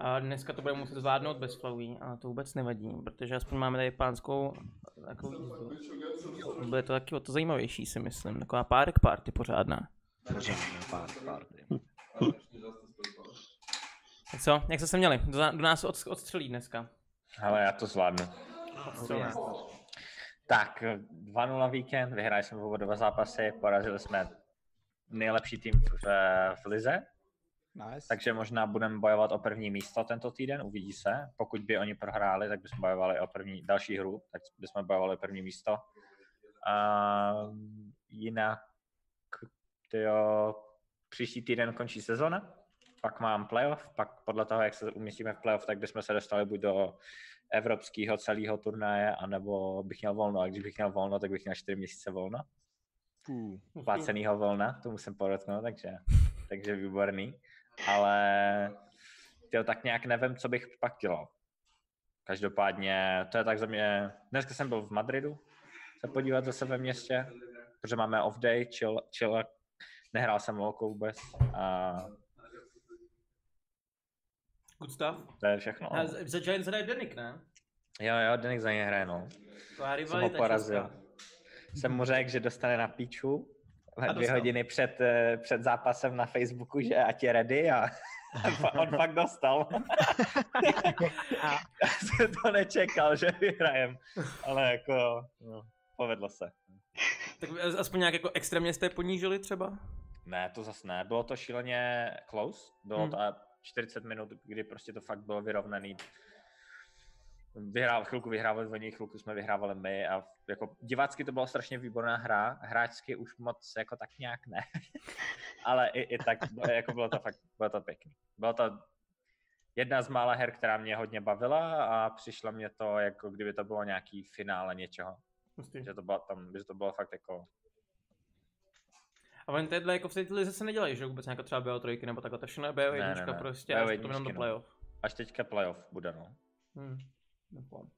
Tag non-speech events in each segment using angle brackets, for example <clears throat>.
A dneska to budeme muset zvládnout bez flaví, ale to vůbec nevadí, protože aspoň máme tady pánskou takovou jízdu. Bude to taky o to zajímavější, si myslím. Taková párek party pořádná. Pořádně party, co, jak jste se měli? Do, do nás od, odstřelí dneska. Ale já to zvládnu. Tak, 2-0 víkend, vyhráli jsme oba dva zápasy, porazili jsme nejlepší tým v, v Lize, Nice. takže možná budeme bojovat o první místo tento týden, uvidí se. Pokud by oni prohráli, tak bychom bojovali o první další hru, tak bychom bojovali o první místo. A jinak, tyjo, příští týden končí sezona, pak mám playoff, pak podle toho, jak se umístíme v playoff, tak bychom se dostali buď do evropského celého turnaje, anebo bych měl volno. A když bych měl volno, tak bych měl 4 měsíce volno. Placenýho volna, to musím podotknout, takže, takže výborný. Ale tyjo, tak nějak nevím, co bych pak dělal. Každopádně, to je tak za mě, dneska jsem byl v Madridu se podívat zase ve městě, protože máme off day, chill, chill nehrál jsem lolko vůbec a Good stuff. to je všechno. A za Giants hraje Denik, ne? Jo, jo, Denik za ně hraje, no. Jsem ho porazil. Jsem mu řekl, že dostane na píču dvě dostal. hodiny před, eh, před zápasem na Facebooku, že ať je ready a <laughs> <laughs> on fakt dostal. <laughs> Já jsem to nečekal, že vyhrajem, ale jako no, povedlo se. Tak aspoň nějak jako extrémně jste ponížili třeba? Ne, to zase ne. Bylo to šíleně close. Bylo Hmm. to a 40 minut, kdy prostě to fakt bylo vyrovnaný. Vyhrál, chvilku vyhrávali oni, chvilku jsme vyhrávali my a jako divácky to byla strašně výborná hra, hráčsky už moc jako tak nějak ne, <laughs> ale i, i tak bylo- jako bylo to fakt, bylo to pěkný. Bylo to jedna z mála her, která mě hodně bavila a přišlo mě to, jako kdyby to bylo nějaký finále něčeho. Hustý. Že to bylo tam, že to bylo fakt jako A oni tyhle jako v té lize se nedělají, že vůbec nějaká třeba BO3 nebo takhle, to všechno je BO1 Ne, ne, ne. prostě a potom jenom do BO1, playoff. až teďka playoff bude, no. Hmm. Doufám.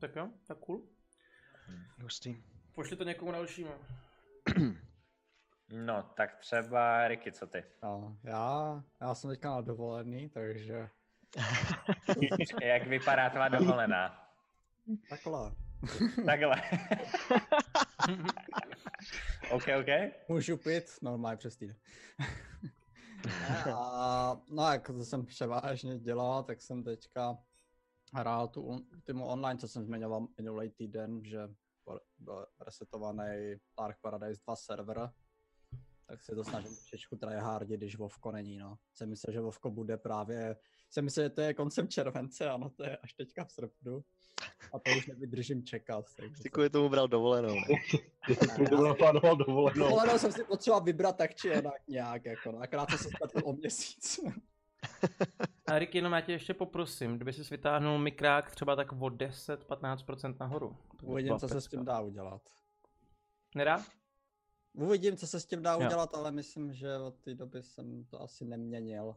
Tak jo, tak cool. hustý. Pošli to někomu dalšímu. No, tak třeba Ricky, co ty? No, já, já jsem teďka na dovolený, takže <laughs> Jak vypadá tvá dovolená? takhle. Takhle. <laughs> OK, OK. Můžu pít normálně přes týden. <laughs> A, no jak to jsem převážně dělal, tak jsem teďka hrál tu on- týmu online, co jsem zmiňoval minulý týden, že byl- resetovaný Dark Paradise 2 server, tak se to snažím trošičku tryhardit, když Vovko není, no. Jsem myslel, že Vovko bude právě, jsem myslel, že to je koncem července, ano, to je až teďka v srpnu. A to už nevydržím čekat. Takže Ty kvůli tomu bral dovolenou. <laughs> naplánoval dovolenou. Dovolenou jsem si potřeboval vybrat tak či jinak nějak, jako no. Akorát se ztratil o měsíc. <laughs> A Rick, jenom já tě ještě poprosím, kdyby jsi vytáhnul mikrák třeba tak o 10-15% nahoru. To Uvidím, co se s tím dá udělat. Nedá? Uvidím, co se s tím dá Jo. udělat, ale myslím, že od té doby jsem to asi neměnil.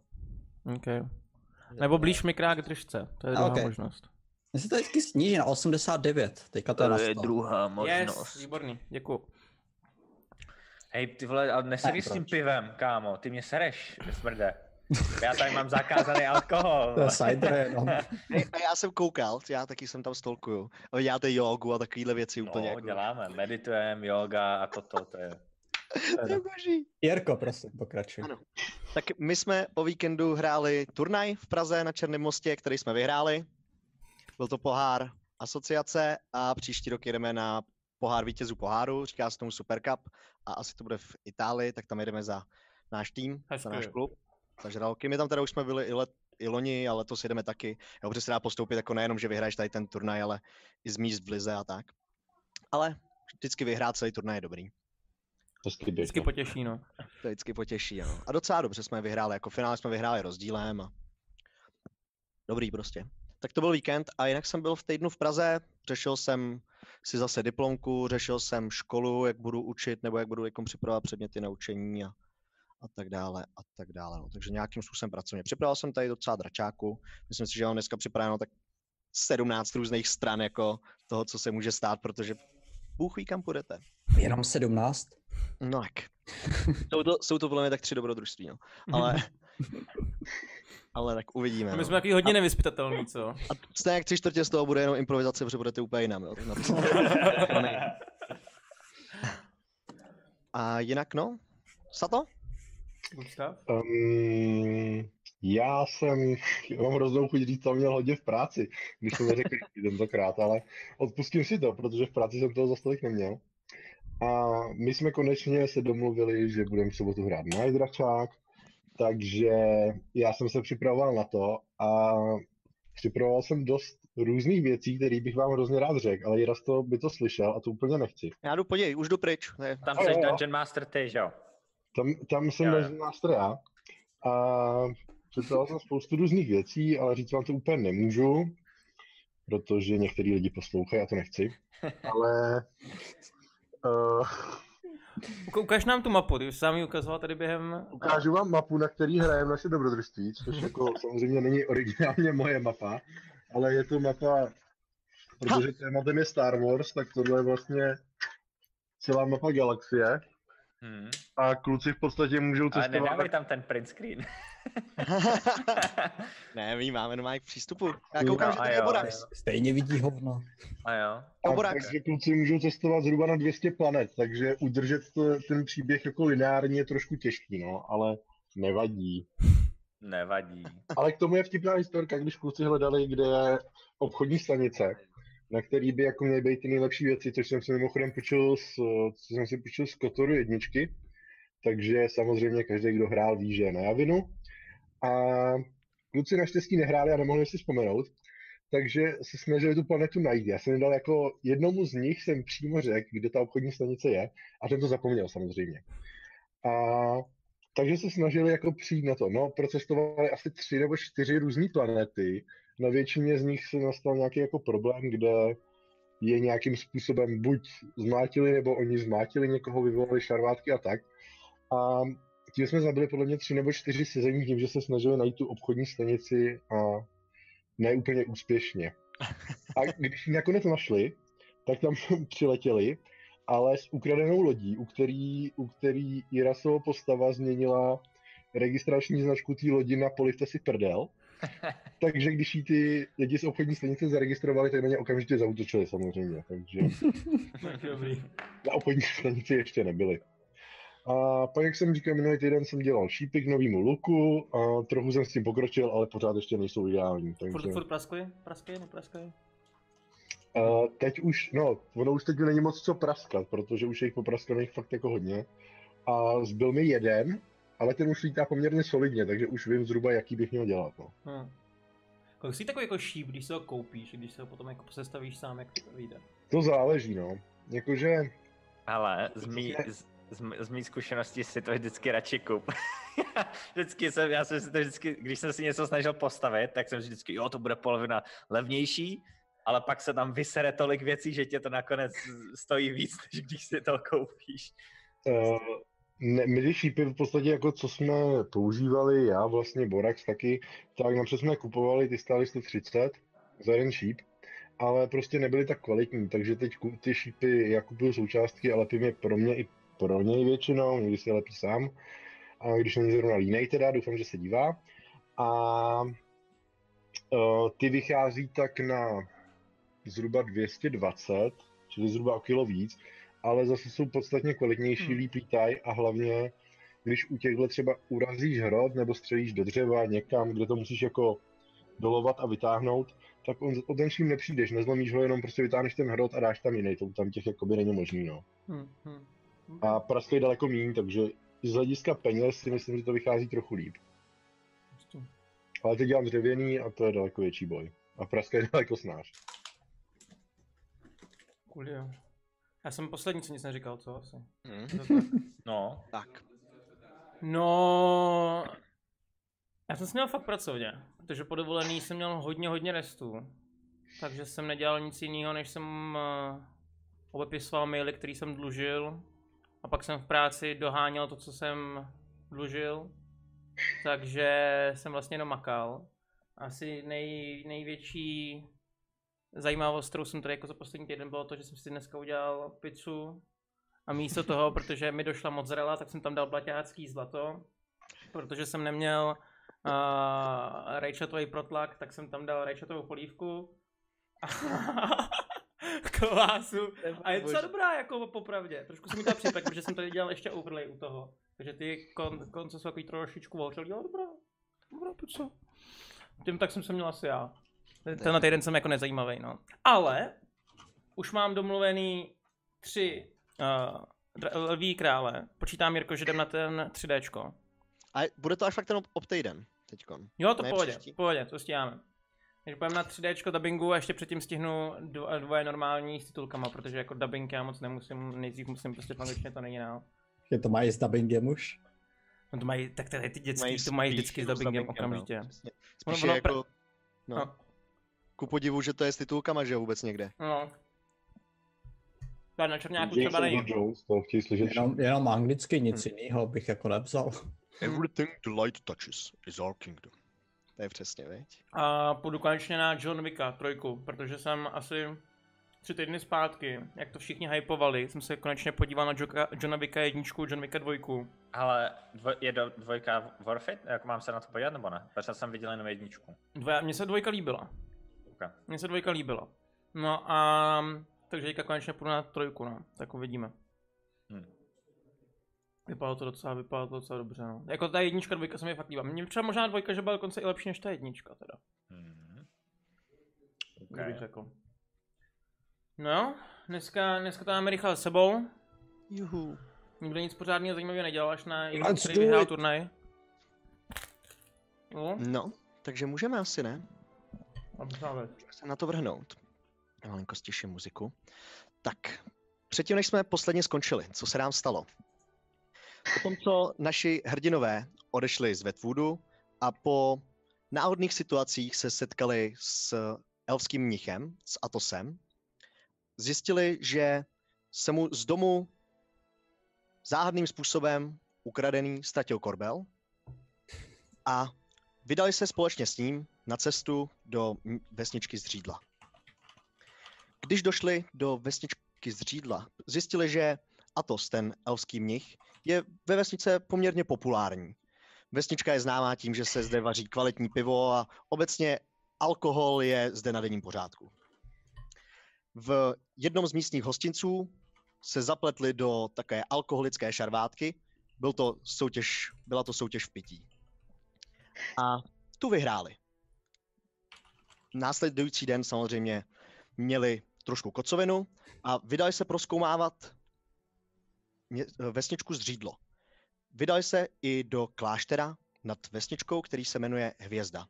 OK. Že Nebo to- blíž mikrák držce, to je A, druhá ok. možnost. Mně se to vždycky sníží na 89, teďka to je na 100. druhá Yes, výborný, děkuju. Hej, ty vole, ale nesedíš s tím pivem, kámo, ty mě sereš, smrde. <laughs> Já tady mám zakázaný alkohol. To je cider jenom. <laughs> Hej, a já jsem koukal, já taky jsem tam stolkuju. A vy děláte jogu a takovéhle věci úplně. No, jako- děláme, meditujeme, yoga a toto, to je. To je <laughs> boží. Jirko, prosím, pokračuj. Ano. Tak my jsme o víkendu hráli turnaj v Praze na Černém mostě, který jsme vyhráli. Byl to pohár asociace a příští rok jedeme na pohár vítězů poháru, říká se tomu Super Cup a asi to bude v Itálii, tak tam jedeme za náš tým, Hezky. za náš klub, žralky. My tam teda už jsme byli i, let, i loni a letos jedeme taky. Jo, protože se dá postoupit jako nejenom, že vyhraješ tady ten turnaj, ale i z míst v lize a tak. Ale vždycky vyhrát celý turnaj je dobrý. Vždycky běžno. potěší, no. To vždycky potěší, ano. A docela dobře jsme vyhráli, jako finále jsme vyhráli rozdílem a dobrý prostě. Tak to byl víkend a jinak jsem byl v týdnu v Praze, řešil jsem si zase diplomku, řešil jsem školu, jak budu učit nebo jak budu jako připravovat předměty na učení a, a tak dále a tak dále. No. Takže nějakým způsobem pracovně. Připravil jsem tady docela dračáku, myslím si, že mám dneska připraveno tak 17 různých stran jako toho, co se může stát, protože Bůh ví, kam půjdete. Jenom 17? No jak. jsou, to, jsou to podle mě tak tři dobrodružství, no. Ale Ale tak uvidíme. My no. jsme takový hodně nevyspytatelný, co? A stejně jak tři čtvrtě z toho bude jenom improvizace, protože budete úplně jinam. Jo? tak. <laughs> A jinak no, Sato? Gustav? Um, já jsem, <laughs> já mám hroznou chuť říct, co měl hodně v práci, když to neřekl <laughs> tentokrát, ale odpustím si to, protože v práci jsem toho za tolik neměl. A my jsme konečně se domluvili, že budeme v sobotu hrát na Dračák, takže já jsem se připravoval na to a připravoval jsem dost různých věcí, které bych vám hrozně rád řekl, ale Jiras to by to slyšel a to úplně nechci. Já jdu podívej, už jdu pryč. Ne. Tam jsi. Dungeon Master ty, že jo? Tam, tam jsem. Dungeon Master já. A připravil jsem spoustu různých věcí, ale říct vám to úplně nemůžu, protože některý lidi poslouchají a to nechci. <laughs> Ale uh, Uka- Ukaž nám tu mapu, ty už sám ji ukazoval tady během... ukážu vám mapu, na který hrajeme naše dobrodružství, což <laughs> jako samozřejmě není originálně moje mapa, ale je to mapa, protože tématem je Star Wars, tak tohle je vlastně celá mapa galaxie. Hmm. A kluci v podstatě můžou Ale cestovat nedávej tam ten print screen. <laughs> <laughs> ne, my máme normálně k přístupu. Já koukám, a že tady je Borax. Stejně vidí hovno. A jo. A Borax. takže kluci můžou cestovat zhruba na 200 planet, takže udržet to, ten příběh jako lineární je trošku těžký, no, ale nevadí. Nevadí. Ale k tomu je vtipná historka, když kluci hledali, kde je obchodní stanice, na který by jako měly být ty nejlepší věci, což jsem si mimochodem počul z, co jsem si počul z Kotoru jedničky, takže samozřejmě každý, kdo hrál, ví, že je na Javinu. A kluci naštěstí nehráli a nemohli si vzpomenout, takže se snažili tu planetu najít. Já jsem dal jako jednomu z nich jsem přímo řekl, kde ta obchodní stanice je a ten to zapomněl samozřejmě. A takže se snažili jako přijít na to. No, procestovali asi tři nebo čtyři různé planety. Na většině z nich se nastal nějaký jako problém, kde je nějakým způsobem buď zmátili, nebo oni zmátili někoho, vyvolali šarvátky a tak. A tím jsme zabili podle mě tři nebo čtyři sezení tím, že se snažili najít tu obchodní stanici a ne úplně úspěšně. A když ji nakonec našli, tak tam <laughs> přiletěli, ale s ukradenou lodí, u který, u který Jirasova postava změnila registrační značku té lodi na polivte si prdel. <laughs> Takže když jí ty lidi z obchodní stanice zaregistrovali, tak na ně okamžitě zautočili samozřejmě. Takže <laughs> Dobrý. na obchodní stanici ještě nebyli. A pak, jak jsem říkal, minulý týden jsem dělal šípy k novému luku a trochu jsem s tím pokročil, ale pořád ještě nejsou ideální. Takže... Furt, furt praskli? Praskli, nepraskli? Uh, teď už, no, ono už teď není moc co praskat, protože už je jich popraskaných fakt jako hodně. A zbyl mi jeden, ale ten už lítá poměrně solidně, takže už vím zhruba, jaký bych měl dělat. No. Hm. Kolik si takový jako šíp, když se ho koupíš, když se ho potom jako sestavíš sám, jak to vyjde? To záleží, no. Jakože, Ale z mý, z, z, z mý zkušenosti si to vždycky radši kup. <laughs> vždycky jsem, já jsem si to vždycky, když jsem si něco snažil postavit, tak jsem vždycky, jo, to bude polovina levnější, ale pak se tam vysere tolik věcí, že tě to nakonec stojí víc, než když si to koupíš. uh, ne, ty šípy v podstatě jako co jsme používali, já vlastně Borax taky, tak napřed jsme kupovali, ty stály 130 za jeden šíp, ale prostě nebyly tak kvalitní, takže teď ty šípy, já kupuju součástky a lepím je pro mě i pro něj většinou, někdy si je lepí sám, a když není zrovna línej teda, doufám, že se dívá. A uh, ty vychází tak na zhruba 220, čili zhruba o kilo víc, ale zase jsou podstatně kvalitnější, Hmm. líp lítaj a hlavně, když u těchhle třeba urazíš hrot nebo střelíš do dřeva někam, kde to musíš jako dolovat a vytáhnout, tak on, o ten ším nepřijdeš, nezlomíš ho, jenom prostě vytáhneš ten hrot a dáš tam jiný, to tam těch jakoby není možný, no. Hm, hm. A praskají daleko méně, takže z hlediska peněz si myslím, že to vychází trochu líp. Prostě. Ale teď dělám dřevěný a to je daleko větší boj. A praskají daleko snáš. Cool, jo. Já jsem poslední, co nic neříkal, co asi? Hm, tak. <laughs> No, tak. No, já jsem si měl fakt pracovně, protože po dovolený jsem měl hodně, hodně restů. Takže jsem nedělal nic jiného, než jsem uh, obepisoval maily, který jsem dlužil. A pak jsem v práci doháněl to, co jsem dlužil. Takže jsem vlastně jenom makal. Asi nej, největší zajímavost, kterou jsem tady jako za poslední týden, bylo to, že jsem si dneska udělal pizzu a místo toho, <laughs> protože mi došla mozzarella, tak jsem tam dal blaťácký zlato, protože jsem neměl uh, rajčatový protlak, tak jsem tam dal rajčatovou polívku. <laughs> Kvásu. A je docela dobrá, jako popravdě. Trošku jsem mi to připek, protože jsem tady dělal ještě overlay u toho. Takže ty kon, konce jsou takový trošičku ohřelý, ale dobrá. Dobrá, co? Tím tak jsem se měl asi já. Tenhle týden jsem jako nezajímavý, no. Ale už mám domluvený tři uh, lví krále. Počítám, Jirko, že jdem na ten 3Dčko. A bude to až fakt ten ob, ob týden teďkon. Jo, to Ne, pohodě, příští. pohodě, to stíháme. Takže půjdeme na 3Dčko dubbingu a ještě předtím stihnu dvo- dvoje normální s titulkama, protože jako dubbing já moc nemusím, nejdřív musím prostě v angličtině, to není na. Je to mají s dubbingem už? No to mají, tak tady ty dětský, Mají to mají vždycky s jenom dubbingem no, okamžitě. Ono- Spíš ono je pre- jako, no, No. Ku podivu, že to je s titulkama, že vůbec někde. No. Tak na černáku třeba Earl není. Jones, to chtějí slyšet Jenom, jenom anglicky, nic jiného bych jako nepsal. Everything the light touches is our kingdom. To je přesně, veď? A půjdu konečně na John Wicka trojku, protože jsem asi tři týdny zpátky, jak to všichni hypovali, jsem se konečně podíval na Joka, Johna Wicka jedničku, John Wicka dvojku. Ale dvoj, je do, dvojka worth it? Jak mám se na to podívat nebo ne? Protože jsem viděl jenom jedničku. Dvoja, mně se dvojka líbila. Okay. Mně se dvojka líbila. No a takže teďka konečně půjdu na trojku, no. Tak uvidíme. Hm. Vypadalo to docela, vypadalo to docela dobře, no. Jako ta jednička, dvojka se mi fakt líbila. Mně třeba možná dvojka, že byla dokonce i lepší než ta jednička teda. Hmm. Okay. bych řekl. No jo, dneska, dneska to máme rychle s sebou. Juhu. Nikdo nic pořádného zajímavého nedělal, až na jeden, který vyhrál turnaj. No, No, takže můžeme asi, ne? Věc. se na to vrhnout. Já malinko stiším muziku. Tak, předtím, než jsme posledně skončili, co se nám stalo? Po tom, co naši hrdinové odešli z Wetwoodu a po náhodných situacích se setkali s elfským mnichem, s Atosem, zjistili, že se mu z domu záhadným způsobem ukradený ztratil korbel a vydali se společně s ním na cestu do vesničky Zřídla. Když došli do vesničky Zřídla, zjistili, že Atos, ten elfský mnich, je ve vesnice poměrně populární. Vesnička je známá tím, že se zde vaří kvalitní pivo a obecně alkohol je zde na denním pořádku. V jednom z místních hostinců se zapletli do také alkoholické šarvátky. Byl to soutěž, byla to soutěž v pití. A tu vyhráli. Následující den samozřejmě měli trošku kocovinu a vydali se proskoumávat vesničku Zřídlo. Vydali se i do kláštera nad vesničkou, který se jmenuje Hvězda.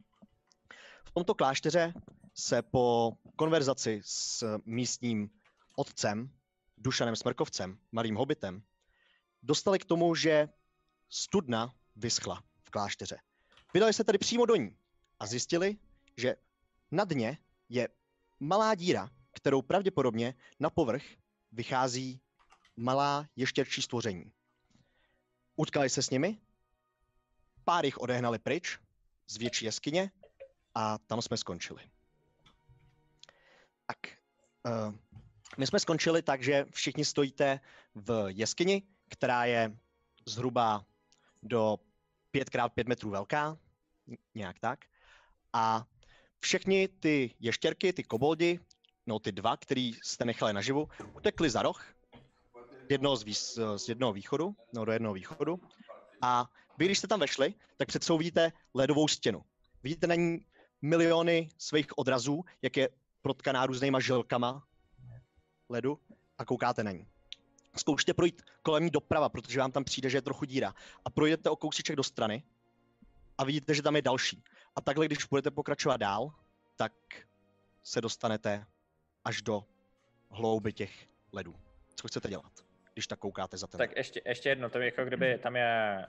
V tomto klášteře se po konverzaci s místním otcem, Dušanem Smrkovcem, malým hobitem, dostali k tomu, že studna vyschla v klášteře. Vydali se tedy přímo do ní a zjistili, že na dně je malá díra, kterou pravděpodobně na povrch vychází malá ještěrčí stvoření. Utkali se s nimi, pár jich odehnali pryč z větší jeskyně a tam jsme skončili. Tak, uh, my jsme skončili tak, že všichni stojíte v jeskyni, která je zhruba do 5x5 metrů velká, nějak tak. A všechny ty ještěrky, ty koboldi, no ty dva, který jste nechali naživu, utekli za roh z jednoho, z, výs, z jednoho východu, no do jednoho východu. A vy, když jste tam vešli, tak před sebou vidíte ledovou stěnu. Vidíte na ní miliony svých odrazů, jak je protkaná různýma žilkama ledu a koukáte na ní. Zkoušíte projít kolem ní doprava, protože vám tam přijde, že je trochu díra. A projdete o kousíček do strany a vidíte, že tam je další. A takhle, když budete pokračovat dál, tak se dostanete až do hlouby těch ledů. Co chcete dělat, když tak koukáte za ten Tak ještě, ještě jedno, to je jako kdyby tam je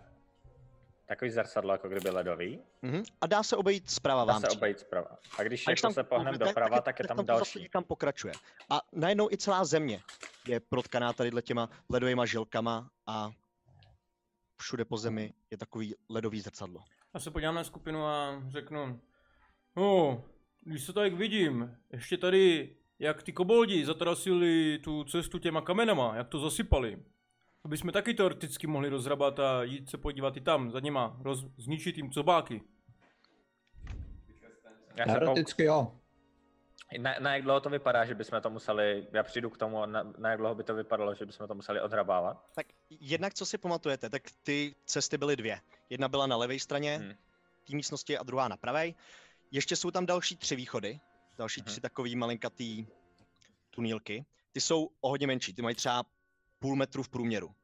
takový zrcadlo, jako kdyby ledový, Mhm. A dá se obejít zprava dá vám se přijde. obejít zprava. A když A když jako se pohnem kouknete, doprava, tak je, tam zase další. někam pokračuje. A najednou i celá země je protkaná tady těma ledovými žilkama a všude po zemi je takový ledový zrcadlo. Já se podívám na skupinu a řeknu, no, když se tak vidím, ještě tady, jak ty koboldi zatrasili tu cestu těma kamenama, jak to zasypali. Aby jsme taky teoreticky mohli rozrabat a jít se podívat i tam, za nima, roz, zničit jim cobáky. Já. Teoreticky jo. na, na, jak dlouho to vypadá, že bychom to museli, já přijdu k tomu, na, na jak dlouho by to vypadalo, že bychom to museli odhrabávat? Tak jednak, co si pamatujete, tak ty cesty byly dvě. Jedna byla na levé straně Hmm. té místnosti a druhá na pravé. Ještě jsou tam další tři východy, další Mhm. tři takový malinkatý tunílky. Ty jsou o hodně menší, ty mají třeba půl metru v průměru.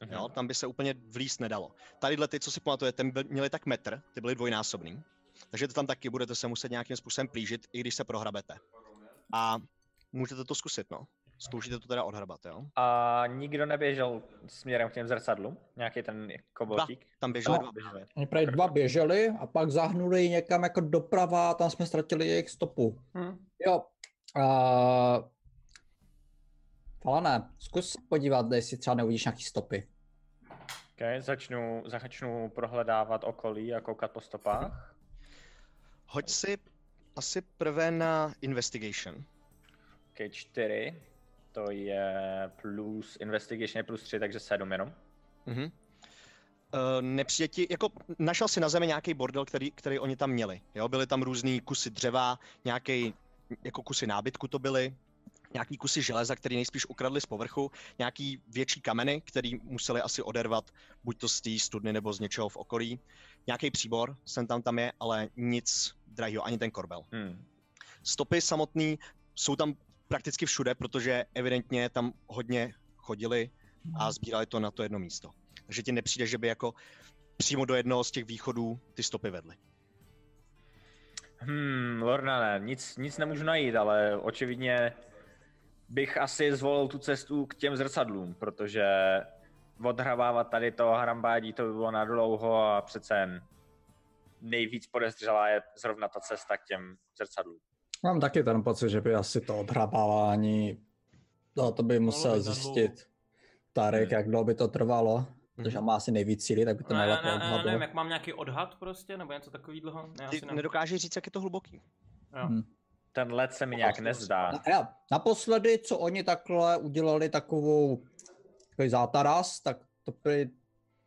Mhm. Jo, tam by se úplně vlíst nedalo. Tadyhle ty, co si pamatujete, měly tak metr, ty byly dvojnásobný. Takže to tam taky budete se muset nějakým způsobem plížit, i když se prohrabete. A můžete to zkusit, no. Zkoušíte to teda odhrabat, jo. A nikdo neběžel směrem k těm zrcadlům? Nějaký ten koboltík? Tam běželi No. dva běželi. Oni dva běželi a pak zahnuli někam jako doprava a tam jsme ztratili jejich stopu. Hm. Jo. Uh, Falane, zkus se podívat, jestli třeba neuvidíš nějaký stopy. Okay, začnu, začnu prohledávat okolí a koukat po stopách. Hoď si asi prvé na investigation. OK, 4. To je plus, investigation je plus 3, takže 7 jenom. Mhm. Uh, nepřijde ti, jako našel si na zemi nějaký bordel, který, který oni tam měli. Jo? Byly tam různý kusy dřeva, nějaký, jako kusy nábytku to byly, nějaký kusy železa, který nejspíš ukradli z povrchu, nějaký větší kameny, který museli asi odervat, buď to z té studny nebo z něčeho v okolí. Nějaký příbor, sem tam tam je, ale nic drahého, ani ten korbel. Hmm. Stopy samotný jsou tam prakticky všude, protože evidentně tam hodně chodili a sbírali to na to jedno místo. Takže ti nepřijde, že by jako přímo do jednoho z těch východů ty stopy vedly. Hmm, Lorna, ne, nic, nic nemůžu najít, ale očividně bych asi zvolil tu cestu k těm zrcadlům, protože odhrabávat tady to hrambádí to by bylo na dlouho a přece jen nejvíc podezřelá je zrovna ta cesta k těm zrcadlům. Mám taky ten pocit, že by asi to odhrabávání, no, to by musel být na dlouho. zjistit Tarek, Hmm. jak dlouho by to trvalo, protože Mhm. má asi nejvíc síly, tak by to Ne, ne, nejlépe ne, ne, nevím, jak mám nějaký odhad prostě, nebo něco takového? Ne, Ty asi ne. nedokážeš říct, jak je to hluboký. Jo. Hm. Ten let se mi nějak nezdá. Na, já, naposledy, co oni takhle udělali takovou takový zátaras, tak to by,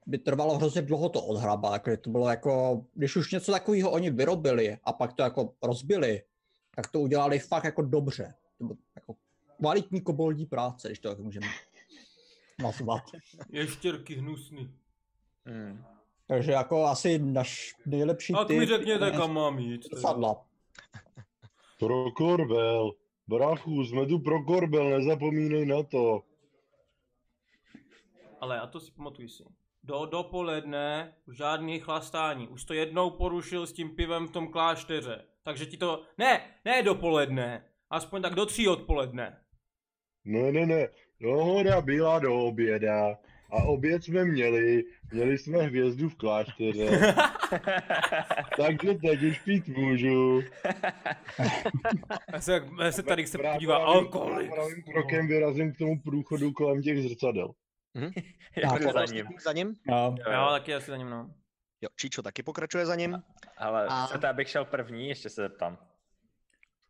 by trvalo hrozně dlouho to odhrabat. Jako, to bylo jako, když už něco takového oni vyrobili a pak to jako rozbili, tak to udělali fakt jako dobře. To bylo jako kvalitní koboldí práce, když to tak můžeme nazvat. <laughs> Ještěrky hnusný. Hmm. Takže jako asi náš nejlepší A typ mi řekněte, je kam mám jít. zrcadla. Pro korbel. Brachu, jsme tu pro korbel, nezapomínej na to. Ale a to si pamatuj si. Do dopoledne žádný chlastání. Už to jednou porušil s tím pivem v tom klášteře. Takže ti to... Ne, ne dopoledne. Aspoň tak do tří odpoledne. Ne, ne, ne. Dohoda byla do oběda. A oběd jsme měli. Měli jsme hvězdu v klášteře. <laughs> Takže teď už pít můžu. Já se, já se tady se podívá právě- alkoholik. Pravým krokem vyrazím k tomu průchodu kolem těch zrcadel. Jako Tak, za Ostatní ním. za ním? No. Jo. taky asi za ním, no. Jo, Číčo taky pokračuje za ním. Ale A- chcete, abych šel první? Ještě se zeptám.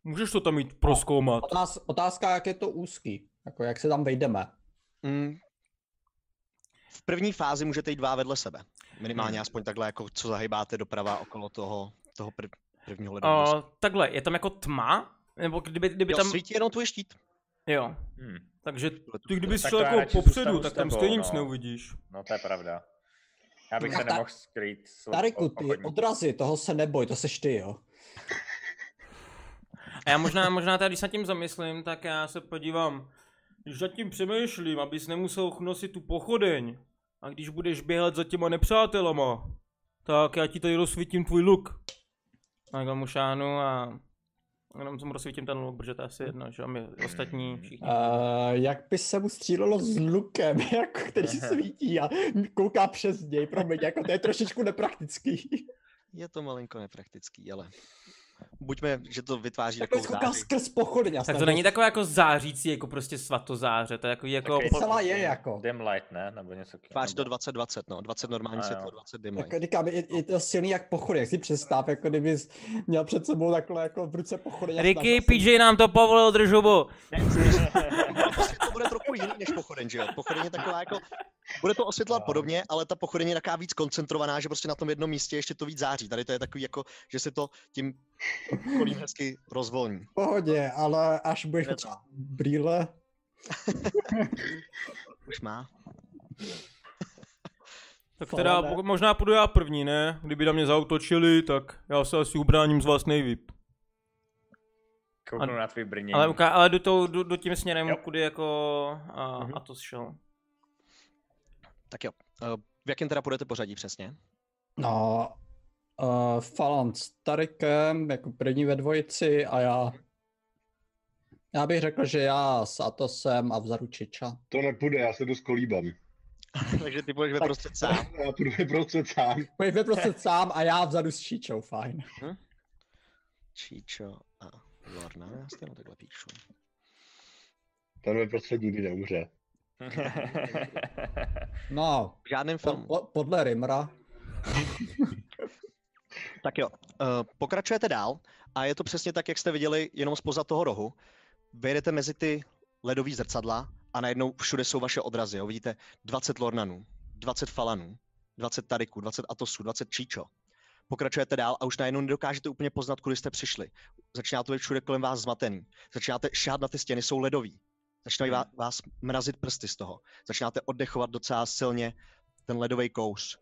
Můžeš to tam mít proskoumat. Otáz, otázka, jak je to úzký. Jako jak se tam vejdeme. Mm. V první fázi můžete jít dva vedle sebe. Minimálně Hmm. aspoň takhle, jako co zahybáte doprava okolo toho, toho prv, prvního. Uh, takhle, je tam jako tma? Nebo kdyby, kdyby jo, tam... svítí jenom tvůj štít. Jo, Hmm. takže ty kdybys Tak šel jako popředu, tak tam stejně nic no. neuvidíš. No to je pravda. Já bych No, se ta- nemohl skrýt. Tariku, ty odrazy, toho se neboj, to seš ty, jo. A já možná, možná tady, když se nad tím zamyslím, tak já se podívám, když nad tím přemýšlím, abys nemusel nosit tu pochodeň, a když budeš běhat za těma nepřátelama, tak já ti tady rozsvítím tvůj luk. A já mu šánu a jenom jsem rozsvítím ten luk, protože to je asi jedno, že a my ostatní všichni. Uh, jak by se mu střílelo s lukem, <laughs> jako, který svítí a kouká přes něj, promiň, jako to je trošičku nepraktický. Je to malinko nepraktický, ale buďme, že to vytváří Jako takovou záři. skrz pochodeň. Tak to není takové jako zářící, jako prostě svatozáře, to je jako, jako Takový po- Celá je jako. Dim light, ne? Nebo něco Tváří to nebo- 2020, no. 20 normální A jo. světlo, 20 dim Jako light. říkám, je, je, to silný jak pochody, jak si představ, jako kdyby měl před sebou takhle jako v ruce pochody. Ricky, PJ nám to povolil, držubu. <laughs> <laughs> To bude trochu jiný než pochodeň, že jo? Pochodeň je taková jako <laughs> Bude to osvětlovat podobně, ale ta pochodeň je taková víc koncentrovaná, že prostě na tom jednom místě ještě to víc září. Tady to je takový jako, že se to tím kolím hezky rozvolní. Pohodě, ale až budeš potřebovat brýle, <laughs> Už má. <laughs> Tak teda možná půjdu já první, ne? Kdyby na mě zautočili, tak já se asi ubráním z vlastnej VIP. Kouknu A- na tvůj brnění. Ale, uká- ale jdu, tou, jdu, jdu tím směrem, Jo. kudy jako a, Mhm. a to šel. Tak jo. eh, V jakém teda půjdete pořadí přesně? no, uh, Falan s Tarikem, jako první ve dvojici a já, já bych řekl, že já s Atosem a vzadu Čiča. To nepůjde, já se jdu skolíbám. <laughs> Takže ty půjdeš ve prostřed sám. <laughs> Já půjdu vyprostřed sám. Pojď vyprostřed sám a já vzadu s Čičou, fajn. Číčo a Lorna, já jenom takhle píšu. Ten vyprostřed nikdy neumře. <laughs> No, V žádném po, filmu. po, podle Rimra, <laughs> Tak jo, uh, pokračujete dál a je to přesně tak, jak jste viděli, jenom spoza toho rohu. Vyjedete mezi ty ledový zrcadla a najednou všude jsou vaše odrazy. Jo? Vidíte 20 Lornanů, 20 Falanů, 20 Tariků, 20 Atosů, 20 Číčo. Pokračujete dál a už najednou nedokážete úplně poznat, kudy jste přišli. Začíná to být všude kolem vás zmatený. Začínáte šát na ty stěny, jsou ledový. Začínají Hmm. vás, vás mrazit prsty z toho. Začínáte oddechovat docela silně ten ledový kouř.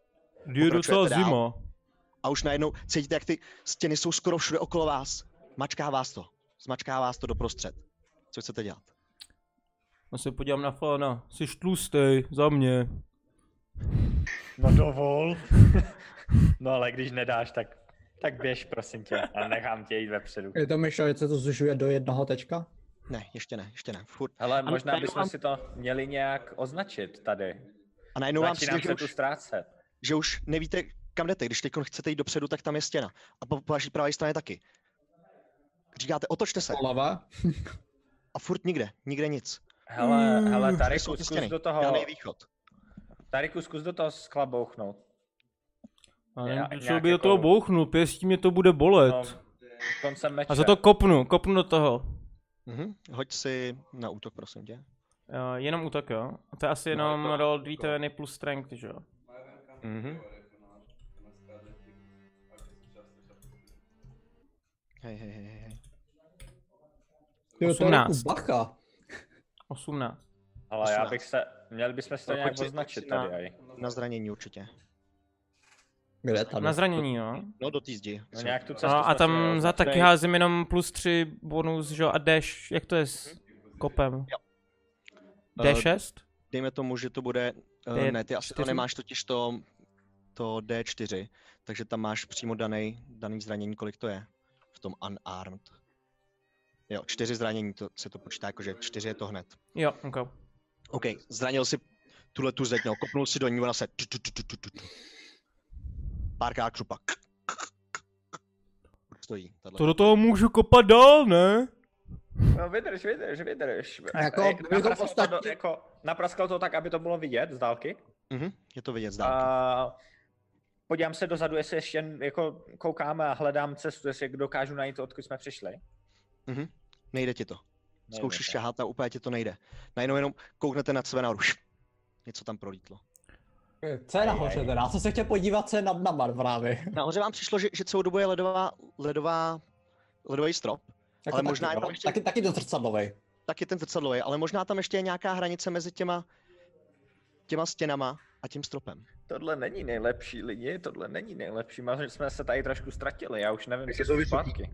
Je docela dál. zima. a už najednou cítíte, jak ty stěny jsou skoro všude okolo vás. Mačká vás to. Zmačká vás to doprostřed. Co chcete dělat? Já se podívám na Falana. Jsi tlustej, za mě. No dovol. no ale když nedáš, tak, tak běž prosím tě a nechám tě jít vepředu. je to myšlo, že se to zužuje do jednoho tečka? Ne, ještě ne, ještě ne. Furt. Hele, možná bychom vám- si to měli nějak označit tady. A najednou vám přijde, že se tu už, ztrácet. že už nevíte, kam jdete. Když teď chcete jít dopředu, tak tam je stěna. A po, po vaší pravé straně taky. Říkáte, otočte se. Poleva? A furt nikde, nikde nic. Hele, hele, Tady jsou ty zkus stěny. do toho, Žádný východ. Tariku, zkus do toho sklabouchnout. A Já- nevím, nějak člověk by do jako- toho bouchnu, pěstí mě to bude bolet. No, koncem meče. A za to kopnu, kopnu do toho. Mhm. Hoď si na útok, prosím tě. Jo, jenom útok, jo. A to je asi No, jenom to- roll 2 plus strength, že jo. Mhm. Hej, hej, hej, hej. Jo, to je jako 18. bacha. 18. Ale já 18. bych se, měli bychom si to nějak označit na- tady. aj. Na zranění určitě. Kde tady? Na zranění, jo. No, do té zdi. No nějak tu cestu No, a tam za taky házím jenom plus 3 bonus, že jo, a dash, jak to je s kopem? Eh, D6? dejme tomu, že to bude, uh, D4? ne, ty asi to nemáš totiž to, to D4, takže tam máš přímo daný, daný zranění, kolik to je v tom unarmed. Jo, čtyři zranění, to se to počítá jako, že čtyři je to hned. Jo, ok. OK, zranil si tuhle tu zeď, no, kopnul si do ní, ona se párkrát křupa. Stojí. To do toho můžu kopat dál, ne? No vydrž, vydrž, vydrž. A jako, Ej, kdybychom napraskal to, jako, napraskal to tak, aby to bylo vidět z dálky. Mhm, je to vidět z dálky. A podívám se dozadu, jestli ještě jako koukáme a hledám cestu, jestli dokážu najít, odkud jsme přišli. Mhm, nejde ti to. Nejde Zkoušíš šahat a úplně ti to nejde. Najednou jenom kouknete nad sebe nahoru. šup, Něco tam prolítlo. Co je nahoře teda? Co se chtěl podívat, co je nad náma právě? Nahoře vám přišlo, že, že celou dobu je ledová, ledová, ledový strop, Jako Ale možná taky, je tam ještě- taky, taky to zrcadlovej. taky ten zrcadlový, ale možná tam ještě je nějaká hranice mezi těma, těma stěnama a tím stropem. Tohle není nejlepší lidi, tohle není nejlepší. Možná jsme se tady trošku ztratili, já už nevím, Jak co je to jsou vysoký? zpátky.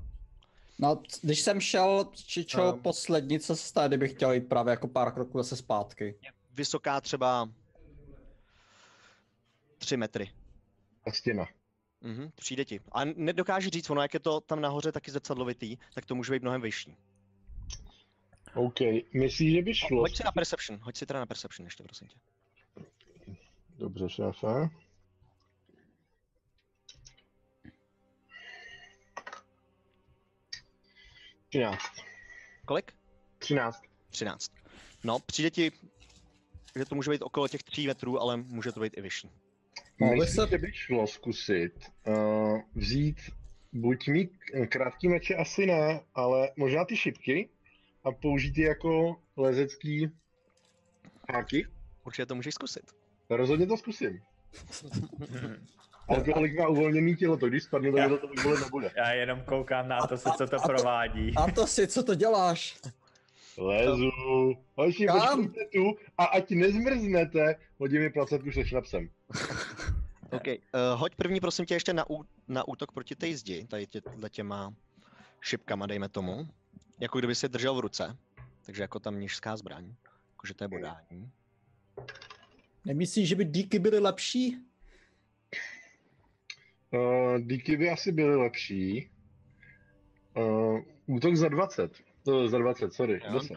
No, když jsem šel s Čičou Um. poslední, co se stane, kdybych chtěl jít právě jako pár kroků zase zpátky. Vysoká třeba 3 metry. A stěna. Mhm, přijde ti. A nedokážu říct, ono jak je to tam nahoře taky zrcadlovitý, tak to může být mnohem vyšší. OK, myslíš, že by šlo? Hoď si na perception, hoď si teda na perception ještě, prosím tě. Dobře, šéfe. Třináct. Kolik? Třináct. 13. No, přijde ti, že to může být okolo těch 3 metrů, ale může to být i vyšší. Mohli Myslíš, se- že by šlo zkusit uh, vzít buď mít krátký meče asi ne, ale možná ty šipky a použít je jako lezecký háky? Určitě to můžeš zkusit. Rozhodně to zkusím. <laughs> Alkoholik má uvolněný tělo, to když spadne, tak to tolik bolet nebude. Já jenom koukám na to, se, co to a to- provádí. A to si, co to děláš? Lezu. Hoši, počkejte tu a ať nezmrznete, hodí mi placetku se šnapsem. <laughs> OK, uh, hoď první prosím tě ještě na, ú, na útok proti té zdi, tady tě, tě, těma šipkama, dejme tomu. Jako kdyby si držel v ruce, takže jako tam nížská zbraň, jakože to je bodání. Nemyslíš, že by díky byly lepší? Uh, díky by asi byly lepší. Uh, útok za 20. To za 20, sorry. Jo. 10.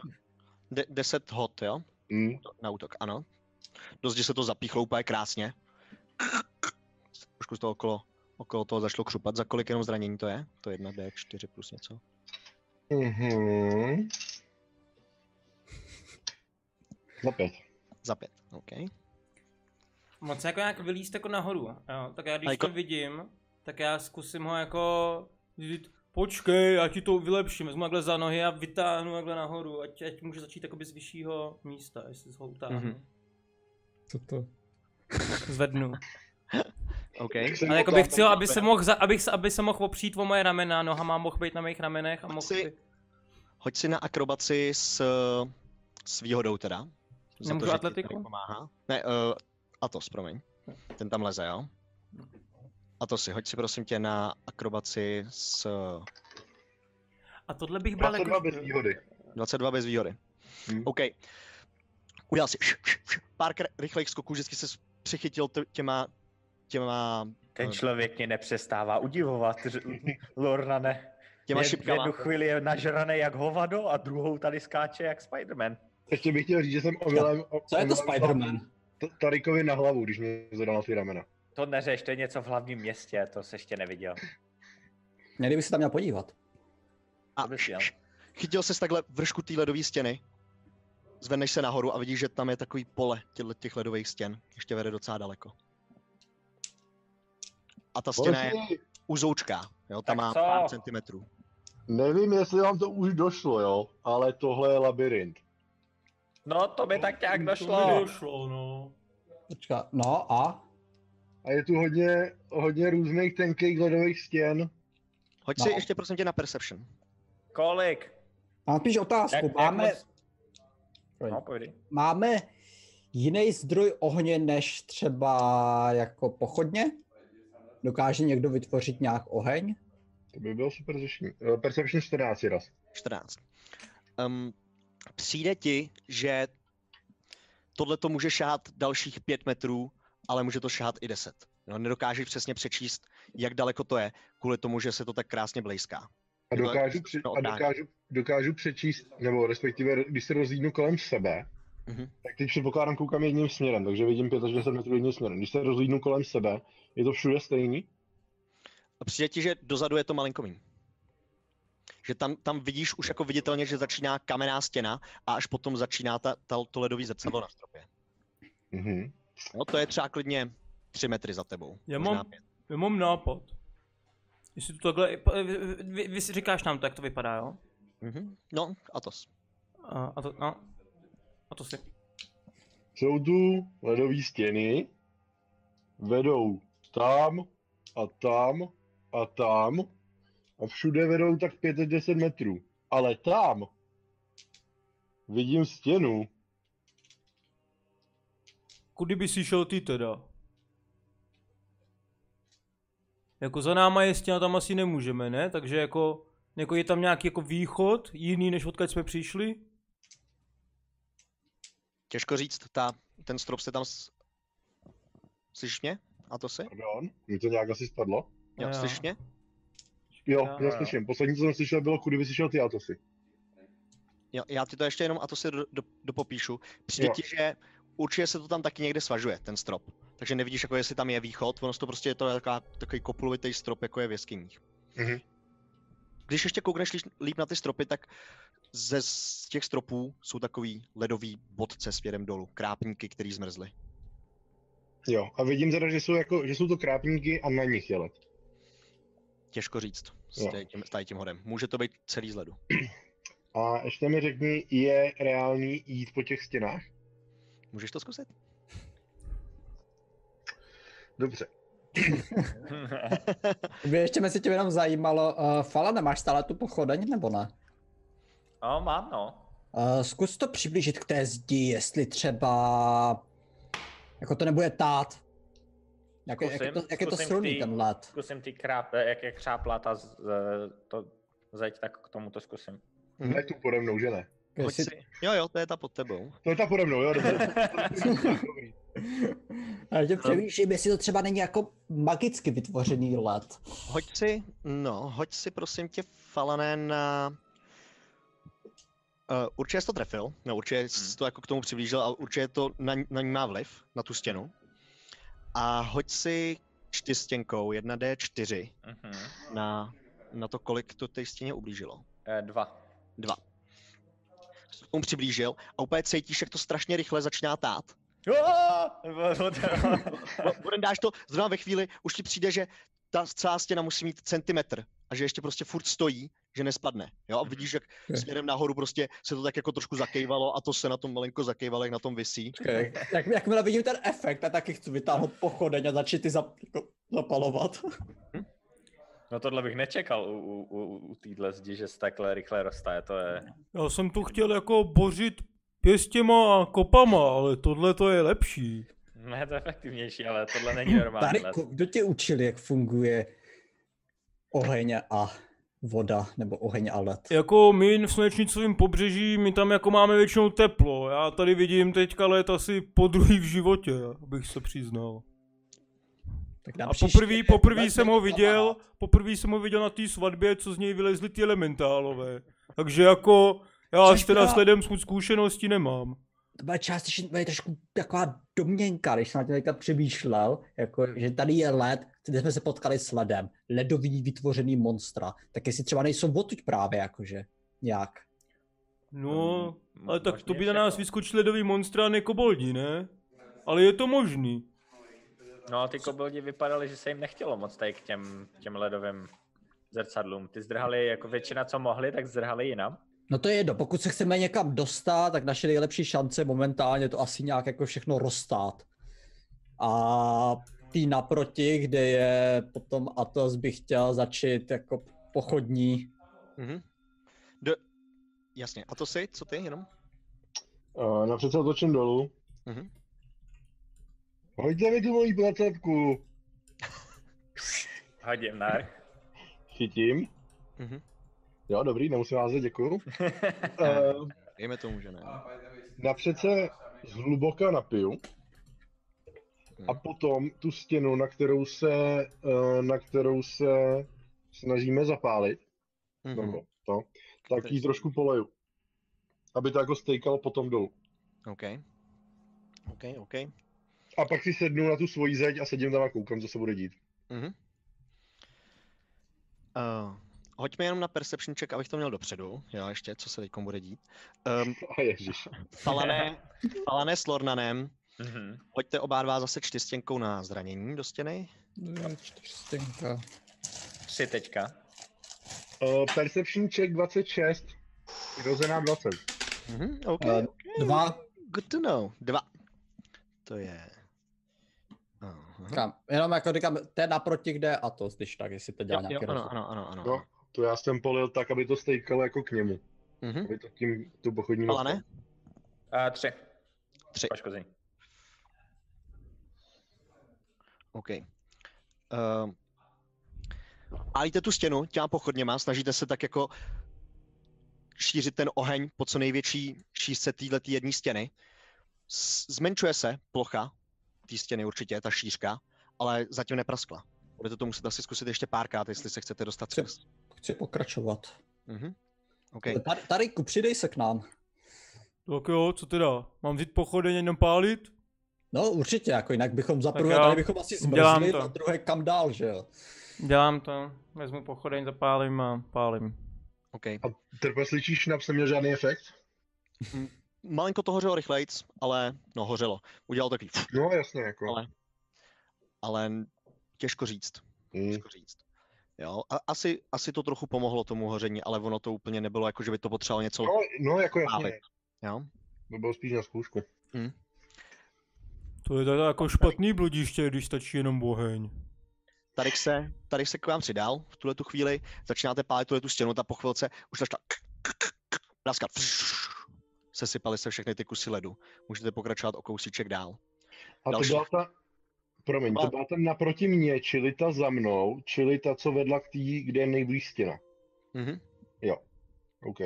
De, 10 hod, jo? Mm. Na útok, ano. Do zdi se to zapíchlo úplně krásně. Trošku z toho okolo, okolo toho zašlo křupat. Za kolik jenom zranění to je? To je 1 D4 plus něco. Mhm. Za pět. Za 5, OK. Moc jako nějak vylíst jako nahoru, jo. Tak já když jako- to vidím, tak já zkusím ho jako říct, počkej, já ti to vylepším, vezmu takhle za nohy a vytáhnu takhle nahoru, ať, ať může začít jakoby z vyššího místa, jestli ho utáhnu. Mhm. Co to? Zvednu. <laughs> OK. Ale jako bych chtěl, aby se mohl, za, abych se, aby se mohl opřít o moje ramena, nohama mohl být na mých ramenech a mohl si- by... Hoď si na akrobaci s, s výhodou teda. Nemůžu ti atletiku? pomáhá. Ne, uh, Atos, promiň. Ten tam leze, jo? A to si, hoď si prosím tě na akrobaci s A tohle bych bral 22 jako... bez výhody. 22 bez výhody. Hmm. OK. Udělal si š- š- š- pár rychlých skoků, vždycky se přichytil těma, těma, Ten člověk mě nepřestává udivovat, <laughs> Lornane. těma šipkama. jednu chvíli je nažraný jak hovado a druhou tady skáče jak Spider-Man. Ještě bych chtěl říct, že jsem omylem... Co je to Spider-Man? Tarikovi na hlavu, když mě zadal na ty ramena. To neřeš, to je něco v hlavním městě, to se ještě neviděl. Měli by se tam měl podívat. A chytil ses takhle vršku té ledové stěny, zvedneš se nahoru a vidíš, že tam je takový pole těch ledových stěn. Ještě vede docela daleko. A ta stěna je uzoučká, jo, tam Tak má co? pár centimetrů. nevím, jestli vám to už došlo, jo, ale tohle je labirint. No, to by tak nějak To došlo. by došlo, no. Počká, no a? A je tu hodně, hodně různých tenkých ledových stěn. Hoď No. si ještě prosím tě na Perception. Kolik? Mám spíš otázku. Jak, jak máme, moc... No, máme jiný zdroj ohně než třeba jako pochodně? Dokáže někdo vytvořit nějak oheň? To by bylo super řešení. Eh, Perception 14 raz. 14. Um, přijde ti, že tohle to může šát dalších 5 metrů, ale může to šát i 10. Jo, nedokážeš přesně přečíst, jak daleko to je, kvůli tomu, že se to tak krásně blejská. A dokážu, při, no, a dokážu, dokážu přečíst, nebo respektive, když se rozlídnu kolem sebe, Mhm. tak teď předpokládám koukám jedním směrem, takže vidím 5 až 10 metrů jedním směrem. Když se rozlídnu kolem sebe, je to všude stejný? A přijde ti, že dozadu je to malinko míň. Že tam, tam vidíš už jako viditelně, že začíná kamenná stěna a až potom začíná ta, ta, to ledový zrcadlo na stropě. Mhm. No, to je třeba klidně 3 metry za tebou. Já mám- pět. Já mám nápad. Jestli to takhle, vy, vy, vy si říkáš nám to, jak to vypadá, jo? Mhm. No, a to. A, a to, no. A to si. Jsou tu ledové stěny, vedou tam a tam a tam a všude vedou tak 5 až 10 metrů. Ale tam vidím stěnu, Kudy by si šel ty teda? Jako za náma je stěna, tam asi nemůžeme, ne? Takže jako, jako je tam nějaký jako východ, jiný než odkud jsme přišli? Těžko říct, ta, ten strop se tam... S... Slyšíš mě? A to si? pardon, mi to nějak asi spadlo. Jo, Jo. slyšíš mě? Jo, Jo, já jo. slyším. Poslední, co jsem slyšel, bylo, kudy by si šel ty autosy. Jo, já ti to ještě jenom a to si do, do, dopopíšu. Přijde Jo. ti, že určitě se to tam taky někde svažuje, ten strop. Takže nevidíš, jako jestli tam je východ, ono to prostě je to taková, takový kopulovitý strop, jako je v jeskyních. Mhm. Když ještě koukneš líp- na ty stropy, tak ze z těch stropů jsou takový ledový bodce směrem dolů, krápníky, který zmrzly. Jo, a vidím teda, že jsou, jako, že jsou to krápníky a na nich je led. Těžko říct s tím, s tím hodem. Může to být celý z ledu. <clears throat> A ještě mi řekni, je reálný jít po těch stěnách? Můžeš to zkusit? Dobře. <laughs> Mě ještě mezi tím jenom zajímalo, uh, Fala, nemáš stále tu pochodeň nebo ne? no, mám, no. Uh, zkus to přiblížit k té zdi, jestli třeba jako to nebude tát. Jak, je- jak, je to, Zkusím, jak je to zkusím silný ty- ten led? Zkusím ty kráp, jak je křáplá ta z, z- to zeď, tak k tomu to zkusím. Mhm. Ne tu pode mnou, že ne? Hoď Jestli, si... Jo, jo, to je ta pod tebou. To je ta pode mnou, jo, dobře. <laughs> Ale tě přemýšlím, jestli to třeba není jako magicky vytvořený led. Hoď si, no, hoď si prosím tě, Falané, na... Uh, určitě jsi to trefil, no určitě jsi to jako k tomu přiblížil, ale určitě to na, na ní má vliv, na tu stěnu. A hoď si čtyřstěnkou 1D4 Mhm. na, na to, kolik to té stěně ublížilo. Eh, dva. Dva. K tomu přiblížil a úplně cítíš, jak to strašně rychle začíná tát. <laughs> Dáš to zrovna ve chvíli, už ti přijde, že ta celá stěna musí mít centimetr a že ještě prostě furt stojí, že nespadne. Jo? A vidíš, jak směrem nahoru prostě se to tak jako trošku zakejvalo a to se na tom malinko zakejvalo, jak na tom visí. Okay. Jak, jakmile vidím ten efekt, tak taky chci vytáhnout pochodeň a začít ty zap, jako, zapalovat. No tohle bych nečekal u, u, u, u téhle zdi, že se takhle rychle roztaje, to je... Já jsem to chtěl jako bořit pěstěma a kopama, ale tohle to je lepší. Ne, to je efektivnější, ale tohle není normální. Tariku, kdo tě učil, jak funguje oheň a voda, nebo oheň a led? Jako my v slunečnicovém pobřeží, my tam jako máme většinou teplo. Já tady vidím teďka let asi po druhý v životě, abych se přiznal. Tak A příště poprvé, led jsem ho viděl, poprvé jsem ho viděl na té svatbě, co z něj vylezli ty elementálové. Takže jako, já Což s teda byla- sledem zku- zkušenosti nemám. To byla částečně byla trošku taková domněnka, když jsem na teďka přemýšlel, jako, že tady je led, kde jsme se potkali s ledem, ledový vytvořený monstra, tak jestli třeba nejsou odtud právě, jakože, nějak. No, ale tak to by na nás všechno. vyskočili ledový monstra a ne koboldi, ne? Ale je to možný. No, ty koboldi vypadaly, že se jim nechtělo moc tady k těm, těm ledovým zrcadlům. Ty zdrhali jako většina, co mohli, tak zdrhali jinam. No to je jedno, pokud se chceme někam dostat, tak naše nejlepší šance momentálně je to asi nějak jako všechno rozstát. A tý naproti, kde je potom Atos bych chtěl začít jako pochodní. Mhm. Do... Jasně, a to si, co ty jenom? Uh, napřed se otočím dolů. Mhm. Hoďte mi tu moji placatku. Hodím, ne? Chytím. Mhm. Jo, dobrý, nemusím vás děkuju. Uh, <laughs> Dejme tomu, že ne. napřed se zhluboka napiju. A Mhm. potom tu stěnu, na kterou se, eh, na kterou se snažíme zapálit, Mhm. nebo to, tak ji trošku poleju. Aby to jako stejkalo potom dolů. OK. OK, OK. A pak si sednu na tu svoji zeď a sedím tam a koukám, co se bude dít. Mhm. Uh, hoďme jenom na perception check, abych to měl dopředu. Jo, ještě, co se teď bude dít. Um, <laughs> A ježiš. falané, <laughs> falané s Lornanem. Mhm. Hoďte oba dva zase čtyřstěnkou na zranění do stěny. Čtyřstěnka. Tři teďka. Uh, perception check 26. Rozená 20. Mhm, OK. Eh, Dva, Good to know. Dva. To je... Aha. Kam, jenom jako říkám, to je naproti, kde je Atos, když tak, jestli to dělá Jo, jo, nějaký ano, rozdíl. ano, ano, ano. No, to já jsem polil tak, aby to stejkalo jako k němu. Mhm. Aby to tím tu pochodní Falané? A tři. Tři. Poškození. OK. Uh, pálíte tu stěnu těma pochodněma, snažíte se tak jako šířit ten oheň po co největší šířce této jedné stěny. Zmenšuje se plocha té stěny určitě, ta šířka, ale zatím nepraskla. Budete to muset asi zkusit ještě párkrát, jestli se chcete dostat přes. Chci pokračovat. Mhm. OK. Tady, Tariku, přidej se k nám. Tak jo, co teda? Mám vzít pochodeň jenom pálit? No určitě, jako jinak bychom za Tak prvé tady bychom asi dělám zmrzli, to. za druhé kam dál, že jo. Dělám to. Vezmu pochodeň, zapálím a pálím. OK. Trpasličí šnaps neměl žádný efekt? Malinko to hořelo rychlejc, ale no hořelo. Udělal takový, No jasně, jako. ale, ale těžko říct. Hmm. těžko říct. Jo, a asi, asi to trochu pomohlo tomu hoření, ale ono to úplně nebylo jako, že by to potřebovalo něco No, no, jako jasně. Jo? To bylo spíš na zkoušku. To To je teda jako špatný bludiště, když stačí jenom oheň. Tady se, tady se k vám přidal v tuhle tu chvíli, začínáte pálit tuhle tu stěnu, ta po chvilce už začala praskat. Sesypaly se všechny ty kusy ledu. Můžete pokračovat o kousíček dál. A to byla ta, promiň, to Byla- byla ta naproti mě, čili ta za mnou, čili ta, co vedla k té, kde je nejblíž stěna. Mhm. OK.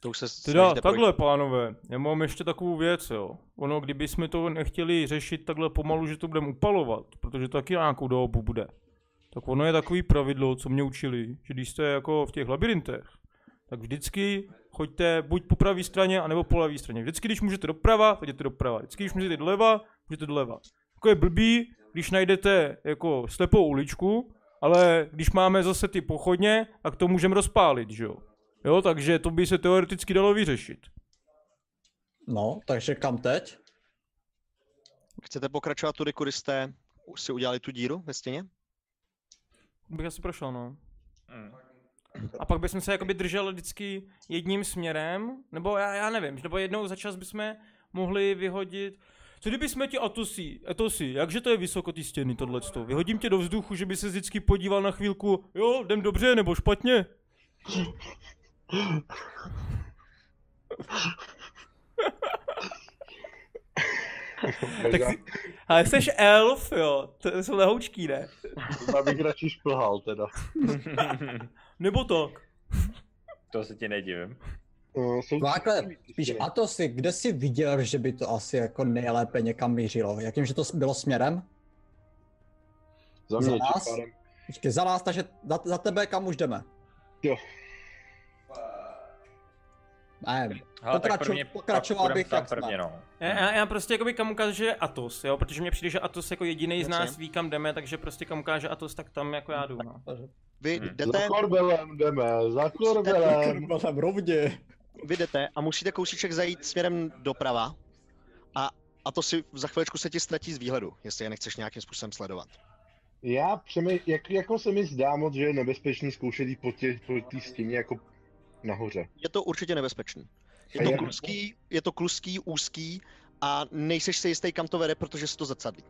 To už se Teda snažíte projít. takhle, pánové, já mám ještě takovou věc, jo. Ono, kdyby jsme to nechtěli řešit takhle pomalu, že to budeme upalovat, protože to taky nějakou dobu bude. Tak ono je takový pravidlo, co mě učili, že když jste jako v těch labirintech, tak vždycky choďte buď po pravé straně, anebo po levé straně. Vždycky, když můžete doprava, tak jděte doprava. Vždycky, když můžete doleva, můžete doleva. Jako je blbý, když najdete jako slepou uličku, ale když máme zase ty pochodně, tak to můžeme rozpálit, že jo. Jo, takže to by se teoreticky dalo vyřešit. No, takže kam teď? Chcete pokračovat tudy, kudy jste si udělali tu díru ve stěně? Bych asi prošel, no. A pak bychom se jakoby drželi vždycky jedním směrem, nebo já, já nevím, nebo jednou za čas bychom mohli vyhodit, co kdyby jsme ti atosy, etosy, jakže to je vysoko ty stěny tohleto, vyhodím tě do vzduchu, že by se vždycky podíval na chvílku, jo, jdem dobře nebo špatně. Tak Možná, si, ale jsi elf, jo, to jsou lehoučký, ne? možná bych radši šplhal teda. <laughs> Nebo tak. to se ti nedivím. Jsou No takhle, ty spíš a to si, kde jsi viděl, že by to asi jako nejlépe někam mířilo? Jakým, že to bylo směrem? Za mě za nás? Počkej, za nás, takže za, za tebe kam už jdeme? Jo. Ne, Hele, tak Pokraču- prvně, pokračoval bych, jsme. prvně, no. Já, já, já prostě jakoby kam ukážu, že je Atos, jo, protože mně přijde, že Atos jako jediný z nás ví, kam jdeme, takže prostě kam ukáže Atos, tak tam jako já jdu, no. Vy Hmm. jdete, Za korbelem jdeme, za korbelem. Jsem rovně. vy jdete a musíte kousíček zajít směrem doprava a, a to si za chviličku se ti ztratí z výhledu, jestli je nechceš nějakým způsobem sledovat. Já přemý, jak, jako se mi zdá moc, že je nebezpečný zkoušet jít po té po stěně jako nahoře. Je to určitě nebezpečný. Je to kluský, je to kluský, úzký a nejseš si jistý, kam to vede, protože se to zrcadlí.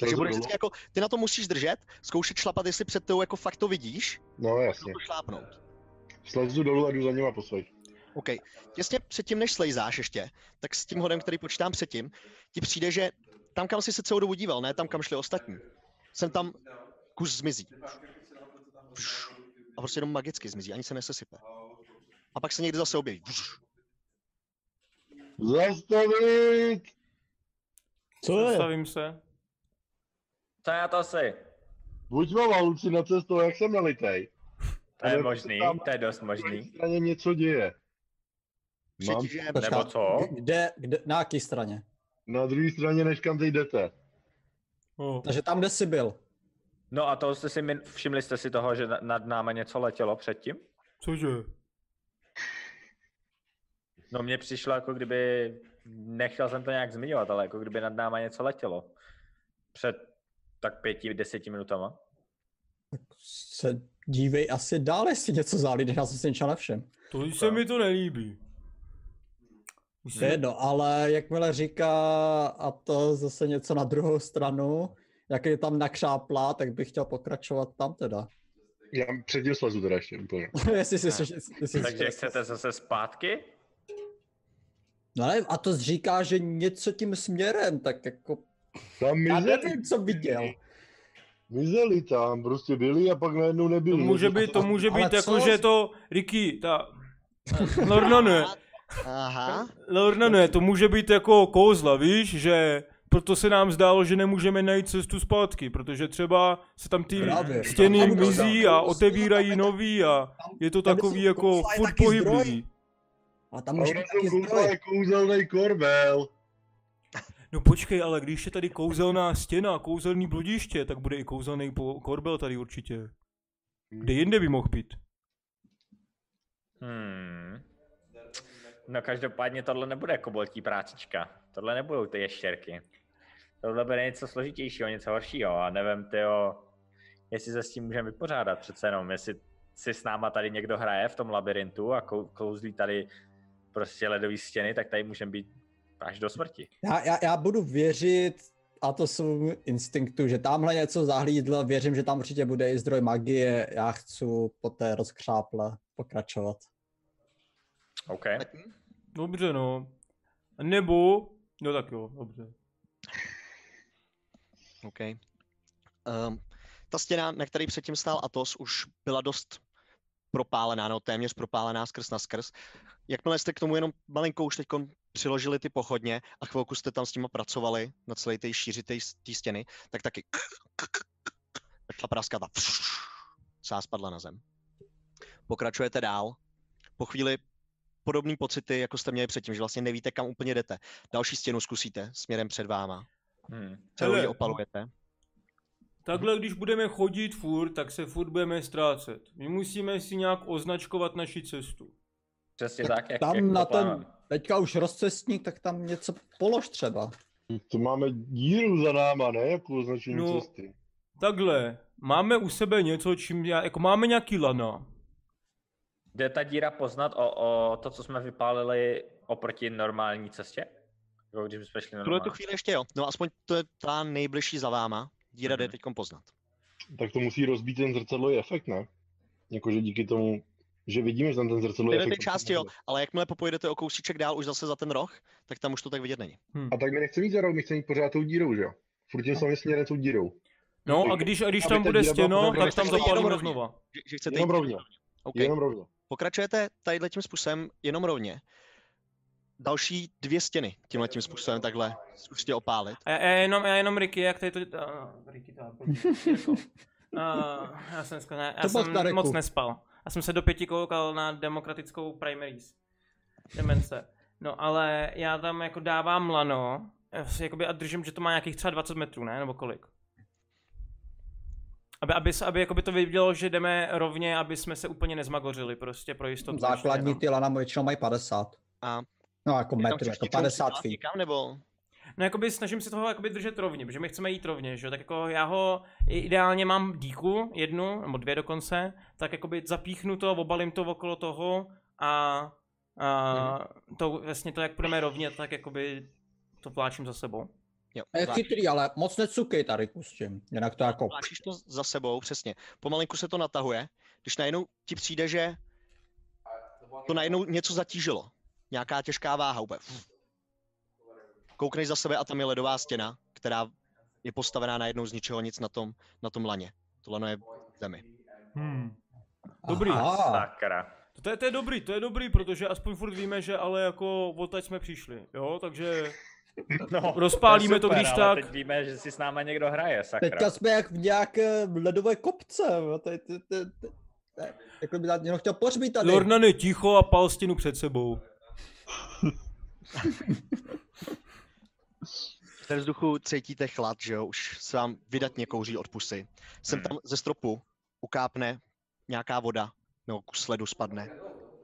Takže budeš vždycky jako, ty na to musíš držet, zkoušet šlapat, jestli před tebou jako fakt to vidíš, No jasně. to šlápnout. Slezu dolů a jdu za nima po svých. OK. Těsně předtím, než slejzáš ještě, tak s tím hodem, který počítám předtím, ti přijde, že tam, kam jsi se celou dobu díval, ne tam, kam šli ostatní, sem tam kus zmizí. A prostě jenom magicky zmizí, ani se nesesype. A pak se někdy zase objeví. Zastavit! Co je? Zastavím se. Co já to asi? Buď mám halucinace z toho, jak jsem nalitej. To je možný, tam- to je dost Na možný. straně něco děje. Mám Nebo co? Kde, kde, na jaký straně? na druhé straně, než kam teď jdete. Oh. Takže tam, kde jsi byl. No a to jste si, min- všimli jste si toho, že na- nad náma něco letělo předtím? Cože? No mně přišlo jako kdyby, nechtěl jsem to nějak zmiňovat, ale jako kdyby nad náma něco letělo. Před tak pěti, deseti minutama. Se dívej asi dál, jestli něco zálí, když já jsem si ničeho nevšim. To se mi to nelíbí. Už To je jedno, ale jakmile říká a to zase něco na druhou stranu, jak je tam nakřáplá, tak bych chtěl pokračovat tam teda. Já předtím slezu teda ještě úplně. <laughs> jestli si, jestli, jestli, Takže chcete zase zpátky? No ne, a to říká, že něco tím směrem, tak jako, Tam já mizeli, nevím, co viděl. mizeli tam, prostě byli a pak najednou To nebyli. může být, to může Ale být jako, co? že to, Ricky, ta... Lorna ne, Aha, Lorna ne, to může být jako kouzla, víš, že proto se nám zdálo, že nemůžeme najít cestu zpátky, protože třeba se tam ty Právě. stěny Tam- mizí a otevírají nový a je to Tam takový jako furt pohyblivý. A tam být taky zdroj. jako kouzelný korbel. No počkej, ale když je tady kouzelná stěna, kouzelný bludiště, tak bude i kouzelný korbel tady určitě. Kde jinde by mohl být? Hmm. No každopádně tohle nebude koboltí prácička. Tohle nebudou ty ještěrky. Tohle bude něco složitějšího, něco horšího a nevím, tyjo, jestli se s tím můžeme vypořádat přece jenom, jestli si s náma tady někdo hraje v tom labirintu a kou- klouzlí tady prostě ledové stěny, tak tady můžeme být Až do smrti. Já, já, já budu věřit, a to jsou instinktu, že tamhle něco zahlídl, věřím, že tam určitě bude i zdroj magie, já chci po té rozkřáple pokračovat. OK. Dobře, no. Nebo, no tak jo, dobře. OK. Um, ta stěna, na které předtím stál Atos, už byla dost propálená, no téměř propálená skrz na skrz. Jakmile jste k tomu jenom malinkou už teď přiložili ty pochodně a chvilku jste tam s nimi pracovali na celé té šíři té stěny, tak taky začala praskat a sás spadla na zem. Pokračujete dál. Po chvíli podobné pocity, jako jste měli předtím, že vlastně nevíte, kam úplně jdete. Další stěnu zkusíte směrem před váma. Hmm. Celou ji opalujete. Takhle, když budeme chodit furt, tak se furt budeme ztrácet. My musíme si nějak označkovat naši cestu. Přesně tak, jak, Tam jak na ten, teďka už rozcestník, tak tam něco polož třeba. To máme díru za náma, ne? Jako označení No. cesty. Takhle, máme u sebe něco, čím, já, jako máme nějaký lana. Jde ta díra poznat o, o to, co jsme vypálili oproti normální cestě? Jako když jsme šli V tuhle normálně. tu chvíli ještě jo. No aspoň to je ta nejbližší za váma. Díra jde Mhm. teď poznat. Tak to musí rozbít ten zrcadlový efekt, ne? Jakože díky tomu, že vidíme, že tam ten Tyhle efekt... ty části jo, ale jakmile popojedete o kousíček dál už zase za ten roh, tak tam už to tak vidět není. A tak my nechceme jít za rok, my chceme jít pořád tou dírou, že jo? Furt tím samým směrem tou dírou. No a když, a když tam ta bude stěno, tak tam zapálíme rovně. znova. Že, že chcete Jenom rovně. OK. Jenom rovně. Pokračujete tadyhle tím způsobem jenom rovně. Další dvě stěny tímhle tím způsobem takhle zkusíte opálit. A já, já jenom, já jenom Ricky, jak tady to... Uh, Ricky, to <laughs> uh, já jsem, já jsem moc nespal. Já jsem se do pěti koukal na demokratickou primaries. Demence. No ale já tam jako dávám lano, já si jakoby a držím, že to má nějakých třeba 20 metrů, ne? Nebo kolik? Aby, aby, se- aby jakoby to vidělo, že jdeme rovně, aby jsme se úplně nezmagořili prostě pro jistotu. Základní ty lana většinou mají 50. A No jako metr, jako někoho 50 přitahovat feet. nebo No jakoby snažím se toho jakoby držet rovně, protože my chceme jít rovně, že jo, tak jako já ho ideálně mám díku, jednu, nebo dvě dokonce, tak jakoby zapíchnu to, obalím to okolo toho a, a to vlastně to, jak půjdeme rovně, tak jakoby to vláčím za sebou. jo. Je chytrý, ale moc necukej tady s tím. Jinak to jako... Vláčíš to za sebou, přesně. Pomalinku se to natahuje, když najednou ti přijde, že to najednou něco zatížilo. Nějaká těžká váha úplně. Koukneš za sebe a tam je ledová stěna, která je postavená najednou z ničeho nic na tom, na tom laně. To lano je v zemi. Hmm. Dobrý. Aha. Sakra. To je, to je dobrý, to je dobrý, protože aspoň furt víme, že ale jako odtaď jsme přišli, jo, takže <laughs> No, Rozpálíme to, je super, když ale tak. teď víme, že si s náma někdo hraje, sakra. Teďka jsme jak v nějaké ledové kopce. to je- to je- to je- to je- Jako by někdo chtěl pohřbít tady. Lornane ticho a pal stěnu před sebou. <laughs> Ve vzduchu cítíte chlad, že jo, už se vám vydatně kouří od pusy. Sem Hmm. tam ze stropu ukápne nějaká voda, nebo kus ledu spadne.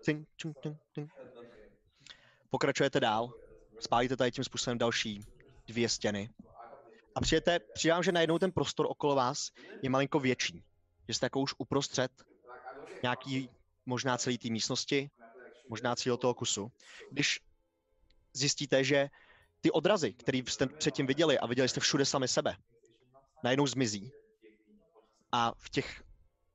Cing, čung, čung, čung. Pokračujete dál, spálíte tady tím způsobem další dvě stěny. A přijete, přidám, že najednou ten prostor okolo vás je malinko větší. Že jste jako už uprostřed nějaký, možná celý té místnosti, možná celého toho kusu. Když zjistíte, že ty odrazy, které jste předtím viděli a viděli jste všude sami sebe, najednou zmizí. A v těch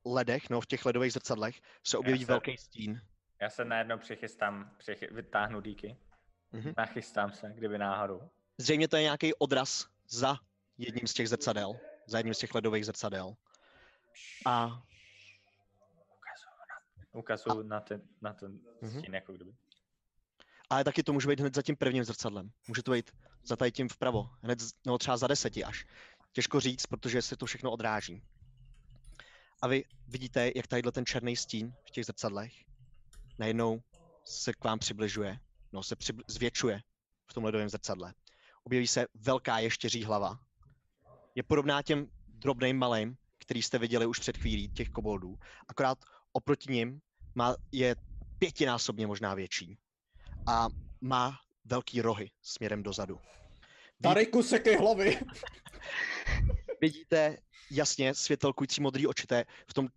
ledech, no v těch ledových zrcadlech, se objeví se- velký stín. Já se najednou přichystám, přichy, vytáhnu díky. Mhm. Nachystám se, kdyby náhodou. Zřejmě to je nějaký odraz za jedním z těch zrcadel, za jedním z těch ledových zrcadel. A Ukazuju na ten, na ten Mhm. stín, jako kdyby. Ale taky to může být hned za tím prvním zrcadlem. Může to být za tady tím vpravo, hned, nebo třeba za deseti až. Těžko říct, protože se to všechno odráží. A vy vidíte, jak tadyhle ten černý stín v těch zrcadlech najednou se k vám přibližuje, no se přibl- zvětšuje v tom ledovém zrcadle. Objeví se velká ještěří hlava. Je podobná těm drobným malým, který jste viděli už před chvílí, těch koboldů. Akorát oproti nim má, je pětinásobně možná větší. A má velký rohy směrem dozadu. Ví- Tariku sekej hlavy. <laughs> vidíte jasně světelkující modrý očité v tom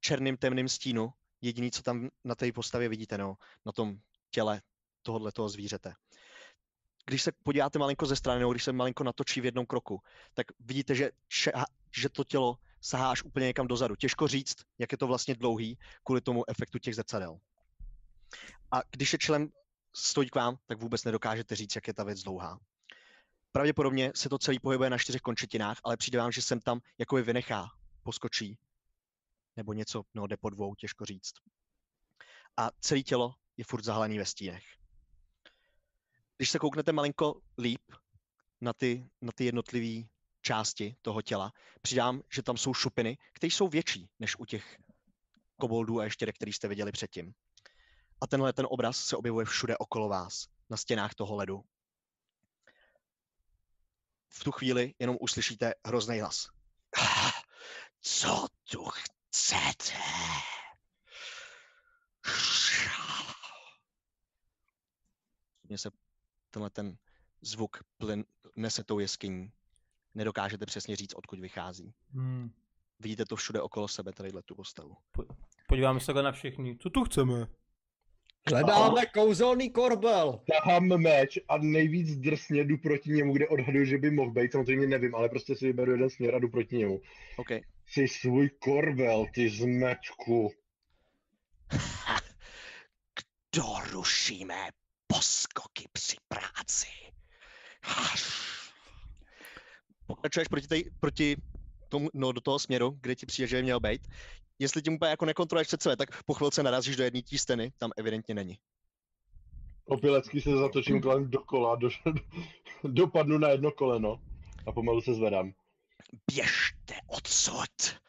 černém temném stínu. Jediný, co tam na té postavě vidíte, no, na tom těle tohohle toho zvířete. když se podíváte malinko ze strany, nebo když se malinko natočí v jednom kroku, tak vidíte, že, ša- že to tělo sahá až úplně někam dozadu. Těžko říct, jak je to vlastně dlouhý, kvůli tomu efektu těch zrcadel. A když je člen stojí k vám, tak vůbec nedokážete říct, jak je ta věc dlouhá. Pravděpodobně se to celý pohybuje na čtyřech končetinách, ale přijde vám, že sem tam jako je vynechá, poskočí, nebo něco, no jde po dvou, těžko říct. A celé tělo je furt zahalený ve stínech. Když se kouknete malinko líp na ty, na ty jednotlivé části toho těla, přidám, že tam jsou šupiny, které jsou větší než u těch koboldů a ještě který jste viděli předtím. A tenhle ten obraz se objevuje všude okolo vás, na stěnách toho ledu. V tu chvíli jenom uslyšíte hrozný hlas. <laughs> Co tu chcete? Mně se tenhle ten zvuk plyn, nese tou jeskyní. Nedokážete přesně říct, odkud vychází. Hmm. Vidíte to všude okolo sebe, tadyhle tu postavu. Podíváme se na všechny. Co tu chceme? Hledáme kouzelný korbel. Tahám meč a nejvíc drsně jdu proti němu, kde odhaduju, že by mohl být. Samozřejmě nevím, ale prostě si vyberu jeden směr a jdu proti němu. OK. Jsi svůj korbel, ty zmečku. Kdo ruší mé poskoky při práci? Pokračuješ proti, tej, proti tomu, no, do toho směru, kde ti přijde, že by měl být. Jestli tím úplně jako nekontroluješ před sebe, tak po chvilce narazíš do jedné té steny, tam evidentně není. Opilecky se zatočím kolem dokola, do, <laughs> dopadnu na jedno koleno a pomalu se zvedám. Běžte odsud.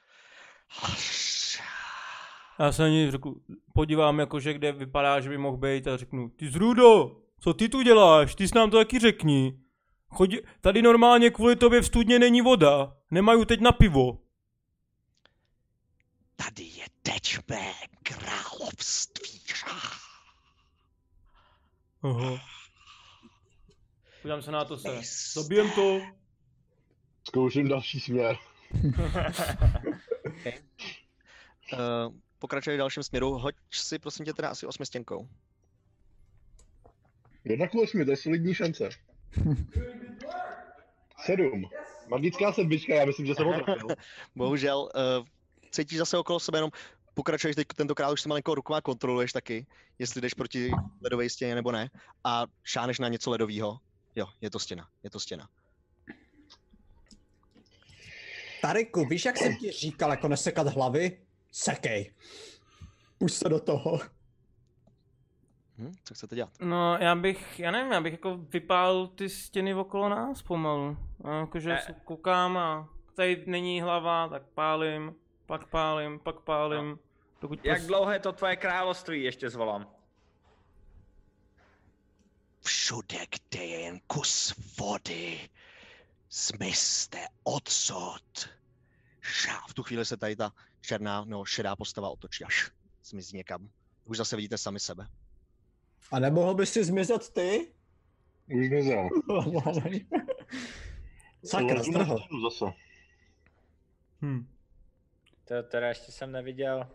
Já se na něj řeknu, podívám jakože kde vypadá, že by mohl být a řeknu, ty zrudo, co ty tu děláš, ty jsi nám to taky řekni. Chodí, tady normálně kvůli tobě v studně není voda, nemají teď na pivo. Tady je teď mé království. Aha. Podívám se na to se. Zabijem to. Zkouším další směr. <laughs> Uh, pokračuj v dalším směru, hoď si prosím tě teda asi osmistěnkou. Jedna k osmi, to je solidní šance. <laughs> Sedm. Magická sedmička, já myslím, že jsem ho trafil. Bohužel, uh, cítíš zase okolo sebe jenom, pokračuješ teď tentokrát už si malinko rukama kontroluješ taky, jestli jdeš proti ledové stěně nebo ne, a šáneš na něco ledového. Jo, je to stěna, je to stěna. Tariku, víš, jak jsem ti říkal, jako nesekat hlavy? Sekej. Už se do toho. Hm, co chcete dělat? No, já bych, já nevím, já bych jako vypál ty stěny okolo nás pomalu. A jakože se koukám a tady není hlava, tak pálím, pak pálím, pak pálím. No. Dokud Jak dlouho je to tvoje království, ještě zvolám. Všude, kde je jen kus vody, zmizte odsud. Šá, v tu chvíli se tady ta černá nebo šedá postava otočí až zmizí někam. Už zase vidíte sami sebe. A nemohl bys si zmizet ty? Už nezel. <laughs> Sakra, Zase. Hm. To teda ještě jsem neviděl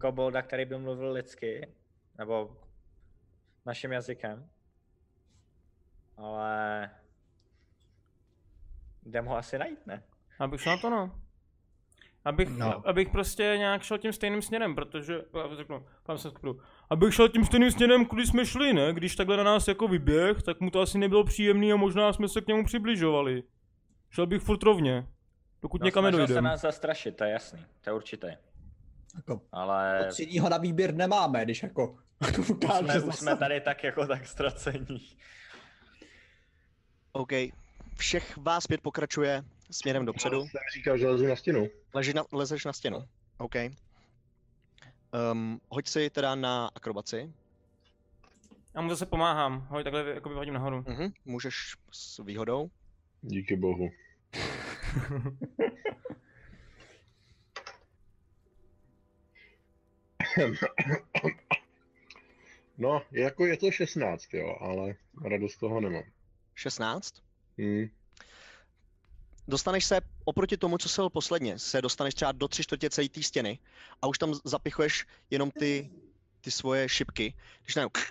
kobolda, který by mluvil lidsky, nebo naším jazykem. Ale jdem ho asi najít, ne? Abych šel na to, no. Abych, No. abych prostě nějak šel tím stejným směrem, protože, řeknu, pán se skru, abych šel tím stejným směrem, kudy jsme šli, ne? Když takhle na nás jako vyběh, tak mu to asi nebylo příjemný a možná jsme se k němu přibližovali. Šel bych furt rovně, dokud No, někam snažil se nás zastrašit, to je jasný, to je určitě. Jako, Ale Od na výběr nemáme, když jako <laughs> ukáže jsme, zase. jsme tady tak jako tak ztracení. OK, všech vás pět pokračuje směrem dopředu. Jsem říkal, že lezu na stěnu. Leži na, lezeš na stěnu. OK. Um, hoď si teda na akrobaci. Já mu zase pomáhám, ho takhle jako vyhodím nahoru. Mhm, můžeš s výhodou. Díky bohu. <laughs> <laughs> No, jako je to 16, jo, ale radost toho nemám. 16. Hmm. Dostaneš se oproti tomu, co se byl posledně, se dostaneš třeba do tři čtvrtě celé té stěny a už tam zapichuješ jenom ty, ty svoje šipky, když najednou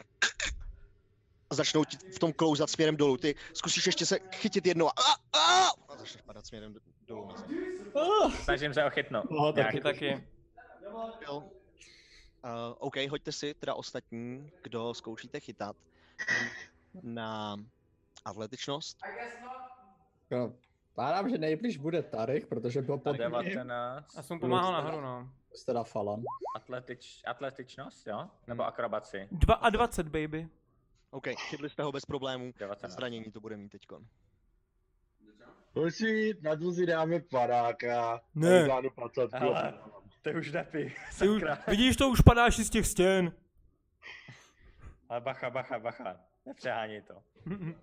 začnou ti v tom klouzat směrem dolů. Ty zkusíš ještě se chytit jednou a, a, a, a začneš padat směrem do- dolů. na zem. Snažím se ho chytnout. No. Taky, taky. Jo. Uh, OK, hoďte si teda ostatní, kdo zkoušíte chytat na atletičnost. No, Pádám, že nejblíž bude Tarek, protože byl A pod ním, 19. Já jsem pomáhal nahoru, no. teda Falan. Atletič, atletičnost, jo? Nebo Hmm. akrobaci? 22, baby. OK, chytli jste ho bez problémů. 19. Zranění to bude mít teďkon. Hoši, na to si dáme padáka. Ne. placatku Ale- Ty už nepij, Ty už, vidíš, to už padáš i z těch stěn. Ale bacha, bacha, bacha. Nepřeháněj to. <laughs>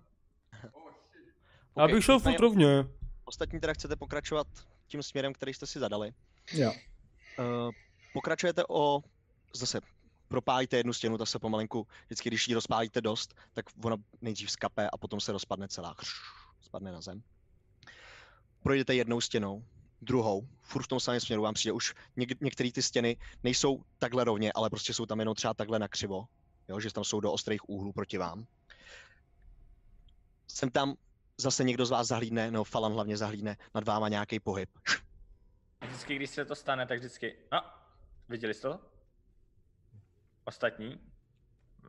Já OK, bych šel furt rovně. Ostatní teda chcete pokračovat tím směrem, který jste si zadali. Jo. Uh, pokračujete o, zase propálíte jednu stěnu, ta se pomalinku, vždycky když ji rozpálíte dost, tak ona nejdřív skape a potom se rozpadne celá, spadne na zem. Projdete jednou stěnou, druhou, furt v tom samém směru vám přijde už, něk- některé ty stěny nejsou takhle rovně, ale prostě jsou tam jenom třeba takhle nakřivo, jo, že tam jsou do ostrých úhlů proti vám. Sem tam zase někdo z vás zahlídne, no Falan hlavně zahlídne nad váma nějaký pohyb. Vždycky, když se to stane, tak vždycky... No, viděli jste to? Ostatní?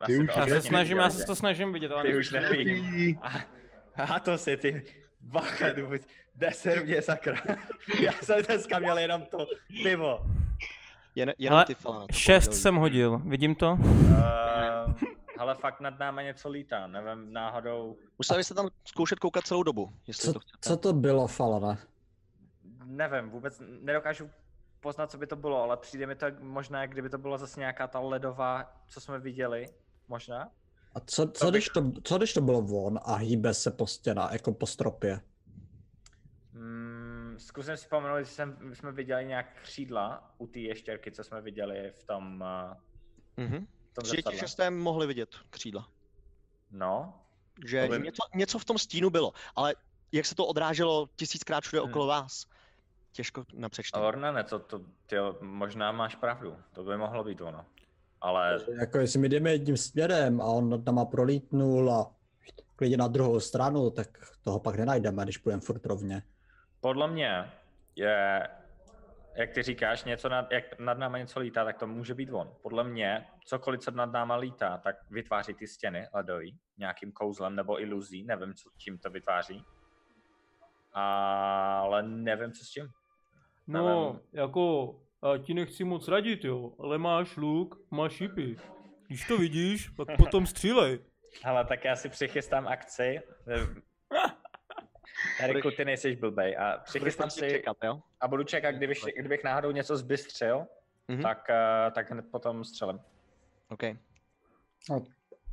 Asi Ty už to Já se snažím, já se to snažím vidět, ale Ty už nevidím. Nepí. <laughs> A, a to si ty bacha, dubuť, deser mě sakra. Já jsem dneska měl jenom to pivo. Jen, jenom Hele, ty Falana. to Šest jsem hodil, vidím to? Uh, ale fakt nad náma něco lítá, nevím, náhodou, Museli jste tam zkoušet koukat celou dobu, jestli Co, to chcete. co to bylo, Falane? nevím, vůbec nedokážu poznat, co by to bylo, ale přijde mi to možná, kdyby to bylo zase nějaká ta ledová, co jsme viděli, možná. A co, co, když to, co když to bylo von a hýbe se po stěnách, jako po stropě? Mm, zkusím si vzpomenout, že jsem, jsme viděli nějak křídla u té ještěrky, co jsme viděli v tom, uh, Mhm. v tom šestem mohli vidět křídla. No, Že by- něco, něco v tom stínu bylo, ale jak se to odráželo tisíckrát všude Hmm. okolo vás, těžko na přečtení. Orne, ne, to, to, tyjo, možná máš pravdu, to by mohlo být ono. Ale Jako jestli my jdeme jedním směrem a on nad náma prolítnul a klidně na druhou stranu, tak toho pak nenajdeme, když půjdeme furt rovně. podle mě je, jak ty říkáš, něco nad, jak nad náma něco lítá, tak to může být on. Podle mě, cokoliv, co nad náma lítá, tak vytváří ty stěny ledový, nějakým kouzlem nebo iluzí, nevím, co, čím to vytváří. Ale nevím, co s tím. No, Nevím. jako, já ti nechci moc radit, jo, ale máš luk, máš šipy. Když to vidíš, tak potom střílej. Ale tak já si přichystám akci. <laughs> Eriku, ty nejsiš blbej. A přichystám si čekat, jo? a budu čekat, kdybych, kdybych náhodou něco zbystřil, Mhm. tak, eh, tak hned potom střelím. OK. No,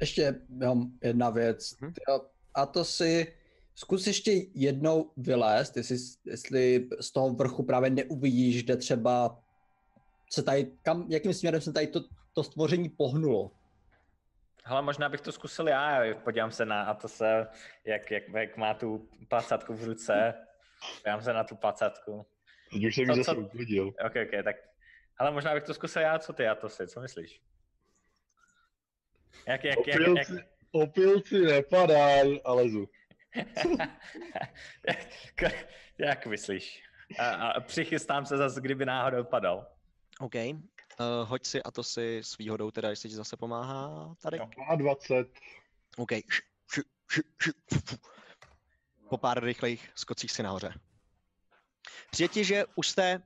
ještě jenom jedna věc. Mhm. Jo, A to si zkus ještě jednou vylézt, jestli, jestli z toho vrchu právě neuvidíš, kde třeba se tady, kam, jakým směrem se tady to, to stvoření pohnulo. Hele, možná bych to zkusil já, podívám se na a to se, jak, jak, jak má tu placatku v ruce, podívám se na tu placatku. Teď už jsem ji zase co- uklidil. Ok, ok, tak, hele, možná bych to zkusil já, co ty, a to si, co myslíš? Jak, jak, jak, jak, Opilci, opilci nepadají a lezu. jak, <laughs> jak myslíš? A, a přichystám se zase, kdyby náhodou padal. OK. Uh, hoď si a to si s výhodou teda, jestli ti zase pomáhá tady. A 20. OK. Po pár rychlejch skocích si nahoře. Přijde ti, že už jste,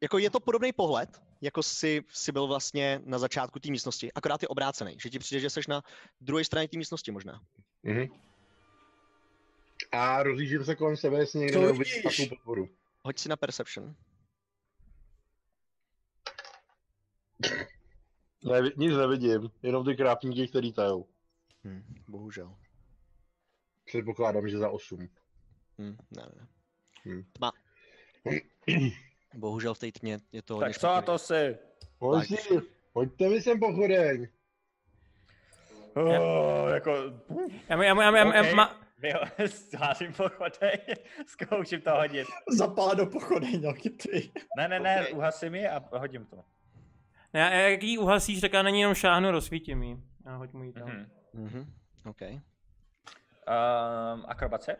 jako je to podobný pohled, jako si, si byl vlastně na začátku té místnosti, akorát je obrácený, že ti přijde, že jsi na druhé straně té místnosti možná. Mhm. A rozlížím se kolem sebe, jestli někdo vidíš? takovou podporu. Hoď si na Perception. Nevi, nic nevidím, jenom ty krápníky, který tajou. Hm, bohužel. Předpokládám, že za 8. Hm, ne, ne. Hm. Tma. Bohužel v té tmě je to hodně Tak co to si? Hoši, pojďte mi sem pochodeň. Oh, jako, Já, já, já, já, já, OK. ma, Vy ho házím po chodej, zkouším to hodit. Zapálá do pochodeň, ty. Ne, ne, ne, OK. uhasím ji a hodím to. Já, já, jak ji uhasíš, tak já na ní jenom šáhnu, rozsvítím ji. Já hoď mu ji tam. Mhm. Mhm. OK. Um, akrobace?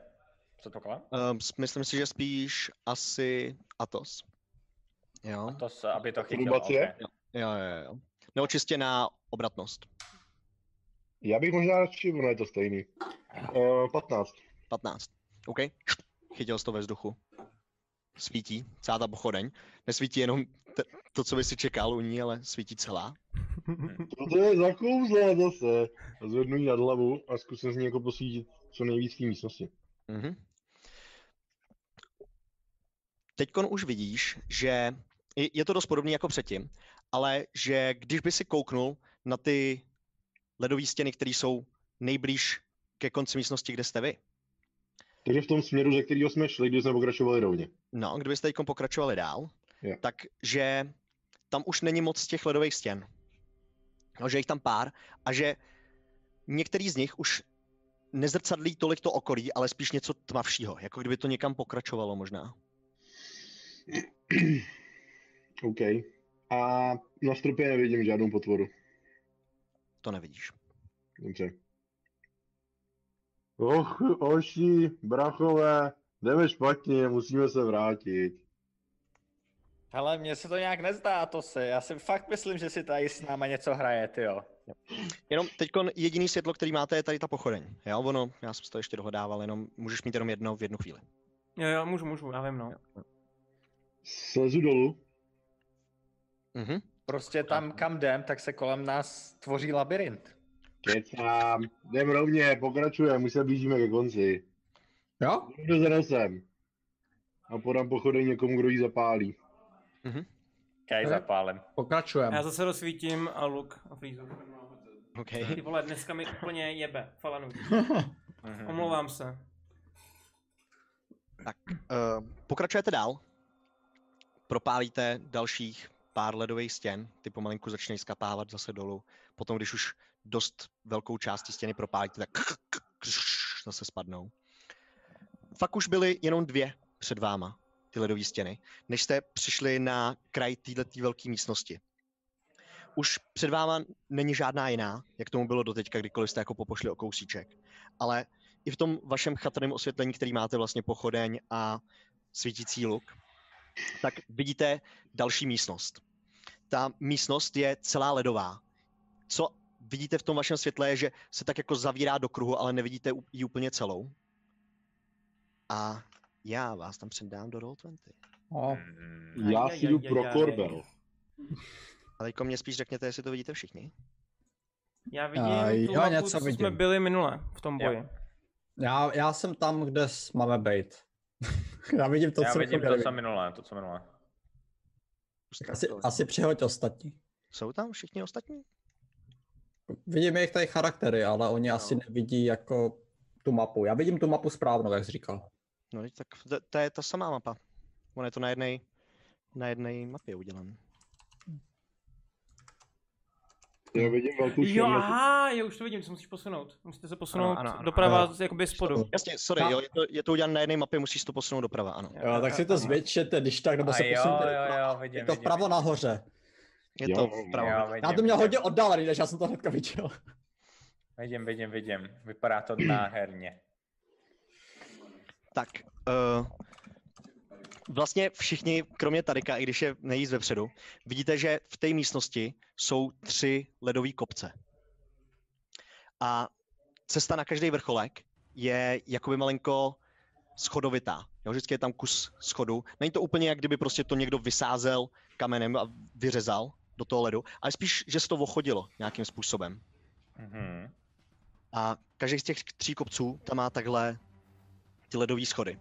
Předpokládám. Um, myslím si, že spíš asi Atos. Jo, To, s- aby to chytilo. Akrobacie? okay. jo, jo, jo. Nebo čistě na obratnost. Já bych možná radši, ono je to stejný. Uh, 15. 15. OK. Chytil jsi to ve vzduchu. Svítí, celá ta pochodeň. Nesvítí jenom te- to, co by si čekal u ní, ale svítí celá. To je za kouzla zase? A Zvednu ji nad hlavu a zkusím z ní jako posvítit co nejvíc v té místnosti. Mhm. Teďkon už vidíš, že je- je to dost podobné jako předtím, ale že když by si kouknul na ty ledové stěny, které jsou nejblíž ke konci místnosti, kde jste vy, Takže v tom směru, ze kterého jsme šli, když jsme pokračovali rovně. no, kdybyste teď pokračovali dál, Jo. takže tam už není moc těch ledových stěn. No, že jich tam pár a že některý z nich už nezrcadlí tolik to okolí, ale spíš něco tmavšího, jako kdyby to někam pokračovalo možná. <clears throat> OK. A na stropě nevidím žádnou potvoru. To nevidíš. Dobře. Och, oši, brachové, jdeme špatně, musíme se vrátit. Hele, mně se to nějak nezdá, to se. Já si fakt myslím, že si tady s náma něco hraje, ty jo. Jenom teď jediný světlo, který máte, je tady ta pochodeň. Jo, ono, já jsem si to ještě dohodával, jenom můžeš mít jenom jedno v jednu chvíli. Jo, jo, můžu, můžu, já vím, no. Slezu dolů. Mhm. Prostě tam, kam jdem, tak se kolem nás tvoří labirint. Kecám, jdem rovně, pokračujeme, my se blížíme ke konci. Jo? Jdu za nosem. A podám pochodeň někomu, kdo ji zapálí. Kaj Ne. zapálem. Pokračujeme. Já zase rozsvítím a luk a flízu. OK. Ty vole, dneska mi úplně jebe, falanu. Mhm. Omlouvám se. Uh, pokračujete dál. Propálíte dalších pár ledových stěn, ty pomalinku začínají skapávat zase dolů. Potom, když už dost velkou část té stěny propálíte, tak zase spadnou. Fakt už byly jenom dvě před váma, ty ledové stěny, než jste přišli na kraj této velké místnosti. Už před váma není žádná jiná, jak tomu bylo doteďka, kdykoliv jste jako popošli o kousíček. Ale i v tom vašem chatrném osvětlení, který máte vlastně pochodeň a svítící luk, tak vidíte další místnost. Ta místnost je celá ledová. Co vidíte v tom vašem světle je, že se tak jako zavírá do kruhu, ale nevidíte ji úplně celou. A já vás tam předám do Roll20. O, Mhm. Já si jdu pro korbel. A teďko mě spíš řekněte, jestli to vidíte všichni. Já vidím A tu jo, mapu, něco co jsme vidím. byli minule v tom Jo. boji. já, já jsem tam, kde s- máme být. <laughs> já vidím to, Já co vidím jako to, co minulé, to, co minulé. Asi, asi přihoď ostatní. Jsou tam všichni ostatní? Vidím jejich tady charaktery, ale oni asi nevidí jako tu mapu. Já vidím tu mapu správnou, jak jsi říkal. No, tak to, to je ta samá mapa. On je to na jedné na jedné mapě udělan. Já vidím velkou Jo, černou. aha, jo, už to vidím, co musíš posunout. Musíte se posunout ano, ano. doprava, Ano. jakoby spodu. Jasně, sorry, jo, je to, je to udělané na jedné mapě, musíš to posunout doprava, ano. Jo, tak si to zvětšete, když tak, nebo se jo, posuňte jo, doprava. jo, vidím, Je to vpravo vidím. nahoře. Je Jo, to jo, vpravo. Jo, vidím. vidím, Já to měl vidím. hodně oddalený, než já jsem to hnedka viděl. Vidím, vidím, vidím. Vypadá to nádherně. Tak, uh, vlastně všichni, kromě Tarika, i když je nejíst vepředu, vidíte, že v té místnosti jsou tři ledové kopce. A cesta na každý vrcholek je jakoby malinko schodovitá. Jo, vždycky je tam kus schodu. Není to úplně, jak kdyby prostě to někdo vysázel kamenem a vyřezal do toho ledu, ale spíš, že se to ochodilo nějakým způsobem. Mhm. A každý z těch tří kopců tam má takhle ty ledové schody.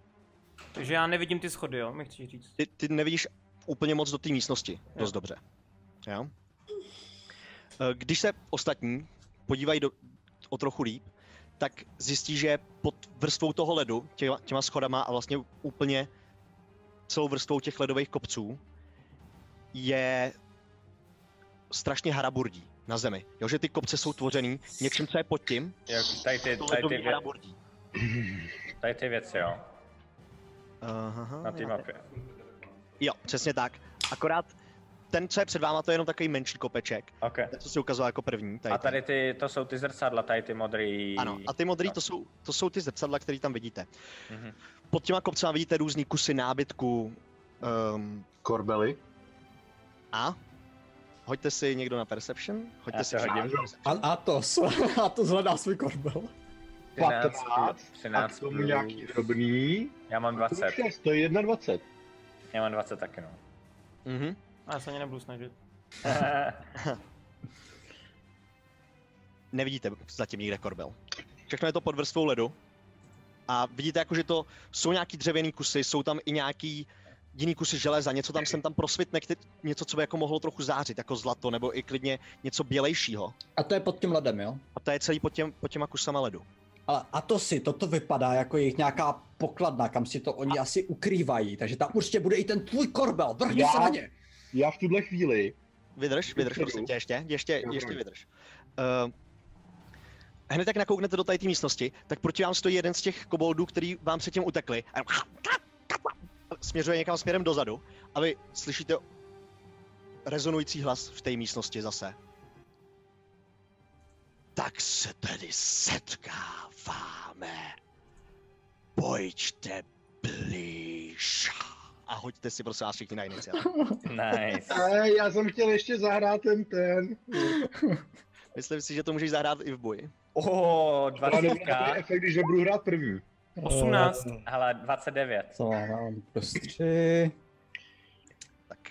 Takže já nevidím ty schody, jo, mi chci říct. ty, ty nevidíš úplně moc do té místnosti dost dobře. Jo? Eh, Když se ostatní podívají do, o trochu líp, tak zjistí, že pod vrstvou toho ledu, těma, těma schodama a vlastně úplně celou vrstvou těch ledových kopců je strašně haraburdí na zemi. Jo, že ty kopce jsou tvořený něčím, co je pod tím, Jo, tady ty, to tady ty. Tady ty věci, jo, Aha, na té mapě. Jo, přesně tak. Akorát ten, co je před váma, to je jenom takový menší kopeček. OK. Ten, co si ukazoval jako první. Tady A tady ty, to jsou ty zrcadla, tady ty modrý. Ano, a ty modrý, no. to jsou, to jsou ty zrcadla, které tam vidíte. Mhm. Pod těma kopcema vidíte různý kusy nábytku. Um, Korbely. a? Hoďte si někdo na Perception. Hoďte Já si se hodím. Perception. A, Atos, <laughs> Atos hledá svůj korbel. 13, 15 a k 13 tomu plus- nějaký drobný. Já mám 20. 6, to je 21. Já mám 20 taky, no. Mhm. A já se ani nebudu snažit. <laughs> Nevidíte zatím nikde korbel. Všechno je to pod vrstvou ledu. A vidíte jako, že to jsou nějaký dřevěný kusy, jsou tam i nějaký jiný kusy železa, něco tam sem tam prosvitne, něco, co by jako mohlo trochu zářit, jako zlato, nebo i klidně něco bělejšího. A to je pod tím ledem, jo? A to je celý pod, těm, pod těma kusama ledu. Ale Atosi, toto vypadá jako jejich nějaká pokladna, kam si to oni asi ukrývají, takže tam určitě bude i ten tvůj korbel, vrhni Já? se na ně! Já v tuhle chvíli Vydrž, vydrž, prosím tě, ještě, ještě, ještě vydrž. Uh, hned jak nakouknete do té místnosti, tak proti vám stojí jeden z těch koboldů, který vám předtím utekli. A směřuje někam směrem dozadu a vy slyšíte rezonující hlas v té místnosti zase. Tak se tedy setkáváme. Pojďte blíž. A hoďte si prosím vás všichni na iniciativu. <laughs> nice. Ej, já jsem chtěl ještě zahrát ten ten. Myslím si, že to můžeš zahrát i v boji. Oh, Ale 20. nebude takový efekt, když nebudu hrát první. 18. Hele, 29. Co mám? Plus 3.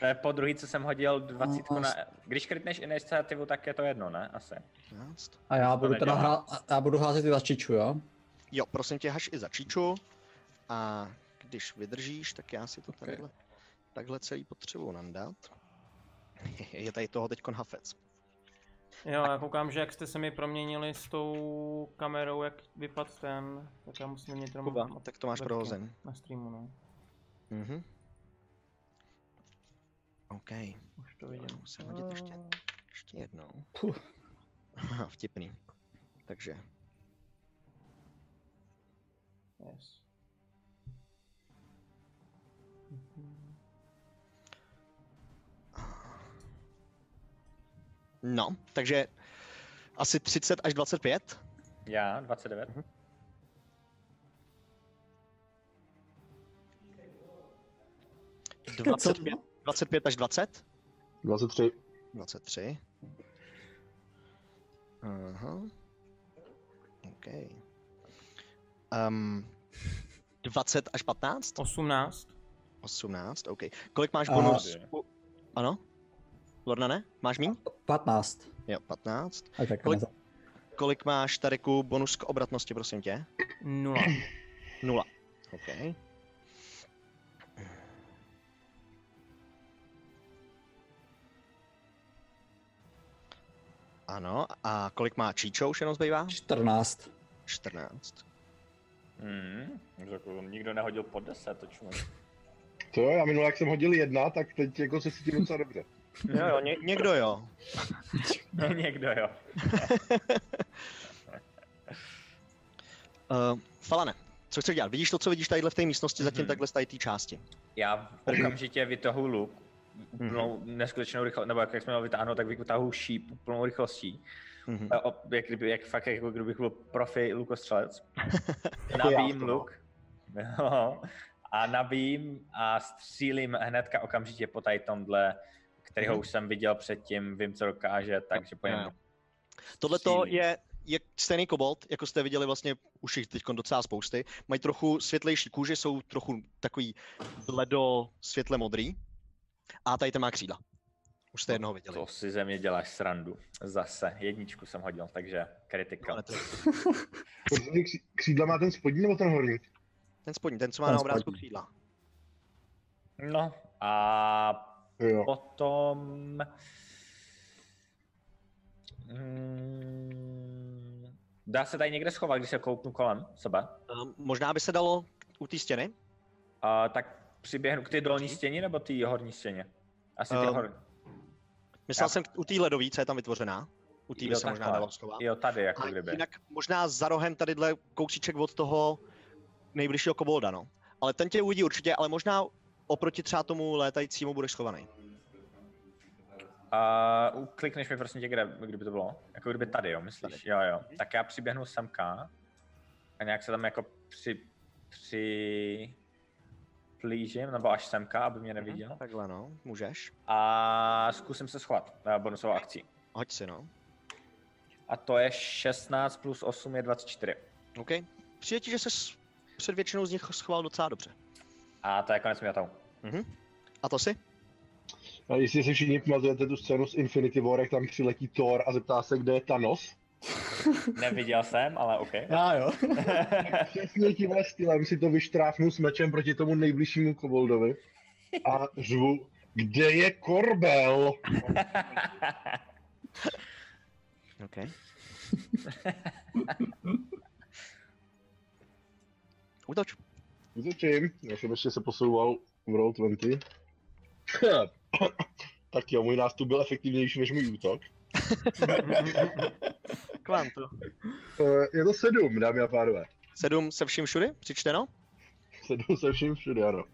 To je po druhý, co jsem hodil 20 na... Když krytneš iniciativu, tak je to jedno, ne? Asi. 15. A já budu teda hrát, já budu házet i za čiču, jo? Jo, prosím tě, haš i za číču. A když vydržíš, tak já si to Ok. tadyhle, takhle celý potřebuji nandat. <laughs> Je tady toho teďkon hafec. Jo, já koukám, že jak jste se mi proměnili s tou kamerou, jak vypadl ten, tak já musím mít Kuba, tak to máš prohozen. na streamu, no. Mhm. OK, Už to vidím. musím hodit ještě, ještě jednou. Puh. Vtipný. Takže, Yes. Mhm. no, takže asi 30 až 25. Já, 29. 25, 25 až 20. 23. 23. Aha. OK. Um, 20 až 15? 18. 18, OK. Kolik máš bonus? u- Ano? Lorna, ne? Máš míň? 15. Jo, 15. A tak Kolik- Kolik máš, Tareku, bonus k obratnosti, prosím tě? Nula. Nula. OK. Ano, a kolik má Číčo už jenom zbývá? 14. 14. Hmm, jako nikdo nehodil pod 10, to čmu. <laughs> To jo, já minule, jak jsem hodil jedna, tak teď jako se cítím docela dobře. <laughs> Jo, jo, ně, <laughs> někdo jo. Někdo jo. Uh, Falane, co chceš dělat? Vidíš to, co vidíš tadyhle v té místnosti, zatím Mhm. takhle z té části. Já okamžitě vytahu luk, úplnou neskutečnou rychlost, nebo jak, jak jsme ho vytáhnout, tak vytahu šíp úplnou rychlostí. Mhm. A op- Jak, kdyby, jak fakt jako kdybych byl profi lukostřelec. <laughs> Skoro. luk. Jo. <laughs> A nabíjím a střílím hnedka okamžitě po tady tomhle, kterýho Mhm. už jsem viděl předtím, vím, co dokáže, takže po něm Tohle to je, je stejný kobold, jako jste viděli vlastně už jich teď docela spousty. Mají trochu světlejší kůži, jsou trochu takový bledo světle modrý. A tady ten má křídla. Už jste jednoho viděli. To si ze mě děláš srandu. Zase, jedničku jsem hodil, takže kritika. Ale to <laughs> křídla má ten spodní nebo ten horní? ten spodní, ten, co má Ten na obrázku spodní. křídla. No a Jo. potom... Mm, dá se tady někde schovat, když se kouknu kolem sebe? Um, možná by se dalo u té stěny. A tak přiběhnu k ty dolní stěně nebo ty horní stěně? Asi ty Ehm, horní. Myslel Já- jsem u té ledové, co je tam vytvořená. U té by se možná dalo schovat. Jo, tady jako A kdyby. jinak možná za rohem tadyhle kousíček od toho nejbližšího kobolda, no. Ale ten tě uvidí určitě, ale možná oproti třeba tomu létajícímu budeš schovaný. Uh, klikneš mi prosím tě, kde, kdyby to bylo? Jako kdyby tady, jo, myslíš? Jo, jo. Tak já přiběhnu semka a nějak se tam jako při, při plížím, nebo až semka, aby mě neviděl. Mhm, Takhle no, můžeš. A zkusím se schovat na bonusovou akcí. Hoď si no. A to je 16 plus 8 je 24. OK. Přijde ti, že se před většinou z nich schoval docela dobře. A to je konec mi to. Mhm. A to si? A jestli si všichni pamatujete tu scénu z Infinity War, jak tam přiletí Thor a zeptá se, kde je Thanos, <laughs> Neviděl jsem, ale OK. Já jo. přesně tímhle stylem si to vyštráfnu s mečem proti tomu nejbližšímu koboldovi a řvu, kde je Korbel? <laughs> OK. <laughs> Útoč. Útočím, já jsem ještě se posouval v roll 20. <coughs> tak jo, můj nástup byl efektivnější než můj útok. <laughs> Kvantu. Eh, Je to sedm, dámy a pánové. Sedm se vším všudy, přičteno. Sedm se vším všude, ano.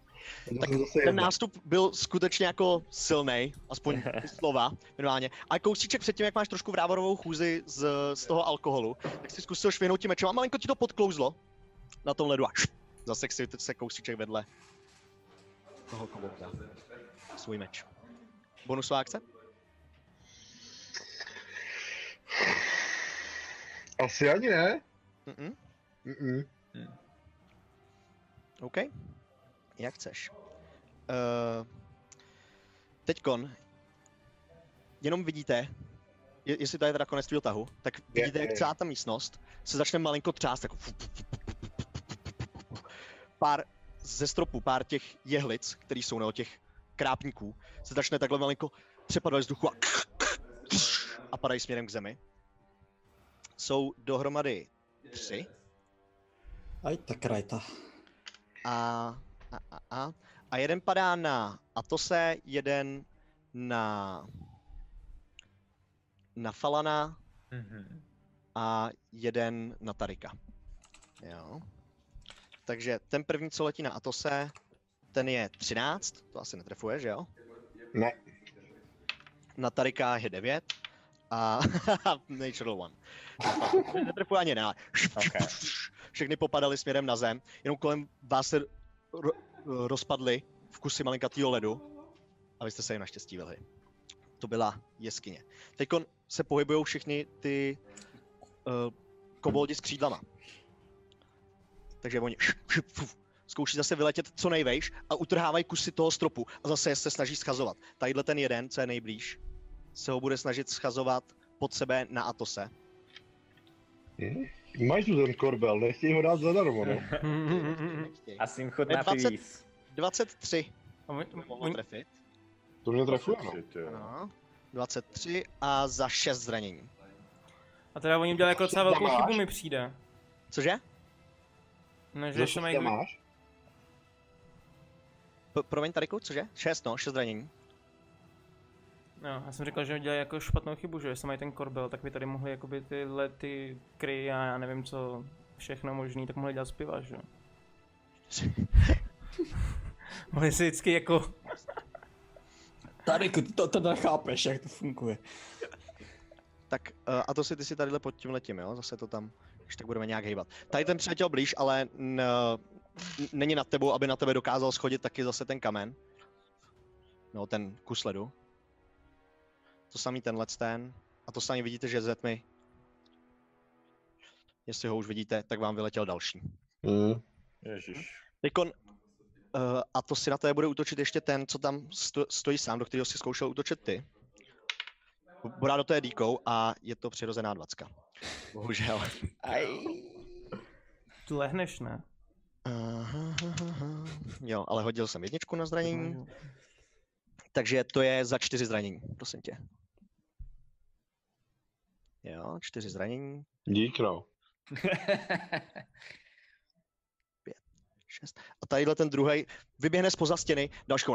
Tak Ten nástup byl skutečně jako silný, aspoň ty <laughs> slova minimálně. A kousíček předtím, jak máš trošku vrávorovou chůzi z, z toho alkoholu, tak si zkusil švihnout tím mečem a malinko ti to podklouzlo na tom ledu a šp, zase si se kousíček vedle toho kobolda. Svůj meč. Bonusová akce? Asi ani ne. Mm-mm. Mm-mm. OK. Jak chceš. Uh, teďkon, jenom vidíte, je, jestli to je teda konec tvýho tahu, tak vidíte, jak je. celá ta místnost se začne malinko třást, jako pár ze stropu, pár těch jehlic, které jsou nebo těch krápníků, se začne takhle malinko přepadat z vzduchu a, a padají směrem k zemi. Jsou dohromady tři. Aj tak rajta. A, a, a, a, a jeden padá na Atose, jeden na na Falana Mhm. a jeden na Tarika. Jo. Takže ten první, co letí na Atose, ten je 13, to asi netrefuje, že jo? Ne. Na Tarika je 9 a <laughs> Natural One. <laughs> Netrefuje ani ne. Všechny popadaly směrem na zem, jenom kolem vás se ro- rozpadly v kusy malinkatýho ledu a vy jste se jim naštěstí vylhli. To byla jeskyně. Teď se pohybují všichni ty uh, koboldi s křídlama. Takže oni zkouší zase vyletět co nejvejš a utrhávají kusy toho stropu a zase se snaží schazovat. Tadyhle ten jeden, co je nejblíž, se ho bude snažit schazovat pod sebe na Atose. Hm? Máš tu ten Korbel, nechtěj ho dát zadarmo, no. <laughs> A s ním chutná 20. pivíc. 23 A oni- mohlo trefit. To mě trefuje, no. Ano. 23 a za 6 zranění. A teda oni udělali jako docela velkou chybu mi přijde. Cože? No, že se mají... máš? P- promiň, Tariku, cože? 6, no, 6 zranění. No, já jsem říkal, že udělali jako špatnou chybu, že se mají ten korbel, tak by tady mohli jakoby ty lety, kry a já nevím co, všechno možný, tak mohli dělat z piva, že jo. <laughs> mohli si vždycky jako, Tady to, to nechápeš, jak to funguje. Tak uh, a to si ty si tadyhle pod tím letím, jo? Zase to tam, když tak budeme nějak hejbat. Tady ten přiletěl blíž, ale n, n- není nad tebou, aby na tebe dokázal schodit taky zase ten kamen. No, ten kus ledu. To samý tenhle ten. A to samý vidíte, že ze tmy. Jestli ho už vidíte, tak vám vyletěl další. Hm. Ježiš. Teďkon, uh, a to si na tebe bude útočit ještě ten, co tam sto, stojí sám, do kterého si zkoušel útočit ty. Bodá do té díkou a je to přirozená dvacka. Bohužel. tu lehneš, ne? Aha, aha. Jo, ale hodil jsem jedničku na zranění, takže to je za čtyři zranění, prosím tě. Jo, čtyři zranění, Dík, no. <laughs> šest. A tadyhle ten druhý vyběhne spoza stěny, další.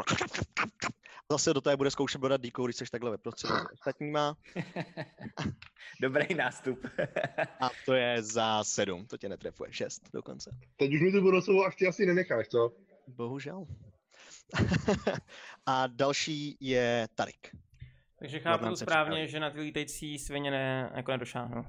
Zase do té bude zkoušet bodat díkou, když jsi takhle ve prostředí s ostatníma. <laughs> Dobrý nástup. A to je za sedm, to tě netrefuje, šest dokonce. Teď už mi tu bonusovou akci asi nenecháš, co? Bohužel. <laughs> a další je Tarik. Takže chápu to správně, že na ty lítající svině ne, jako nedošáhnu.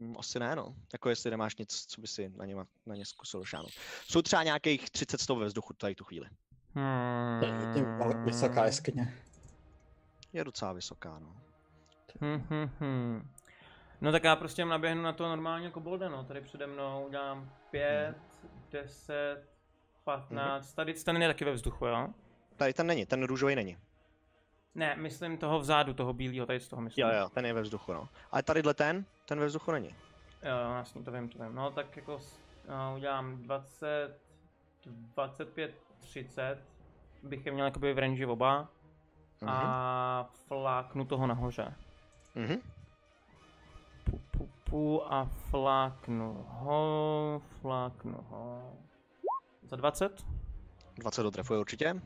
Hm, Asi ne, no. Jako jestli nemáš nic, co by si na ně, na ně zkusil šáhnout. Jsou třeba nějakých 30 stov ve vzduchu tady tu chvíli. Hmm. Tím vysoká jeskyně. Je docela vysoká, no. Hmm, hmm, hmm. No tak já prostě naběhnu na to normálně kobolda, no. Tady přede mnou udělám 5, 10, 15. Tady ten je taky ve vzduchu, jo? Tady ten není, ten růžový není. Ne, myslím toho vzadu, toho bílého, tady z toho myslím. Jo, jo, ten je ve vzduchu, no. Ale tadyhle ten, ten ve vzduchu není. Jo, jasně, to vím, to vím. No tak jako no, udělám 20, 25, 30. Bych je měl jakoby v range oba. Mhm. A fláknu toho nahoře. Mhm. Pu, pu, pu a fláknu ho, fláknu ho. Za 20 20 do trefuje určitě.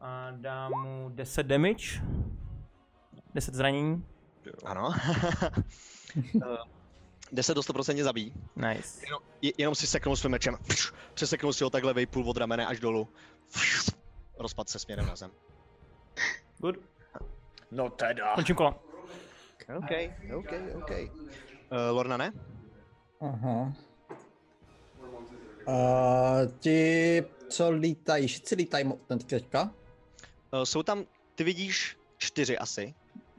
A dám mu 10 damage. 10 zranění. Ano. <laughs> Eh, 10 do 100% zabíjí. Nice. Jenom, je- jenom si seknul svým mečem. Přeseknul si ho takhle vejpůl od ramene až dolů. Rozpad se směrem na zem. Good. No teda. Končím kolo. OK, OK, OK. Uh, Lorna ne? Aha. Uh, ti, co lítají, všichni lítají teďka? Uh, jsou tam, ty vidíš čtyři asi,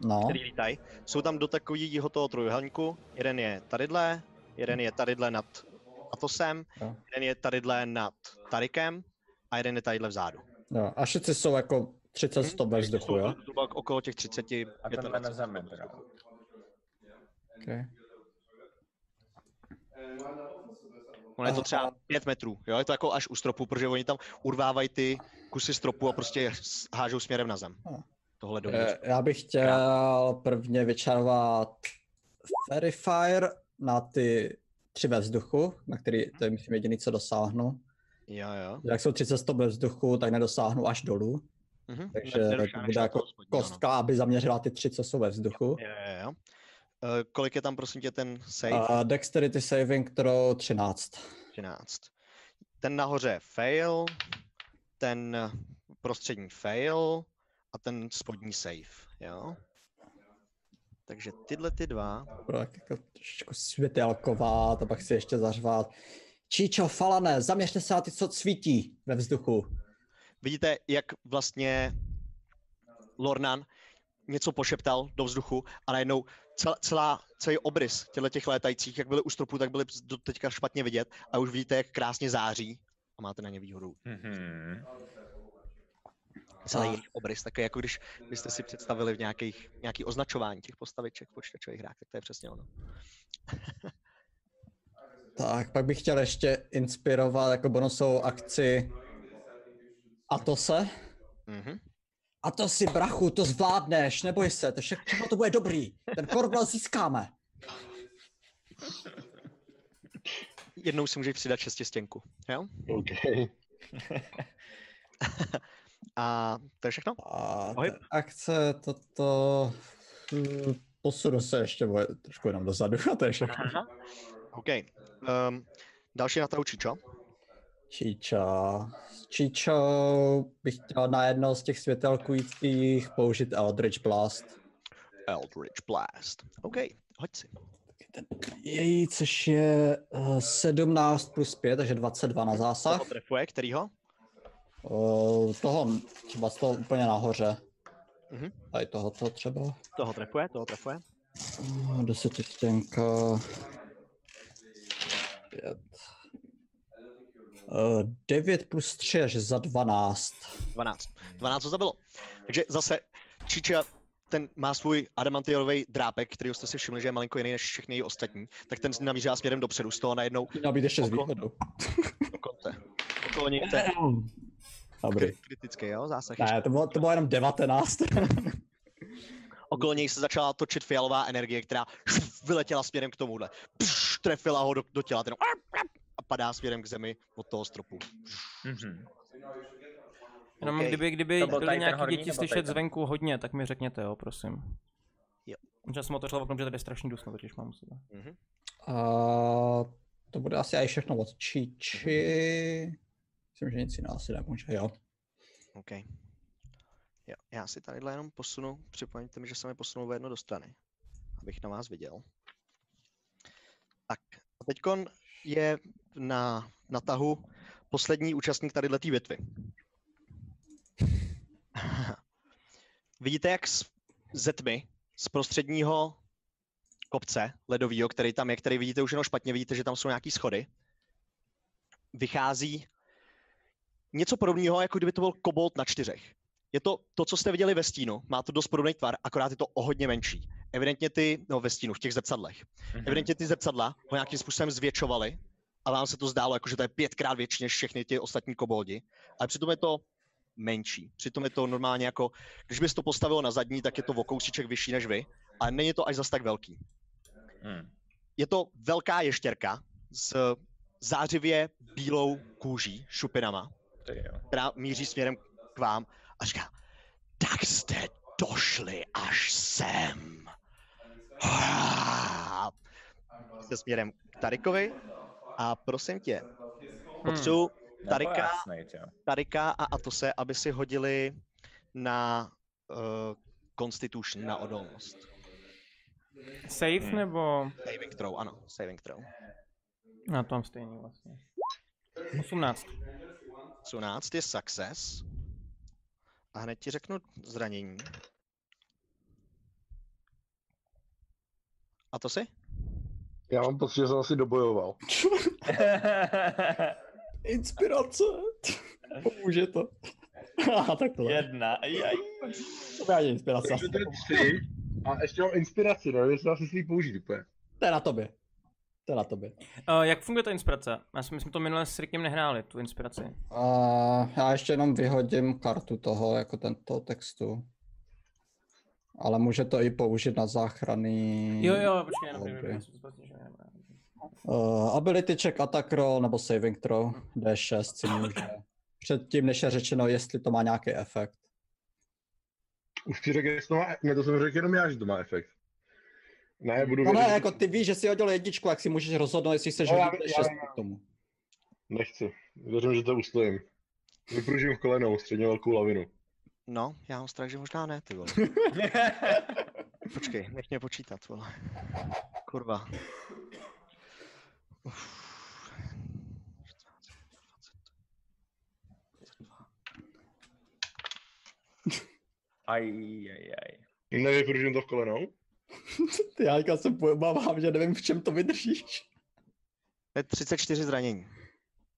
No. který lítají. Jsou tam do takového toho trojuhelníku. Jeden je tadyhle, jeden je tadyhle nad Atosem, Jo. jeden je tadyhle nad Tarikem a jeden je tadyhle vzadu. Jo. A všichni jsou jako 30 Hm? stop ve vzduchu, jo? Zhruba okolo těch 30, A tenhle na 25. zemi teda. Okay. Ono je to třeba 5 metrů, jo? je to jako až u stropu, protože oni tam urvávají ty kusy stropu a prostě hážou směrem na zem. Ano. Tohle do Eh, Já bych chtěl prvně vyčarovat Fairy Fire na ty tři ve vzduchu, na který to je myslím jediný, co dosáhnu. Jo, jo. Jak jsou 30 stop ve vzduchu, tak nedosáhnu až dolů. Mhm. Takže to bude jako no. Kostka, aby zaměřila ty tři, co jsou ve vzduchu. Jo, jo, jo. Eh, kolik je tam prosím tě ten save? A Dexterity Saving Throw 13. 13. Ten nahoře fail, ten prostřední fail a ten spodní save, jo? Takže tyhle ty dva, tak jako trošičku světelková, to pak si ještě zařvat. Číčo, falané, zaměřte se na ty, co svítí ve vzduchu. vidíte, jak vlastně Lornan něco pošeptal do vzduchu a najednou celá, celá celý obrys těchto těch létajících, jak byly u stropu, tak byly do teďka špatně vidět a už vidíte, jak krásně září a máte na ně výhodu. Mhm. Celý A- jejich obrys, také jako když byste si představili v nějakých, nějaký označování těch postaviček v počítačových hrách, tak to je přesně ono. <laughs> Tak, pak bych chtěl ještě inspirovat jako bonusovou akci Atose. Mhm. A to si, brachu, to zvládneš, neboj se, to všechno, všechno to bude dobrý. Ten korbel získáme. <laughs> Jednou si můžeš přidat šestistěnku, jo? OK. <laughs> A to je všechno? A Pohyb. ta akce, toto... hm, Posunu se ještě bude trošku jenom dozadu <laughs> a to je všechno. Aha. OK. Um, další na tahu Čičo. Číčo. Číčo bych chtěl na jedno z těch světelkujících použít Eldritch Blast. Eldritch Blast. OK, hoď si. Její, což je uh, 17 plus 5, takže 22 na zásah. Toho trefuje, kterýho? Uh, toho, třeba z toho úplně nahoře. Mhm. Tady tohoto třeba. Toho trefuje, toho trefuje. Uh, Desetistěnka. Pět. Uh, 9 plus 3 až za 12. 12. 12 to zabilo. Takže zase Čiča ten má svůj adamantiový drápek, který jste si všimli, že je malinko jiný než všechny její ostatní, tak ten namířá směrem dopředu, z toho najednou Měl být ještě Oko. výhodou. do konce. Okolo něj ten Dobrý. kri- kritický, jo, zásah. Ne, to bylo, to bylo jenom 19. Okolo něj se začala točit fialová energie, která vyletěla směrem k tomuhle. Pš, trefila ho do, do těla, ten a padá směrem k zemi od toho stropu. Mhm. Jenom OK. kdyby, kdyby byly tady nějaký horní, děti nebo slyšet tady ten? zvenku hodně, tak mi řekněte, jo, prosím. Jo. Že jsem otevřel okno, že tady je strašný dusno, totiž mám u sebe. Mhm. A to bude asi i všechno od Čiči. Myslím, že nic jiného asi nemůže, jo. OK. Jo, já si tadyhle jenom posunu, připomeňte mi, že jsem je posunul o jedno do strany, abych na vás viděl. Tak, a teďkon je na, na tahu poslední účastník tadyhle té bitvy. <laughs> Vidíte, jak z, ze tmy, z prostředního kopce ledového, který tam je, který vidíte už jenom špatně, vidíte, že tam jsou nějaký schody, vychází něco podobného, jako kdyby to byl kobold na čtyřech. Je to to, co jste viděli ve stínu, má to dost podobný tvar, akorát je to o hodně menší. Evidentně ty, no ve stínu, v těch zrcadlech, Mhm. evidentně ty zrcadla ho nějakým způsobem zvětšovaly a vám se to zdálo, jako že to je pětkrát větší než všechny ty ostatní koboldi, ale přitom je to menší. Přitom je to normálně jako, když bys to postavil na zadní, tak je to o kousíček vyšší než vy, ale není to až zas tak velký. Hmm. Je to velká ještěrka s zářivě bílou kůží, šupinama, která míří směrem k vám a říká, tak jste došli až sem. Jste směrem k Tarikovi a prosím tě, potřebuji Nebo Tarika, jasnej. Tarika a Atose, aby si hodili na uh, Constitution, na odolnost. Safe Hmm. nebo... Saving throw, ano, saving throw. Na tom stejný vlastně. 18. 18 je success. A hned ti řeknu zranění. A to si? Já mám pocit, že jsem asi dobojoval. <laughs> <laughs> Inspirace. Pomůže to. <laughs> Aha, takhle. Jedna. Jaj. To je inspirace. Takže to je tři. A ještě mám inspiraci, no, jestli asi si ji použít úplně. To je na tobě. To je na tobě. Uh, jak funguje ta inspirace? Já si myslím, to minule s Rickem nehráli, tu inspiraci. Uh, já ještě jenom vyhodím kartu toho, jako tento textu. Ale může to i použít na záchrany. Jo, jo, počkej, na Dobrý. první. Uh, ability check, attack roll nebo saving throw. D6 si může. Předtím, než je řečeno, jestli to má nějaký efekt. Už ti řekl, jestli to má, ne, to jsem řekl jenom já, že to má efekt. Ne, budu No ne, jako ty víš, že jsi hodil jedničku, jak si můžeš rozhodnout, jestli chceš No, já hodit vím, D6 já vím, k tomu. Nechci. Věřím, že to ustojím. Vypružím kolenou středně velkou lavinu. No, já mám strach, že možná ne, ty vole. <laughs> Počkej, nech mě počítat, vole. Kurva. Uf. Aj, aj, aj. Nevypružím to v kolenou? Ty já teďka se obávám, že nevím, v čem to vydržíš. To je 34 zranění.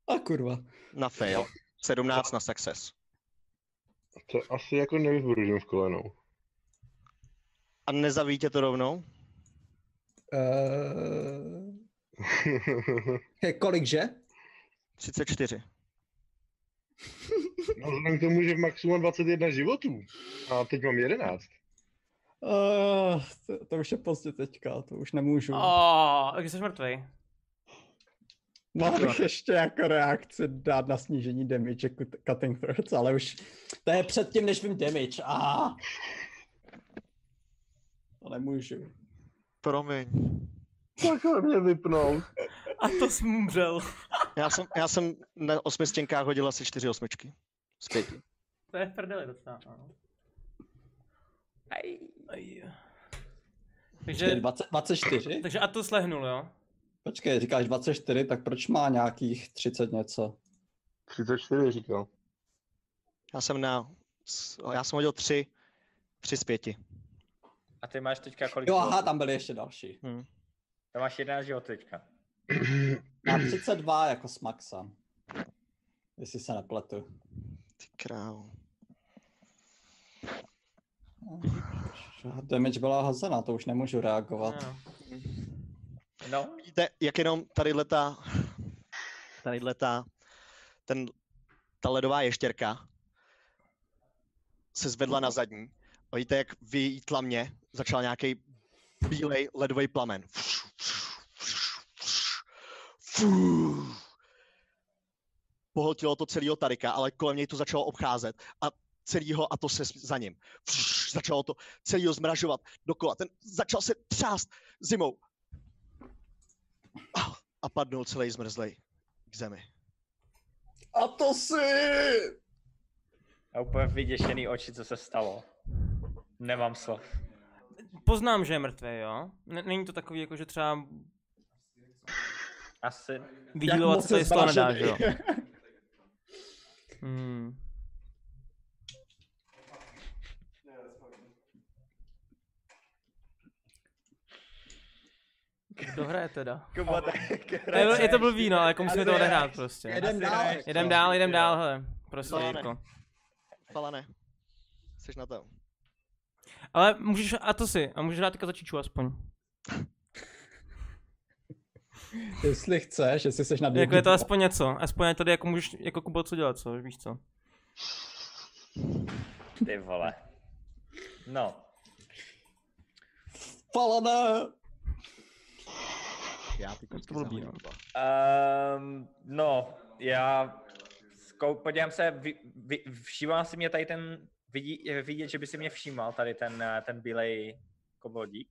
A kurva. Na fail. 17 na success. To asi jako nevypružím v kolenou. A nezavíte to rovnou? Uh... Kolik, že? 34. no, vzhledem k tomu, že mám 21 životů. A teď mám 11. Uh, to, to už je pozdě teďka, to už nemůžu. Oh, takže jsi mrtvej. Mohl bych ještě jako reakci dát na snížení damage jako cutting threats, ale už to je předtím, než vím damage. Ah. To nemůžu. Promiň. Takhle mě vypnout. A to jsi umřel. Já jsem, já jsem na osmi stěnkách hodil asi čtyři osmičky. Z pěti. To je v prdeli docela, ano. Aj. Aj. Takže, 20, 24? takže a to slehnul, jo? Počkej, říkáš 24, tak proč má nějakých 30 něco? 34 říkal. Já jsem na... Já jsem hodil tři, tři z pěti. A ty máš teďka kolik Jo, aha, tam byly ještě další. Hm. To máš 11 životů teďka. Má 32 jako s maxa. Jestli se nepletu. Ty krávo. Damage byla hozená, to už nemůžu reagovat. No. No, Vidíte, jak jenom tady leta, tady leta, ten, ta ledová ještěrka se zvedla na zadní. A vidíte, jak v její tlamě začal nějaký bílej ledový plamen. Pohltilo to celého Tarika, ale kolem něj to začalo obcházet a celýho a to se za ním. Začalo to celýho zmražovat dokola. Ten začal se třást zimou a padnul celý zmrzlej k zemi. A to si! A úplně vyděšený oči, co se stalo. Nemám slov. Poznám, že je mrtvý, jo? N- není to takový, jako že třeba Asi. vydílovat moc se z toho nedá, že jo? <laughs> Hmm. Kdo hraje teda? Kuba, tak Je, je to blbý, no, ale jako musíme to odehrát prostě. Jedem dál. Jedem dál, jedem dál, hele. Prostě, ne. Jirko. Falane. Jsi na to. Ale můžeš, a to si, a můžeš dát za čiču aspoň. <laughs> Jestli chceš, jestli jsi na Jako je to aspoň něco, aspoň tady jako můžeš jako Kubo co dělat, co, víš co. Ty vole. No, Falane! Já ty To blbý, zahodím, no. Um, no, já zkou, podívám se, vy, vy, všímá si mě tady ten, vidí, vidět, že by si mě všímal tady ten, eh, ten bílej kobolík?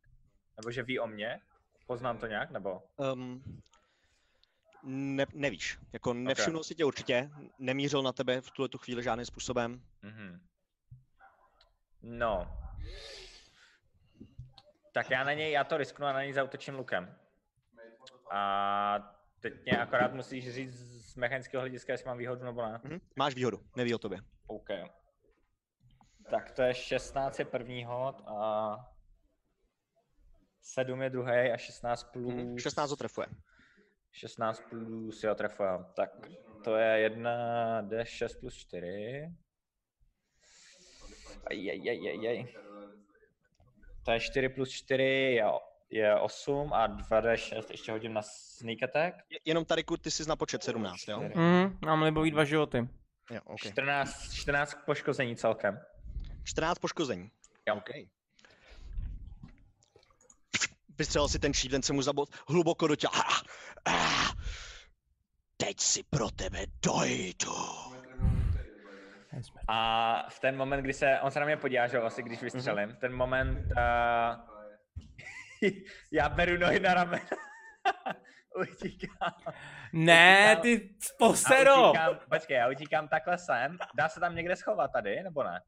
Nebo že ví o mě? Poznám to nějak, nebo? Um, ne, nevíš, jako nevšimnul si tě určitě, nemířil na tebe v tuhle tu chvíli žádným způsobem. Mhm. No. Tak já na něj, já to risknu a na něj zautočím lukem. A teď mě akorát musíš říct z mechanického hlediska, jestli mám výhodu nebo ne. Mhm. Máš výhodu, neví o tobě. OK. Tak to je 16 je první hod a 7 je druhý a 16 plus... Mhm. 16 ho trefuje. 16 plus, jo, trefuje. Tak to je 1 D6 plus 4. Ajajajajaj. To je 4 plus 4 je, je 8 a 2 D6 ještě hodím na sneak attack. Je- Jenom tady ty jsi na počet 17, jo? Mhm, mám libový dva životy. Jo, OK. 14, 14 poškození celkem. 14 poškození. Jo. OK. Vystřelil si ten šílen, se mu zabot hluboko do těla. Ah, ah. Teď si pro tebe dojdu. A v ten moment, kdy se, on se na mě podívá, že jo, asi když vystřelím, Mhm. v ten moment uh, <laughs> já beru nohy na ramena, <laughs> utíkám. Ne, Utíkám- ty A posero! utíkám, počkej, já utíkám takhle sem, dá se tam někde schovat tady, nebo ne?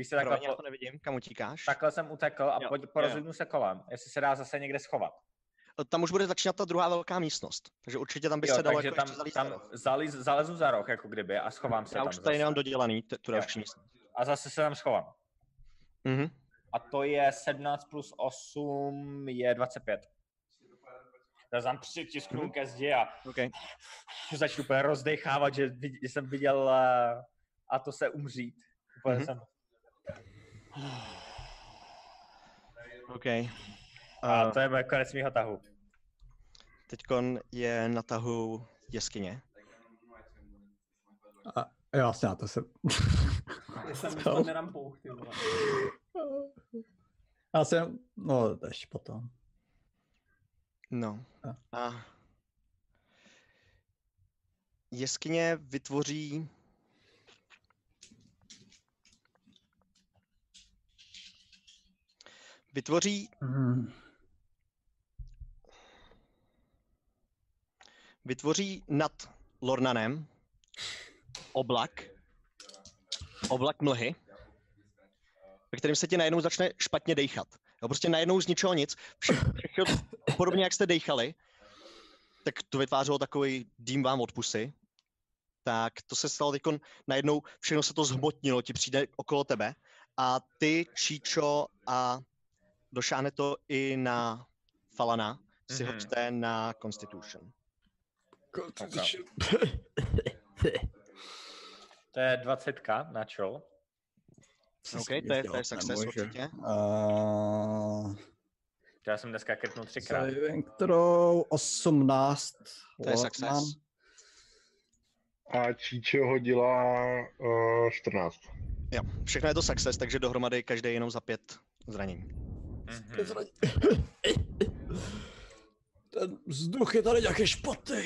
Když se takhle, Promiň, já po, to nevidím, kam utíkáš. takhle jsem utekl a Jo, po, jo. porozhlídnu se kolem, jestli se dá zase někde schovat. Tam už bude začínat ta druhá velká místnost. Takže určitě tam by Jo, se dalo takže jako tam, zalíst tam za roh. zalez, zalezu za roh, jako kdyby, a schovám se Já tam už to tady zase. nemám dodělaný, t- tu další místnost. A zase se tam schovám. Mhm. A to je 17 plus 8 je 25. Já tam přitisknu Mhm. ke zdi a OK. začnu úplně rozdechávat, že, vid- jsem viděl eh, a to se umřít. Úplně Mhm. jsem, OK. a Uh, to je moje konec mýho tahu. teďkon je na tahu jeskyně. A, jo, jasně, to se... Já jsem <laughs> myslel, nerampouch, ty vole. Já jsem, no, ještě potom. No. A. A jeskyně vytvoří vytvoří Hmm. vytvoří nad Lornanem oblak, oblak mlhy, ve kterém se ti najednou začne špatně dejchat. Jo, prostě najednou z ničeho nic, vše, všechno podobně jak jste dejchali, tak to vytvářelo takový dým vám od pusy. Tak to se stalo teď najednou, všechno se to zhmotnilo, ti přijde okolo tebe a ty, Číčo a došáhne to i na Falana, si Mhm. hoďte na Constitution. To je 20 na čo? OK, to je, to je success určitě. Uh, já jsem dneska krtnul třikrát. saving throw 18. To je success. A Číčo hodila uh, 14. Jo, všechno je to success, takže dohromady každý jenom za pět zranění. Mhm. Ten vzduch je tady nějaký špatný.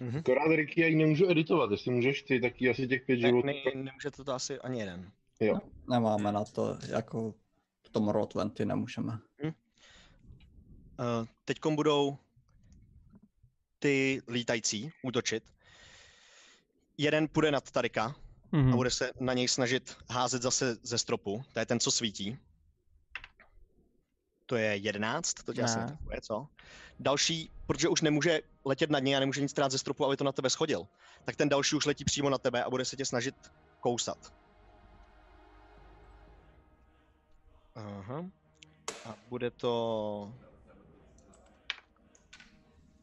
Mhm. Akorát Ricky, já ji nemůžu editovat, jestli můžeš ty, tak asi těch pět Ne, životů. ne, nemůžete to asi ani jeden. Jo. Nemáme na to, jako v tom Roll20 nemůžeme. Uh, Teď budou ty lítající útočit. Jeden půjde nad Tarika, a Mhm. bude se na něj snažit házet zase ze stropu. To je ten, co svítí. To je 11, to tě asi Ne. netrefuje, co? Další, protože už nemůže letět nad něj a nemůže nic trát ze stropu, aby to na tebe schodil, tak ten další už letí přímo na tebe a bude se tě snažit kousat. Aha. A bude to...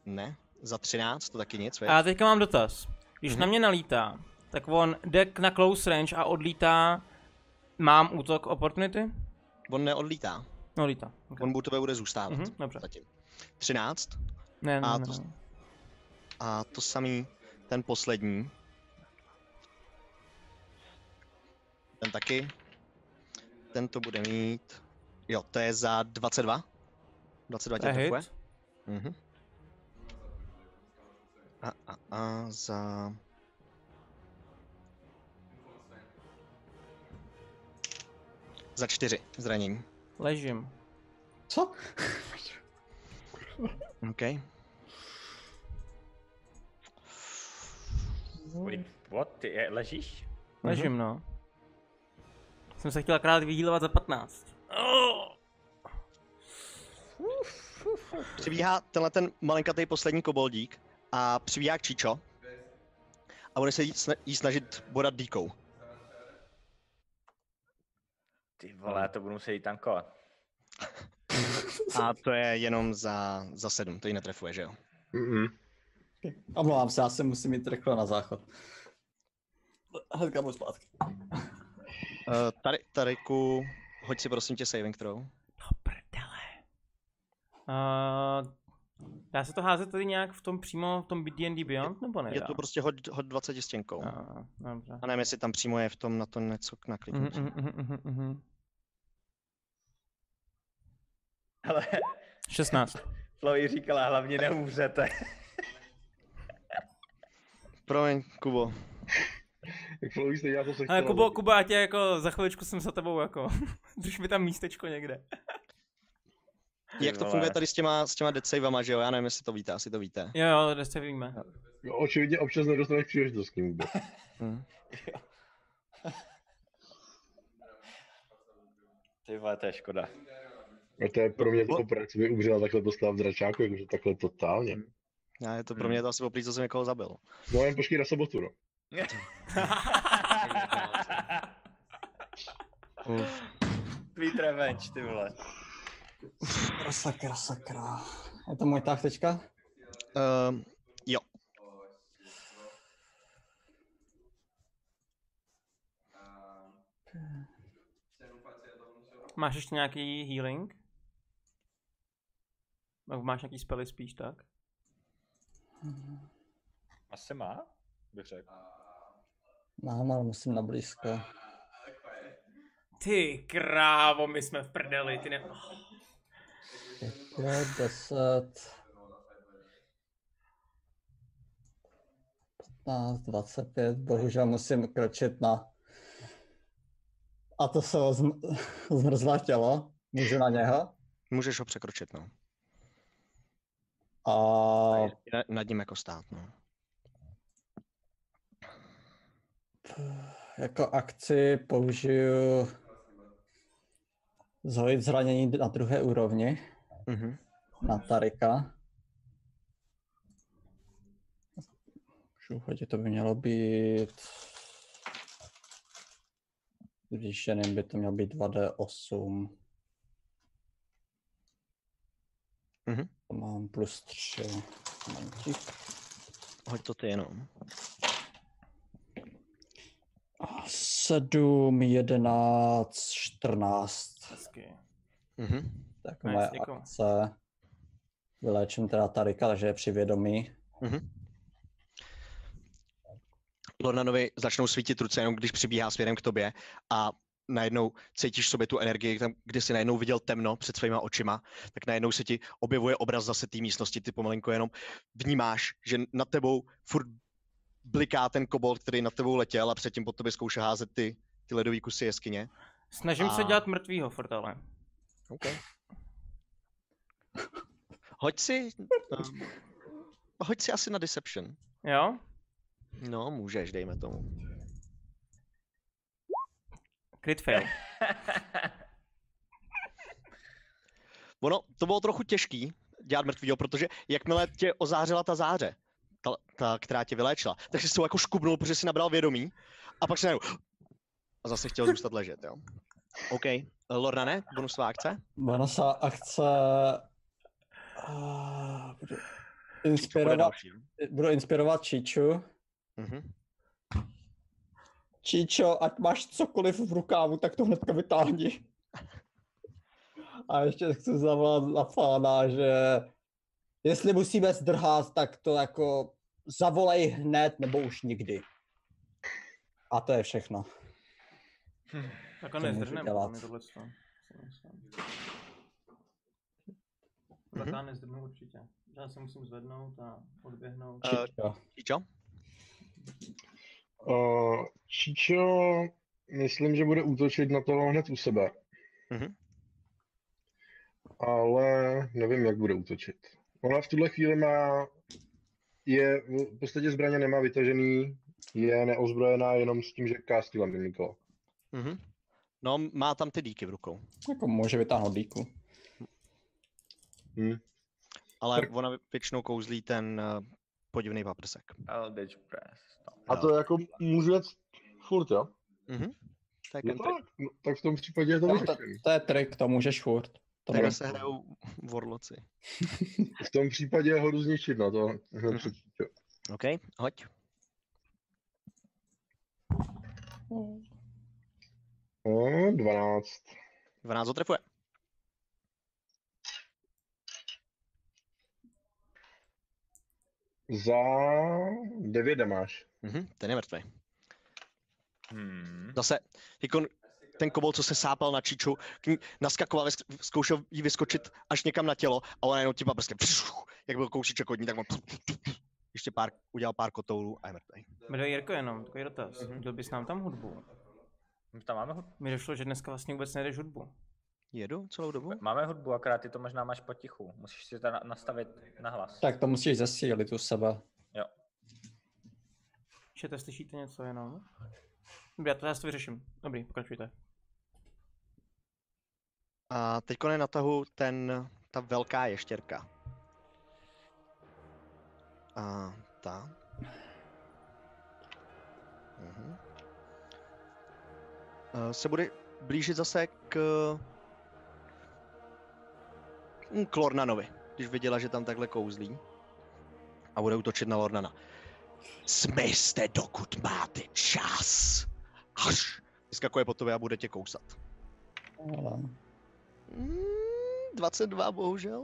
Ne, za 13, to taky nic, A teďka mám dotaz. Když na Mhm. mě nalítá, tak on jde na close range a odlítá. Mám útok opportunity? On neodlítá, No, lítá. Okay. on u tebe bude zůstávat. Mhm, dobře. Zatím. 13. Ne, ne, a ne, to- ne. A to samý, ten poslední. Ten taky. Ten to bude mít. Jo, to je za 22. 22 To tě trefuje. hit. Mhm. A, a, a za... Za čtyři zranění. Ležím. Co? OK. Wait, what? Ty je, ležíš? Ležím, no. Jsem se chtěl akorát vyhýlovat za 15. Oh! Přibíhá tenhle ten malinkatý poslední koboldík a přibíhá k Číčo a bude se jí snažit bodat dýkou. Ty vole, já to budu muset jít tankovat. <laughs> A to je jenom za, za sedm, to ji netrefuje, že jo? Mm-mm. Omlouvám se, já se musím jít rychle na záchod. Hnedka budu zpátky. Uh, tady, Tariku, hoď si prosím tě saving throw. Do prdele. Uh, dá se to házet tady nějak v tom přímo v tom D&D Beyond, nebo ne? Je to prostě hoď, hoď 20 stěnkou. Uh, dobře. A nevím, jestli tam přímo je v tom na to něco k Mhm, nakliknutí. mhm, mhm, mhm, mhm. Ale 16. Chloe říkala, hlavně neumřete. Promiň, Kubo. Jak stejně já to se Ale Kubo, zabít. Kubo, já tě jako za chviličku jsem za tebou jako. <laughs> Drž mi tam místečko někde. Ty Jak to vole. funguje tady s těma, s těma dead savama, že jo? Já nevím, jestli to víte, asi to víte. Jo, jo, se víme. Jo, Očividně občas nedostaneš příležitost k ním vůbec. Hm. Ty vole, to je škoda. A to je pro mě to poprvé, co mi umřela takhle postava v dračáku, jakože takhle totálně. Já, je to pro mě to asi poprvé, co jsem někoho zabil. No jen počkej na sobotu, no. Uf. Sweet revenge, ty vole. Sakra, sakra. Je to můj tah teďka? Um, jo. Máš ještě nějaký healing? Máš nějaký spely spíš tak? Asi má, bych řekl. Mám, ale musím na blízko. Ty krávo, my jsme v prdeli, ty ne... 5, 10, 15, 25, bohužel musím kročit na... A to se zm- <laughs> zmrzlé tělo, můžu na něho. Můžeš ho překročit, no. A Na, nad ním jako stát, no. jako akci použiju zhojit zranění na druhé úrovni Mhm. na Tarika. Hodit, to by mělo být... Zvýšeným by to mělo být 2D8. Mhm. To mám plus 3. Momentík. Hoď to ty jenom. 7, 11, 14. Hezky. Mhm. Tak Nice, moje akce. Vyléčím teda Tarika, takže je při vědomí. Mhm. Lornanovi začnou svítit ruce jenom když přibíhá směrem k tobě a najednou cítíš v sobě tu energii, tam, kdy jsi najednou viděl temno před svýma očima, tak najednou se ti objevuje obraz zase té místnosti, ty pomalinko jenom vnímáš, že nad tebou furt bliká ten kobold, který nad tebou letěl a předtím pod tobě zkouše házet ty, ty ledový kusy jeskyně. Snažím se A- dělat mrtvýho furt ale. Okay. Hoď si, um, hoď si asi na Deception. Jo? No, můžeš, dejme tomu. Crit fail. <laughs> Ono, to bylo trochu těžký dělat mrtvýho, protože jakmile tě ozářila ta záře, ta, ta která tě vyléčila, tak jsi se jako škubnul, protože jsi nabral vědomí a pak si najednou a zase chtěl zůstat ležet, jo. OK. Lordane, bonusová akce? Bonusová akce... Uh, budu Bude inspirovat, další. budu inspirovat Čiču. Mhm. Čičo, ať máš cokoliv v rukávu, tak to hnedka vytáhni. A ještě chci zavolat na fána, že jestli musíme zdrhat, tak to jako zavolej hned nebo už nikdy. A to je všechno. Tak To on nezdrhne myslím. Tak Mhm. já nezdrhnu určitě. Já se musím zvednout a odběhnout. Čičo. Číčo? Uh, Číčo, myslím, že bude útočit na to hned u sebe. Mhm. Ale nevím, jak bude útočit. Ona v tuhle chvíli má, je, v podstatě zbraně nemá vytažený, je neozbrojená jenom s tím, že kástí lamimiko. Mhm. No, má tam ty díky v rukou. Jako může vytáhnout díku. Hm. Ale ona většinou kouzlí ten uh, podivný paprsek. Eldritch Press. No. A to jako můžu jet furt, jo? Mhm. Jo, country. tak, no, tak v tom případě je to No, to, to je trik, to můžeš furt. To bude- se hrajou vorloci. V tom případě ho jdu zničit, no to hned Mhm. OK, hoď. No, 12. 12 ho trefuje. Za 9 máš. Mhm, ten je mrtvý. Hmm. Zase, jako ten kobol, co se sápal na Číču, k ní naskakoval, zkoušel jí vyskočit až někam na tělo a ona jenom tím paprskem, jak byl kousíček od ní, tak on ještě pár, udělal pár kotoulů a je mrtvý. Jmenuji Jirko jenom, takový dotaz. Mhm. Děl bys nám tam hudbu? My tam máme hudbu. Mi došlo, že dneska vlastně vůbec nejdeš hudbu. Jedu celou dobu? Máme hudbu, akorát ty to možná máš potichu. Musíš si to na- nastavit na hlas. Tak to musíš zesílit u sebe. Jo. Čete, slyšíte něco jenom? Dobrý, já to já si to vyřeším. Dobrý, pokračujte. A teď je na tahu ten, ta velká ještěrka. A ta. Mhm. Eh, Se bude blížit zase k... hm, k Lornanovi, když viděla, že tam takhle kouzlí. A bude útočit na Lornana. Smyste, dokud máte čas. Až. Vyskakuje po tobě a bude tě kousat. Ale... Mm, 22, bohužel.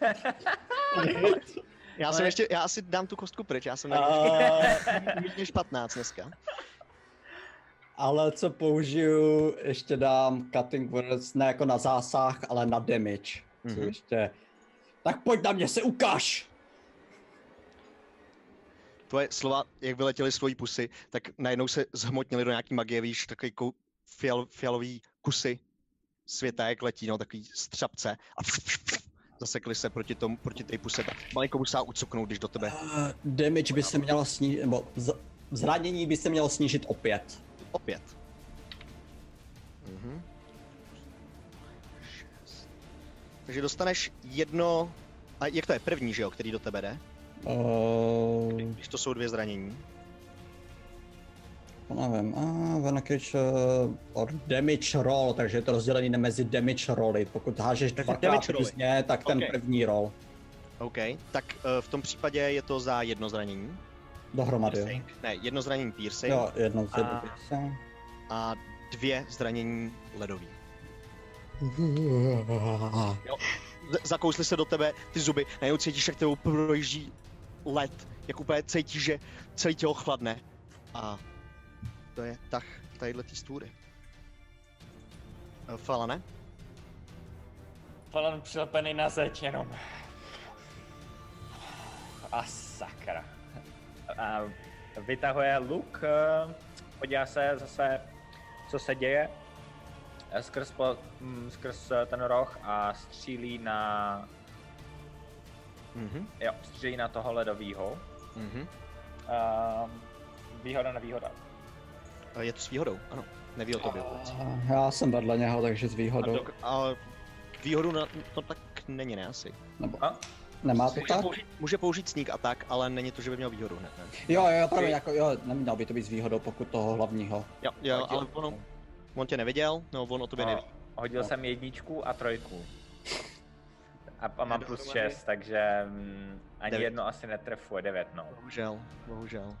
<laughs> Já jsem ještě, já asi dám tu kostku pryč, já jsem na A, víc než 15 dneska. ale co použiju, ještě dám cutting words, ne jako na zásah, ale na damage. Mhm. ještě... Tak pojď na mě, se ukáž! Tvoje slova, jak vyletěly z tvojí pusy, tak najednou se zhmotnily do nějaký magie, víš, takový kou, fial, fialový kusy světa, jak letí, no, takový střapce a zasekli se proti tomu, proti té puse. Malinko musela ucuknout, když do tebe. Uh, damage by se mělo snížit, nebo z, zranění by se mělo snížit opět. Opět. Mhm. Takže dostaneš jedno, a jak to je, první, že jo, který do tebe jde, Uh, když to jsou dvě zranění. nevím, a uh, Venakage uh, or damage roll, takže je to rozdělený mezi damage roly. Pokud hážeš dvakrát různě, tak ten Ok. první roll OK, tak uh, v tom případě je to za jedno zranění. dohromady. Piercing. Ne, jedno zranění piercing Jo, jedno z A- se. a dvě zranění ledový. Zakousli se do tebe ty zuby, najednou cítíš, jak tebou projíždí led, jak úplně cítíš, že celé tělo chladne. A to je tah tadyhle tý stůry. Eh, Falane? Falan přilepený na zeď jenom. A sakra. A vytahuje luk, eh, podívá se zase, co se děje skrz, po, mm, skrz eh, ten roh a střílí na, Mhm, jo, střílí na toho ledovýho. mhm. Uh, výhoda na výhoda. Eh, Je to s výhodou, ano. neví o tobě vůbec. A Já jsem vedle něho, takže s A, výhodou. do, a výhodu na, to tak není, ne asi. Nebo, A? nemá to Může tak? použít, může použít sneak attack, ale není to, že by měl výhodu hned, ne? Jo, jo, právě jako, jo, neměl by to být s výhodou, pokud toho hlavního. Jo, jo, ale ono, on tě neviděl, no on o tobě No, neví. hodil No. jsem jedničku a trojku. A, a mám plus 6, takže mm, ani Devět. jedno asi netrefuje, 9 no. Bohužel, bohužel.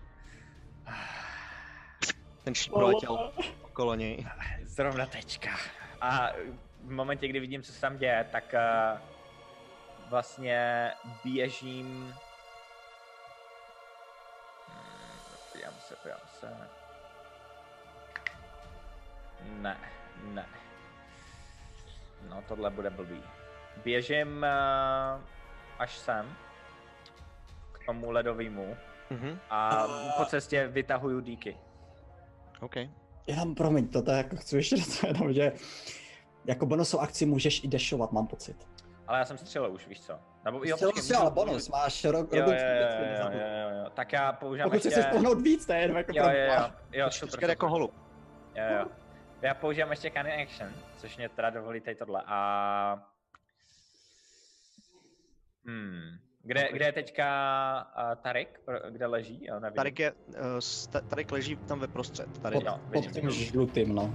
Ten šíp proletěl okolo něj. Zrovna tečka. A v momentě, kdy vidím, co se tam děje, tak uh, vlastně běžím... Hmm, Podívám se, podívám se. Ne, ne. No, tohle bude blbý. Běžím uh, až sem, k tomu ledovému, Mhm, a po cestě vytahuju díky. OK. Jenom promiň, to je jako chci ještě <laughs> říct jenom, že jako bonusovou akci můžeš i dešovat, mám pocit. Ale já jsem střelil už, víš co? Nebo jo, Střelil počkej, si, můžu- ale bonus, máš ro- Jo, jo, Robin jo, jo, jo, jo, jo, tak já používám Pokud ještě... chceš pohnout víc, to je jenom jako Jo, pro- jo, jo, jo, Super, super, jako super. holub. Jo, jo. Já používám ještě Cannon Action, což mě teda dovolí tady tohle a... Hmm. Kde, kde je teďka uh, Tarik? Pro- Kde leží? Já nevím. Tarik, je, uh, s- ta- Tarik leží tam ve prostřed. Tady. Pod, Jo, pod tím žlutým, no.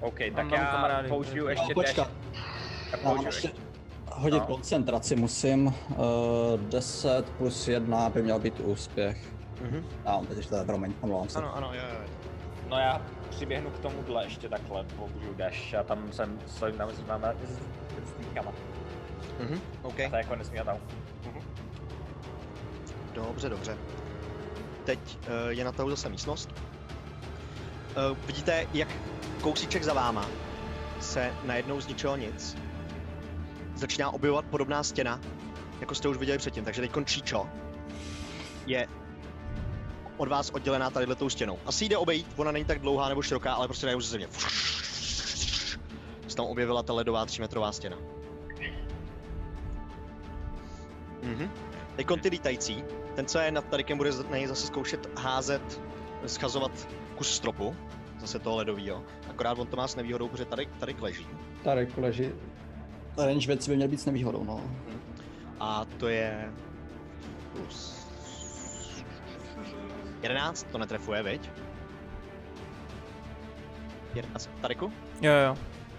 OK, tak mám já kamarády. použiju No, ještě. Já Mám použiju ještě ještě... hodit No. koncentraci musím. Uh, 10 plus 1 by měl být úspěch. Mhm. Já mám teď ještě promiň, omlouvám se. Ano, ano, jo, jo. No já přiběhnu k tomuhle ještě takhle, použiju dash a tam jsem stojím tam s váma s s díkama. Mhm, OK. A to jako nesmí tam. Dobře, dobře. Teď uh, je na tahu zase místnost. Uh, vidíte, jak kousíček za váma se najednou z ničeho nic začíná objevovat podobná stěna, jako jste už viděli předtím. Takže teď Číčo je od vás oddělená tady tou stěnou. Asi jde obejít, ona není tak dlouhá nebo široká, ale prostě najednou ze země. Se tam objevila ta ledová třímetrová stěna. Mhm. Teď ty lítající, ten, co je nad Tarikem, bude z- na něj zase zkoušet házet, schazovat kus stropu, zase toho ledovýho. Akorát on to má s nevýhodou, protože Tarik, Tarik leží. Tady leží. Range věci by měl být s nevýhodou, no. A to je... Plus... 11, to netrefuje, viď? 11, Tariku? Jo, jo.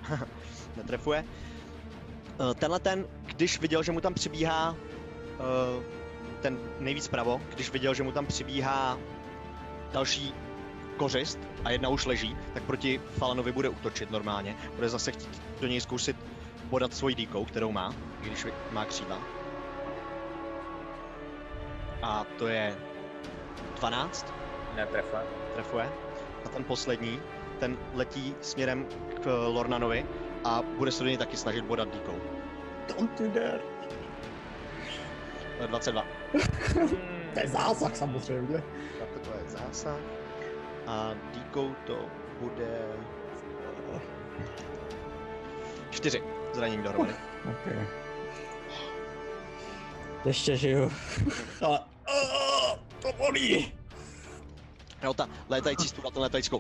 <laughs> Netrefuje. Eh, Tenhle ten, když viděl, že mu tam přibíhá eh, ten nejvíc pravo, když viděl, že mu tam přibíhá další kořist a jedna už leží, tak proti Falanovi bude útočit normálně. Bude zase chtít do něj zkusit podat svojí díkou, kterou má, když má křídla. A to je 12, Netrefuje. trefuje. A ten poslední, ten letí směrem k Lornanovi a bude se do něj taky snažit bodat díkou. Don't. To je 22. To je zásah samozřejmě. Tak to je zásah. A díkou to bude... 4 zranění dohromady. Okay. Ještě žiju. <laughs> Ale... Oh, to bolí. Jo, ta létající stůl a ten létající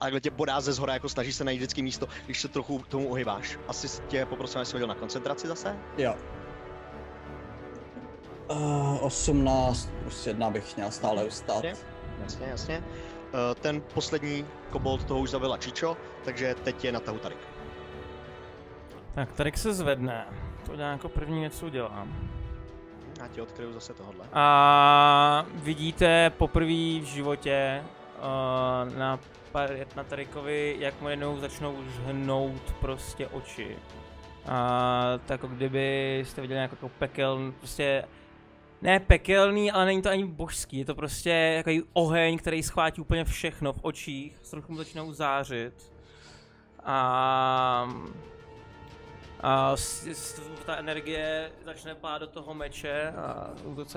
a takhle tě bodá ze zhora, jako snaží se najít vždycky místo, když se trochu k tomu ohybáš. Asi tě poprosím, jestli hodil na koncentraci zase. Jo. Uh, 18 plus 1 bych měl stále ustát. Jasně. Jasně, jasně. Uh, ten poslední kobold toho už zabila Čičo, takže teď je na tahu Tarik. Tak, Tarik se zvedne. To dělá jako první něco udělám. Já ti odkryju zase tohle. A vidíte poprvé v životě uh, na, na Tarikovi, jak mu jednou začnou žhnout prostě oči. A tak jako kdyby jste viděli nějak jako pekel, prostě ne pekelný, ale není to ani božský, je to prostě takový oheň, který schvátí úplně všechno v očích, trochu mu začnou zářit. A a s, s, ta energie začne pát do toho meče a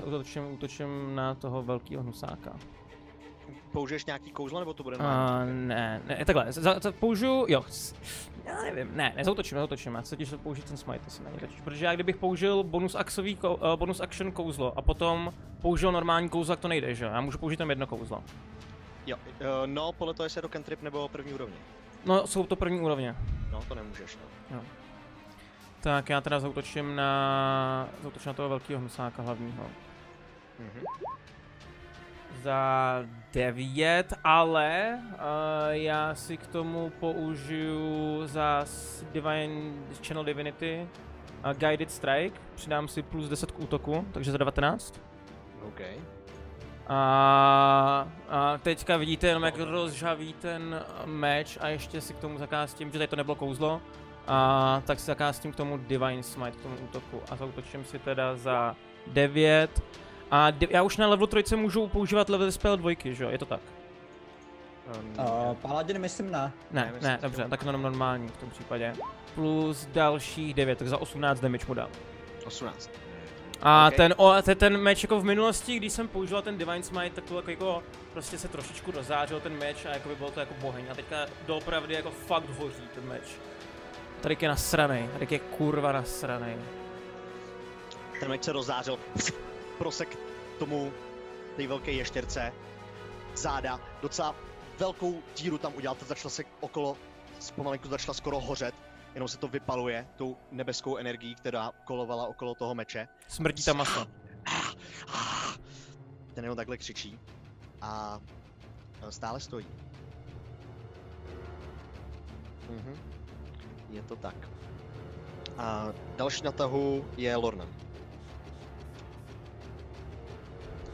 útočím, útočím, na toho velkého hnusáka. Použiješ nějaký kouzlo, nebo to bude normální? A ne, ne, takhle, za, za, použiju, jo, já nevím, ne, nezautočím, nezautočím, já chci totiž použít ten smite, asi není totiž, protože já kdybych použil bonus, axový, uh, bonus action kouzlo a potom použil normální kouzlo, tak to nejde, že jo, já můžu použít tam jedno kouzlo. Jo, uh, no, podle toho, jestli je to cantrip nebo první úrovně. No, jsou to první úrovně. No, to nemůžeš, no. Tak já teda zautočím na, zautočím na toho velkého hnusáka hlavního. Mhm. Za 9, ale uh, já si k tomu použiju za Divine Channel Divinity uh, Guided Strike, přidám si plus 10 k útoku, takže za 19. OK. A, a teďka vidíte jenom jak rozžaví ten meč a ještě si k tomu zakástím, že tady to nebylo kouzlo, a tak si zakástím k tomu Divine Smite, k tomu útoku a zautočím si teda za 9. A já už na level 3 můžu používat level spell 2, že jo, je to tak? Um, Uh, Paladin myslím ne. Ne, Ne, myslím ne, dobře, tak jenom normální v tom případě. Plus dalších 9, tak za 18 damage mu dám. 18. A Ok. ten, o, ten, ten meč jako v minulosti, když jsem používal ten Divine Smite, tak to jako, jako prostě se trošičku rozářil ten meč a jako by bylo to jako boheň. A teďka doopravdy jako fakt hoří ten meč. Tady je nasranej, tady je kurva nasranej. Ten meč se rozářil, prosek tomu té velké ještěrce, záda, docela velkou díru tam udělal, to začalo se okolo, pomalinku začala skoro hořet, jenom se to vypaluje tou nebeskou energií, která kolovala okolo toho meče. Smrdí ta masa. Ah, ah. Ten jenom takhle křičí a stále stojí. Mhm. Je to tak. A další na tahu je Lorna.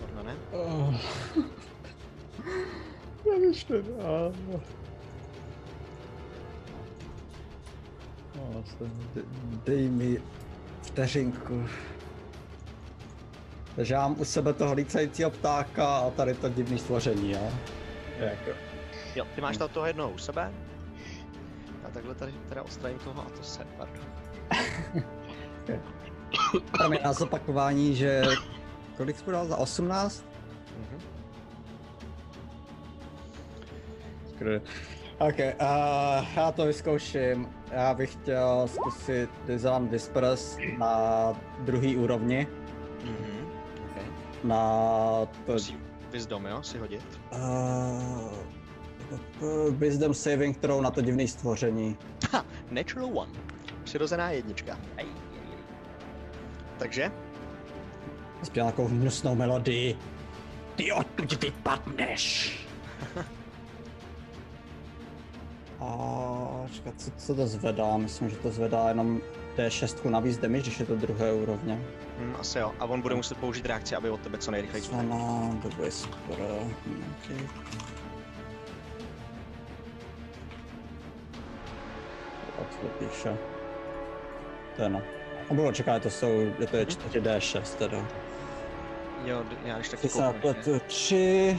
Lorna ne? Oh. <laughs> Já už nedám. Oh, de- dej mi vteřinku. Takže já mám u sebe toho lícajícího ptáka a tady to divný stvoření, jo? Jako. Jo, ty máš tam toho jednoho u sebe. Takhle tady teda odstravím toho a to se, pardon. <laughs> Tam je na zopakování, že kolik jsi dal za 18? Mhm. Ok, uh, já to vyzkouším. Já bych chtěl zkusit Design Whispers na druhý úrovni. Mhm. Okay. Na to, wisdom, jo, si hodit. uh, Wisdom Saving Throw na to divný stvoření. Natural one. Přirozená jednička. Takže? Zpěl takovou hnusnou melodii. Ty odtud vypadneš! <laughs> A čekat, co, co to zvedá? Myslím, že to zvedá jenom D6 navíc damage, když je to druhé úrovně. Hm, asi jo. A on bude muset použít reakci, aby od tebe co nejrychleji Co na do Whisper. Okay. Tak to píše. To je no. A bylo, čeká, to jsou, je to je 4D6 teda. Jo, já když taky kouknu. napletu 3,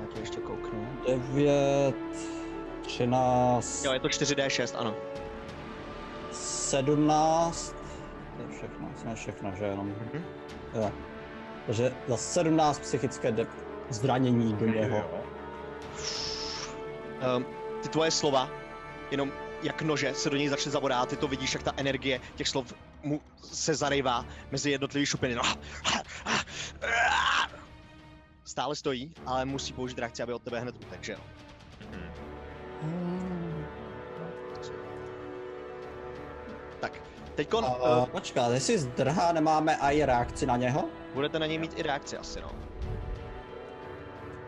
Já to ještě kouknu. 9, 13, Jo, je to 4D6, ano. 17. To je všechno, to je všechno, že jenom. Mhm. Jo. Takže za 17 psychické de- zranění do něho. Um, ty tvoje slova, jenom jak nože se do něj začne zabodat, ty to vidíš, jak ta energie těch slov mu se zarejvá mezi jednotlivý šupiny. No. Stále stojí, ale musí použít reakci, aby od tebe hned utek, že jo? Tak, teďkon A, uh, počkat, jestli zdrhá, nemáme i reakci na něho? budete na něj mít i reakci asi, no.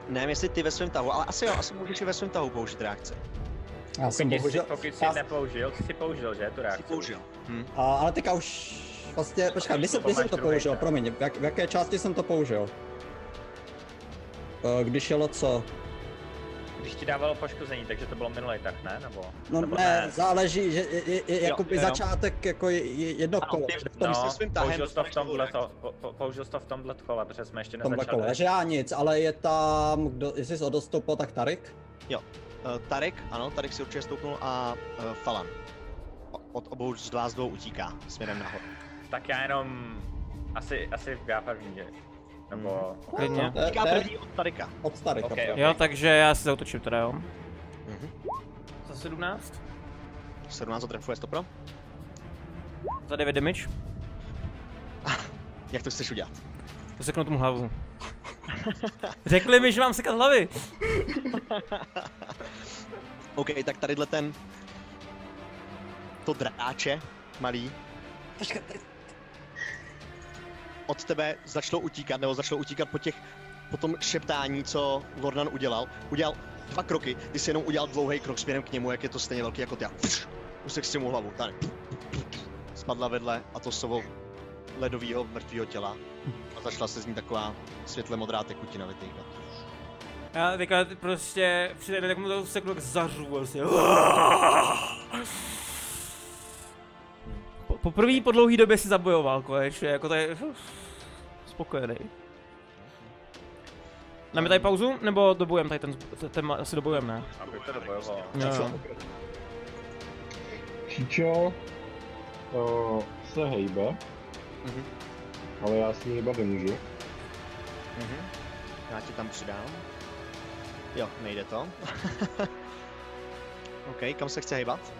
Nevím, jestli ty ve svém tahu, ale asi jo, asi můžeš i ve svém tahu použít reakci. Já jsem Pokud jsi, bohužel, pokud jsi já- nepoužil, ty jsi použil, že, tu Jsi reakci? použil. Hm. a, ale teďka už vlastně, počkat, kdy jsem, kdy jsem to použil, tak. promiň, v, jak, v jaké části jsem to použil? Eh, Když jelo co? Když ti dávalo poškození, takže to bylo minulý tak, ne? Nebo, No nebo ne, záleží, že je, je, je, jakoby jo, jo. začátek jako je, je jedno kolo, ty- v tom, se svým tahem použil jsi to v tomhle, to, po, po, použil jsi to v tomhle kole, protože jsme ještě v tomhle nezačali. kole, takže já nic, ale je tam, kdo, jestli jsi odostoupil, tak Tarik? Uh, Tarek, ano, Tarek si určitě stoupnul a uh, Falan. Od obou z vás dvou utíká směrem nahoru. Tak já jenom asi, asi já první, že? Nebo... Klidně. To je- Utíká první od Tareka. Od Tarika. Ok, to. ok. Jo, takže já si zautočím teda, jo. Mhm. Za 17? 17 trefuje stopro. Za 9 damage? <laughs> Jak to chceš udělat? Zaseknu tomu hlavu. Řekli mi, že mám sekat hlavy. OK, tak tadyhle ten... To dráče, malý, od tebe začalo utíkat, nebo začalo utíkat po těch, po tom šeptání, co Lordan udělal. Udělal dva kroky, ty si jenom udělal dlouhý krok směrem k němu, jak je to stejně velký jako ty. a Usek si mu hlavu, tady. Spadla vedle a to slovo ledového mrtvého těla. A začala se z ní taková světle modrá tekutina vytýkat. Já teďka prostě přijde, tak mu to seknu jak zařu prostě. Po, poprvé po dlouhý době si zabojoval konečně, jako to je spokojený. Dáme tady pauzu, nebo dobujem tady ten, ten, ten asi dobujem, ne? Aby to dobojoval. Jo, jo. Číčo uh, se hejbe, Mhm. ale já s ní hýbat nemůžu. Mhm. Já ti tam přidám. Jo, nejde to. <laughs> OK, kam se chce hejbat?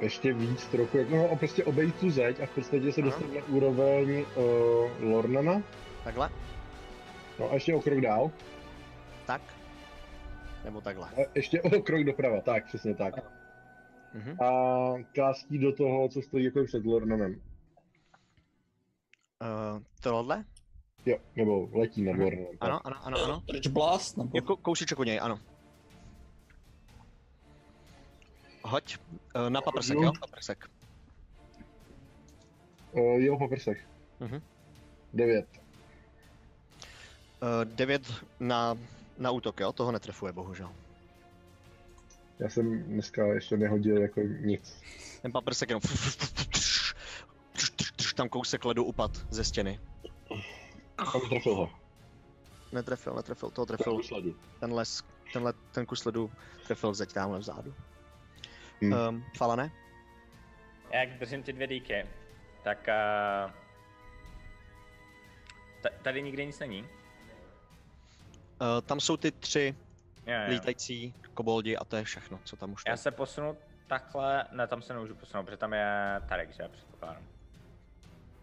Ještě víc trochu, jak no, prostě obejít tu zeď a v podstatě se dostat na úroveň uh, Lornana. Takhle? No a ještě o krok dál. Tak? Nebo takhle? A ještě o krok doprava, tak, přesně tak. Mhm. A kástí do toho, co stojí jako před Lornanem. Uh, tohle? Jo, nebo letí nad. Lornanem. tak. Ano, ano, ano, ano. Rich Blast, nebo? Jako kousíček u něj, ano. Hoď. Uh, na paprsek, jo? Paprsek. Uh, jo, po prsech. Mhm. Devět. Uh, devět na, na útok, jo? Toho netrefuje, bohužel. Já jsem dneska ještě nehodil jako nic. Ten paprsek jenom... Tam kousek ledu upad ze stěny. Tam trefil ho. Netrefil, netrefil, toho Trefil ten les, tenhle, ten kus ledu trefil zeď tamhle vzadu. Hmm. Um, Falane? Jak držím ty dvě díky, tak uh, ta- tady nikde nic není. Uh, tam jsou ty tři Jo, jo. lítající koboldi a to je všechno, co tam už Já je. se posunu takhle, ne, tam se nemůžu posunout, protože tam je Tarek, že? Předpokládám.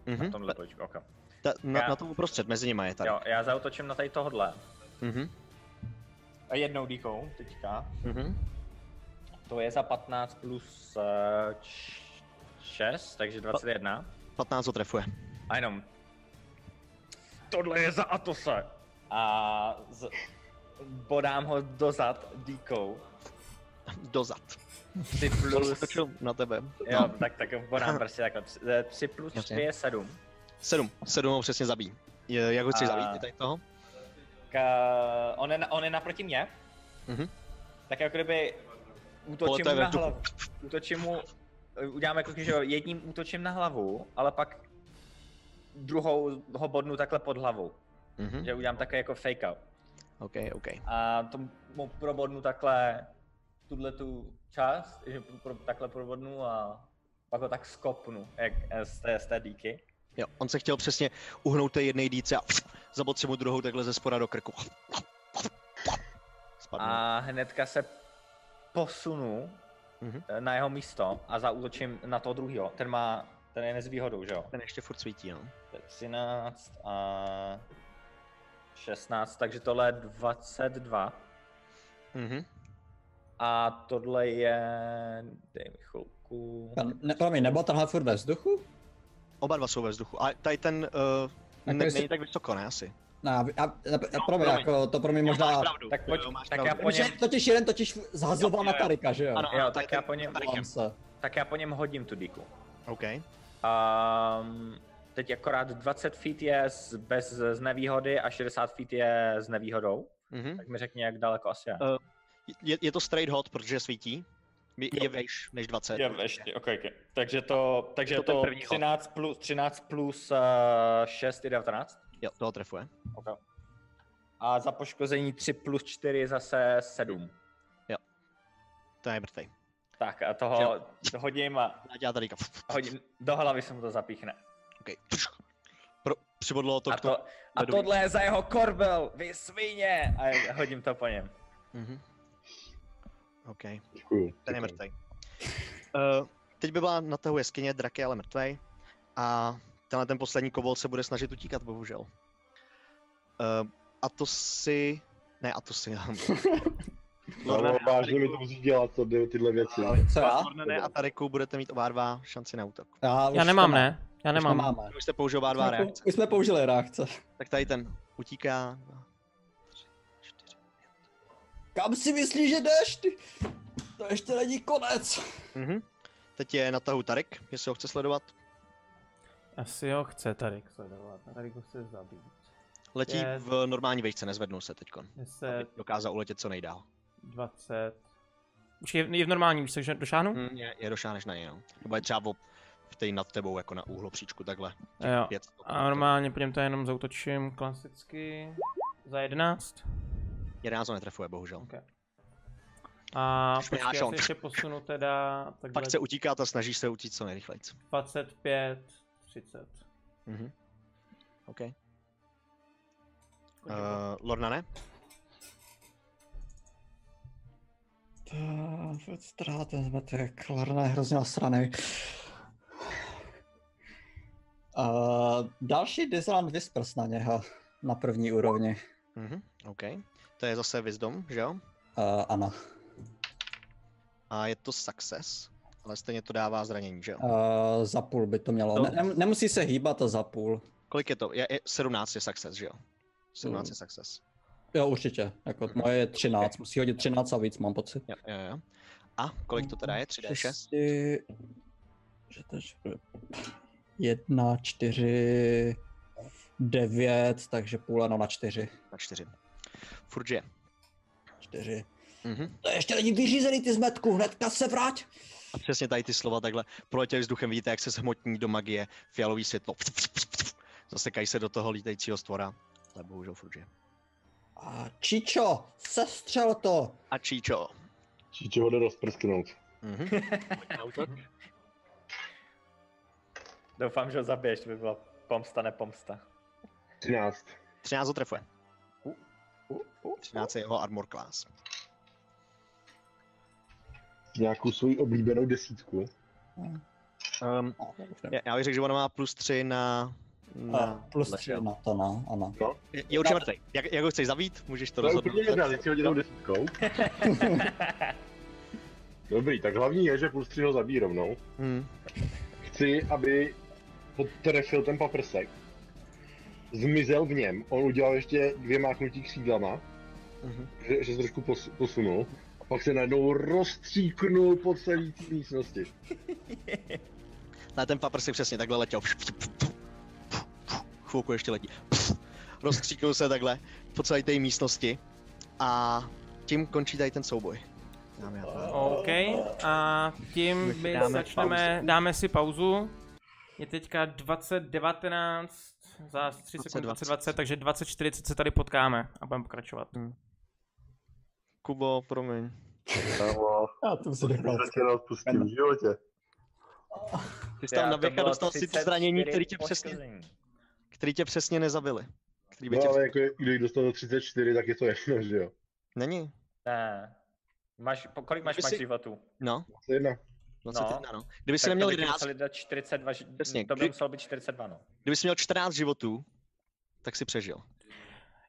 Mhm. Na tomhle počku, ok. Ta, na, Já- na tom uprostřed, mezi nimi je tady. Jo, já zautočím na tady tohle. Mhm. A jednou díkou teďka. Mhm. To je za 15 plus uh, 6, takže 21. 15 ho trefuje. A jenom. Tohle je za Atose. A z... bodám ho dozad díkou. Dozad. 3 plus... Točil na tebe. Jo, tak, tak bodám prostě takhle. 3 plus Jasně. 4 je 7. 7. 7 ho přesně zabíjí. Je- Jak ho chceš A- zabít? Ty tady toho? K, on, je, na- on je naproti mě. Mhm. Tak jako kdyby útočím mu na hlavu. Útočím mu, uděláme jako, že jo, jedním útočím na hlavu, ale pak druhou ho bodnu takhle pod hlavu. Mhm. Že udělám také jako fake out. OK, OK. A tomu probodnu takhle tuhle tu část, že pro, takhle probodnu a pak ho tak skopnu, jak z té, z té díky. Jo, on se chtěl přesně uhnout té jedné díce a zabot si mu druhou takhle ze spora do krku. Spadnu. A hnedka se posunu Mhm. eh, na jeho místo a zaútočím na toho druhého. Ten má, ten je nezvýhodou, že jo? Ten ještě furt svítí, no. To je 13 a 16, takže tohle je 22. Mhm. A tohle je, dej mi chvilku. Ne, promiň, nebo tenhle furt ve vzduchu? Oba dva jsou ve vzduchu. A tady ten uh, ne, jestli- není tak vysoko, ne asi. Ne, a, a, a, promiň, promiň. jako, to pro mě možná... pravdu. Tak pojď, Jo, máš tak pravdu. já po něm, totiž jeden totiž zhazoval Jo, na jo, jo. Tarika, že jo? Ano, jo, tak já po něm, se. tak já po něm hodím tu díku. OK. Um, teď akorát 20 feet je z, bez z nevýhody a 60 feet je s nevýhodou. Mhm. Tak mi řekni, jak daleko asi je. Eh, Je, je to straight hot, protože svítí. Je, je vejš než 20. Je ještě, okay, okay. Takže to, takže To to, to první hod. 13 plus, 13 plus uh, 6 je 19. Jo, toho trefuje. Okay. A za poškození 3 plus 4 je zase 7. To je mrtvej. Tak a toho to hodím a <laughs> Já tady hodím, do hlavy se mu to zapíchne. OK. Pro, přibodlo to A, to, a tohle je za jeho korbel, vy svině! A hodím to po něm. Mhm. OK, Děkuju. ten je mrtvej. Uh, teď by byla na tahu jeskyně, drak je ale mrtvej. A tenhle ten poslední kobold se bude snažit utíkat, bohužel. Uh, a to si... Ne, a to si... <laughs> No, no, vážně mi to musíš dělat, to, tyhle věci. Co já? Ne, a Tariku budete mít oba dva šanci na útok. Já, Já už nemám, ne? Já Už nemám. nemáme. Už jste použil oba dva Už reakce. Už jsme použili reakce. Tak tady ten utíká. Kam si myslíš, že jdeš? Ty? To ještě není konec. Mhm. Teď je na tahu Tarik, jestli ho chce sledovat. Asi ho chce tady sledovat. a Tady ho chce zabít. Letí Je- v normální vejce, nezvednul se teďkon. 10, Aby dokázal uletět co nejdál. 20. Počkej, je v normální, víš, takže došáhnu? Hm, je, je došáneš na něj, no. Nebo je třeba v, v té nad tebou, jako na úhlopříčku, takhle. Jo. Pět, A normálně po něm to jenom zautočím klasicky za 11. 11 ho netrefuje, bohužel. Okay. A počkej, já on. se ještě posunu teda, takhle Pak se utíkat a snažíš se utíct co nejrychleji. 25, 30. Mhm. OK. Uh, Lorna ne? To strhá ten zmetek. Larna je hrozně nasraný. Uh, další Disneyland Whispers na něho. Na první úrovni. Mhm. OK. To je zase Wisdom, že jo? Uh, ano. A je to Success. Ale stejně to dává zranění, že jo? Uh, za půl by to mělo. To- Ne, nem- nemusí se hýbat a za půl. Kolik je to? Je, je 17 je Success, že jo? 17 Mm. je Success. Jo, určitě. Jako moje je 13. Musí hodit 13 a víc, mám pocit. Jo, jo, jo. A kolik to teda je? 3D6? Šesti- Že to je jedna, čtyři, devět, takže půl ano na čtyři. Na 4. Furt je. Čtyři. Mhm. To ještě není vyřízený ty zmetku, hnedka se vrať. A přesně tady ty slova takhle proletěly vzduchem, vidíte, jak se zhmotní do magie fialový světlo. Zasekají se do toho lítajícího stvora. Ale bohužel furt je. A Čičo, sestřel to. A Číčo. Číče ho jde rozprsknout. Mhm. <laughs> Doufám, že ho zabiješ, to by byla pomsta, nepomsta. 13. 13 ho trefuje. Uh, uh. 13 je jeho armor class. Nějakou svoji oblíbenou desítku. Um, No, to já, já bych řekl, že ona má plus 3 na... na A plus tohle, tři jo. na to, no, ano. Je, je určitě mrtvej. Jak, jak ho chceš zabít? Můžeš to To je rozhodnout. úplně jedna, teď si hodil desítkou. <laughs> Dobrý, tak hlavní je, že plus 3 ho zabíjí rovnou. Hmm. Chci, aby potrefil ten paprsek. Zmizel v něm. On udělal ještě dvě máchnutí křídlama, Mhm. že, že se trošku pos, posunul. A pak se najednou rozstříknul po celé té místnosti. <laughs> Na ten paprsek přesně takhle letěl. Chvilku ještě letí. Rozkříknul se takhle po celé té místnosti. A tím končí tady ten souboj. Dámy a pánové. OK, a tím my Dáme začneme, dáme si pauzu. Je teďka 2019, za 3 sekundy 20, 2020, takže 2040 se tady potkáme a budeme pokračovat. Kubo, promiň. Kámo, Já to se rozpustím v životě. Ty jsi tam naběh a dostal si to zranění, který tě, přesně, který tě přesně nezabili. Který by No tě... ale jako, když dostal do 34, tak je to jedno, že jo. Není? Ne. Máš, kolik máš, máš si- životů? No, jedna. 21, no. Kdyby jsi Tak neměl to by ti 11, museli dát 42, ži- Přesně, to by kdy- muselo být 42, no. kdyby jsi měl 14 životů, tak si přežil.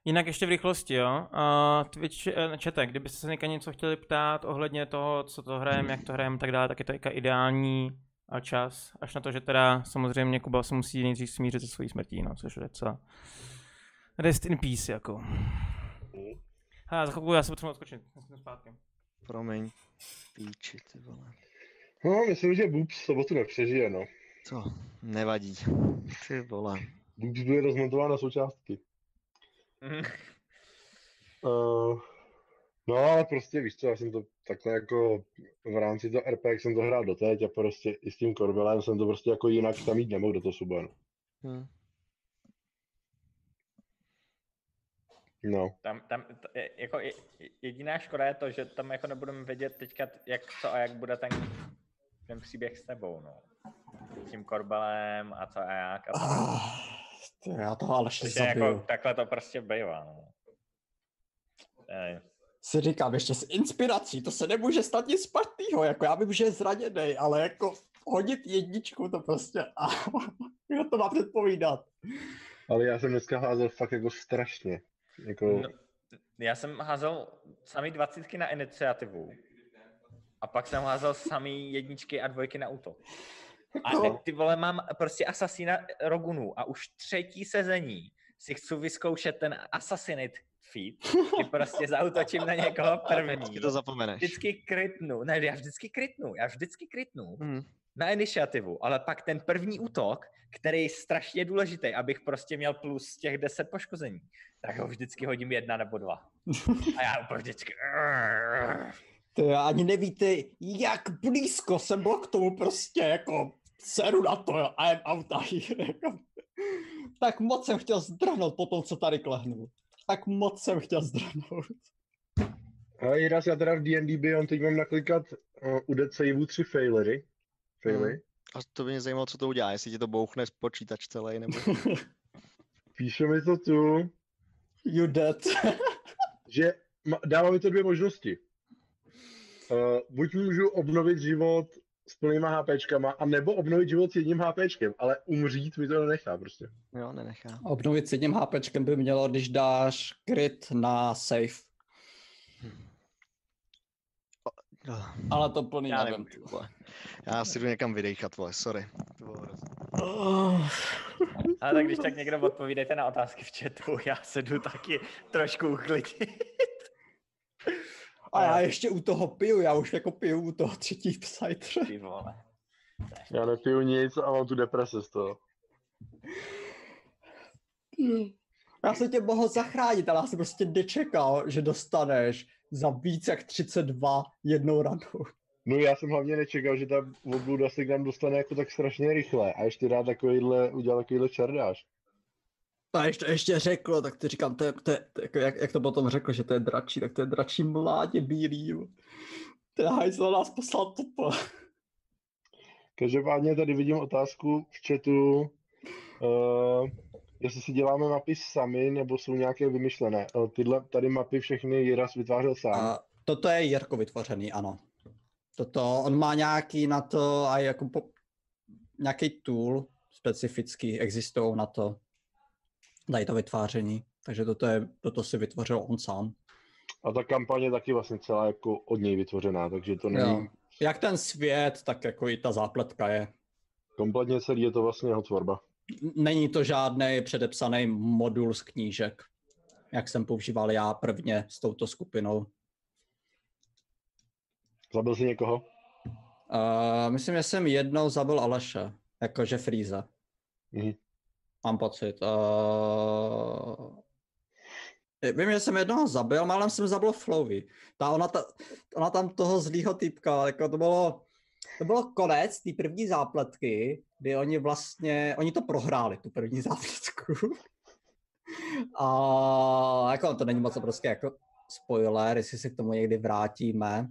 Jinak ještě v rychlosti, jo. Uh, Twitch, uh, čete, kdybyste se někde něco chtěli ptát ohledně toho, co to hrajeme, jak to hrajeme, tak dále, tak je to teďka ideální a čas. Až na to, že teda samozřejmě Kuba se musí nejdřív smířit se svojí smrtí, no, což je docela rest in peace, jako. A za chvilku já se potřebuji odskočit, já jsem zpátky. Promiň. Píči, ty vole. No, myslím, že Boobs sobotu nepřežije, no. To nevadí. Ty vole. Boobs bude rozmontován na součástky. Uh, <laughs> no ale prostě víš co, já jsem to takhle jako v rámci toho RP, jak jsem to hrál doteď a prostě i s tím Korbelem jsem to prostě jako jinak tam jít nemohl do toho Subanu. Hm. No. Tam, tam, t- jako je- jediná škoda je to, že tam jako nebudeme vědět teďka, jak co a jak bude ten, ten příběh s tebou, no. S tím korbelem a co a jak. A to, Ah, to já toho ale ještě jako takhle to prostě bývá, no. Ej. Si říkám, ještě s inspirací, to se nemůže stát nic špatného, jako já vím, že je zraněný, ale jako hodit jedničku to prostě, a <laughs> kdo to má předpovídat. Ale já jsem dneska házel fakt jako strašně. Jako, No, já jsem házel samý dvacítky na iniciativu. A pak jsem házel samý jedničky a dvojky na útok. A No. ty vole, mám prostě Assassina Rogunu a už třetí sezení si chci vyzkoušet ten Assassinate feat, kdy prostě zautočím na někoho <laughs> první. Vždycky to zapomeneš. Vždycky kritnu, ne, já vždycky kritnu, já vždycky kritnu Hmm. na iniciativu, ale pak ten první útok, který je strašně důležitý, abych prostě měl plus těch 10 poškození, tak ho vždycky hodím jedna nebo dva. A já úplně vždycky... Ty ani nevíte, jak blízko jsem byl k tomu prostě jako seru na to, I am out jako. Tak moc jsem chtěl zdrhnout po tom, co tady klehnu. Tak moc jsem chtěl zdrhnout. Ale Jiras, já teda v D&D Beyond teď mám naklikat uh, u Dead Saveu tři failery. Faily. Hmm. A to by mě zajímalo, co to udělá, jestli ti to bouchne z počítač celý, nebo... <laughs> Píše mi to tu, You dead. že dává mi to dvě možnosti. Uh, buď můžu obnovit život s plnýma HPčkama, a nebo obnovit život s jedním HPčkem, ale umřít mi to nenechá prostě. Jo, nenechá. Obnovit s jedním HPčkem by mělo, když dáš crit na safe. Oh, Ale to plný Já nevím. nevím, ty vole. Já si jdu někam vydechat, vole, sorry. To bylo. Oh. A tak když tak někdo odpovídejte na otázky v chatu, já se jdu taky trošku uklidit. A já ještě u toho piju, já už jako piju u toho třetí. Ty vole. Já nepiju nic a mám tu deprese z toho. Já jsem tě mohl zachránit, ale já jsem prostě nečekal, že dostaneš za víc jak 32 jednou ranou. No já jsem hlavně nečekal, že ta obluda se k nám dostane jako tak strašně rychle a ještě dá takovýhle, udělal takovýhle čardáš. A ještě, ještě řekl, tak ty říkám, to je, to je, to je, jak, jak to potom řekl, že to je dračí, tak to je dračí mládě bílý. Ten hajzl nás poslal topo. Každopádně tady vidím otázku v chatu, uh, jestli si děláme mapy sami, nebo jsou nějaké vymyšlené. Uh, tyhle tady mapy všechny Jiras vytvářel sám. A toto je Jirko vytvořený, ano. Toto, on má nějaký na to, a jako po, nějaký tool specifický existují na to, dají to vytváření. Takže toto, je, toto si vytvořil on sám. A ta kampaň je taky vlastně celá jako od něj vytvořená, takže to není Jo. Jak ten svět, tak jako i ta zápletka je. kompletně celý, je to vlastně jeho tvorba. Není to žádný předepsaný modul z knížek, jak jsem používal já prvně s touto skupinou. Zabil si někoho? Uh, myslím, že jsem jednou zabil Aleše, jakože Freeze. Mhm. Mám pocit. Uh... Vím, že jsem jednoho zabil, málem jsem zabil Flowey. Ta, ona, ta, ona tam toho zlýho typka, jako to bylo, to bylo konec té první zápletky, kdy oni vlastně, oni to prohráli, tu první <laughs> zápletku. A jako to není moc prostě jako spoiler, jestli se k tomu někdy vrátíme.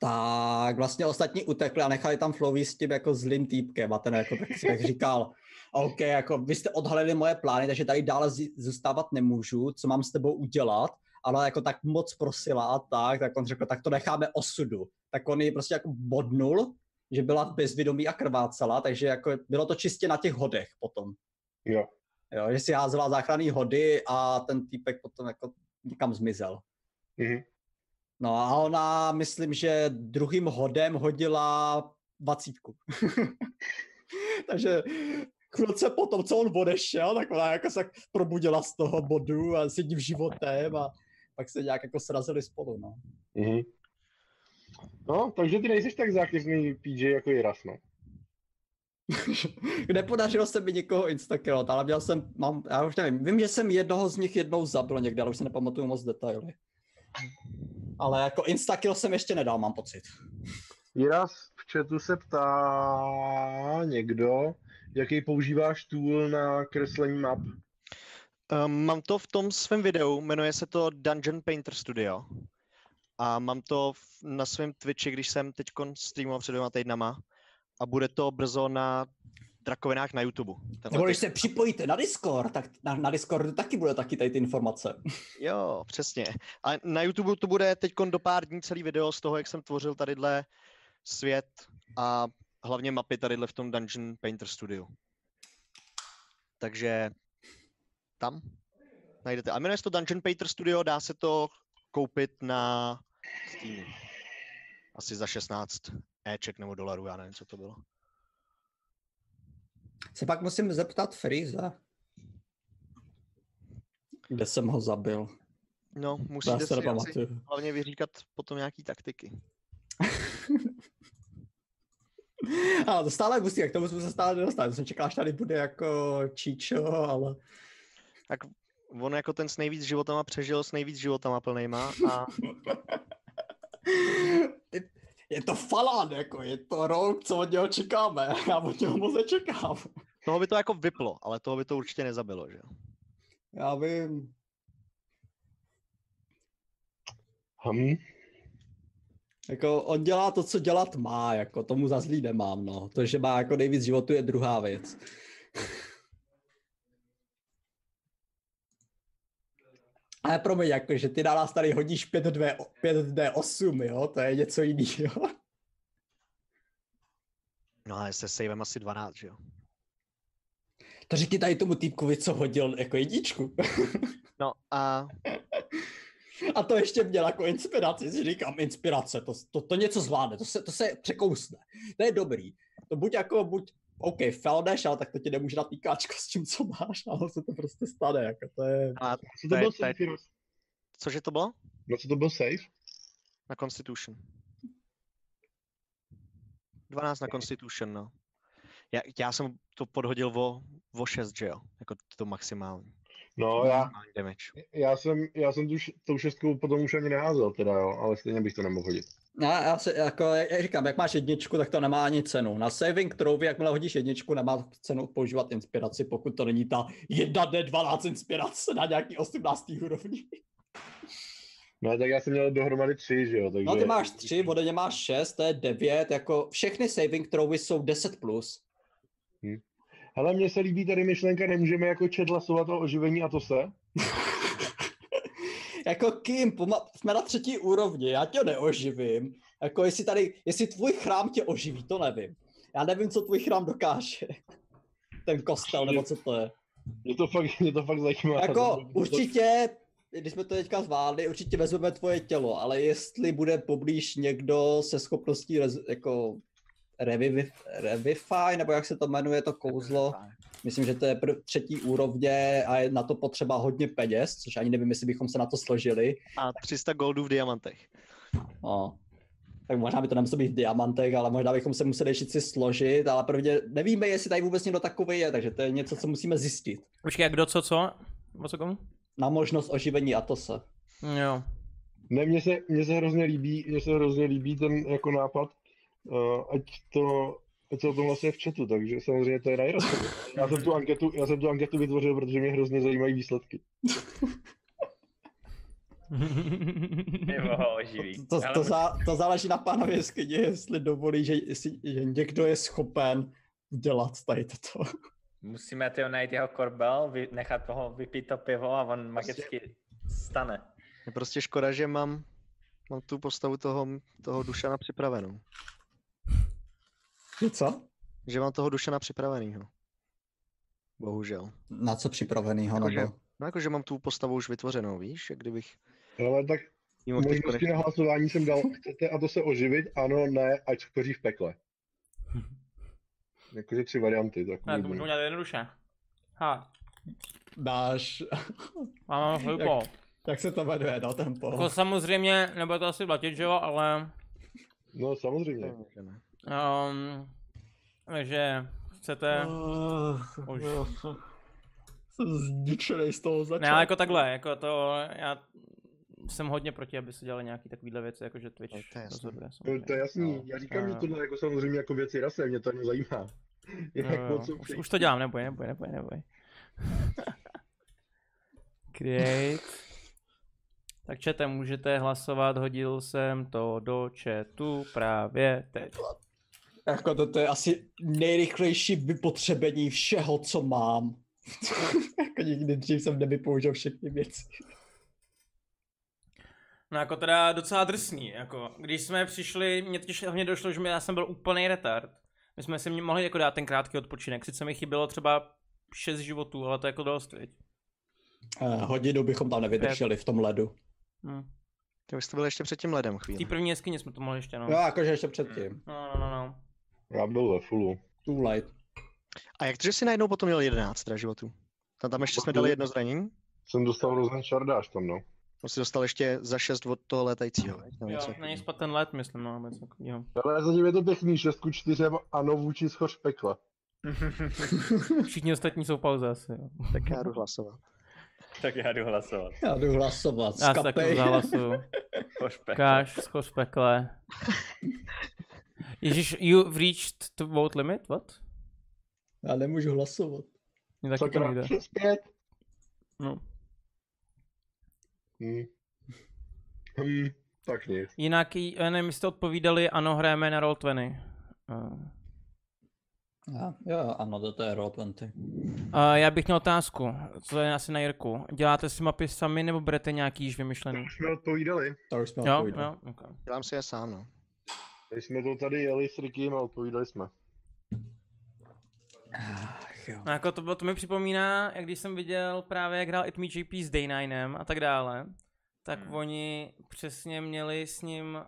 Tak vlastně ostatní utekli a nechali tam Flowey s tím jako zlým týpkem a ten jako tak si tak říkal, OK, jako vy jste odhalili moje plány, takže tady dále zůstávat nemůžu, co mám s tebou udělat, ale jako tak moc prosila a tak, tak on řekl, tak to necháme osudu. Tak on ji prostě jako bodnul, že byla v bezvědomí a krvácela, takže jako bylo to čistě na těch hodech potom. Jo. Jo, že si házela záchranný hody a ten týpek potom jako někam zmizel. Mhm. No a ona, myslím, že druhým hodem hodila dvacítku. <laughs> Takže chvilce potom, co on odešel, tak ona jako se probudila z toho bodu a s jedním životem a pak se nějak jako srazili spolu, no. Mhm. No, takže ty nejsi tak zákeřný PJ jako Jiras, no. <laughs> Nepodařilo se mi někoho instakillovat, ale měl jsem, mám, já už nevím, vím, že jsem jednoho z nich jednou zabil někde, ale už se nepamatuju moc detaily. Ale jako instakill jsem ještě nedal, mám pocit. Jiras v chatu se ptá někdo, jaký používáš tool na kreslení map. Um, mám to v tom svém videu, jmenuje se to Dungeon Painter Studio. A mám to v, na svém Twitchi, když jsem teď streamoval před dvěma týdnama. A bude to brzo na Drakovinách na YouTube. Tenhle Nebo když se připojíte na Discord, tak na, na Discordu taky bude taky tady ty informace. <laughs> Jo, přesně. A na YouTube to bude teď do pár dní celý video z toho, jak jsem tvořil tadyhle svět a hlavně mapy tadyhle v tom Dungeon Painter Studio. Takže tam najdete. A jmenuje se to Dungeon Painter Studio, dá se to koupit na Steamu. Asi za 16 Eček nebo dolarů, já nevím, co to bylo. Se pak musím zeptat Freeza. Kde jsem ho zabil? No, musíte se si asi hlavně vyříkat potom nějaký taktiky. <laughs> <laughs> A to stále musí, jak tomu jsme se stále nedostali. To jsem čekal, až tady bude jako Číčo, ale... On jako ten s nejvíc životama přežil, s nejvíc životama plnejma a Je- <laughs> Je to falán, jako, je to rok, co od něho čekáme. <laughs> Já od něho moc nečekám. toho by to jako vyplo, ale toho by to určitě nezabilo, že jo. Já vím. Hm. Jako on dělá to, co dělat má, jako tomu za zlý nemám, no. To, že má jako nejvíc životu je druhá věc. <laughs> Ale promiň, jako, že ty na nás tady hodíš 5D, 5D8, jo, to je něco jiného. <laughs> No ale se savem asi 12, že jo. To řekni tady tomu týpkovi, co hodil jako jedničku. <laughs> No a A to ještě měl jako inspiraci, si říkám, inspirace, to, to, to něco zvládne, to se, to se překousne. To je dobrý. To buď jako, buď, OK, felneš, ale tak to ti nemůže dát týkáčko s tím, co máš, ale se to prostě stane, jako to je... A Co To to to je- safe? Cože to bylo? No co to byl safe? Na Constitution. 12 na Constitution, no. Já, já jsem to podhodil o, o 6, že jo? Jako to maximální. No já, já jsem, já jsem tu, tou šestkou potom už ani neházel teda jo, ale stejně bych to nemohl hodit. Já, já, se, jako, jak říkám, jak máš jedničku, tak to nemá ani cenu. Na saving throw, jakmile hodíš jedničku, nemá cenu používat inspiraci, pokud to není ta 1D12 inspirace na nějaký 18. úrovni. No tak já jsem měl dohromady tři, že jo, takže... No ty máš 3, ode mě máš 6, to je 9, jako všechny saving throwy jsou 10+. Plus. Hele, mně se líbí tady myšlenka, nemůžeme jako chat hlasovat o oživení a to se? <laughs> jako Kim, poma- jsme na třetí úrovni, já tě neoživím. Jako jestli tady, jestli tvůj chrám tě oživí, to nevím. Já nevím, co tvůj chrám dokáže. <laughs> Ten kostel, nebo co to je. Mě to fakt, mě to fakt zajímá. Jako určitě, když jsme to teďka zvládli, určitě vezmeme tvoje tělo, ale jestli bude poblíž někdo se schopností rez, jako revivify, revivify, nebo jak se to jmenuje to kouzlo, myslím, že to je prv, třetí úrovně a je na to potřeba hodně peněz, což ani nevím, jestli bychom se na to složili. A 300 goldů v diamantech. No. Tak možná by to nemuselo být v diamantech, ale možná bychom se museli ještě si složit, ale prvně nevíme, jestli tady vůbec někdo takový je, takže to je něco, co musíme zjistit. Počkej, jak kdo co co? O co komu? Na možnost oživení Atose. Jo. Ne, mně se, mně se hrozně líbí, mně se hrozně líbí ten jako nápad, ať to, ať se o tom hlasuje v chatu, takže samozřejmě to je na. Já jsem tu anketu, já jsem tu anketu vytvořil, protože mě hrozně zajímají výsledky. <laughs> Nebo ho oživí. To, to, to, zá, to záleží na pánovi jeskyni, jestli dovolí, že, jestli, že někdo je schopen dělat tady toto. Musíme tyho najít jeho korbel, vy, nechat toho vypít to pivo a on magicky stane. Je prostě škoda, že mám, mám tu postavu toho, toho Dušana připravenou. Co? Že mám toho Dušana připravenýho. Bohužel. Na co připravenýho, Jakože- nebo? No jakože mám tu postavu už vytvořenou, víš, jak kdybych Ale tak možnosti na hlasování jsem dal, chcete a to se oživit, ano, ne, ať skoří v pekle. <laughs> Jakože tři varianty, tak Ne, to můžu udělat jednoduše. Ha, Dáš, mám <laughs> chvilku. jak se to jmenuje, no tempo. Jako samozřejmě, nebude to asi platit, že jo, ale... No samozřejmě. že ne. Um, takže chcete... Už. Jsem zničený z toho Ne, začátku. ale jako takhle, jako to, já jsem hodně proti, aby se dělali nějaký takovýhle věci, jako že Twitch No, to je jasný. rozhoduje No, to je jasný, No. já říkám, že No. tohle jako samozřejmě jako věci rase, mě to jenom zajímá. <laughs> Jak jo, moc jsou už, už to dělám, neboj, neboj, neboj, neboj. <laughs> Create. Tak čete, můžete hlasovat, hodil jsem to do chatu právě teď. Jako toto je asi nejrychlejší vypotřebení všeho, co mám. <laughs> jako nikdy dřív jsem nevypoužil všechny věci. No jako teda docela drsný, jako když jsme přišli, mě totiž hlavně došlo, že já jsem byl úplný retard. My jsme si mohli jako dát ten krátký odpočinek, sice mi chybělo třeba 6 životů, ale to je jako dost, viď? Eh, hodinu bychom tam nevydrželi v tom ledu. Hm. To jste byl ještě před tím ledem V chvíli. té první jeskyni jsme to mohli ještě, no. Jo, jakože ještě předtím. No, no, no, no. Já byl ve fullu. Too late. A jak to, že jsi najednou potom měl 11 teda životů? Tam, tam ještě jsme dali jedno zranění? Jsem dostal hrozný šardáš tam, no. On si dostal ještě za 6 od toho létajícího? Nebo Jo, něco na něj takového. spad ten let, myslím, no, něco takového. Ale zatím je to pěkný, 6 ku 4 ano vůči schoř pekla. <laughs> Všichni ostatní jsou v pauze asi, jo. Tak já jdu hlasovat. tak já jdu hlasovat. Já jdu hlasovat. Já se taky Skapej. zahlasuju. <laughs> Káš, schoř pekle. <laughs> Ježíš, you've reached the vote limit? What? Já nemůžu hlasovat. Mě taky to nejde. 6 5. No. Hm. Hm, tak nic. Jinak, já nevím, jste odpovídali, ano, hrajeme na Roll20. Uh, Já, jo, ano, to, to je Roll20. uh, já bych měl otázku, co je asi na Jirku. Děláte si mapy sami nebo berete nějaký již vymyšlený? Už jsme odpovídali. To už jsme Jo, odpovídali. jo, okay. Dělám si je sám, no. Když jsme to tady jeli s Rikým a odpovídali jsme. Ach, jo. No jako to, bylo- to mi připomíná, jak když jsem viděl právě, jak hrál It Me JP s Day9 a tak dále, tak Hmm. oni přesně měli s ním,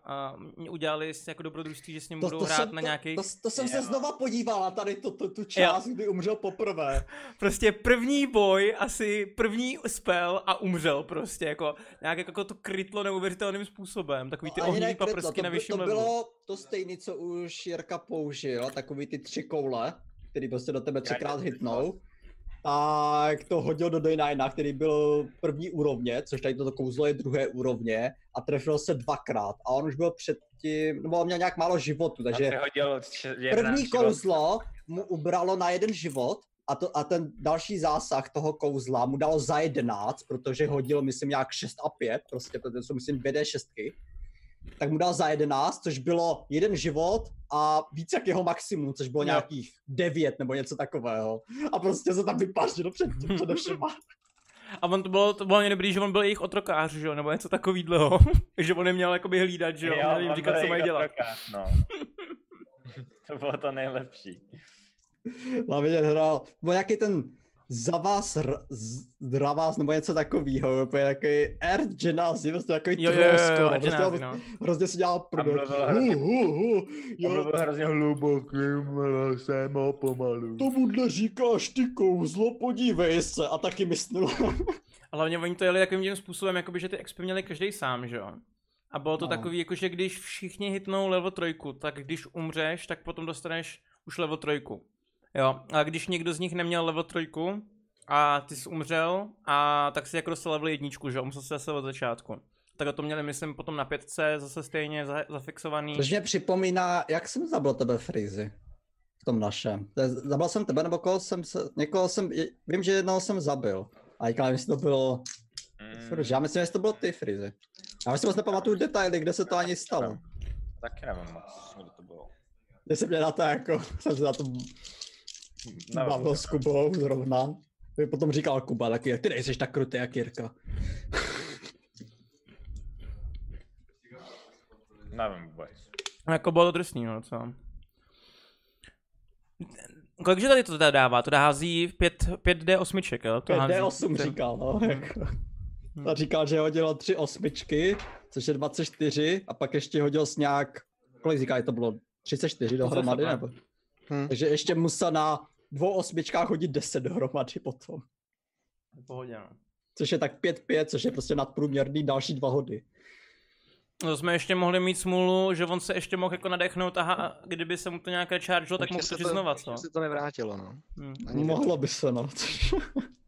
uh, udělali si jako dobrodružství, že s ním To, budou to, hrát jsem, na to, nějaký... to, to jsem se Jo. znova podíval na tady to, to, tu část, kdy umřel poprvé. <laughs> Prostě první boj, asi první spell a umřel prostě, jako nějak jako to krytlo neuvěřitelným způsobem, takový ty No, krytlo, paprsky to, na by- vyšším to levelu. bylo to stejné, co už Jirka použil, takový ty tři koule, který prostě do tebe třikrát hitnou. Tak to hodil do Day9, který byl první úrovně, což tady toto kouzlo je druhé úrovně a trefil se dvakrát a on už byl předtím, nebo on měl nějak málo životu, takže jedenáct první kouzlo mu ubralo na jeden život a, to, a ten další zásah toho kouzla mu dalo za 11, protože hodil, myslím, nějak 6 a 5, prostě, protože jsou, myslím, 2D6. Tak mu dal za 11, což bylo jeden život a víc jak jeho maximum, což bylo nějakých 9 nebo něco takového. A prostě se tam vypařil před, před všema. A on to bylo, to bylo mě dobrý, že on byl jejich otrokář, že jo, nebo něco takového, <laughs> že on neměl jakoby hlídat, že jo, Jo, měl jim on říkat, co mají dělat. otrokář, No. <laughs> to bylo to nejlepší. Hlavně ten hrál, byl nějaký ten za vás, r- z- za vás, nebo něco takového, úplně takový Air Genasi, prostě takový Jo, jo, jo, jo, prostě Genasi, no. hrozně si dělal prdel. mluvil hrozně- Hu, hu, hu, On Jo, byl hrozně hlubokým lesem a pomalu. tomuhle říkáš ty kouzlo, podívej se, a taky mysnul. A hlavně oni to jeli takovým tím způsobem, jakoby, že ty expy měli každý sám, že jo. A bylo to No. takový, jako že když všichni hitnou level trojku, tak když umřeš, tak potom dostaneš už level trojku. Jo, a když někdo z nich neměl level trojku a ty jsi umřel, a tak si jako dostal level jedničku, že jo, musel se zase od začátku. Tak to měli, myslím, potom na pětce zase stejně za, zafixovaný. Což mě připomíná, jak jsem zabil tebe Frizy v tom našem. To je- Zabil jsem tebe, nebo koho jsem se, někoho jsem, je- vím, že jednoho jsem zabil. A teďka nevím, jestli to bylo, Mm, já myslím, že to bylo ty Frizy. Já si moc nepamatuju detaily, kde se to ani stalo. taky nevím moc, kdo to bylo. Kde jsem mě na to jako, <laughs> jsem se na to. Bavil s Kubou zrovna. Ty potom říkal Kuba taky, ty nejsi tak krutý jak Jirka. <laughs> Nevím vůbec. No, jako bylo to drsný, no, co. Kolikže tady to teda dává? To hází 5, 5D osmiček, jo? To hází- 5D8 to- říkal, no. Jako. A říkal, že hodil tři osmičky, což je 24, a pak ještě hodil s nějak, kolik říká, to bylo 34 dohromady, nebo? Hm. Takže ještě musel na dvou osmičkách hodit 10 dohromady potom. Pohodě, no. Což je tak 5-5, což je prostě nadprůměrný další dva hody. No, to jsme ještě mohli mít smůlu, že on se ještě mohl jako nadechnout, aha, a kdyby se mu to nějaké chargelo, tak mohl znova, co? ještě se to nevrátilo, no. Hm. Ani Mohlo by se, no.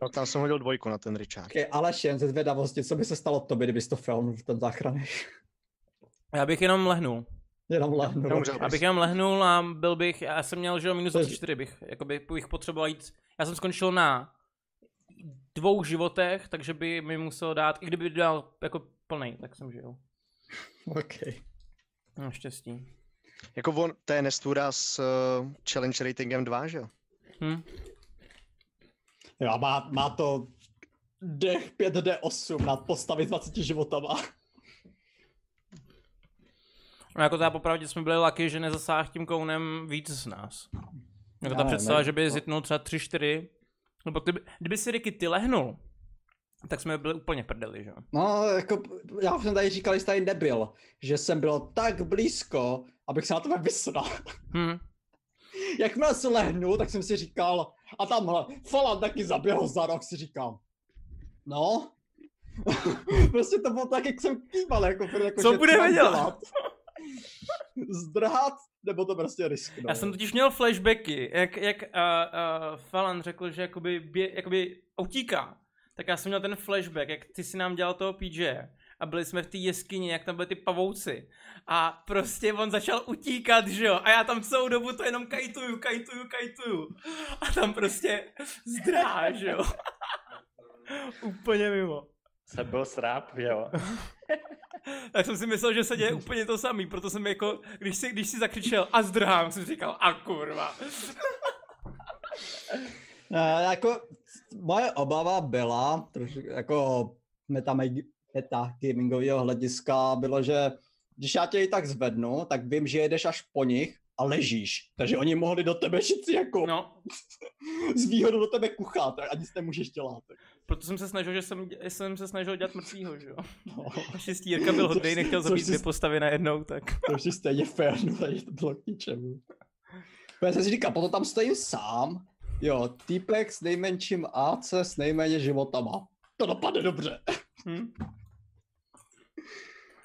No, tam jsem hodil dvojku na ten Richard. okay, ale jen ze zvědavosti, co by se stalo tobě, kdybys to film v ten záchranný. Já bych jenom lehnul. Jenom lehnu. Neumřel Já bych jenom lehnul a byl bych, já jsem měl, že jo, minus To je- 24 bych, jakoby bych potřeboval jít, já jsem skončil na dvou životech, takže by mi musel dát, i kdyby dal jako plnej, tak jsem žil. OK. No, štěstí. Jako on, to je Nestura s uh, challenge ratingem 2, že jo? Hm? Jo, má, má to dech 5D8 nad postavy s 20 životama. No jako teda popravdě jsme byli lucky, že nezasáhl tím kounem víc z nás. Jako ta Ne, představa, ne, že by no. zitnul třeba 3-4 Lebo kdyby, kdyby si Ricky ty lehnul, tak jsme byli úplně prdeli, že jo? No, jako, já jsem tady říkal, že tady nebyl, že jsem byl tak blízko, abych se na tebe vysral. <laughs> Hm. Jakmile se lehnu, tak jsem si říkal, a tamhle, Falan taky zaběhl za rok, si říkám. No, <laughs> prostě to bylo tak, jak jsem kýval, jako, jako Co že budeme mám dělat? Zdrhat, nebo to prostě risknout. Já jsem totiž měl flashbacky, jak, jak uh, uh, Falan řekl, že jakoby, bě, jakoby utíká. Tak já jsem měl ten flashback, jak ty si nám dělal toho PJ a byli jsme v té jeskyni, jak tam byly ty pavouci. A prostě on začal utíkat, že jo? A já tam celou dobu to jenom kajtuju, kajtuju, kajtuju. A tam prostě zdrá, že jo? <laughs> Úplně mimo. Se byl sráp, jo. <laughs> Tak jsem si myslel, že se děje úplně to samý, proto jsem jako, když si, když si zakřičel a zdrhám, jsem si říkal, a kurva. <laughs> Ne, jako moje obava byla, trošku jako meta, meta gamingového hlediska, bylo, že když já tě i tak zvednu, tak vím, že jedeš až po nich a ležíš. Takže oni mohli do tebe všichni jako no. No, <laughs> z výhodu do tebe kuchat a nic nemůžeš dělat. Proto jsem se snažil, že jsem, jsem se snažil dělat mrtvýho, že jo. No, Naštěstí Jirka byl hodnej, nechtěl zabít dvě postavy najednou, tak. <laughs> to už je stejně fér, <laughs> no, to bylo k ničemu. Já jsem si říkal, potom tam stojím sám, jo, týpek s nejmenším AC s nejméně životama. To dopadne dobře. Hm?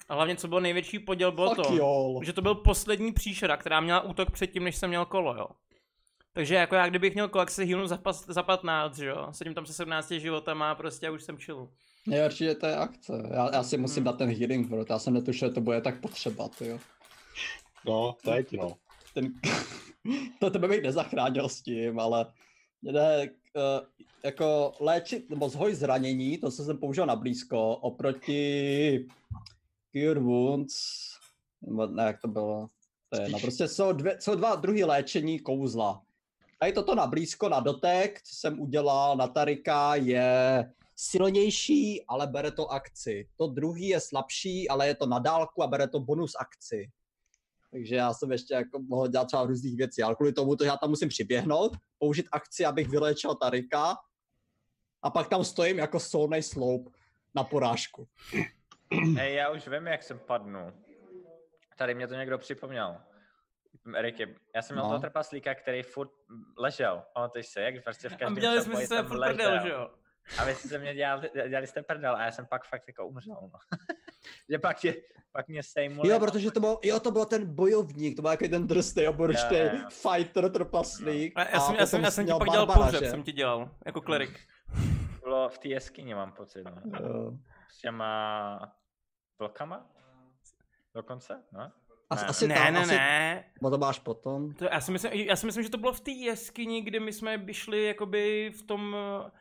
A hlavně, co bylo největší poděl, bylo Fuck to, jo. že to byl poslední příšera, která měla útok předtím, než jsem měl kolo, jo. Takže jako já, kdybych měl se healnu za, pas- za 15, že jo. Sedím tam se 17 životama a prostě já už jsem chillu. Je to je akce. Já, já si musím Hmm. dát ten healing word, já jsem netušil, že to bude tak potřeba, ty jo. No, teď no. Ten, <laughs> to tebe bych nezachránil s tím, ale ne, uh, jako léčit, nebo zhoj zranění, to co jsem použil na blízko, oproti Cure Wounds, nebo ne, jak to bylo, to je jedno, prostě jsou, dvě, jsou dva druhý léčení kouzla. Je toto na blízko, na dotek, co jsem udělal na Tarika, je silnější, ale bere to akci. To druhý je slabší, ale je to na dálku a bere to bonus akci. Takže já jsem ještě jako mohl dělat třeba různých věcí, ale kvůli tomu, to, já tam musím přiběhnout, použít akci, abych vyléčil Tarika a pak tam stojím jako soulnej sloup na porážku. Hej, já už vím, jak jsem padnu. Tady mě to někdo připomněl. Eriky, já jsem měl No. toho trpaslíka, který furt ležel. Pamatuješ se, jak prostě v A každém dělali jsme se furt prdel, že jo. A vy jste mě dělali, dělali jste prdel a já jsem pak fakt jako umřel. No. <laughs> že pak, je, pak mě sejmuli. Jo, protože to byl, jo, to byl ten bojovník, to byl jako ten jo, jo. fighter, trpaslík. A já jsem, já jsem, já jsem ti pak dělal pohřeb, že? jsem ti dělal, jako klerik. bylo v té jeskyni, mám pocit. No. Jo. S těma vlkama? Dokonce? No? As, Ne. asi Ne, tam, ne, asi, ne. Bo to máš potom. To, já, si myslím, já si myslím, že to bylo v té jeskyni, kdy my jsme šli jakoby v tom,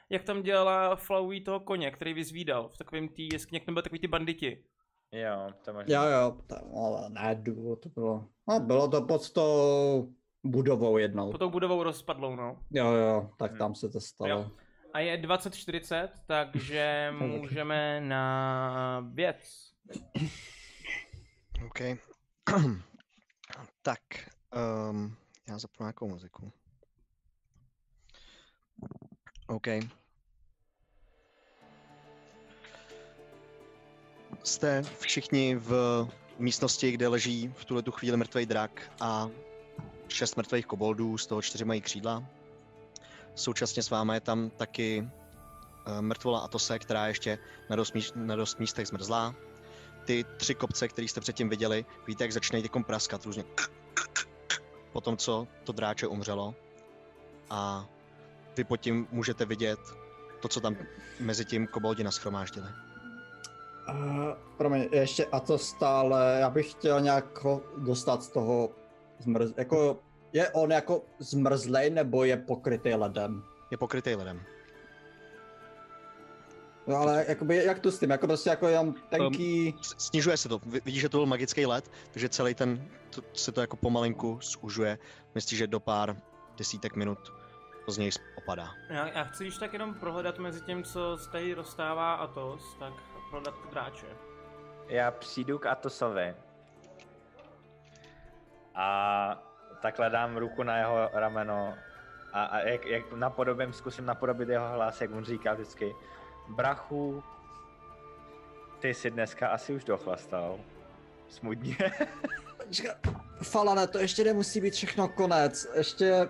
jak tam dělala Flowey toho koně, který vyzvídal. V takovém té jeskyni, jak tam byly takový ty banditi. Jo, to možná. Jo, jo, to, ale ne, důvod to bylo. No, bylo to pod tou budovou jednou. Pod tou budovou rozpadlou, no. Jo, jo, tak Hmm. tam se to stalo. Jo. A je 20.40, takže <laughs> můžeme na věc. OK. <clears throat> tak, um, já zapnu nějakou muziku. OK. Jste všichni v místnosti, kde leží v tuhle tu chvíli mrtvý drak a šest mrtvých koboldů, z toho čtyři mají křídla. Současně s vámi je tam taky uh, mrtvola Atose, která ještě na dost, míst, na dost místech zmrzlá ty tři kopce, které jste předtím viděli, víte, jak začínají tykom praskat různě. Po tom, co to dráče umřelo. A vy pod tím můžete vidět to, co tam mezi tím koboldi naschromáždili. Uh, promiň, ještě a to stále, já bych chtěl nějak dostat z toho zmrz... Jako, je on jako zmrzlej nebo je pokrytý ledem? Je pokrytý ledem. No ale jakoby, jak to s tím, jako prostě jako jenom tenký... S- Snižuje se to. Vidíš, že to byl magický led, takže celý ten, to, se to jako pomalinku zužuje. Myslíš, že do pár desítek minut později opadá. Já, já chci již tak jenom prohledat mezi tím, co z tady rozstává Atos, tak prohledat ty dráče. Já přijdu k Atosovi a takhle dám ruku na jeho rameno a, a jak, jak napodobím, zkusím napodobit jeho hlas, jak on říká vždycky, brachu, ty jsi dneska asi už dochlastal. Smutně. <laughs> Falane, to ještě nemusí být všechno konec. Ještě...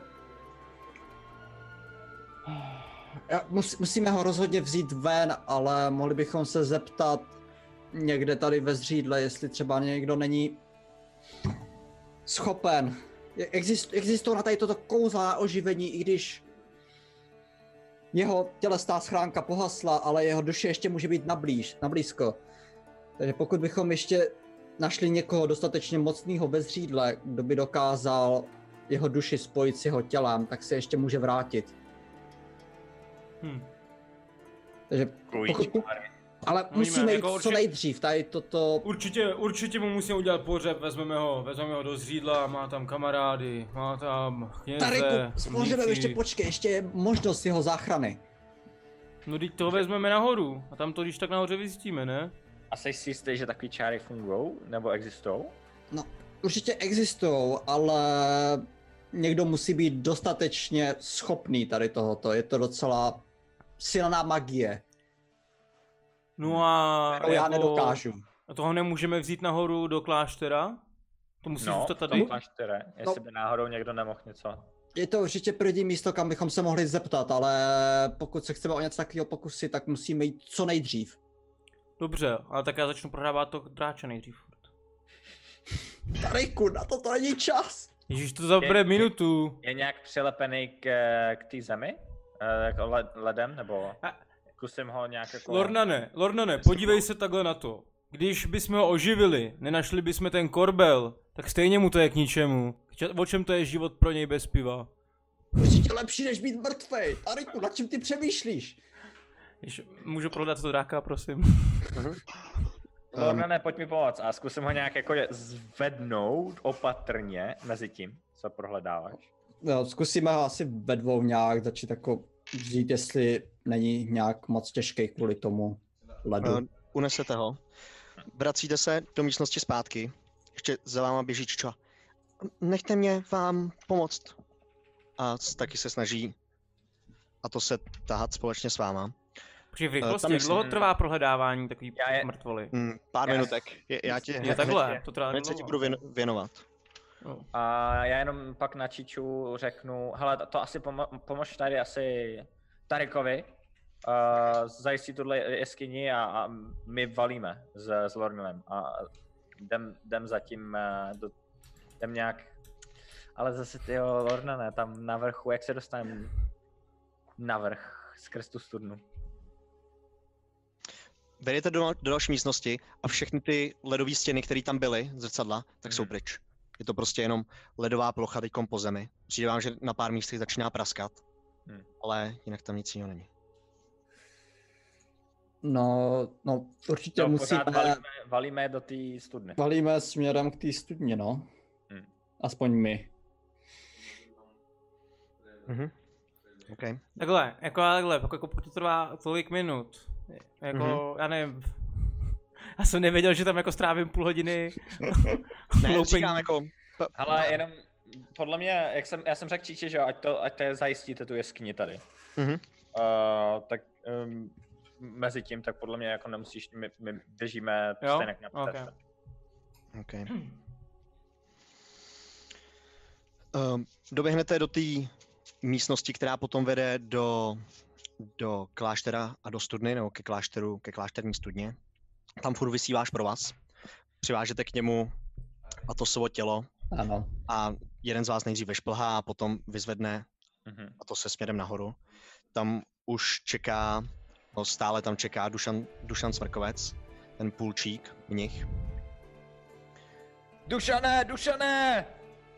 Já, mus, musíme ho rozhodně vzít ven, ale mohli bychom se zeptat někde tady ve zřídle, jestli třeba někdo není schopen. Exist, existují na tady toto kouzla oživení, i když jeho tělesná schránka pohasla, ale jeho duše ještě může být nablíž, nablízko. Takže pokud bychom ještě našli někoho dostatečně mocného ve zřídle, kdo by dokázal jeho duši spojit s jeho tělem, tak se ještě může vrátit. Hm. Takže pokud, ale Uvidíme, musíme jít jako co určitě- nejdřív, tady toto... Určitě, určitě mu musíme udělat pohřeb, vezmeme ho, vezmeme ho do zřídla, má tam kamarády, má tam kněze, Tariku, pohřebem mnichi. ještě počkej, ještě je možnost jeho záchrany. No teď to vezmeme nahoru a tam to když tak nahoře vyzjistíme, ne? A jsi si jistý, že takový čáry fungují nebo existují? No, určitě existují, ale někdo musí být dostatečně schopný tady tohoto. Je to docela silná magie, No a kterou já nedokážu. A toho nemůžeme vzít nahoru do kláštera? To musí No, zůstat tady? kláštere, jestli by náhodou někdo nemohl něco. Je to určitě první místo, kam bychom se mohli zeptat, ale pokud se chceme o něco takového pokusit, tak musíme jít co nejdřív. Dobře, ale tak já začnu prohrávat to dráče nejdřív. furt. <laughs> Tariku, na to to není čas. Ježíš, to zabere Je- minutu. Je nějak přilepený k, k té zemi? Eh, Jako led, ledem, nebo A- zkusím ho nějak jako... Lornane, Lornane, podívej se takhle na to. Když bychom ho oživili, nenašli bychom ten korbel, tak stejně mu to je k ničemu. O čem to je život pro něj bez piva? Určitě lepší, než být mrtvej. Tariku, nad čím ty přemýšlíš? Jež, můžu prodat to dráka, prosím? <laughs> Lorna, ne, pojď mi pomoct a zkusím ho nějak jako zvednout opatrně mezi tím, co prohledáváš. No, zkusíme ho asi ve dvou nějak začít jako vzít, jestli není nějak moc těžký kvůli tomu ledu. Uh, unesete ho. Vracíte se do místnosti zpátky. Ještě za váma běží Čiča. Nechte mě vám pomoct. A taky se snaží a to se tahat společně s váma. Při v rychlosti, jak dlouho trvá prohledávání takový Já je- mrtvoly? Hmm, pár Já- minutek. Je, já ti Je hned, takhle, to trvá hned se ti budu věn, věnovat. No. A já jenom pak na Čiču řeknu, hele, to- to asi pomo- pomož tady asi Tarikovi, uh, zajistí tuhle jeskyni a, a my valíme s, s Lornelem a jdem, jdem zatím, uh, do, jdem nějak, ale zase ty Lorna ne, tam na vrchu, jak se dostaneme na vrch skrz tu studnu. Vejdete do, do další místnosti a všechny ty ledové stěny, které tam byly, zrcadla, tak jsou Mhm. pryč. Je to prostě jenom ledová plocha teďkom po zemi. Přijde vám, že na pár místech začíná praskat, Hmm. ale jinak tam nic jiného není. No, no určitě No, musíme, valíme, valíme do té studny. valíme směrem k té studni, no. Hmm. Aspoň my. Mhm. OK. Takhle, jako takhle, jako, jako to trvá tolik minut. Jako, Mhm. já nevím. <laughs> Já jsem nevěděl, že tam jako strávím půl hodiny. Ne, <laughs> říkám jako... pa- Ale jenom, podle mě, jak jsem, já jsem řekl Číče, že jo, ať to, ať to zajistíte tu jeskyni tady. Mhm. Uh, tak um, mezi tím, tak podle mě jako nemusíš, my, my běžíme Jo? stejně jak na Ok. okay. <clears throat> OK. Um, doběhnete do té místnosti, která potom vede do, do kláštera a do studny, nebo ke klášteru, ke klášterní studně. Tam furt vysí váš provaz. Přivážete k němu Atosovo tělo Ano. a jeden z vás nejdřív vyšplhá a potom vyzvedne Mhm. a to se směrem nahoru. Tam už čeká, no stále tam čeká Dušan, Dušan Smrkovec, ten půlčík, mnich. Dušané, Dušané,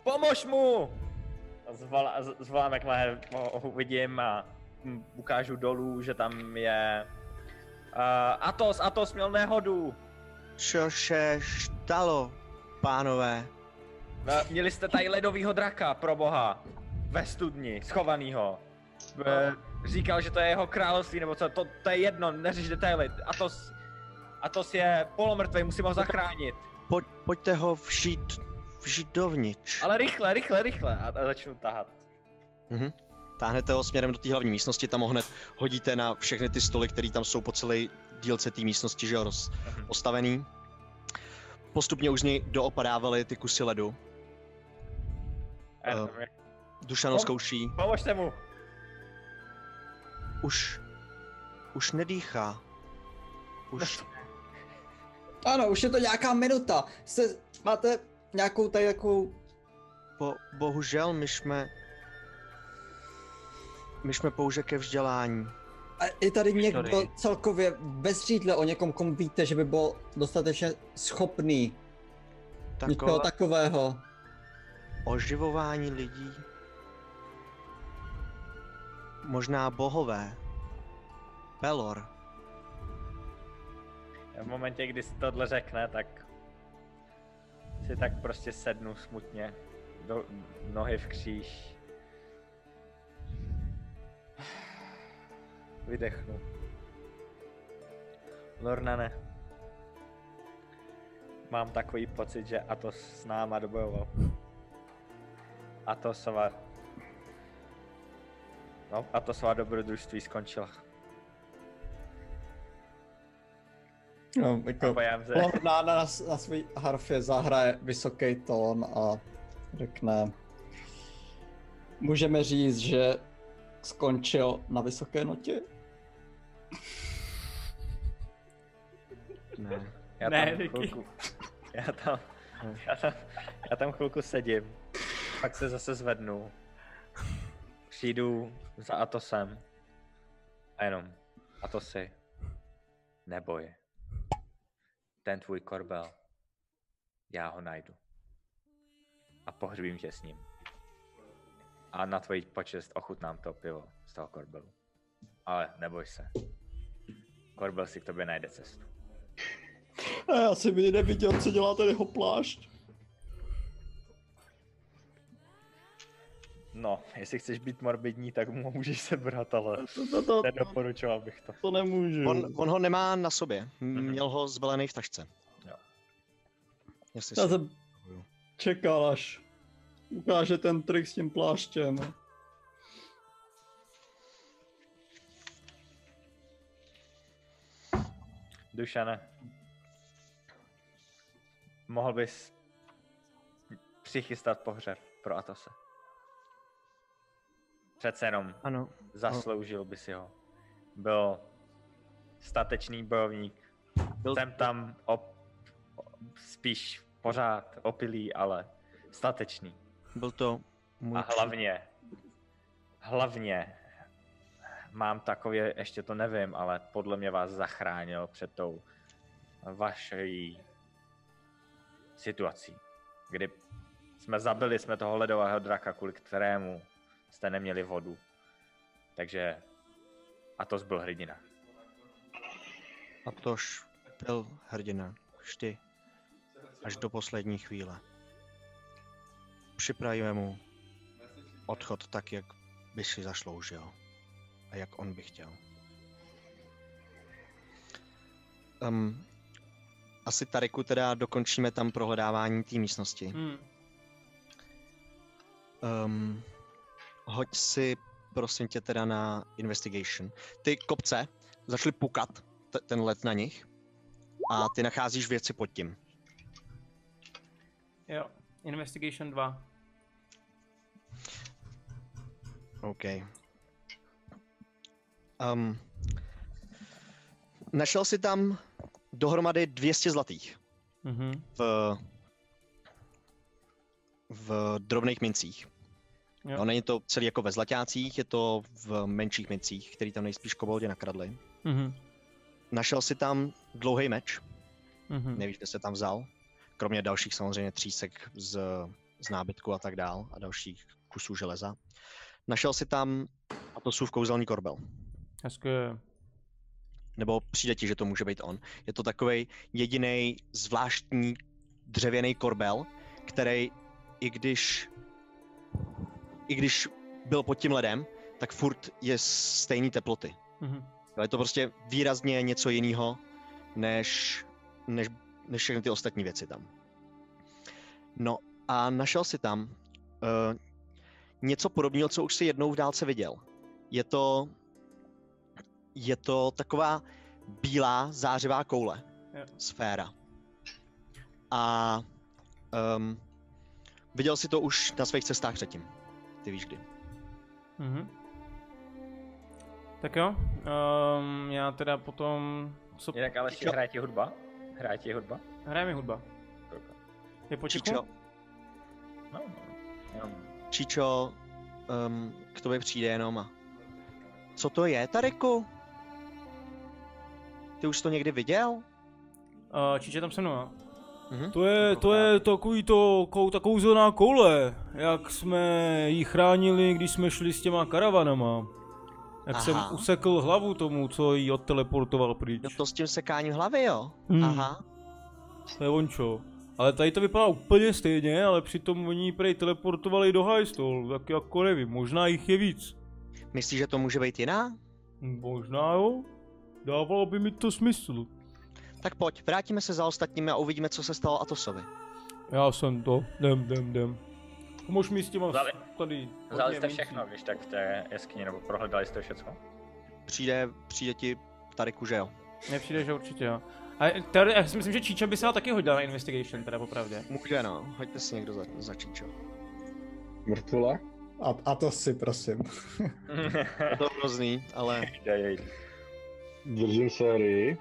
pomož mu! A Zvolá, z- zvolám, jakmile ho uvidím a ukážu dolů, že tam je uh, Atos, Atos měl nehodu. Co se stalo, pánové? No, Měli jste tady ledovýho draka, pro boha. Ve studni, schovanýho. E, říkal, že to je jeho království, nebo co, to, to je jedno, neřeš detaily. Atos, Atos je polomrtvý, musím ho zachránit. Pojď, pojďte ho všít, všít dovnitř. Ale rychle, rychle, rychle. A, a začnu tahat. Mhm. táhnete ho směrem do té hlavní místnosti, tam ho hned hodíte na všechny ty stoly, které tam jsou po celé dílce té místnosti, že jo, roz, Mhm. postavený. Postupně už z něj doopadávaly ty kusy ledu. Adam, Eh, Dušan Pom- zkouší. Pomožte mu! Už... Už nedýchá. Už... <laughs> Ano, už je to nějaká minuta. Jste, máte nějakou tady takovou... Bo, bohužel my jsme... My jsme pouze ke vzdělání. A je tady někdo celkově bez řídle o někom, komu víte, že by byl dostatečně schopný něčeho Takové takového. Oživování lidí. Možná bohové. Pelor. V momentě, kdy si tohle řekne, tak si tak prostě sednu smutně. Do, nohy v kříž. Vydechnu. Lornane. Mám takový pocit, že Atos s náma dobojoval. Atosova... No, Atosova dobrodružství skončila. No, jako. Lorna na, na své harfě zahraje vysoký tón a řekne, můžeme říct, že skončil na vysoké notě? Ne. Já Ne, tam Ricky. chvilku, já tam, já tam, já tam chvilku sedím, pak se zase zvednu, přijdu za Atosem a jenom, Atosy, neboj, ten tvůj korbel, já ho najdu a pohřbím tě s ním. A na tvoji počest ochutnám to pivo z toho korbelu. Ale neboj se. Korbel si k tobě najde cestu. A já jsem mi neviděl, co dělá ten jeho plášť. No, jestli chceš být morbidní, tak mu můžeš sebrat, ale To, to, to, to, nedoporučoval bych to. to nemůžu. On, on ho nemá na sobě. Mhm. Měl ho zbalený v tašce. Jo. Jestli Já si... jsem čekal, až ukáže ten trik s tím pláštěm. Dušane, mohl bys přichystat pohřeb pro Atose. Přece jenom Ano. zasloužil by si ho. Byl statečný bojovník, Byl jsem tam op, spíš pořád opilý, ale statečný. Byl to můj A hlavně, hlavně mám takové, ještě to nevím, ale podle mě vás zachránil před tou vaší situací, kdy jsme zabili jsme toho ledového draka, kvůli kterému jste neměli vodu. Takže a to byl hrdina. A tož byl hrdina vždy. Až do poslední chvíle. Připravíme mu odchod tak, jak by si zasloužil. A jak on by chtěl. Um, asi Tariku teda dokončíme tam prohledávání té místnosti. Hmm. Um, hoď si prosím tě teda na investigation. Ty kopce začaly pukat, t- ten let na nich, a ty nacházíš věci pod tím. Jo. Investigation 2. OK. Um, našel si tam dohromady 200 zlatých Mhm. v, v drobných mincích. Jo. No, není to celý jako ve zlatácích, je to v menších mincích, který tam nejspíš koboldi nakradli. Mhm. Našel si tam dlouhý meč, Mhm. nevíš, kde se tam vzal. Kromě dalších samozřejmě třísek z, z nábytku a tak dál a dalších kusů železa. Našel si tam Atosův kouzelný korbel. Hezky. Nebo přijde ti, že to může být on. Je to takový jediný zvláštní dřevěný korbel, který i když i když byl pod tím ledem, tak furt je stejný teploty. Mhm. Jo, Je to prostě výrazně něco jiného, než, než, než všechny ty ostatní věci tam. No a našel si tam uh, něco podobného, co už si jednou v dálce viděl. Je to, je to taková bílá zářivá koule, Jo. sféra. A um, viděl si to už na svých cestách předtím. Ty víš kdy. Mhm. Tak jo, um, já teda potom... Co... Jinak ale ještě hraje ti hudba? Hraje ti hudba? Hraje mi hudba. Je potichu? Číčo, No, jenom Číčo um, k tobě přijde jenom a... Co to je, Tariku? Ty už to někdy viděl? Uh, Číče tam se mnou, jo? Mhm. To je, to je takový to, kou, ta kouzelná koule, jak jsme ji chránili, když jsme šli s těma karavanama. Jak Aha. jsem usekl hlavu tomu, co ji odteleportoval pryč. No to s tím sekáním hlavy, jo? Hmm. Aha. To je ončo. Ale tady to vypadá úplně stejně, ale přitom oni ji prej teleportovali do Highstall, tak jako nevím, možná jich je víc. Myslíš, že to může být jiná? Možná jo? Dávalo by mi to smysl. Tak pojď, vrátíme se za ostatními a uvidíme, co se stalo Atosovi. Já jsem to, jdem, jdem, jdem. Pomož mi s těma Vzali- tady. Vzali jste všechno, když tak v té jeskyni, nebo prohledali jste všechno? Přijde, přijde ti Tariku, že jo? Mně přijde, že určitě jo. A teori- já si myslím, že Číča by se ale taky hodila na investigation, teda popravdě. Může no, hoďte si někdo za, za Číčo. Mrtvola? A, a to si prosím. <laughs> Je to hrozný, ale. <laughs> Držím sérii.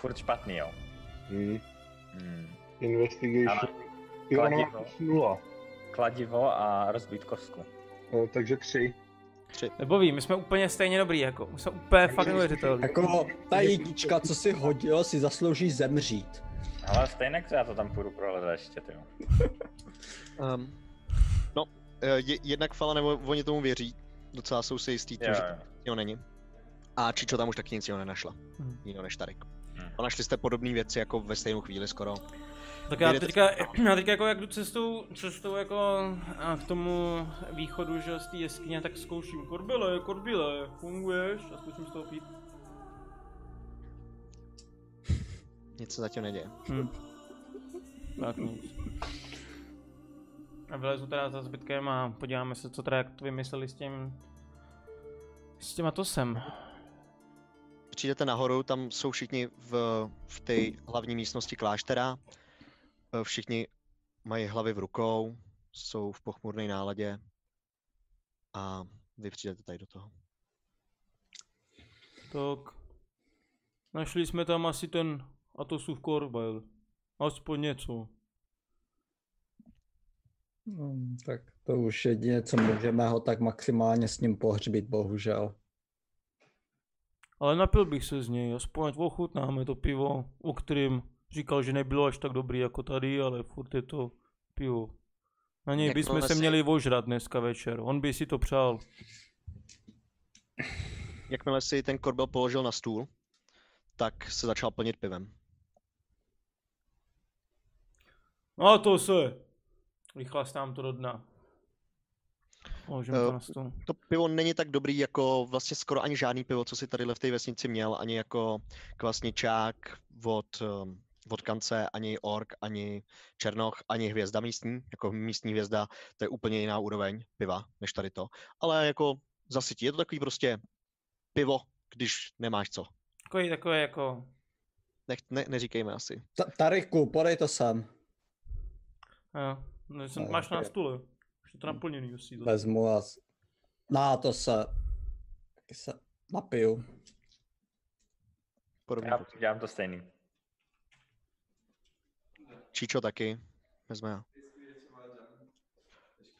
Furt špatný, jo. Hmm. Hmm. Investigation. Jo, no, kladivo. nula. Kladivo a rozbít kostku. No, takže tři. Nebo ví, my jsme úplně stejně dobrý, jako. My jsme úplně fakt neuvěřitelný. Jako ta jednička, co si hodil, si zaslouží zemřít. Ale stejně já to tam půjdu prohledat ještě, ty. um, <laughs> no, eh, je, jednak Fala nebo oni tomu věří. Docela jsou si jistý, tím, Jo, že jo. nic jiného není. A Čičo tam už taky nic jiného nenašla. Hmm. Jiného než Tarik. Hmm. A našli jste podobné věci jako ve stejnou chvíli skoro. Tak já teďka, já teďka jako jak jdu cestou, cestou jako a k tomu východu, že z té jeskyně, tak zkouším korbile, korbile, funguješ? A zkouším z toho pít. <laughs> Nic se zatím neděje. Hm. Tak nic. A vylezu teda za zbytkem a podíváme se, co teda jak to vymysleli s tím... S těma tosem. Přijdete nahoru, tam jsou všichni v, v té hlavní místnosti kláštera. Eh, Všichni mají hlavy v rukou, jsou v pochmurné náladě. A vy přijdete tady do toho. Tak. Našli jsme tam asi ten Atosův korbel. Aspoň něco. Hmm, tak to už jedině, co můžeme ho tak maximálně s ním pohřbít, bohužel. Ale napil bych se z něj, aspoň ať ochutnáme to pivo, o kterém říkal, že nebylo až tak dobrý jako tady, ale furt je to pivo. Na něj bychom se měli ožrat dneska večer, on by si to přál. Jakmile si ten korbel položil na stůl, tak se začal plnit pivem. A to se! Vychlastám to do dna. Položím to na stůl. To pivo není tak dobrý jako vlastně skoro ani žádný pivo, co si tady v té vesnici měl, ani jako kvasničák od, um, od kance, ani ork, ani černoch, ani hvězda místní, jako místní hvězda, to je úplně jiná úroveň piva, než tady to. Ale jako zasytí, je to takový prostě pivo, když nemáš co. Takový, takový jako... Nech, ne, neříkejme asi. Ta- Tariku, podej to sem. Jo, no, jsem, No, máš na ok. Už je to naplněný asi. zase. Vezmu a... s- Na to se... Taky se napiju. Podobně. Já dělám to stejný. Číčo taky, vezme já.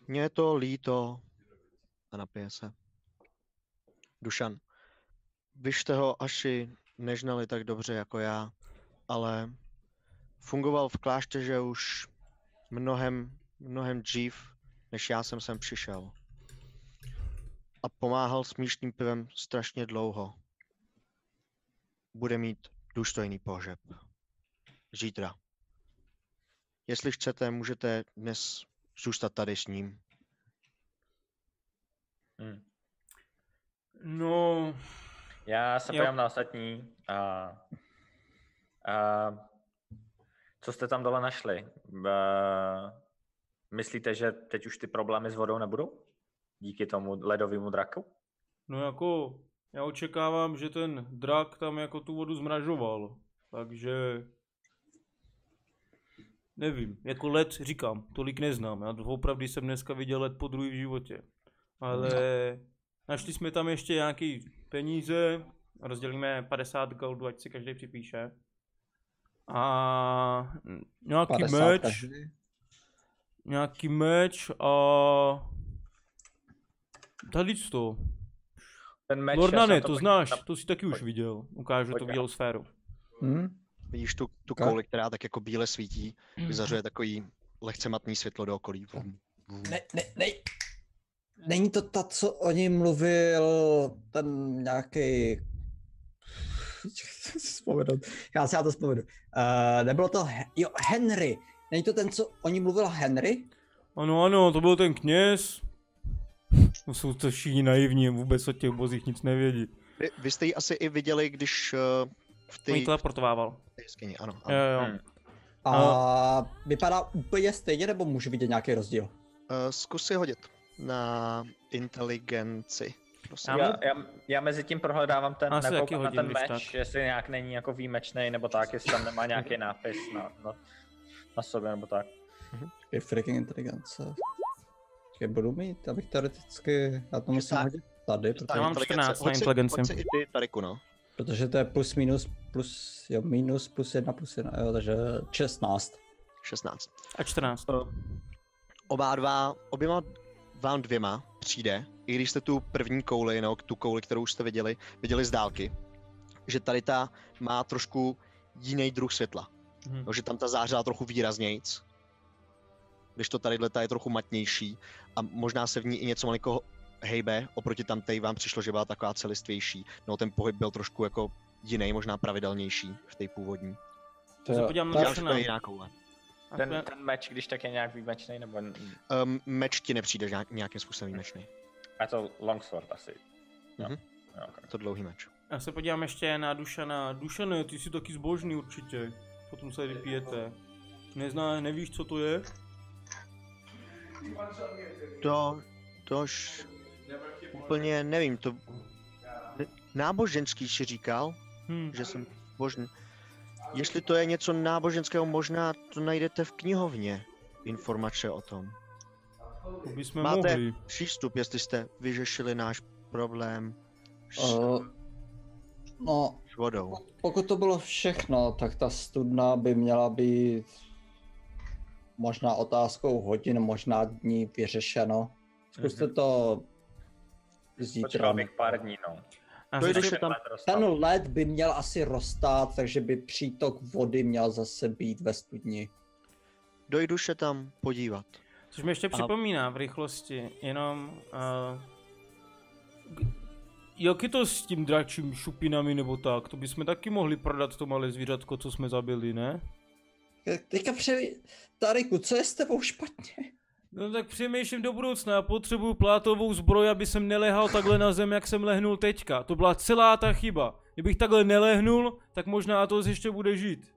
Mně je to líto. A napije se. Dušan, vy jste ho asi nežnali tak dobře jako já, ale fungoval v klášteře už mnohem, mnohem dřív, než já jsem sem přišel. A pomáhal s místním pivem strašně dlouho. Bude mít důstojný pohřeb. Zítra. Jestli chcete, můžete dnes zůstat tady s ním. Hmm. No, Já se podívám na ostatní. A, a, co jste tam dole našli? B, Myslíte, že teď už ty problémy s vodou nebudou? Díky tomu ledovému draku? No jako, já očekávám, že ten drak tam jako tu vodu zmražoval. Takže... Nevím, jako led říkám, tolik neznám. Já opravdu jsem dneska viděl led po druhý v životě. Ale našli jsme tam ještě nějaký peníze, rozdělíme 50 goldů, ať si každý připíše. A nějaký 50 meč, každý. Nějaký meč a tady to. Ten meč, jsem to podíval znáš, na- to si taky už viděl. Ukážu tu Pojďme. bílou sféru. Hm? Vidíš tu, tu kouli, která tak jako bíle svítí, vyzařuje takový lehce matný světlo do okolí. Ne, ne, ne. Není to ta, co o ní mluvil ten nějaký. <laughs> Vzpomenout. Já si já to vzpomenu. Uh, nebylo to, He- jo, Henry. Není to ten, co o ní mluvil Henry? Ano, ano, to byl ten kněz. To jsou to všichni naivní, vůbec o těch bozích nic nevědí. Vy, vy jste ji asi i viděli, když uh, v té teleportovával. té jeskyni, ano. Jo, ano. jo. Hmm. A vypadá úplně stejně, nebo můžu vidět nějaký rozdíl? Uh, zkus si hodit na inteligenci. Prosím. Já Já, já, mezi tím prohledávám ten, Asi na ten meč, tak. jestli nějak není jako výjimečný nebo tak, jestli tam nemá nějaký nápis na, na, na sobě nebo tak. Je freaking inteligence. Počkej, budu mít, abych teoreticky, já to musím hodit tady, Ta protože, Já mám inteligence. 14 na Hoď si- inteligenci. hoď si i ty, Tariku, no. protože to je plus minus, plus, jo, minus, plus jedna, plus jedna, jo, takže 16. 16. A 14. Oba dva, oběma vám dvěma přijde, i když jste tu první kouli, nebo tu kouli, kterou už jste viděli, viděli z dálky, že tady ta má trošku jiný druh světla. Mhm. No, že tam ta zářila trochu výraznějc, když to tady je trochu matnější a možná se v ní i něco malinko hejbe, oproti tam vám přišlo, že byla taková celistvější, no ten pohyb byl trošku jako jiný, možná pravidelnější v té původní. To se jo, podívám na to je jiná koule. A Ten, ten meč, když tak je nějak výjimečný, nebo Um, meč ti nepřijde nějak, nějakým způsobem výjimečný. je to longsword asi. Jo. Mhm. Jo, okay. To dlouhý meč. Já se podívám ještě na Dušana. Dušane, ty jsi taky zbožný určitě. Potom se vypijete. Nezná, nevíš, co to je? To, tož úplně nevím, to náboženský si říkal, Hm, že jsem božný. Jestli to je něco náboženského, možná to najdete v knihovně. Informace o tom. to bychom Máte mohli. přístup, jestli jste vyřešili náš problém s, Uh, no, vodou. pokud to bylo všechno, tak ta studna by měla být možná otázkou hodin, možná dní vyřešeno. Zkuste to zítra. Počkal bych pár dní, no. To je, když se tam- Ten led by měl asi roztát, takže by přítok vody měl zase být ve studni. Dojdu se tam podívat. Což mi ještě A- připomíná v rychlosti, jenom uh, Jak je to s tím dračím šupinami nebo tak? To bychom taky mohli prodat to malé zvířatko, co jsme zabili, ne? Teďka převí... Tariku, co je s tebou špatně? No tak přemýšlím do budoucna, já potřebuju plátovou zbroj, aby jsem nelehal takhle na zem, jak jsem lehnul teďka. To byla celá ta chyba. Kdybych takhle nelehnul, tak možná to ještě bude žít.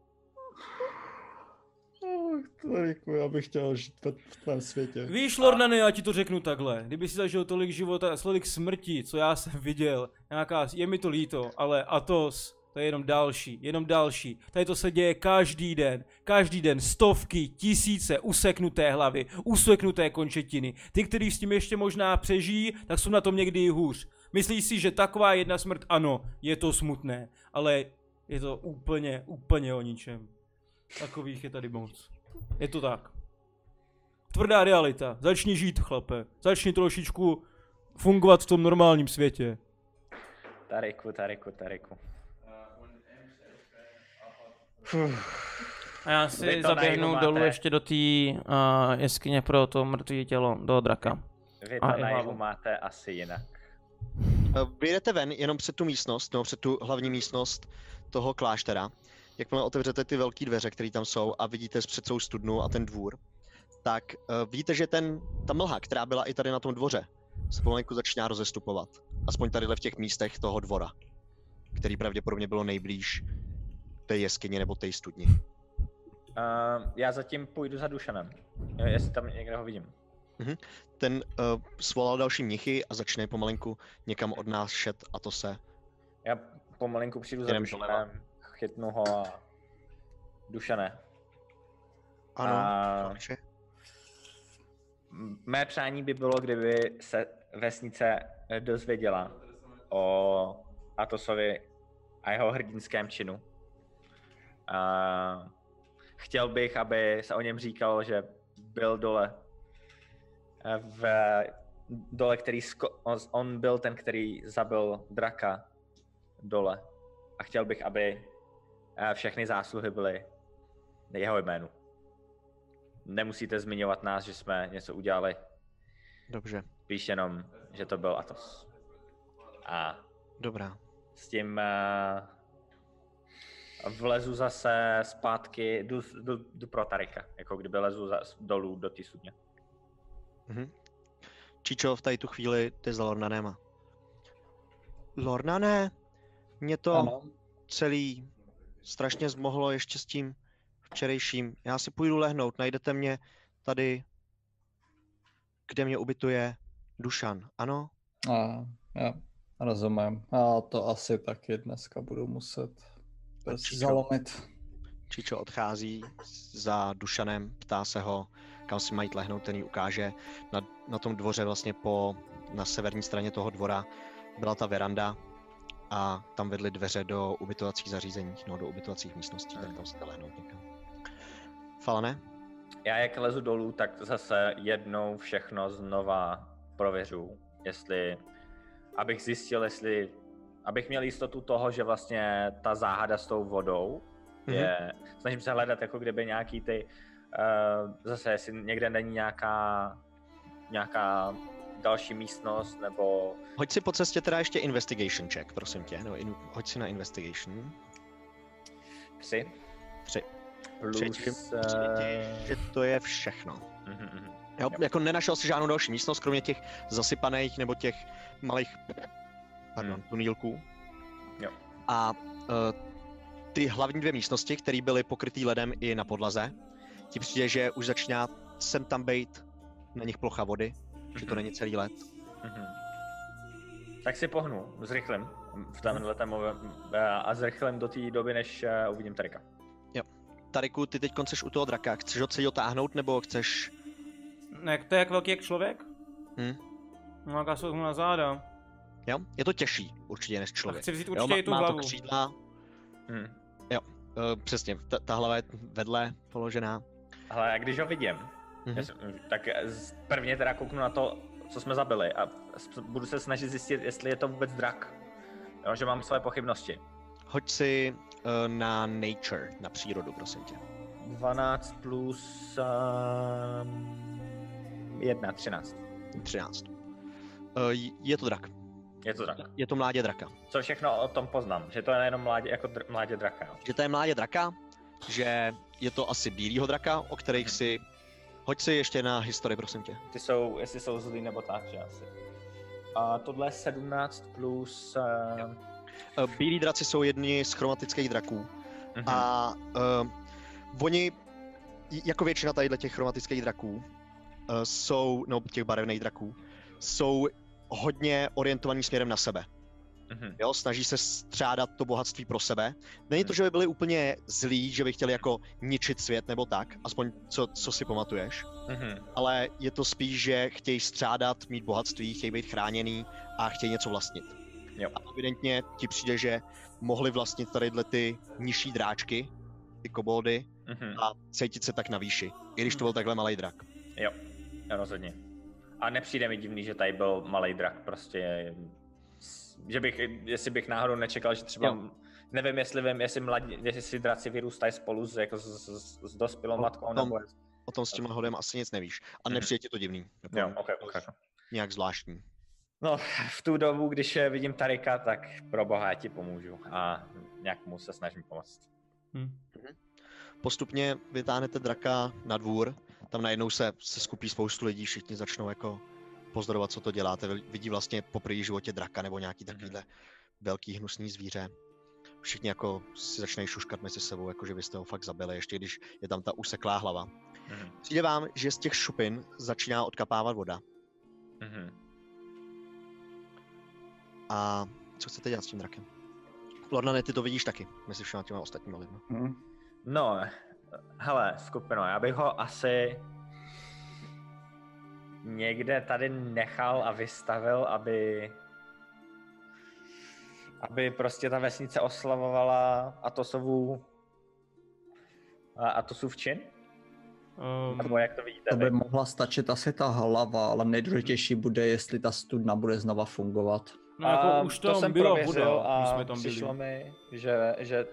Tariku, já bych chtěl žít v tvém světě. Víš, Lordane, já ti to řeknu takhle. Kdyby si zažil tolik života, tolik smrti, co já jsem viděl, nějaká, je mi to líto, ale Atos, to je jenom další, jenom další. Tady to se děje každý den, každý den, stovky, tisíce useknuté hlavy, useknuté končetiny. Ty, kteří s tím ještě možná přežijí, tak jsou na tom někdy i hůř. Myslíš si, že taková jedna smrt, ano, je to smutné, ale je to úplně, úplně o ničem. Takových je tady moc. Je to tak. Tvrdá realita. Začni žít, chlape. Začni trošičku fungovat v tom normálním světě. Tariku, Tariku, Tariku. a já si zaběhnu dolů ještě do té uh, jeskyně pro to mrtvé tělo, do draka. Vy A to hlavu. máte asi jinak. Eh, Vyjdete ven jenom před tu místnost, nebo před tu hlavní místnost toho kláštera. Jakmile otevřete ty velké dveře, které tam jsou a vidíte před svou studnu a ten dvůr, tak uh, vidíte, že ten, ta mlha, která byla i tady na tom dvoře, se pomalinku začíná rozestupovat. Aspoň tadyhle v těch místech toho dvora, který pravděpodobně bylo nejblíž té jeskyni nebo té studni. Uh, já zatím půjdu za Dušanem, jestli tam někde ho vidím. Ten uh, svolal další mnichy a začne pomalinku někam od nás šet a to se. Já pomalinku přijdu za. Dušanem, chytnu ho a... Dušané, Ano, A-. M- Mé přání by bylo, kdyby se vesnice dozvěděla o Atosovi a jeho hrdinském činu. A chtěl bych, aby se o něm říkalo, že byl dole v dole, který sko- on, byl ten, který zabil draka dole. A chtěl bych, aby všechny zásluhy byly jeho jménu. Nemusíte zmiňovat nás, že jsme něco udělali, Dobře, spíš jenom, že to byl Atos. A dobrá. s tím uh, vlezu zase zpátky, jdu, jdu, jdu pro Tarika, jako kdyby lezu za, dolů do té studně. Mhm. Čičo v tady tu chvíli ty za Lornanem. Lornane, mě to Ano. celý strašně zmohlo ještě s tím včerejším. Já si půjdu lehnout, najdete mě tady, kde mě ubytuje Dušan, ano? A, já rozumím. Já to asi taky dneska budu muset zalomit. Čičo odchází za Dušanem, ptá se ho, kam si mají lehnout, ten jí ukáže. Na, na tom dvoře vlastně po, na severní straně toho dvora byla ta veranda a tam vedly dveře do ubytovacích zařízení, no do ubytovacích místností, tak tam se lehnout někam. Falane? Já jak lezu dolů, tak zase jednou všechno znova prověřu, jestli, abych zjistil, jestli, abych měl jistotu toho, že vlastně ta záhada s tou vodou je, snažím se hledat jako kdyby nějaký ty, uh, zase jestli někde není nějaká, nějaká další místnost, nebo Hoď si po cestě teda ještě investigation check, prosím tě, no, in, hoď si na investigation. tři. Tři. Plus, Třetí- eh, Že to je všechno. mhm, mhm. Jo, jako nenašel si žádnou další místnost, kromě těch zasypaných nebo těch malých, pardon, Hmm. tunílků. Jo. A uh, ty hlavní dvě místnosti, které byly pokrytý ledem i na podlaze, ti přijde, že už začíná sem tam být na nich plocha vody, že to Mhm. není celý led. Mhm. Tak si pohnu, zrychlím v tomhle tému a zrychlím do té doby, než eh, uvidím Tarika. Tariku, ty teď chceš u toho draka, chceš ho celý dotáhnout, nebo chceš... Ne, to je jak velký jak člověk? Hm? No, jak já se vezmu na záda. Jo? Je to těžší určitě než A člověk. chci vzít Jo, určitě i tu má hlavu. to křídla, Hm. uh, přesně, ta, ta hlava je vedle položená. Ale já když ho vidím, Mhm. já jsem- tak prvně teda kouknu na to, co jsme zabili a budu se snažit zjistit, jestli je to vůbec drak. Jo, že mám své pochybnosti. Hoď si uh, na nature, na přírodu, prosím tě. 12 plus um, 1, 13. 13. Uh, je to drak. Je to drak. Je to mládě draka. Co všechno o tom poznám? Že to je jenom mládě, jako dr- mládě draka. Že to je mládě draka, že je to asi bílýho draka, o kterých si... Hoď si ještě na historii, prosím tě. Ty jsou, jestli jsou zlý nebo tak, že asi. A tohle je 17 plus... Uh, bílí draci jsou jedni z chromatických draků. mhm. A uh, oni, jako většina tady těch chromatických draků, uh, jsou, no těch barevných draků, jsou hodně orientovaní směrem na sebe. Mhm. Jo, snaží se střádat to bohatství pro sebe. Není to, že by byli úplně zlí, že by chtěli jako ničit svět nebo tak, aspoň co, co si pamatuješ, Mhm. ale je to spíš, že chtějí střádat, mít bohatství, chtějí být chráněný a chtějí něco vlastnit. Jo. A evidentně ti přijde, že mohli vlastnit tadyhle ty nižší dráčky, ty koboldy, Mhm. a cítit se tak na výši, i když to byl takhle malý drak. Jo, jo, rozhodně. A nepřijde mi divný, že tady byl malý drak, prostě, že bych, jestli bych náhodou nečekal, že třeba, Jo. nevím, jestli vím, jestli, mladí, jestli draci vyrůstají spolu s, jako s, s, s dospělou matkou, o tom- nebo... O tom s tím hodem asi nic nevíš. A Mhm. nepřijde ti to divný. Jako Jo, ok, ok. Nějak zvláštní. No, v tu dobu, když vidím Tarika, tak pro boha já ti pomůžu a nějak mu se snažím pomoct. Hm. Postupně vytáhnete draka na dvůr, tam najednou se, se skupí spoustu lidí, všichni začnou jako pozorovat, co to děláte. Vidí vlastně po první životě draka nebo nějaký takovýhle velký hnusný zvíře. všichni jako si začínají šuškat mezi sebou, jako že byste ho fakt zabili, ještě když je tam ta useklá hlava. Mhm. Přijde vám, že z těch šupin začíná odkapávat voda. Mhm. A co chcete dělat s tím drakem? Lornane, ty to vidíš taky, mezi všema těma ostatníma lidmi. Hm. No, hele, skupino, já bych ho asi někde tady nechal a vystavil, aby aby prostě ta vesnice oslavovala Atosovu a Atosův čin? Um, Nebo jak to vidíte To by vy? mohla stačit asi ta hlava, ale nejdůležitější bude, jestli ta studna bude znova fungovat. no, jako A už to jsem byla prověřil voda, a jsme tam přišlo byli. mi, že, že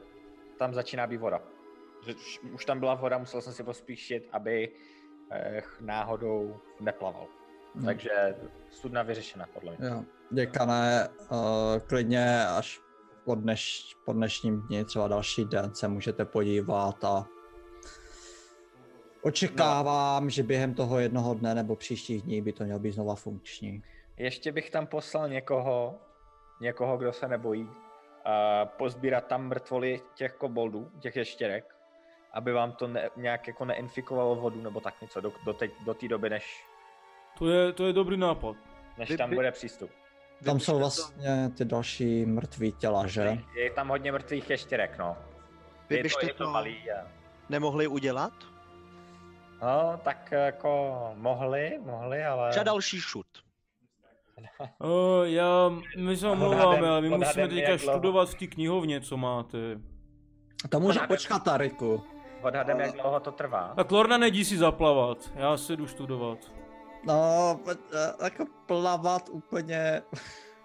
tam začíná být voda. Že už, už tam byla voda, musel jsem si pospíšit, aby náhodou neplaval. Hmm. Takže studna vyřešena, podle mě. Jo. Děkané, uh, klidně až po, dneš, po dnešním dni, třeba další den se můžete podívat a očekávám, no. že během toho jednoho dne nebo příštích dní by to mělo být znova funkční. Ještě bych tam poslal někoho, někoho, kdo se nebojí, a pozbírat tam mrtvoly těch koboldů, těch ještěrek, aby vám to ne, nějak jako neinfikovalo vodu nebo tak něco do, do, teď, do té doby, než, To je, to je dobrý nápad. než Vy- tam vy- bude přístup. Tam jsou vlastně ty další mrtví těla, že? Je tam hodně mrtvých ještěrek, no. Vy je to, byste je to to- malý a... Nemohli udělat? No, tak jako mohli, mohli, ale... Třeba další šut. <laughs> Uh, já, my se omlouváme, ale my musíme teďka studovat v té knihovně, co máte. To může počkat, Tariku. Odhadem, jak dlouho to trvá. Tak Lorna nedí si zaplavat, já se jdu studovat. No, eh, jako plavat úplně...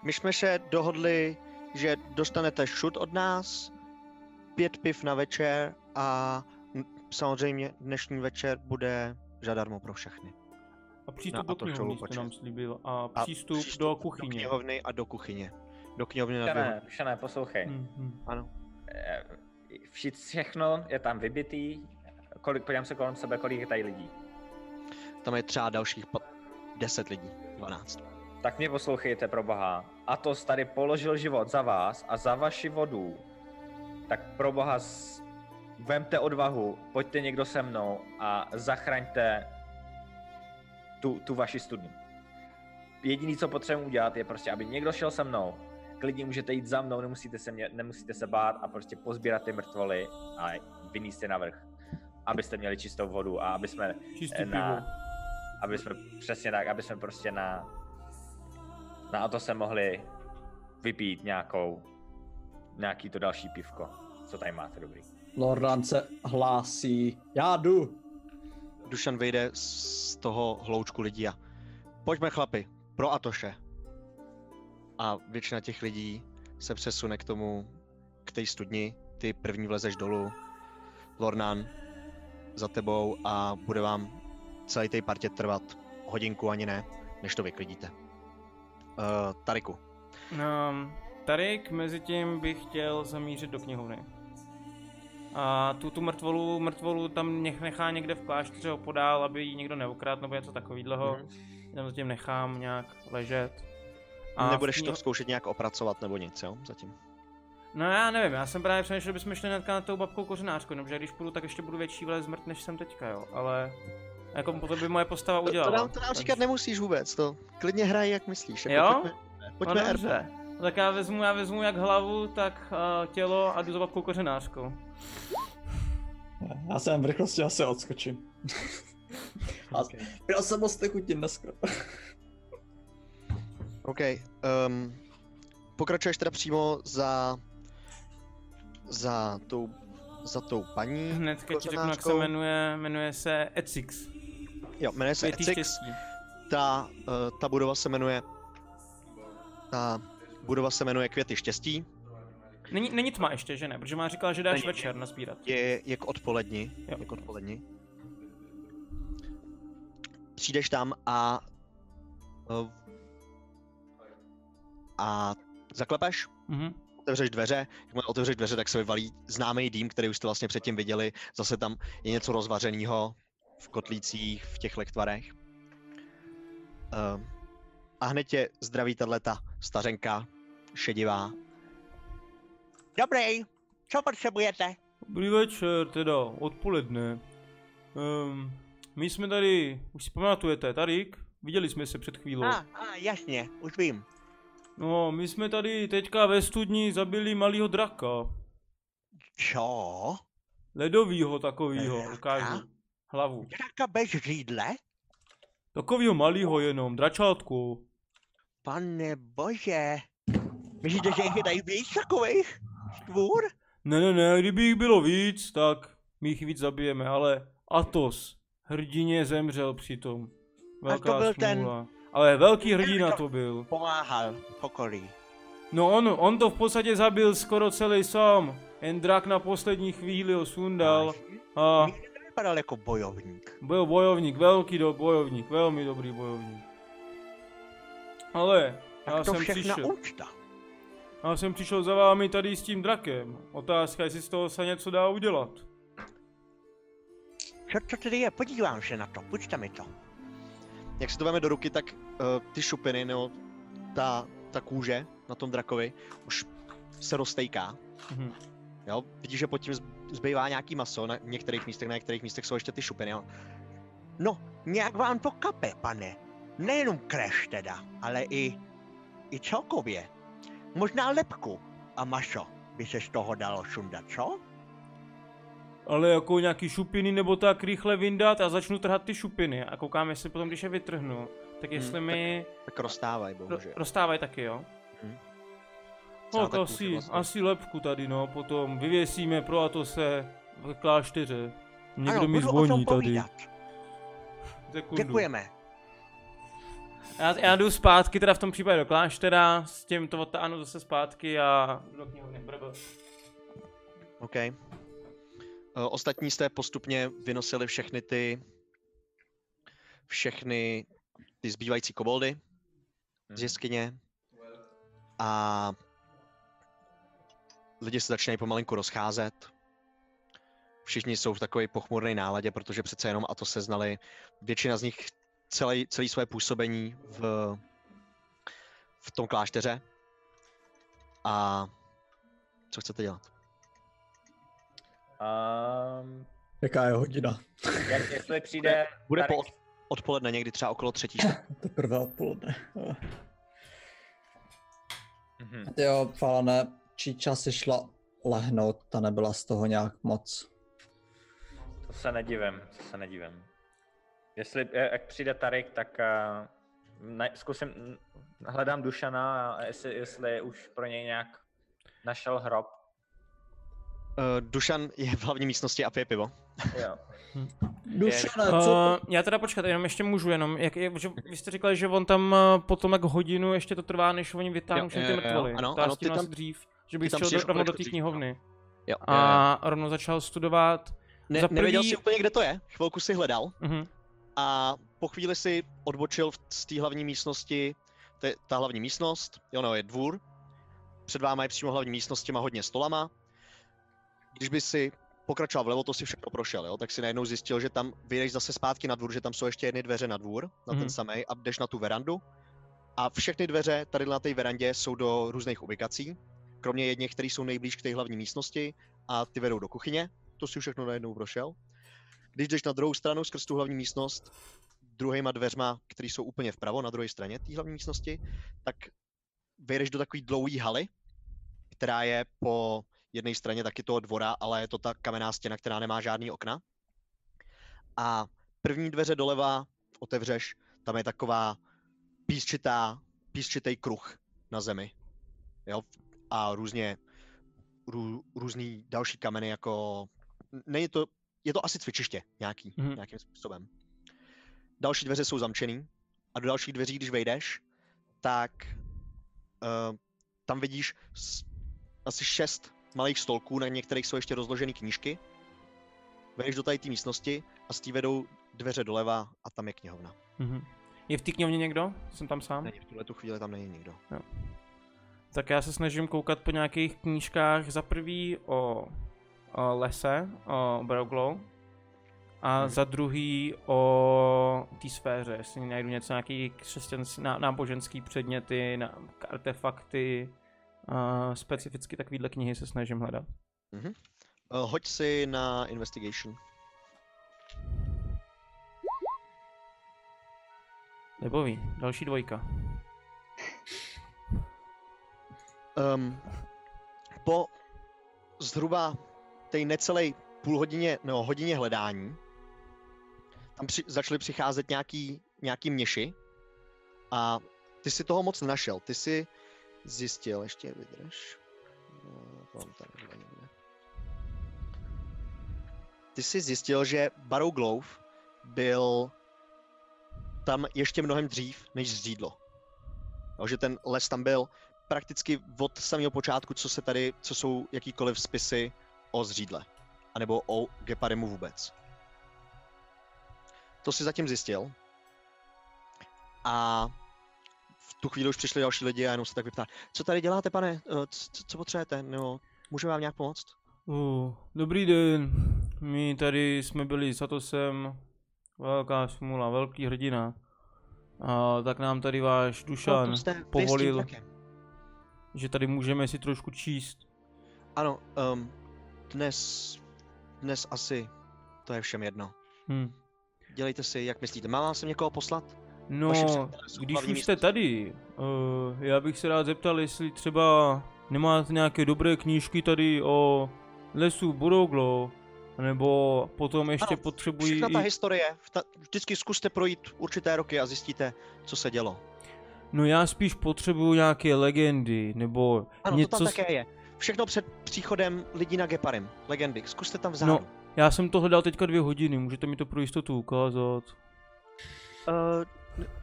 My jsme se dohodli, že dostanete šut od nás, pět piv na večer a samozřejmě dnešní večer bude zadarmo pro všechny. A přístup No, a do to knihovny šou jste nám slíbil. A, A přístup, do kuchyně. Do knihovny a do kuchyně. Do knihovny na hodiny. pšené, poslouchej. Hm, hm. Ano. Vši, všechno je tam vybitý. Kolik, podívám se kolem sebe, kolik je tady lidí. Tam je třeba dalších pa- 10 lidí, 12. Tak mě poslouchejte pro boha. Atos tady položil život za vás a za vaši vodu. Tak pro boha vemte odvahu, pojďte někdo se mnou a zachraňte tu, tu vaši studnu. Jediný, co potřebuji udělat, je prostě, aby někdo šel se mnou. Klidně můžete jít za mnou, nemusíte se, mě, nemusíte se bát a prostě pozbírat ty mrtvoly a vyníst je na vrch. Abyste měli čistou vodu a aby jsme Čistý na, pivo. aby jsme přesně tak, aby jsme prostě na na to se mohli vypít nějakou nějaký to další pivko, co tady máte dobrý. Lordan se hlásí. Já jdu. Dušan vyjde z toho hloučku lidí a pojďme chlapi, pro Atoše. A většina těch lidí se přesune k tomu, k té studni, ty první vlezeš dolů, Lornan za tebou a bude vám celý té partě trvat hodinku ani ne, než to vyklidíte. Uh, Tariku, Um, Tarik mezi tím bych chtěl zamířit do knihovny. A tu, tu mrtvolu, mrtvolu tam nech, nechá někde v klášteře opodál, aby ji někdo neukradl nebo něco takového. Mhm. Tam zatím nechám nějak ležet. V nebudeš kniho- to zkoušet nějak opracovat nebo nic, jo, zatím. No já nevím, já jsem právě přemýšlel, že bychom šli hnedka na tou babkou kořenářku, protože když půjdu, tak ještě budu větší vlez zmrt, než jsem teďka, jo, ale jako potom by moje postava To, to, udělala. nám, to nám říkat takže- nemusíš vůbec, to klidně hraj jak myslíš. Jako Jo? Pojďme, No pojďme RP. dobře. No, tak já vezmu, já vezmu jak hlavu, tak uh, tělo a jdu za babkou kořenářkou. Já jsem v rychlosti asi odskočím. <laughs> A já jsem moc nechutím dneska. OK. Um, pokračuješ teda přímo za za tou za tou paní. Hnedka ti řeknu, jak se jmenuje, jmenuje se Ecix. Jo, jmenuje se Etix. štěstí. Ta, uh, ta budova se jmenuje ta budova se jmenuje Květy štěstí. Není, není tma ještě, že ne? Protože má říkal, že dáš Není. večer nasbírat. Je, je k odpoledni. Jo. Je k odpoledni. Přijdeš tam a uh, a zaklepeš, Mhm. otevřeš dveře, jakmile otevřeš dveře, tak se vyvalí známý dým, který už jste vlastně předtím viděli, zase tam je něco rozvařeného v kotlících, v těch lektvarech. Uh, a hned tě zdraví tato stařenka, šedivá. Dobrý, Co potřebujete? Dobrý večer, teda, odpoledne. Um, my jsme tady, už si pamatujete, Tarik? Viděli jsme se před chvílí. A, a, jasně, už vím. No, my jsme tady teďka ve studni zabili malýho draka. Co? Ledovýho takovýho, ukážu. Hlavu. Draka bez řídle? Takovýho malýho jenom, dračátku. Pane bože. Myslíte, že jich je tady víc takových? Stvůr? Ne, ne, ne, kdyby jich bylo víc, tak my jich víc zabijeme, ale Atos, hrdině zemřel přitom. Velká byl ten- smůla. Ale velký hrdina to byl. Pomáhal okolí. No on, on to v podstatě zabil skoro celý sám. Jen drak na poslední chvíli ho sundal. A Nikdy nevypadal jako bojovník. byl bojovník, velký do, bojovník, velmi dobrý bojovník. Ale já Tak to jsem přišel. úcta. Já jsem přišel za vámi tady s tím drakem. Otázka, jestli z toho se něco dá udělat. Co to tedy je? Podívám se na to, půjčte mi to. Jak si to veme do ruky, tak ty šupiny, nebo ta, ta kůže na tom drakovi už se roztejká. Mhm. Jo, vidíš, že pod tím zb- zbývá nějaký maso na některých místech, na některých místech jsou ještě ty šupiny. Jo. No, nějak vám to kape, pane. Nejenom kreš teda, ale i, i celkově. Možná lepku a maso by se z toho dalo sundat, co? Ale jako nějaký šupiny nebo tak rychle vyndat a začnu trhat ty šupiny a koukám, jestli potom, když je vytrhnu, tak jestli mi Tak rozstávají, ro- bohužel. rozstávají taky, jo? Celá No, ta kůže asi, vlastně. asi lepku tady, no, potom vyvěsíme pro Atose v klášteře. Někdo ano, mi zvoní tady. Sekundu. Děkujeme. Já, já jdu zpátky, teda v tom případě do kláštera, s tím to odtáhnu zase zpátky a do knihovny. Brr. OK. Uh, ostatní jste postupně vynosili všechny ty všechny ty zbývající koboldy z jeskyně a lidi se začínají pomalinku rozcházet. Všichni jsou v takové pochmurné náladě, protože přece jenom a to se znali. Většina z nich celý, celý své působení v, v tom klášteře. A co chcete dělat? Um, Jaká je hodina? jak, jestli přijde... Bude tady- po od- odpoledne někdy třeba okolo třetí. <laughs> Teprve odpoledne. Mhm. Jo, Falane, Číča si šla lehnout, ta nebyla z toho nějak moc. To se nedivím, to se nedivím. Jestli, eh, jak přijde Tarik, tak uh, ne, zkusím, hledám Dušana, a jestli, jestli už pro něj nějak našel hrob. Uh, Dušan je v hlavní místnosti a pije pivo. Jo. Dušane, co? Uh, já teda počkat, jenom ještě můžu, jenom, jak, jak, že vy jste říkali, že on tam uh, potom jak hodinu ještě to trvá, než oni vytáhnou všechny ty mrtvoly. Ano, ano, ty tam- dřív, že bych tam šel rovnou kolik do té knihovny. Jo, jo. A rovnou začal studovat. Ne, za Nevěděl prvý- si úplně, kde to je. Chvilku si hledal Uh-huh. a po chvíli si odbočil v- z té hlavní místnosti. To je ta hlavní místnost, jo, no, je dvůr. Před váma je přímo hlavní místnost s těma hodně stolama. Když by si pokračoval vlevo, to si všechno prošel, jo, tak si najednou zjistil, že tam vyjdeš zase zpátky na dvůr, že tam jsou ještě jedny dveře na dvůr, na ten Mhm. samej, a jdeš na tu verandu. A všechny dveře tady na té verandě jsou do různých ubikací, kromě jedněch, které jsou nejblíž k té hlavní místnosti a ty vedou do kuchyně. To si všechno najednou prošel. Když jdeš na druhou stranu skrz tu hlavní místnost, druhýma dveřma, které jsou úplně vpravo na druhé straně té hlavní místnosti, tak vyjdeš do takové dlouhé haly, která je po jedné straně taky toho dvora, ale je to ta kamenná stěna, která nemá žádný okna. A první dveře doleva otevřeš, tam je taková písčitá, písčitý kruh na zemi. Jo? A různě rů, různý další kameny, jako není to, je to asi cvičiště nějaký, mm-hmm. nějakým způsobem. Další dveře jsou zamčený a do dalších dveří, když vejdeš, tak uh, tam vidíš asi šest malých stolků, na některých jsou ještě rozloženy knížky. Vejdeš do tady té místnosti a z té vedou dveře doleva a tam je knihovna. Uh-huh. Je v té knihovně někdo? Jsem tam sám? Není v tuhle tu chvíli tam není nikdo. Tak já se snažím koukat po nějakých knížkách za prvý o, o lese, o Broglow, a Mhm. za druhý o té sféře, jestli najdu něco, nějaký křesťanský, ná, náboženský předměty, na, artefakty, a specificky takovýhle knihy se snažím hledat. Uh, hoď si na investigation. Nebový, další dvojka. Um, po zhruba té necelé půl hodině, nebo hodině hledání, tam při, začaly přicházet nějaký, nějaký měši a ty si toho moc nenašel. Ty si zjistil, ještě vydrž. No. Ty jsi zjistil, že Barrow Glove byl tam ještě mnohem dřív než zřídlo. Jo, že ten les tam byl prakticky od samého počátku, co se tady, co jsou jakýkoliv spisy o zřídle. anebo o Geparimu vůbec. To si zatím zjistil. A tu chvíli už přišli další lidi a jenom se tak vyptá. Co tady děláte, pane? Eh, Co, co potřebujete? Nebo můžeme vám nějak pomoct? Uh, dobrý den. My tady jsme byli s Atosem. Velká smůla, velký hrdina. A tak nám tady váš Dušan tím povolil, že tady můžeme si trošku číst. Ano, um, dnes, dnes asi to je všem jedno. Hm. Dělejte si, jak myslíte. Mám vám sem někoho poslat? No, když už jste tady, uh, já bych se rád zeptal, jestli třeba nemáte nějaké dobré knížky tady o lesu Boroglo, nebo potom ještě Ano, potřebují Všechna ta i... historie, ta, vždycky zkuste projít určité roky a zjistíte, co se dělo. No já spíš potřebuju nějaké legendy, nebo Ano, něco... to tam také je. Všechno před příchodem lidí na Geparim. Legendy. Zkuste tam vzát. No, Uh, já jsem to hledal teďka dvě hodiny, můžete mi to pro jistotu ukázat.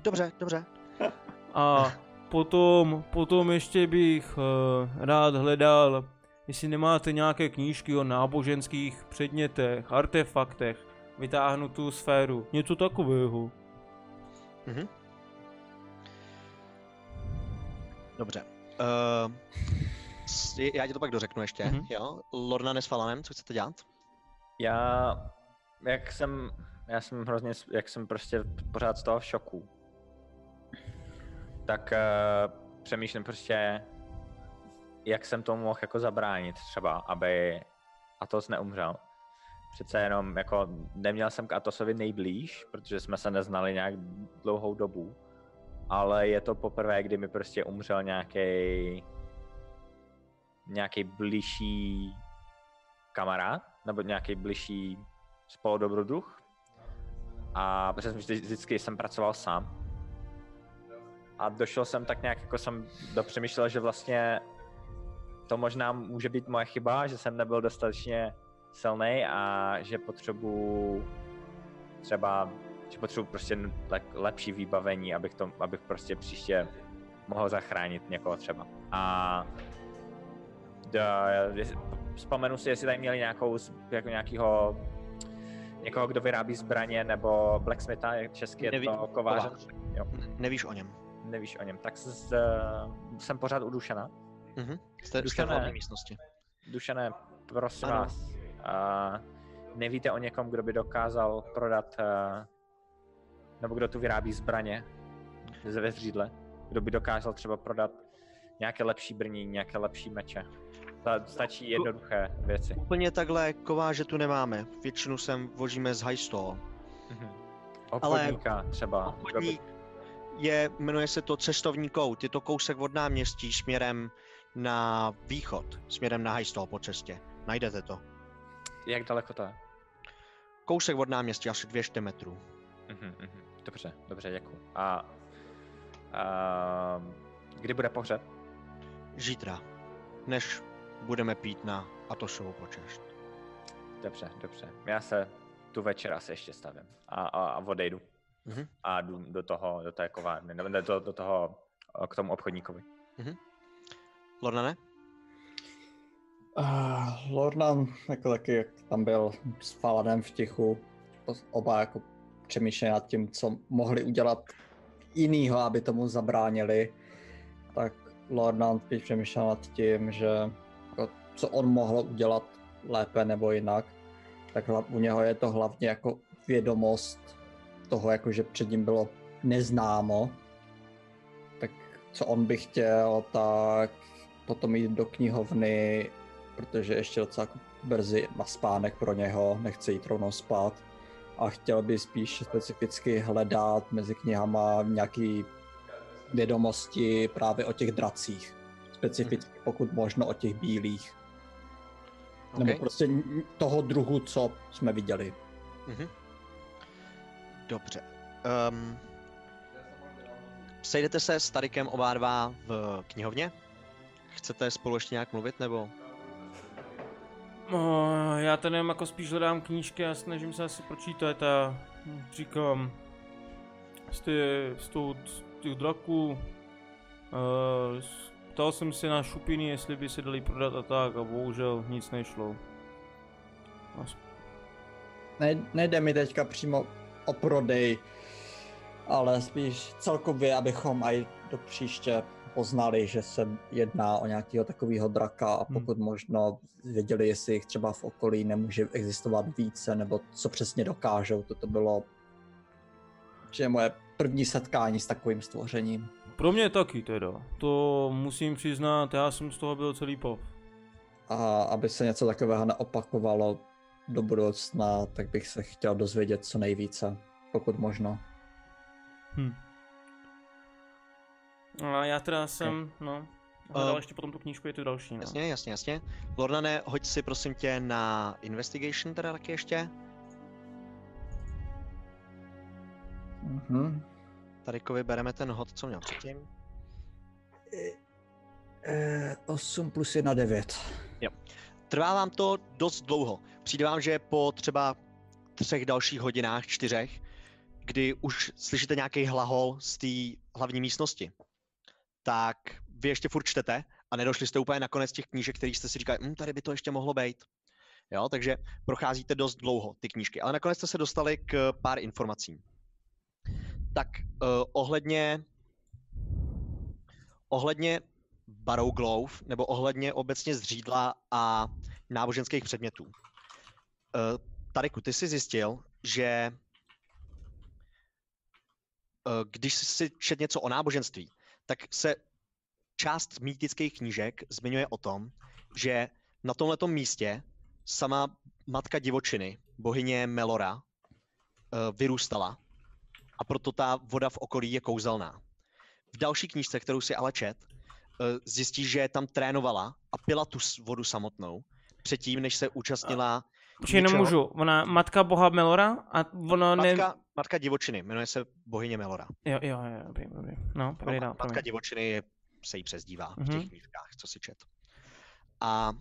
Dobře, dobře. <laughs> A potom, potom ještě bych uh, rád hledal, jestli nemáte nějaké knížky o náboženských předmětech, artefaktech, vytáhnu tu sféru, něco takového. Mhm. Dobře. Uh, já ti to pak dořeknu ještě, Mhm. jo? Lorna Nesfalanem, co chcete dělat? Já, jak jsem, já jsem hrozně, jak jsem prostě pořád z toho v šoku, tak uh, přemýšlím prostě, jak jsem tomu mohl jako zabránit třeba, aby Atos neumřel. Přece jenom jako neměl jsem k Atosovi nejblíž, protože jsme se neznali nějak dlouhou dobu, ale je to poprvé, kdy mi prostě umřel nějaký nějaký blížší kamarád, nebo nějaký blížší spoludobrodruh. A protože vždy, vždycky jsem pracoval sám. A došel jsem tak nějak, jako jsem dopřemýšlel, že vlastně to možná může být moje chyba, že jsem nebyl dostatečně silný a že potřebuju třeba, že potřebuju prostě lep, lepší vybavení, abych to, abych prostě příště mohl zachránit někoho třeba. A da, vzpomenu si, jestli tady měli nějakou, jako nějakýho, někoho, kdo vyrábí zbraně, nebo blacksmitha, jak česky je Neví- to kováře. kovář. Jo, Nevíš o něm. nevíš o něm. Tak z, jsem pořád u Dušana. Mhm. Jste, jste v Dušané. místnosti. Dušané, prosím Ano. vás, uh, nevíte o někom, kdo by dokázal prodat, uh, nebo kdo tu vyrábí zbraně ze ve zřídle? Kdo by dokázal třeba prodat nějaké lepší brní, nějaké lepší meče? Ta, stačí jednoduché věci. Úplně takhle kováže tu nemáme. Většinu sem vožíme z High Store. Mhm. Obchodníka třeba. kdo by- Obchodník je, jmenuje se to cestovní kout. Je to kousek od náměstí směrem na východ, směrem na High Store po cestě. Najdete to. Jak daleko to je? Kousek od náměstí, asi 200 metrů. Mhm, mhm. Dobře, dobře, děkuji. A, a kdy bude pohřeb? Zítra, než budeme pít na Atosovu počest. Dobře, dobře. Já se tu večer asi ještě stavím a, a, a odejdu. Mhm. A jdu do toho, do té kovárny, nebo do, do toho, eh, k tomu obchodníkovi. Lornane? Uh, Lornan jako taky, jak tam byl s Faladem v tichu, to oba jako přemýšleli nad tím, co mohli udělat jinýho, aby tomu zabránili, tak Lornan spíš přemýšlel nad tím, že co on mohl udělat lépe nebo jinak, tak u něho je to hlavně jako vědomost toho, jako že před ním bylo neznámo, tak co on by chtěl, tak potom jít do knihovny protože ještě docela jako brzy na spánek pro něho, nechce jít rovnou spát a chtěl by spíš specificky hledat mezi knihama nějaký vědomosti právě o těch dracích. Specificky pokud možno o těch bílých. Nebo OK. prostě toho druhu, co jsme viděli. Mhm. Dobře. Um, sejdete se s Tarikem oba dva v knihovně? Chcete spolu ještě nějak mluvit, nebo? No, já tady jenom jako spíš hledám knížky a snažím se asi pročítat a říkám, z, ty, z, tou, z těch draků, uh, ptal jsem se na šupiny, jestli by se dali prodat a tak a bohužel nic nešlo. A s- Ne, nejde mi teďka přímo o prodej, ale spíš celkově, abychom i do příště poznali, že se jedná o nějakého takového draka a Hmm. pokud možno věděli, jestli jich třeba v okolí nemůže existovat více, nebo co přesně dokážou. Toto bylo že moje první setkání s takovým stvořením. Pro mě taky teda, to musím přiznat, já jsem z toho byl celý pop. A aby se něco takového neopakovalo do budoucna, tak bych se chtěl dozvědět co nejvíce, pokud možno. Hm. A já teda jsem, no, hledal Ehm, ještě potom tu knížku, je tu další, no. Jasně, jasně, jasně. Lornane, hoď si prosím tě na investigation teda taky ještě. Mhm. Tarikovi bereme ten hod, co měl předtím. Eh, 8 plus 1, 9. Trvá vám to dost dlouho. Přijde vám, že po třeba třech dalších hodinách, čtyřech, kdy už slyšíte nějaký hlahol z té hlavní místnosti, tak vy ještě furt čtete a nedošli jste úplně na konec těch knížek, který jste si říkali, hm, tady by to ještě mohlo být. Jo, takže procházíte dost dlouho ty knížky, ale nakonec jste se dostali k pár informacím. Tak uh, ohledně ohledně Barrowglove, nebo ohledně obecně zřídla a náboženských předmětů. Uh, Tariku, ty jsi zjistil, že uh, když si čet něco o náboženství, tak se část mýtických knížek zmiňuje o tom, že na tomhletom místě sama matka divočiny, bohyně Melora, vyrůstala a proto ta voda v okolí je kouzelná. V další knížce, kterou si ale čet, eh, zjistí, že tam trénovala a pila tu vodu samotnou předtím, než se účastnila Počkej, jenom můžu, ona, matka boha Melora a ono ne... Matka, matka divočiny, jmenuje se bohyně Melora. Jo, jo, jo, dobrý, dobrý. No, No, dál, matka promiň. divočiny je, se jí přezdívá v Mhm. těch knížkách, co si čet. A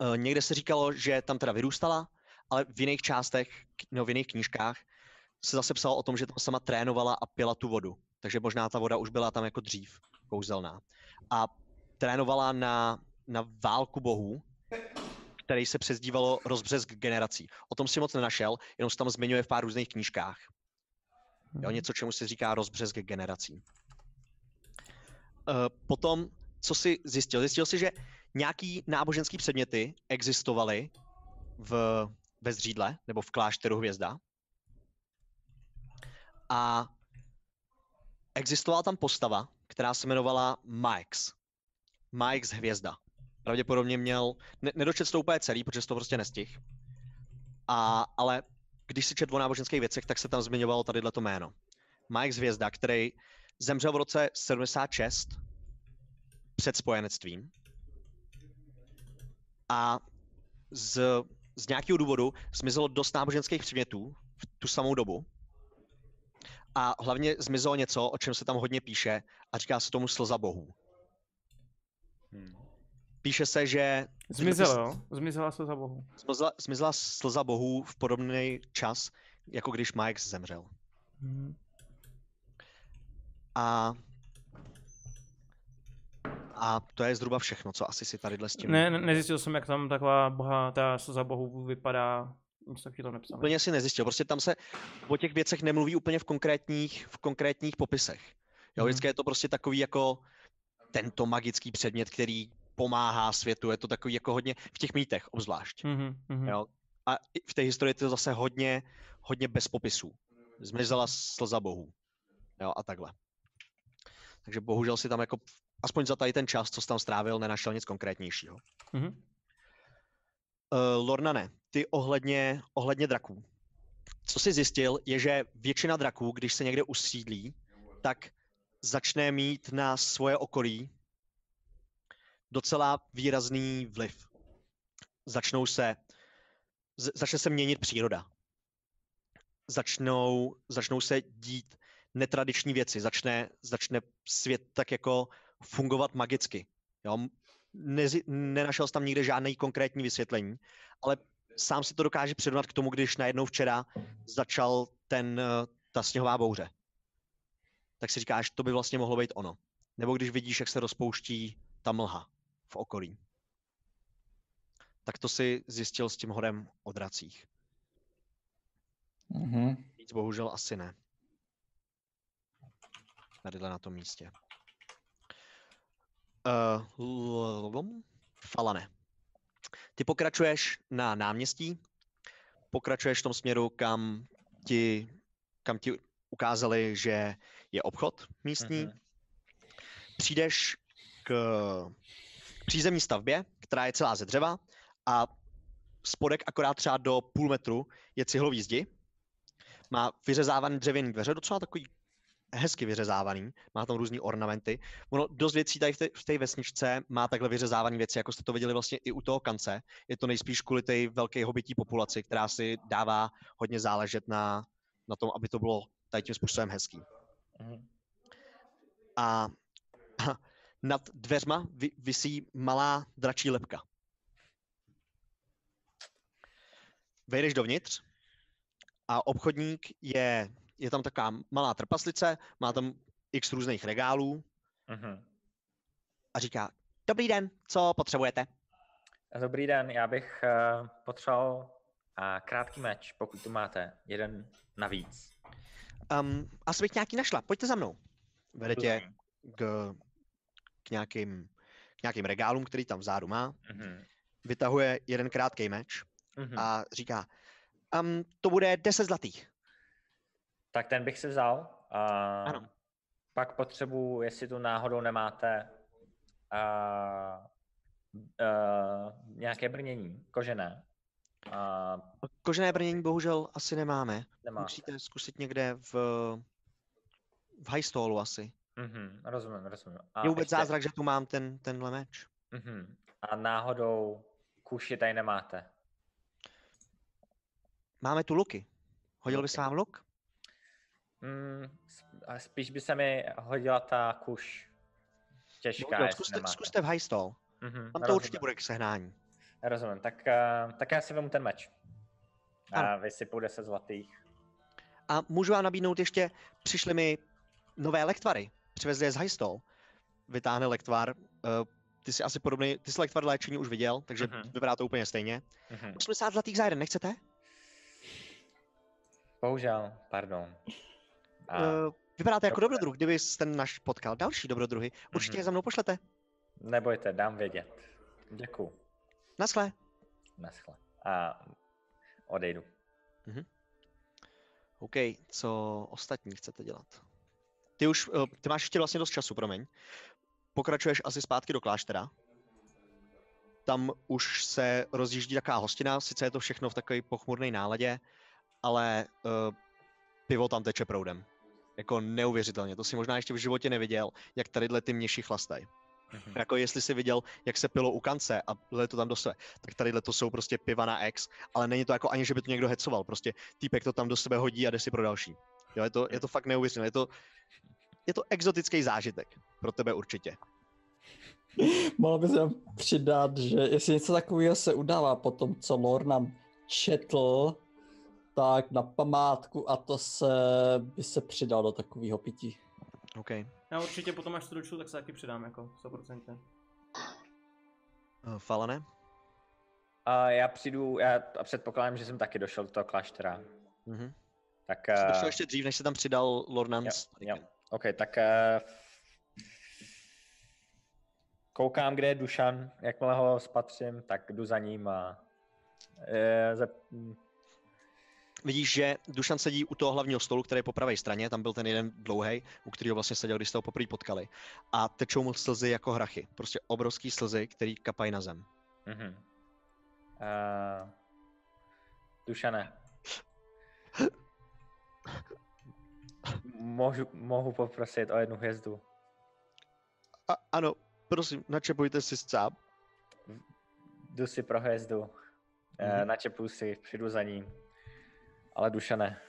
uh, někde se říkalo, že tam teda vyrůstala, ale v jiných částech, no v jiných knížkách se zase psalo o tom, že tam sama trénovala a pila tu vodu. Takže možná ta voda už byla tam jako dřív, kouzelná. A trénovala na, na válku bohů, který se přezdívalo rozbřesk generací. O tom si moc nenašel, jenom se tam zmiňuje v pár různých knížkách. Jo, něco, čemu se říká rozbřesk generací. Uh, potom, co si zjistil? Zjistil si, že nějaký náboženský předměty existovaly v, ve zřídle, nebo v klášteru hvězda. A existovala tam postava, která se jmenovala Mike's. Mike's hvězda. Pravděpodobně měl, ne, nedočet to úplně celý, protože to prostě nestihl. A, ale když si četl o náboženských věcech, tak se tam zmiňovalo tady to jméno. Mike Zvězda, který zemřel v roce 76 před spojenectvím. A z, z nějakého důvodu zmizelo dost náboženských předmětů v tu samou dobu. A hlavně zmizelo něco, o čem se tam hodně píše a říká se tomu slza bohů. Hmm. Píše se, že Zmizela, jo? Zmizela se za bohu. zmizela, zmizela slza bohů v podobný čas, jako když Mike zemřel. Mhm. A a to je zhruba všechno, co asi si tadyhle s tím... Ne, ne, nezjistil jsem, jak tam taková boha, ta slza bohu vypadá. Nic taky to nepsal. Úplně si nezjistil. Prostě tam se o těch věcech nemluví úplně v konkrétních, v konkrétních popisech. Jo, Mhm. vždycky je to prostě takový jako tento magický předmět, který pomáhá světu. Je to takový jako hodně v těch mýtech obzvlášť. Mhm, mhm. Jo. A v té historii je to zase hodně, hodně bez popisů. Zmizela slza bohů. Jo, a takhle. Takže bohužel si tam jako, aspoň za tady ten čas, co jsi tam strávil, nenašel nic konkrétnějšího. Mhm. Uh, Lornane, ty ohledně, ohledně draků. Co jsi zjistil, je, že většina draků, když se někde usídlí, tak začne mít na svoje okolí docela výrazný vliv. Začnou se, začne se měnit příroda. Začnou, začnou se dít netradiční věci, začne, začne svět tak jako fungovat magicky. Jo? Nezi, nenašel jsem tam nikde žádný konkrétní vysvětlení, ale sám si to dokáže přirovnat k tomu, když najednou včera začal ten, eh, ta sněhová bouře. Tak si říkáš, to by vlastně mohlo být ono. Nebo když vidíš, jak se rozpouští ta mlha v okolí. Tak to si zjistil s tím hodem o dracích. Mhm. Víc bohužel asi ne. Tadyhle na tom místě. Uh, Falane. Ty pokračuješ na náměstí, pokračuješ v tom směru, kam ti, kam ti ukázali, že je obchod místní. Mhm. Přijdeš k přízemní stavbě, která je celá ze dřeva a spodek akorát třeba do půl metru je cihlový zdi. Má vyřezávaný dřevěný dveře, docela takový hezky vyřezávaný, má tam různé ornamenty. Ono dost věcí tady v té- v té vesničce má takhle vyřezávané věci, jako jste to viděli vlastně i u toho kance. Je to nejspíš kvůli té velké hobití populaci, která si dává hodně záležet na, na tom, aby to bylo tady tím způsobem hezký. Mhm. A <clears throat> nad dveřma vi, visí malá dračí lepka. Vejdeš dovnitř a obchodník je, je tam taková malá trpaslice, má tam x různých regálů Mhm. a říká, dobrý den, co potřebujete? Dobrý den, já bych uh, potřeboval uh, krátký meč, pokud tu máte, jeden navíc. Um, asi bych nějaký našla, pojďte za mnou. Vede tě k, k, nějakým, k nějakým regálům, který tam vzadu má. Mhm. Vytahuje jeden krátký meč Mhm. a říká, um, to bude 10 zlatých. Tak ten bych si vzal. A Ano. Pak potřebuji, jestli tu náhodou nemáte a, uh, nějaké brnění, kožené. A Kožené brnění bohužel asi nemáme. nemáte. Musíte zkusit někde v, v high stallu asi. Mhm, rozumím, rozumím. A Je vůbec ještě- zázrak, že tu mám ten, tenhle meč. Mhm. A náhodou kuši tady nemáte. Máme tu luky. Hodil by se Luky. vám luk? Mm, a spíš by se mi hodila ta kuš těžká, jestli zkuste, nemáte. zkuste v high stall. Mhm, Tam to určitě rozumím, bude k sehnání. Rozumím, tak, uh, tak já si vemu ten meč. A Ano. vysypu 10 zlatých. A můžu vám nabídnout ještě, přišly mi nové lektvary. Přivezli je z high stall. Vytáhne lektvar. Uh, ty jsi asi podobný, ty jsi lektvar léčení už viděl, takže Mhm. vypadá to úplně stejně. Mhm. 80 zlatých za jeden, nechcete? Bohužel, pardon. A, Uh, vypadá to jako dobře. dobrodruh, kdyby ten náš potkal další dobrodruhy. Určitě Mhm. je za mnou pošlete. nebojte, dám vědět. Děkuju. Naschle. Naschle. A odejdu. OK, co ostatní chcete dělat? Ty už, uh, ty máš ještě vlastně dost času, promiň. Pokračuješ asi zpátky do kláštera. Tam už se rozjíždí taková hostina, sice je to všechno v takové pochmurné náladě, ale uh, pivo tam teče proudem. Jako neuvěřitelně, to si možná ještě v životě neviděl, jak tadyhle ty měši chlastají. Mhm. Jako jestli si viděl, jak se pilo u kance a lije to tam do sebe, tak tadyhle to jsou prostě piva na ex, ale není to jako ani, že by to někdo hecoval, prostě týpek to tam do sebe hodí a jde si pro další. Jo, je to, je to fakt neuvěřitelné, je to, je to exotický zážitek, pro tebe určitě. Mohl bych se přidat, že jestli něco takového se udává po tom, co Lorna četl, tak na památku a to se by se přidal do takového pití. OK. Já určitě potom, až to dočtu, tak se taky přidám, jako 100%. Uh, Falane? A já přijdu, já předpokládám, že jsem taky došel do toho kláštera. Mhm. Tak, Jsi uh, došel ještě dřív, než se tam přidal Lornans. jo, OK, tak uh, koukám, kde je Dušan, jakmile ho spatřím, tak jdu za ním a uh, zep, Vidíš, že Dušan sedí u toho hlavního stolu, který je po pravé straně, tam byl ten jeden dlouhý, u kterého vlastně seděl, když jste ho poprvé potkali. A tečou mu slzy jako hrachy. Prostě obrovský slzy, který kapají na zem. mhm. Uh, Dušane. <laughs> Můžu, mohu poprosit o jednu hvězdu. A, ano, prosím, načepujte si sám. Jdu si pro hvězdu. Mhm. Uh, načepuju si, přijdu za ním. Ale Dušane,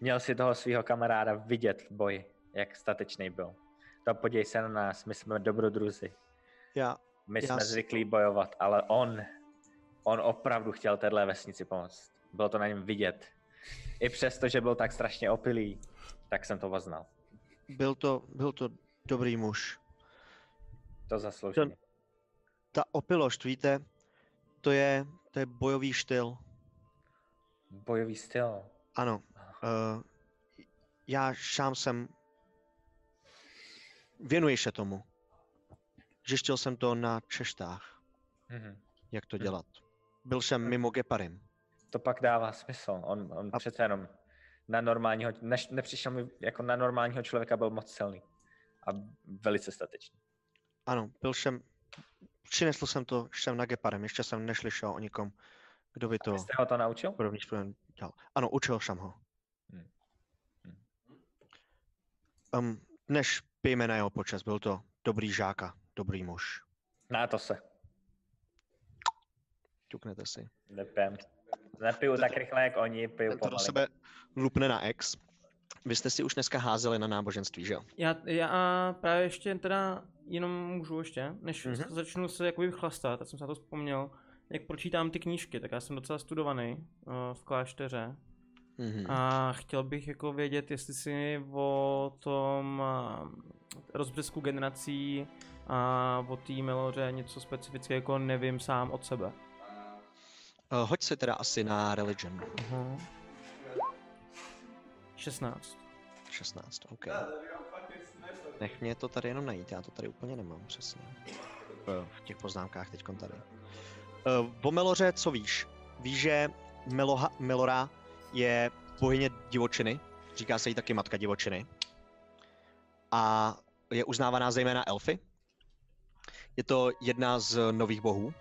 měl si toho svého kamaráda vidět v boji, jak statečný byl. To podívej se na nás, my jsme dobrodruzi. Já, My Já jsme s- zvyklí bojovat, ale on, on opravdu chtěl téhle vesnici pomoct. Bylo to na něm vidět. I přesto, že byl tak strašně opilý, tak jsem to poznal. byl to, byl to dobrý muž. To zaslouží. Ta opilošť, víte, to je, to je bojový styl. Bojový styl. Ano, uh, já sám jsem věnuji se tomu. Zjistil jsem to na češtách, Mhm. jak to Hm. dělat. Byl jsem mimo Geparim. To pak dává smysl. On, on A- přece jenom na normálního, než, nepřišel mi jako na normálního člověka, byl moc silný. A velice statečný. Ano, byl jsem, přinesl jsem to, jsem na Geparem, ještě jsem neslyšel o nikom, kdo by to jste ho to naučil? podobný způsobem dělal. Ano, učil jsem ho. Um, než pijeme na jeho počas, byl to dobrý žáka, dobrý muž. Na to se. Ťuknete si. Nepím. Nepiju tak rychle, jak oni, piju to do pomalu. sebe lupne na ex. Vy jste si už dneska házeli na náboženství, že jo? Já, já právě ještě teda jenom můžu ještě, než Mhm. mm-hmm. začnu se jakoby chlastat, tak jsem se na to vzpomněl, jak pročítám ty knížky, tak já jsem docela studovaný uh, v klášteře Mhm. a chtěl bych jako vědět, jestli si o tom uh, rozbřesku generací a o té meloře něco specifického jako nevím sám od sebe. Uh, hoď si teda asi na religion. Aha. 16. 16, OK. Nech mě to tady jenom najít, já to tady úplně nemám přesně. V- V těch poznámkách teď tady. Uh, o Meloře co víš? Víš, že Meloha, Melora je bohyně divočiny, říká se jí taky matka divočiny. A je uznávaná zejména elfy. Je to jedna z nových bohů.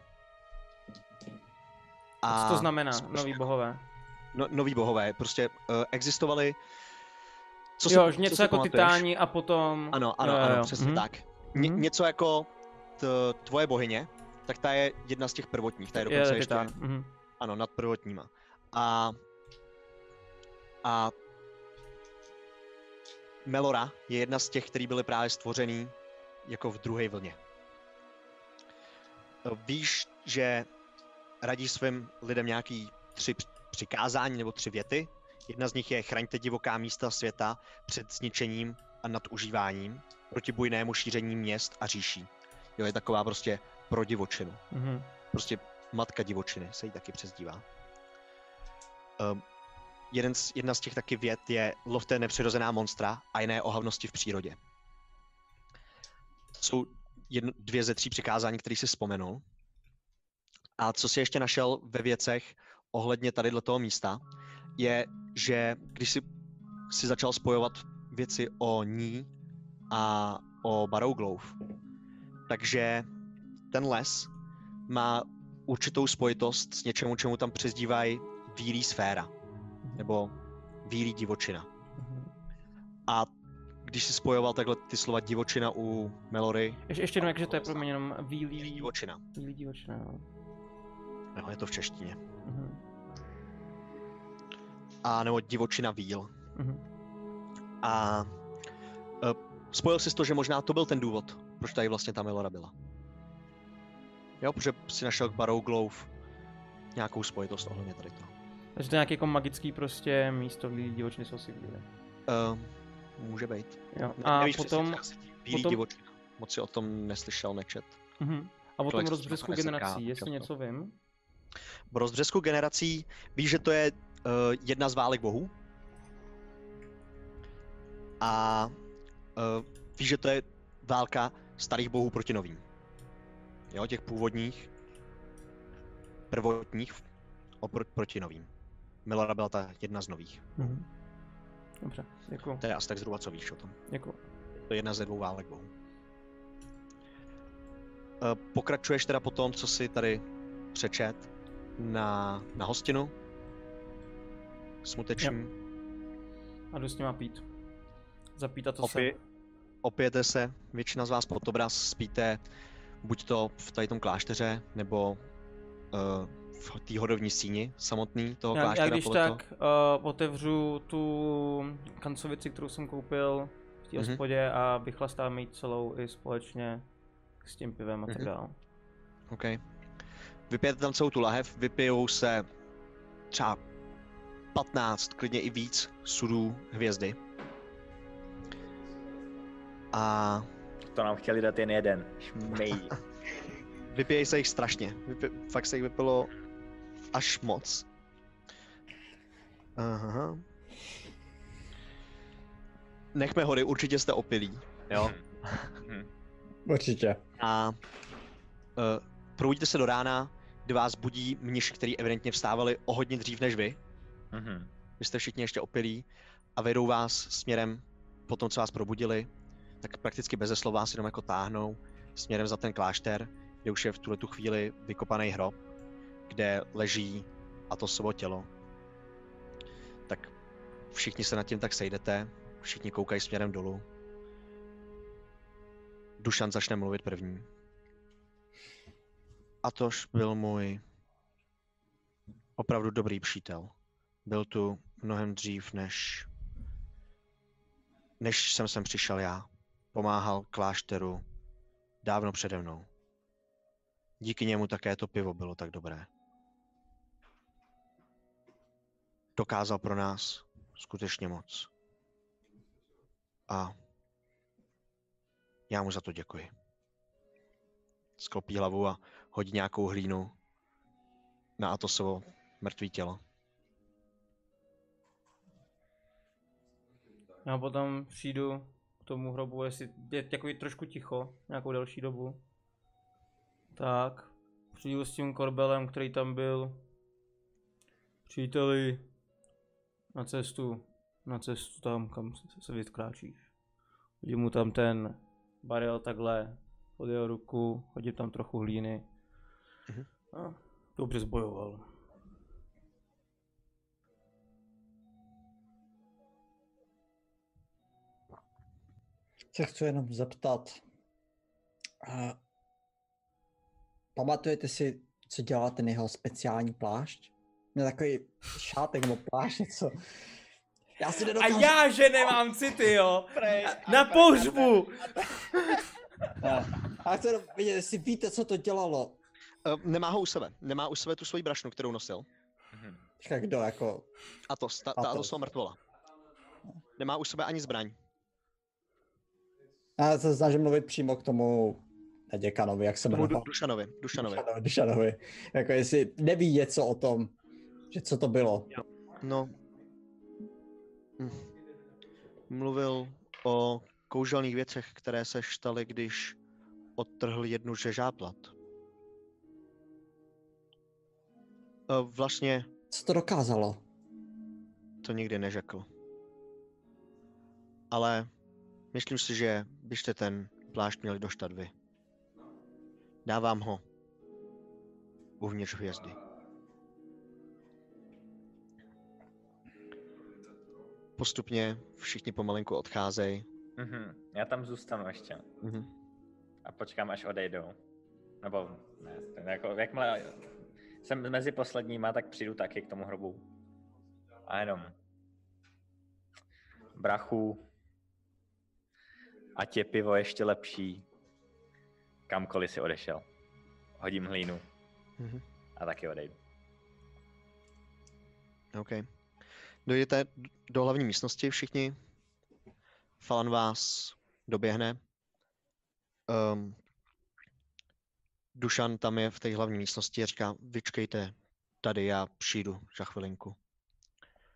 A co to znamená, prostě nový bohové? No, noví bohové, prostě uh, existovali... Co si- jo, co něco si jako pamatuješ? titáni a potom... Ano, ano, Jo, jo, ano, přesně Mhm. tak. Ně, Mhm. Něco jako t, tvoje bohyně, tak ta je jedna z těch prvotních, ta je Je dokonce ještě, titán. Mhm. ano, nad prvotníma. A, a Melora je jedna z těch, který byly právě stvořený jako v druhé vlně. E, Víš, že radíš svým lidem nějaký tři př- přikázání nebo tři věty. Jedna z nich je chraňte divoká místa světa před zničením a nadužíváním proti bujnému šíření měst a říší. Jo, je taková prostě pro divočinu. Mhm. Prostě matka divočiny se jí taky přezdívá. Um, jeden z, jedna z těch taky věd je lovte nepřirozená monstra a jiné ohavnosti v přírodě. Jsou jedno, dvě ze tří přikázání, které si vzpomenul. A co si ještě našel ve věcech ohledně tady toho místa, je, že když si, si začal spojovat věci o ní a o Barrowglove, takže ten les má určitou spojitost s něčemu, čemu tam přezdívají vílí sféra, nebo vílí divočina. A když si spojoval takhle ty slova divočina u Melory, Ještě, ještě jednou, jakže to je pro mě jenom vílí výlí, divočina. výlí divočina, jo. No, je to v češtině. Mhm. A nebo divočina víl. Mhm. A uh, spojil si to, že možná to byl ten důvod, proč tady vlastně ta Melora byla. Jo, protože si našel k Barrowglove nějakou spojitost ohledně tady toho. Takže to je nějaký jako magický prostě místo, výlí divočiny jsou si. Uh, může být. Jo. A nevíš přesně, potom, Bílý potom- divočina. Moc si o tom neslyšel, nečet. mhm. a o tom rozbřesku generací, jestli často. něco vím. V rozbřesku generací víš, že to je uh, jedna z válek bohů. A uh, víš, že to je válka starých bohů proti novým. Jo, těch původních, prvotních opr- proti novým. Melora byla ta jedna z nových. Mhm. Dobře, děkuji. To je asi tak zhruba, co víš o tom. děkuji. To je jedna ze dvou válek bohů. Eh, Pokračuješ teda po tom, co si tady přečet na, na hostinu. Smuteční. A jdu s nima pít. Zapít a to Opět, se. opijete se, většina z vás pod obraz spíte buď to v tady tom klášteře, nebo uh, v té hodovní síni samotný toho Já, já kláštera. když podle toho. tak uh, otevřu tu kancovici, kterou jsem koupil v té Mhm. hospodě a vychlastáme ji celou i společně s tím pivem a tak Mhm. dále. OK. Vypijete tam celou tu lahev, vypijou se třeba 15, klidně i víc sudů hvězdy. A To nám chtěli dát jen jeden. Šmej. <laughs> vypijej se jich strašně. Vypi- fakt se jich vypilo až moc. Aha. Nechme hory, určitě jste opilí, jo? Mhm. Určitě. A uh, probudíte se do rána, kdy vás budí mniši, který evidentně vstávali o hodně dřív než vy. Mhm. Vy jste všichni ještě opilí a vedou vás směrem, po tom, co vás probudili, tak prakticky beze slov vás jenom jako táhnou směrem za ten klášter, kde už je v tuhle tu chvíli vykopaný hrob, kde leží a to svoje tělo. Tak všichni se nad tím tak sejdete, všichni koukají směrem dolů. Dušan začne mluvit první. Atož byl můj opravdu dobrý přítel. Byl tu mnohem dřív, než, než jsem sem přišel já. Pomáhal klášteru dávno přede mnou. Díky němu také to pivo bylo tak dobré. Dokázal pro nás skutečně moc. A já mu za to děkuji. Sklopí hlavu a hodí nějakou hlínu na Atosovo mrtvý tělo. Já potom přijdu tomu hrobu, jestli je takový trošku ticho, nějakou delší dobu. Tak, přijdu s tím korbelem, který tam byl. Příteli, na cestu, na cestu tam, kam se, se vytkráčíš. Hodím mu tam ten barel takhle pod jeho ruku, hodím tam trochu hlíny. Mhm. A dobře zbojoval. Se chci jenom zeptat. Uh, pamatujete si, co dělal ten jeho speciální plášť? Měl takový šátek nebo plášť, něco. Já si A nedokážu... já, že nemám city, jo! Na pohřbu! Já chci jenom vidět, jestli víte, co to dělalo. Uh, nemá ho u sebe. Nemá u sebe tu svoji brašnu, kterou nosil. Mhm. Tak kdo, jako... Atos, ta, ta Atos. Atosova mrtvola. Nemá u sebe ani zbraň. Já se snažím mluvit přímo k tomu děkanovi, jak se Tomu Du-. Dušanovi. Dušanovi. Dušanovi. Dušanovi. Jako jestli neví něco o tom, že co to bylo. No. Hm. Mluvil o kouzelných věcech, které se štaly, když odtrhl jednu ze žáplat. E, Vlastně Co to dokázalo? to nikdy neřekl. Ale myslím si, že byste ten plášť měli dostat vy. Dávám ho uvnitř hvězdy. Postupně všichni pomalinku odcházejí. Mhm. Já tam zůstanu ještě Mhm. a počkám, až odejdou. Nebo ne, jako, jakmile jsem mezi posledníma, tak přijdu taky k tomu hrobu. A jenom brachu, ať je pivo ještě lepší, kamkoliv si odešel. Hodím hlínu Mhm. a taky odejdu. OK. Dojdete do hlavní místnosti všichni. Falan vás doběhne. Um, Dušan tam je v té hlavní místnosti a říká, vyčkejte tady, já přijdu za chvilinku.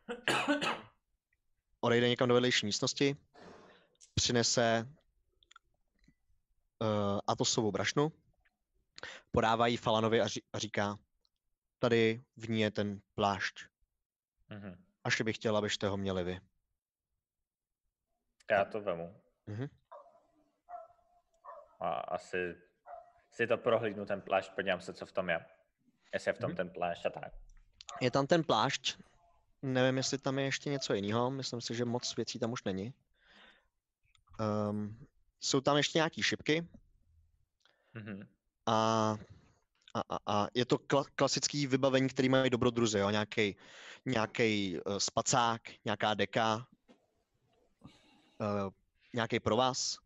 <coughs> Odejde někam do vedlejší místnosti, přinese uh, Atosovou brašnu, podává ji Falanovi a, ří, a říká, tady v ní je ten plášť. Mhm. Až bych chtěl, abyste ho měli vy. Já to vemu. Mhm. A asi si to prohlídnu ten plášť, podívám se, co v tom je. Jestli je v tom Mhm. ten plášť a tak. Je tam ten plášť, nevím, jestli tam je ještě něco jiného, myslím si, že moc věcí tam už není. Um, jsou tam ještě nějaký šipky Mhm. a, a, a, a je to kla, klasický vybavení, který mají dobrodruzi, jo, nějaký nějaký uh, spacák, nějaká deka, uh, nějaký provaz.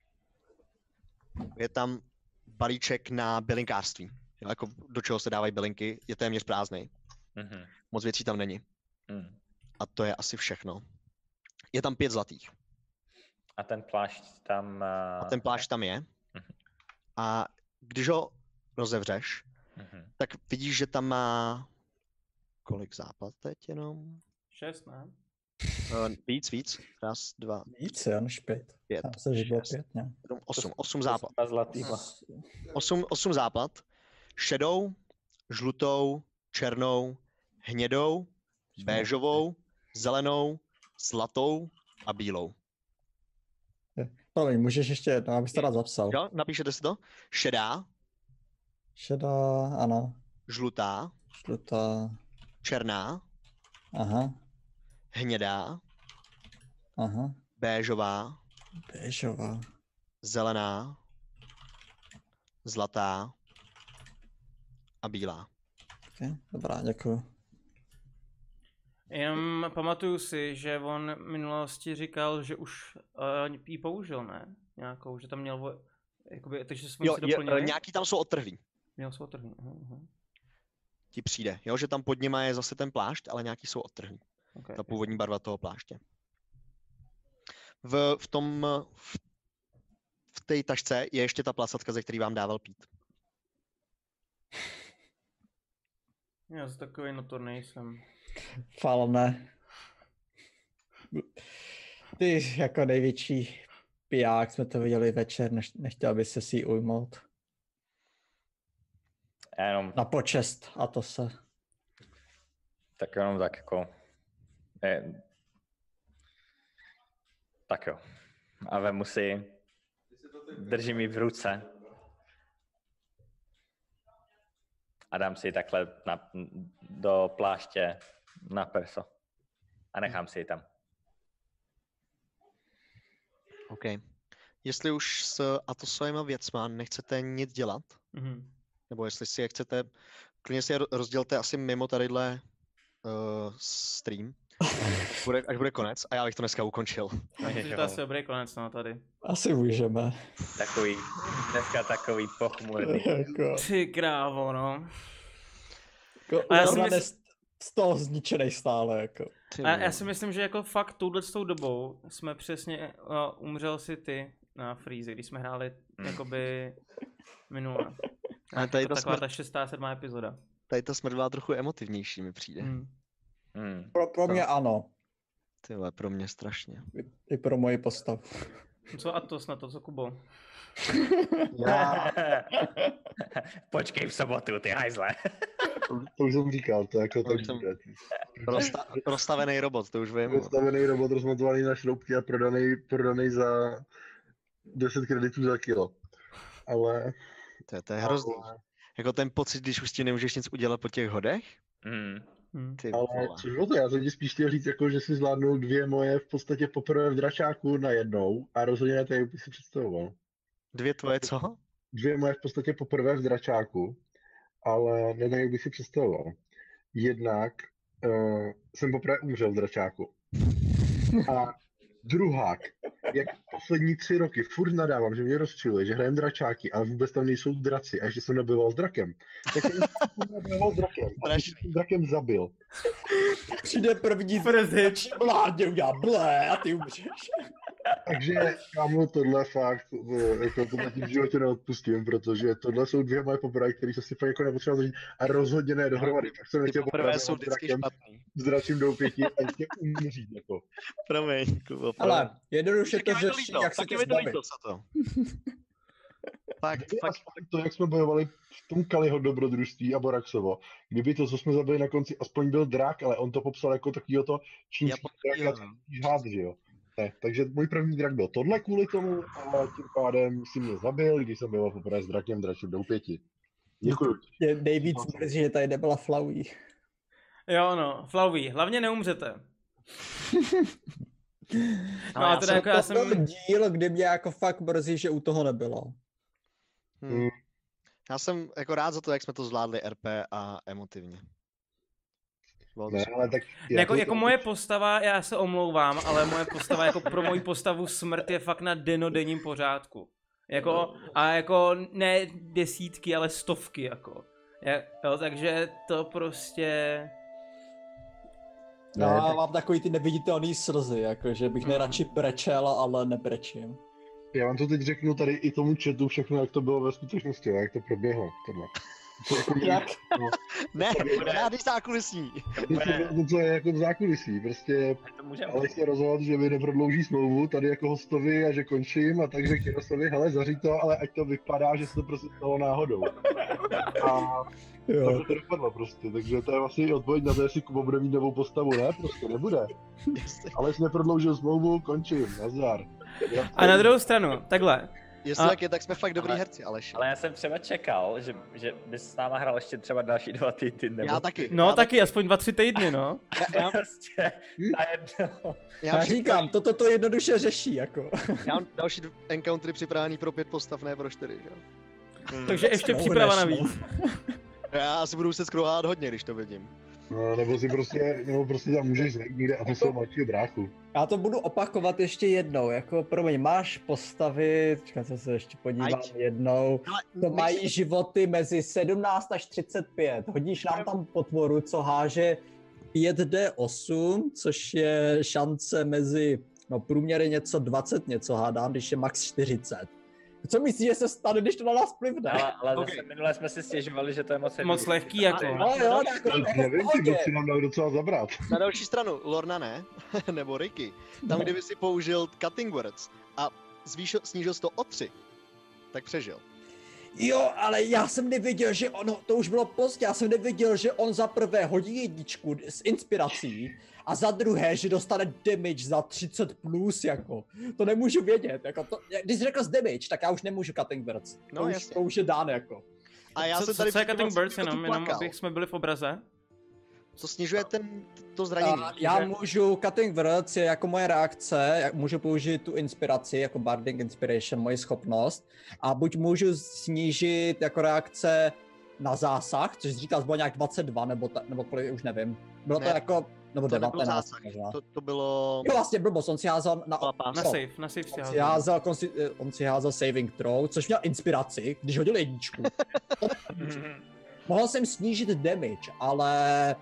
Je tam balíček na bylinkářství, jo, jako do čeho se dávají bylinky, je téměř prázdný, Mhm. moc věcí tam není. Mhm. A to je asi všechno. Je tam pět zlatých. A ten plášť tam... A Uh, ten plášť tam je. Mhm. A když ho rozevřeš, Mhm. tak vidíš, že tam má kolik západ teď jenom? Šest, ne? Uh, víc, víc. Raz, dva, Víc, jo, než pět. pět, Já že bylo šest, pět, ne? sedm, osm. Osm západ. dva zlatýma. Osm, osm západ. Šedou, žlutou, černou, hnědou, béžovou, zelenou, zlatou a bílou. Promiň, můžeš ještě jednou, abys to rád zapsal. Jo, napíšete si to? Šedá, Šedá, ano. žlutá, Žlutá, černá, aha, hnědá, aha. béžová, Béžová. zelená, zlatá a bílá. Okay, dobrá, děkuju. Jenom pamatuju si, že on v minulosti říkal, že už uh, ji použil, ne? Nějakou, že tam měl, jakoby, takže jsme Jo, si je, doplnili. eh, nějaký tam jsou odtrhlí. Měl. Uh, uh. Ti přijde, jo, že tam pod nima je zase ten plášť, ale nějaký jsou odtrhlí. Okay. Ta původní barva toho pláště. V, v tom, eh, v, v té tašce je ještě ta placatka, ze který vám dával pít. Já z takový notor nejsem. Falne. Ty jako největší piják jsme to viděli večer, než, nechtěl by se si ji ujmout. Jenom, Na počest a to se. tak jenom tak jako... Je, tak jo. A vemu si, držím ji v ruce. A dám si ji takhle na, do pláště na perso. A nechám si ji tam. OK. Jestli už s Atosovými věcma nechcete nic dělat, Mhm. nebo jestli si je chcete, klidně si je ro- rozdělte asi mimo tadyhle uh, stream, bude, až bude konec a já bych to dneska ukončil. <laughs> Myslím, že to je asi dobrý konec, no, tady. Asi můžeme. Takový, dneska takový pochmurný. <laughs> jako, Ty krávo, no. jako A já si Urban je mysl- z- toho zničenej stále, jako. A já si myslím, že jako fakt touhle tou dobou jsme přesně, uh, umřel si ty na Freeze, když jsme hráli jakoby minule. <laughs> Ale tady Jako ta taková smrt- ta šestá, sedmá epizoda. Tady ta smrt byla trochu emotivnější mi přijde. Hmm. Hmm. Pro, pro mě ano. Ty vole, pro mě strašně. I, I pro moji postavu. Co Atos na to, co Kubo? <laughs> <laughs> Já, Počkej v sobotu, ty hajzle. To, to už jsem říkal, to jako To už jsem- rosta, rozstavený robot, to už vím. Postavený robot rozmontovaný na šroubky a prodaný, prodaný za 10 kreditů za kilo. Ale, To je, to je hrozný. ale, Jako ten pocit, když už ti nemůžeš nic udělat po těch hodech? Hmm. Hmm. Ty ale což to, já jsem ti spíš chtěl říct, jako, že si zvládnul dvě moje v podstatě poprvé v dračáku na jednou a rozhodně ne to, jak bych si představoval. Dvě tvoje co? Dvě moje v podstatě poprvé v dračáku, ale ne tak, jak bych si představoval. Jednak uh, jsem poprvé umřel v dračáku. A druhák, jak poslední tři roky furt nadávám, že mě rozčiluje, že hrajem dračáky, ale vůbec tam nejsou draci a ještě jsem nebyval s drakem. Tak jsem nebyval s drakem. A jsem drakem zabil. Přijde první hit. vládě udělá blé a ty umřeš. Takže kámo, tohle fakt, jako tohle ti v životě neodpustím, protože tohle jsou dvě moje poprvé, které jsem si fakt jako nepotřeboval zažít a rozhodně ne dohromady. Tak jsem Ty nechtěl poprvé jsou s vždycky drakem, špatný. s dračím doupětí a ještě umřít, jako. Promiň, Kubo, promiň. Ale jednoduše to Tak řeší, jak se tak tě zbavit. to. <laughs> Fakt, aspoň to, jak jsme bojovali v tom Kaliho dobrodružství a Boraxovo, kdyby to, co jsme zabili na konci, aspoň byl drak, ale on to popsal jako takovýho to čínský drak, žád, že jo. Ne, takže můj první drak byl tohle kvůli tomu a tím pádem si mě zabil, když jsem byl poprvé s drakem dračím do pěti. Děkuju. Mě nejvíc mrzí, že tady nebyla Flowey. Jo, no, Flowey, hlavně neumřete. <laughs> No já a teda jsem- jako já to byl jsem... díl, kdy mě jako fakt mrzí, že u toho nebylo. Hm. Já jsem jako rád za to, jak jsme to zvládli RP a emotivně. Bylo to Ne, ale tak... Jako, jako moje postava, já se omlouvám, ale moje postava, jako pro moji postavu smrt je fakt na denodenním pořádku. Jako, a jako ne desítky, ale stovky, jako. Jo, takže to prostě... No, Ne, tak- mám takový ty neviditelný slzy, jako že bych nejradši brečel, ale nebrečím. Já vám to teď řeknu tady i tomu chatu všechno, jak to bylo ve skutečnosti, jak to proběhlo. Tohle. Jak? Ne, žádný zákulisní. to, co je jako v zákulisí, prostě ale se rozhodl, že mi neprodlouží smlouvu tady jako hostovi a že končím a tak řekl Jaroslavi, hele, zaři to, ale ať to vypadá, že se to prostě stalo náhodou. <laughs> A Jo. tak to dopadlo prostě, takže to je vlastně odpověď na to, jestli Kubo bude mít novou postavu, ne, prostě nebude. <laughs> Ale jsi neprodloužil smlouvu, končím, nazdar. A na druhou stranu, takhle. Jestli A- tak je, tak jsme fakt dobrý Ale- herci, Aleš. Ale já jsem třeba čekal, že, že bys s náma hrál ještě třeba další dva týdny. Nebo Já taky. No já taky, aspoň dva, tři týdny, no. <laughs> Já, Prostě najednou. já, Já říkám, toto to jednoduše řeší, jako. já mám další encountery připravený pro pět postav, ne pro čtyři, že? jo? Takže ještě příprava navíc. <laughs> Já asi budu se skrouhávat hodně, když to vidím. No, nebo si prostě, nebo prostě tam můžeš zajít někde a to jsou mladšího bráchu. Já to budu opakovat ještě jednou, jako promiň, máš postavy, čekaj, co se ještě podívám Ať. jednou, Ale to mají životy mezi 17 až 35, hodíš nám tam potvoru, co háže 5D8, což je šance mezi, no průměr je něco 20 něco hádám, když je max 40. Co myslíš, že se stane, když to na nás plivne? Ale, ale Ok. zase minule jsme si stěžovali, že to je moc Moc lehký, jako. No jo, jako, To jako nevím, ty nám dali docela zabrat. Na další stranu, Lorna ne, <laughs> nebo Ricky, tam kdyby si použil Cutting Words a zvýšil, snížil jsi to o tři, tak přežil. Jo, ale já jsem nevěděl, že ono, to už bylo pozdě, já jsem nevěděl, že on za prvé hodí jedničku s inspirací a za druhé, že dostane damage za 30 plus, jako. To nemůžu vědět, jako to, když jsi řekl z damage, tak já už nemůžu cutting birds. To, No, už, jasně. to už je dán, jako. A já co, jsem co, tady co je před Cutting 20 Birds, jenom, minut jenom abych jsme byli v obraze. To snižuje ten, to zranění. A já že- můžu, cutting words je jako moje reakce, můžu použít tu inspiraci, jako Barding Inspiration, moji schopnost, a buď můžu snížit jako reakce na zásah, což říkal, bylo nějak 22, nebo, ta, nebo kolik, už nevím. Bylo Ne, to jako, nebo to nebyl 19 zásah, možná. to, to bylo... Jo, vlastně blbost, on si házel na. Na save, na save si On si házel. házel, konsi- eh, on si házel saving throw, což měl inspiraci, když hodil jedničku. <laughs> Mohl jsem snížit damage, ale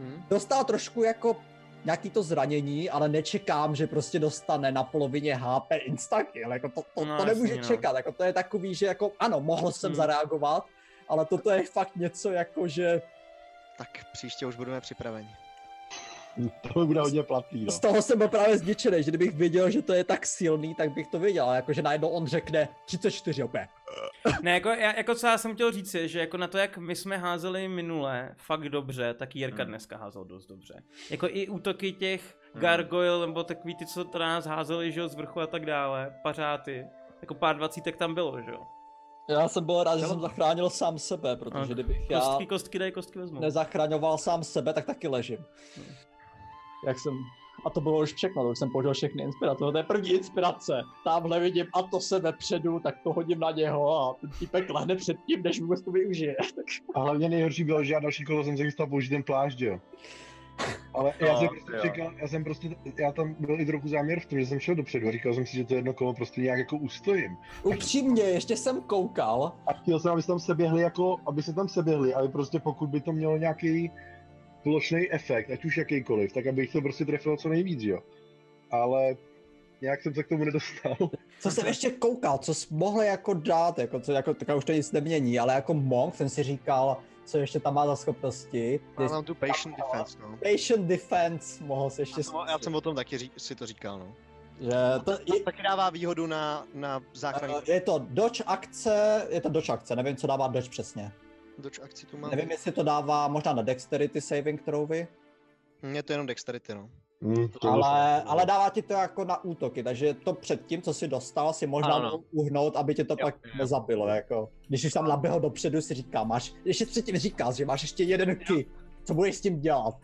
Hm? dostal trošku jako nějaký to zranění, ale nečekám, že prostě dostane na polovině HP instakill, jako to, to, No, to nemůže jasně, no. čekat, jako to je takový, že jako ano, mohl jsem Hmm. zareagovat, ale toto je fakt něco jako, že Tak příště už budeme připraveni. <laughs> To bude hodně platný, no. z toho jsem byl právě zničený, že kdybych věděl, že to je tak silný, tak bych to věděl, ale jako, že najednou on řekne 34 opět. <laughs> Ne, jako, já, jako co já jsem chtěl říct je, že jako na to, jak my jsme házeli minule fakt dobře, tak Jirka Hmm. dneska házel dost dobře. Jako i útoky těch Hmm. gargoyle, nebo takový ty, co to na nás házeli, že jo, z vrchu a tak dále, pařáty. Jako pár dvacítek tam bylo, že jo. Já jsem byl rád, že jsem zachránil sám sebe, protože kdybych já Kostky, kostky dej, kostky vezmu. nezachraňoval sám sebe, tak taky ležím. Jak jsem... A to bylo už všechno, to už jsem použil všechny inspirace. To je první inspirace. Tamhle vidím a to se vepředu, tak to hodím na něho a ten týpek lehne před tím, než vůbec to využije. <laughs> Tak A hlavně nejhorší bylo, že já další kolo jsem se chystal použít ten plášť, jo. Ale já No, jsem prostě jo. čekal, já jsem prostě, já tam byl i trochu záměr v tom, že jsem šel dopředu a říkal jsem si, že to jedno kolo prostě nějak jako ustojím. upřímně, ještě jsem koukal, A chtěl jsem, aby se tam seběhli jako, aby se tam seběhli, ale prostě pokud by to mělo nějaký plošný efekt, ať už jakýkoliv, tak abych to prostě trefil co nejvíc, jo. Ale nějak jsem se k tomu nedostal. <laughs> co jsem ještě koukal, co jsi mohl jako dát, jako, co, jako, tak už to nic nemění, ale jako monk jsem si říkal, co ještě tam má za schopnosti. Má tam tu patient defense, no. Patient defense mohl se ještě Já jsem, já jsem o tom taky ří, si to říkal, no. že to, To taky dává výhodu na, na záchranný je, je to dodge akce, je to dodge akce, nevím, co dává dodge přesně. Doč akci tu mám. Nevím, jestli to dává možná na dexterity saving throwy. Je to jenom dexterity, no. Hm, to Ale, ale dává ti to jako na útoky, takže to před tím, co si dostal, si možná Ano. uhnout, aby tě to Jo, pak jo. nezabilo, jako. Když už tam naběhl dopředu, si říká, máš, ještě předtím říkal, že máš ještě jeden ki, co budeš s tím dělat?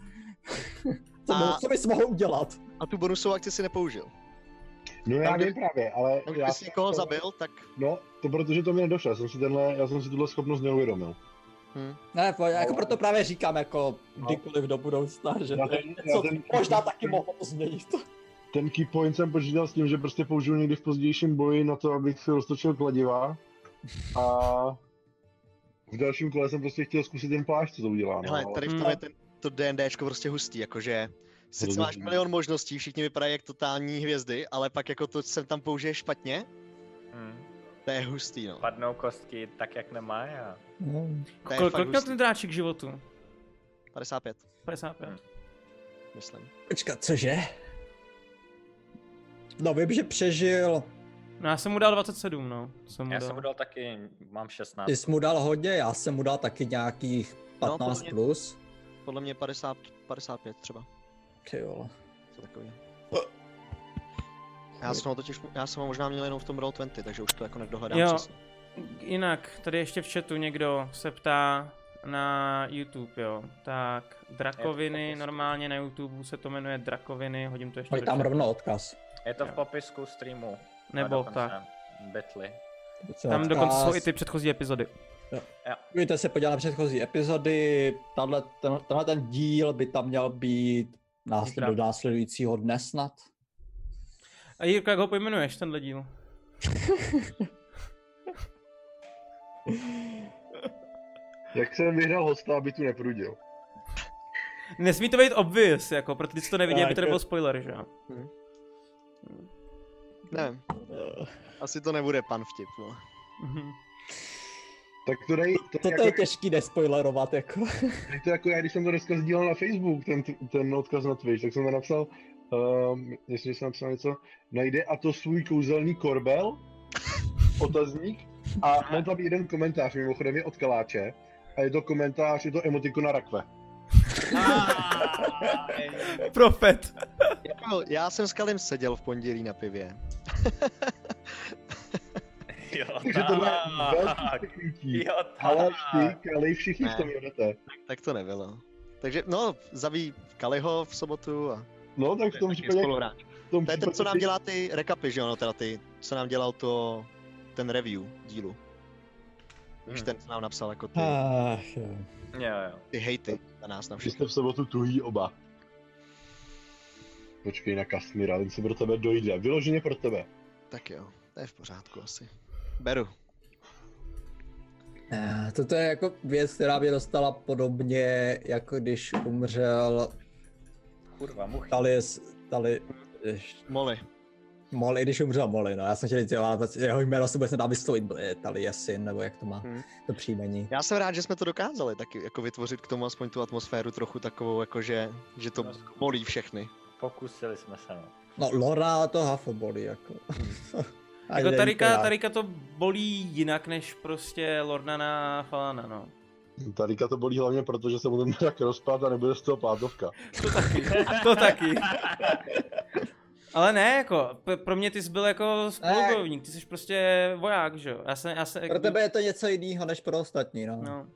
<laughs> co, A- co bys mohl udělat? A tu bonusovou akci si nepoužil. No já vím právě, ale Tam, já když jsi někoho to- zabil, tak No, to protože to mi nedošlo, já jsem si tenhle, já jsem si tuhle schopnost neuvědomil. Hm. Ne, po- jako Ale- proto právě říkám, jako kdykoliv do budoucna, že Já ten- něco, já ten- možná taky mohlo změnit. Ten key point jsem počítal s tím, že prostě použiju někdy v pozdějším boji na to, abych si roztočil kladiva. A v dalším kole jsem prostě chtěl zkusit ten plášť, co to udělá. No, Hele, ale- tady v tom Hmm. je ten, to D&Dčko prostě hustý, jakože sice máš milion možností, všichni vypadají jak totální hvězdy, ale pak jako to sem tam použiješ špatně, Hm. To je hustý, no. Padnou kostky tak, jak nemá a fakt kolik měl ten dráček životu? 55, 55. Hmm. myslím. Počkat, cože? No vím, že přežil, No já jsem mu dal 27, no. Jsem mu já dal. jsem mu dal taky, mám 16. ty jsi mu dal hodně, já jsem mu dal taky nějakých No, 15 podle mě- plus. Podle mě 50, 55 třeba, Ty vole. co takový. Já jsem ho totiž, já jsem ho možná měl jenom v tom Roll20, takže už to jako nedohledám Jo. přesně. Jinak, tady ještě v chatu někdo se ptá na YouTube, jo. Tak, drakoviny, popisku. normálně na YouTube se to jmenuje drakoviny, hodím to ještě Hoď do tam rovno odkaz. Je to v Jo. popisku streamu. Nebo dokonce tak. Betly. Tam dokonce jsou i ty předchozí epizody. Můžete se podívat na předchozí epizody, ten, tenhle ten díl by tam měl být násled, do následujícího dne snad. A Jirko, jak ho pojmenuješ, tenhle díl? <laughs> Jak jsem vyhrál hosta, aby tu neprudil. Nesmí to být obvious, jako, pro ty, co to nevidí, Tak aby to nebyl spoiler, že jo? Nevím, asi to nebude pan vtip, no. Mhm. Tak to dej, to, To, dej to je jako, těžký nespoilerovat, jako. to jako já, když jsem to dneska sdílel na Facebook, ten, ten odkaz na Twitch, tak jsem to napsal, um, jestli jsem napsal něco, najde a to svůj kouzelný korbel, <laughs> otazník, a mám tam jeden komentář, mimochodem je od Kaláče, a je to komentář, je to emotikona rakve. <laughs> Profet. Jako, já jsem s Kalim seděl v pondělí na pivě. <laughs> Jo, Takže tohle je velký tak. překrytí. Jo, Ale ty, Kali, všichni v tom jedete. Tak to nebylo. Takže no, zaví Kaliho v sobotu a No, tak v tom případě... spoluhráč. v tom To je ten, co nám dělá ty recapy, že ono, teda ty, co nám dělal to, ten review dílu. Víš, Hmm. ten, co nám napsal jako ty, Ach, jo. Jo, jo. ty hejty na nás na Vy všechny. jste v sobotu tuhý oba. Počkej na Kasmíra, ten se pro tebe dojde. Vyloženě pro tebe. Tak jo, to je v pořádku asi. Beru. Eh, Toto je jako věc, která mě dostala podobně, jako když umřel Kurva, muchy. Tali, jež- Molly. Molly, když umřel Molly, no já jsem chtěl říct, jo, ale jeho jméno se vůbec nedá vyslovit, je Taliesin, nebo jak to má, Hmm. to příjmení. Já jsem rád, že jsme to dokázali taky jako vytvořit k tomu aspoň tu atmosféru trochu takovou, jako že, že to bolí všechny. Pokusili jsme se, no. No Lora to hafo bolí, jako. <laughs> Jako Tarika. Tarika to bolí jinak, než prostě Lornana Falana, no. Tarika to bolí hlavně proto, že se mu ten <laughs> tak rozpad a nebude z toho plátovka. To taky. <laughs> to taky. <laughs> Ale ne, jako, pro mě ty jsi byl jako spolubojovník, ty jsi prostě voják, že jo? Já jsem, já jsem, Pro tebe je to něco jiného než pro ostatní, no. No.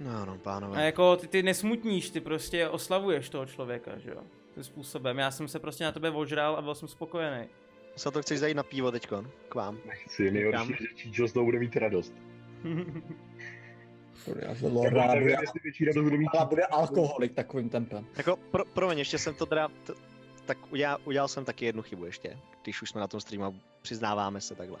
No, no, A pánové. jako ty, ty nesmutníš, ty prostě oslavuješ toho člověka, že jo? Tím způsobem. Já jsem se prostě na tebe ožral a byl jsem spokojený. Co to chceš zajít na pivo teďkon? K vám. Nechci, nejhorší, že Číčo z toho bude mít radost. Já bude, ale bude alkoholik takovým tempem. Jako, pro, promiň, ještě jsem to teda, t, tak udělal, udělal jsem taky jednu chybu ještě, když už jsme na tom streamu a přiznáváme se takhle.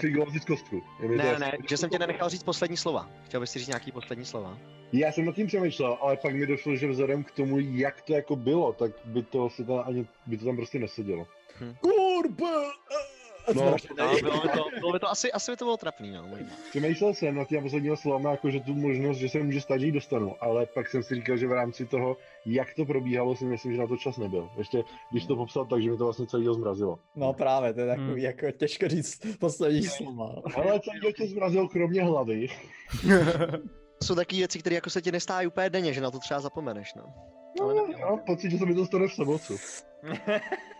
Si z kostku. Je mi to Ne, jasný. ne, že jsem tě nenechal říct poslední slova. Chtěl bys si říct nějaký poslední slova? Já jsem nad tím přemýšlel, ale pak mi došlo, že vzhledem k tomu, jak to jako bylo, tak by to, si tam ani, by to tam prostě nesedělo. Kurba! No, No, bylo by to, bylo by to asi, asi by to bylo trapný, no. Přemýšlel jsem nad těmi posledními slovama, jako že tu možnost, že se může stát, že ji dostanu, ale pak jsem si říkal, že v rámci toho, jak to probíhalo, si myslím, že na to čas nebyl. Ještě když to popsal tak, že mi to vlastně celý zmrazilo. No právě, to je takový Hmm. jako těžko říct poslední slova. Ale celý tě zmrazil kromě hlavy. <laughs> Jsou takové věci, které jako se ti nestávají úplně denně, že na to třeba zapomeneš, no. No, já mám pocit, že se mi to stane v sobotu. <laughs>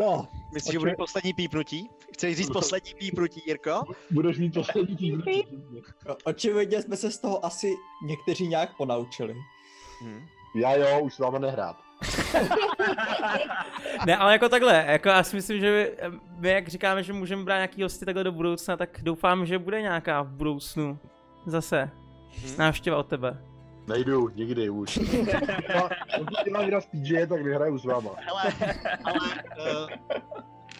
No, Myslíš, že bude poslední pípnutí? Chceš říct poslední pípnutí, Jirko? Budeš mít poslední o- očividně jsme se z toho asi někteří nějak ponaučili. Hm. Já jo, už s váma nehrát. <laughs> Ne, ale jako takhle, jako já si myslím, že my, my jak říkáme, že můžeme brát nějaký hosty takhle do budoucna, tak doufám, že bude nějaká v budoucnu. Zase. Hm. Návštěva od tebe. Nejdu, nikdy už. <laughs> No, Pokud dělám hra z PJ, tak nehraju s váma. Hele, ale uh,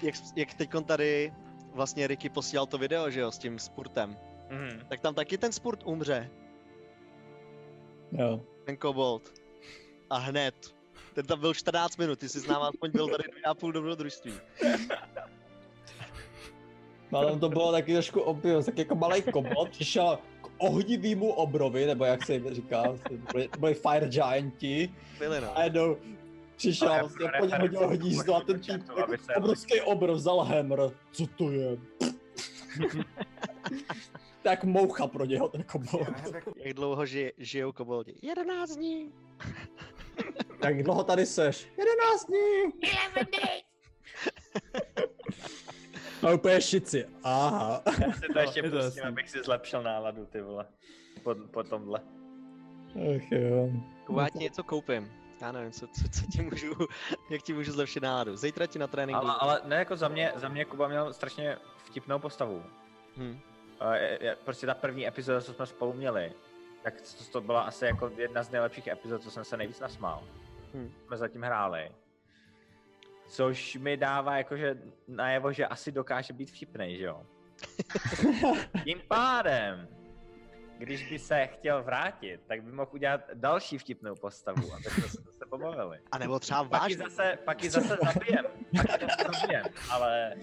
jak, jak teď tady vlastně Ricky posílal to video, že jo, s tím spurtem, Mhm. tak tam taky ten spurt umře, Jo. ten kobold. A hned. Ten tam byl 14 minut, ty jsi s náma aspoň byl tady dvě a půl dobrodružství. No, ale to bylo taky trošku obvious, tak jako malý kobold přišel ohnivýmu obrovi, nebo jak se jim říká, to byli, to byli fire gianti, Byli no. a jednou přišel vlastně po něm hodil hnízdo a ten týp, jako obrovský obrov vzal hammer, co to je? <laughs> tak moucha pro něho ten kobold. Jak dlouho žije, žijou koboldi? 11 dní. Jak dlouho tady seš? 11 dní! <laughs> A úplně šici. Aha. Já si to <laughs> ještě je to pustím, jasný. abych si zlepšil náladu, ty vole. Po, po tomhle. Ach jo. Kuba, já ti něco koupím. Já nevím, co, co, co ti můžu, <laughs> jak ti můžu zlepšit náladu. Zítra ti na tréninku. Ale, ale ne jako za mě, za mě Kuba měl strašně vtipnou postavu. Hm. A je- je- Prostě ta první epizoda, co jsme spolu měli, tak to, to byla asi jako jedna z nejlepších epizod, co jsem se nejvíc nasmál. Hm. Jsme zatím hráli. Což mi dává jakože najevo, že asi dokáže být vtipnej, že jo? <laughs> Tím pádem, když by se chtěl vrátit, tak by mohl udělat další vtipnou postavu, aby jsme se zase pobavili. A nebo třeba Pak ji vážně. zase, pak ji zase zabijem, pak ji zase zabijem, ale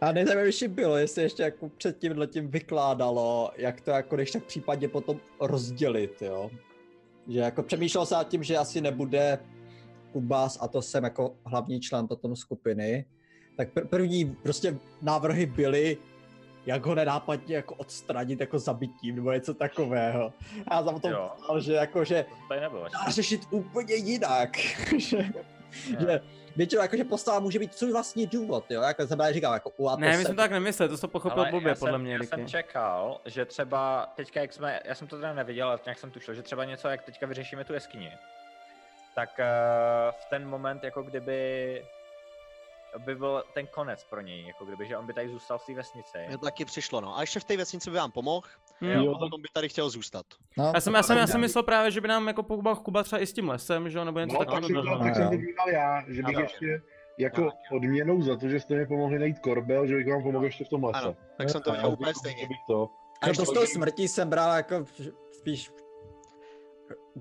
A nejzajímavější bylo, jestli ještě jako před tím letím vykládalo, jak to jako když tak případně potom rozdělit, jo. Že jako přemýšlel se nad tím, že asi nebude Kubas a to jsem jako hlavní člen potom skupiny. Tak pr- první prostě návrhy byly, jak ho nenápadně jako odstranit jako zabitím nebo něco takového. A já jsem potom psal, že jako, že dá řešit úplně jinak. <laughs> že, že většinou jako, že postava může být svůj vlastní důvod, jo, jako jsem říkal, jako u Ne, my jsme to tak nemysleli, to to pochopil Ale blbě, podle jsem, mě, já Ricky. jsem čekal, že třeba teďka, jak jsme, já jsem to teda neviděl, ale nějak jsem tušil, že třeba něco, jak teďka vyřešíme tu jeskyni, tak uh, v ten moment, jako kdyby by byl ten konec pro něj, jako kdyby, že on by tady zůstal v té vesnici. Mně to taky přišlo, no. A ještě v té vesnici by vám pomohl, Hm. Jo. a potom by tady chtěl zůstat. no, Já jsem, já jsem, já jsem myslel právě, že by nám jako pomohl Kuba třeba i s tím lesem, že jo, nebo něco No, tak, takového. jsem, to, no, tak jsem jo. to vnímal já, že bych Ano. ještě jako odměnou za to, že jste mi pomohli najít korbel, že bych vám pomohl ještě v tom lese. Ano, tak jsem to já úplně stejně. to. A No to s tou smrtí jsem bral jako spíš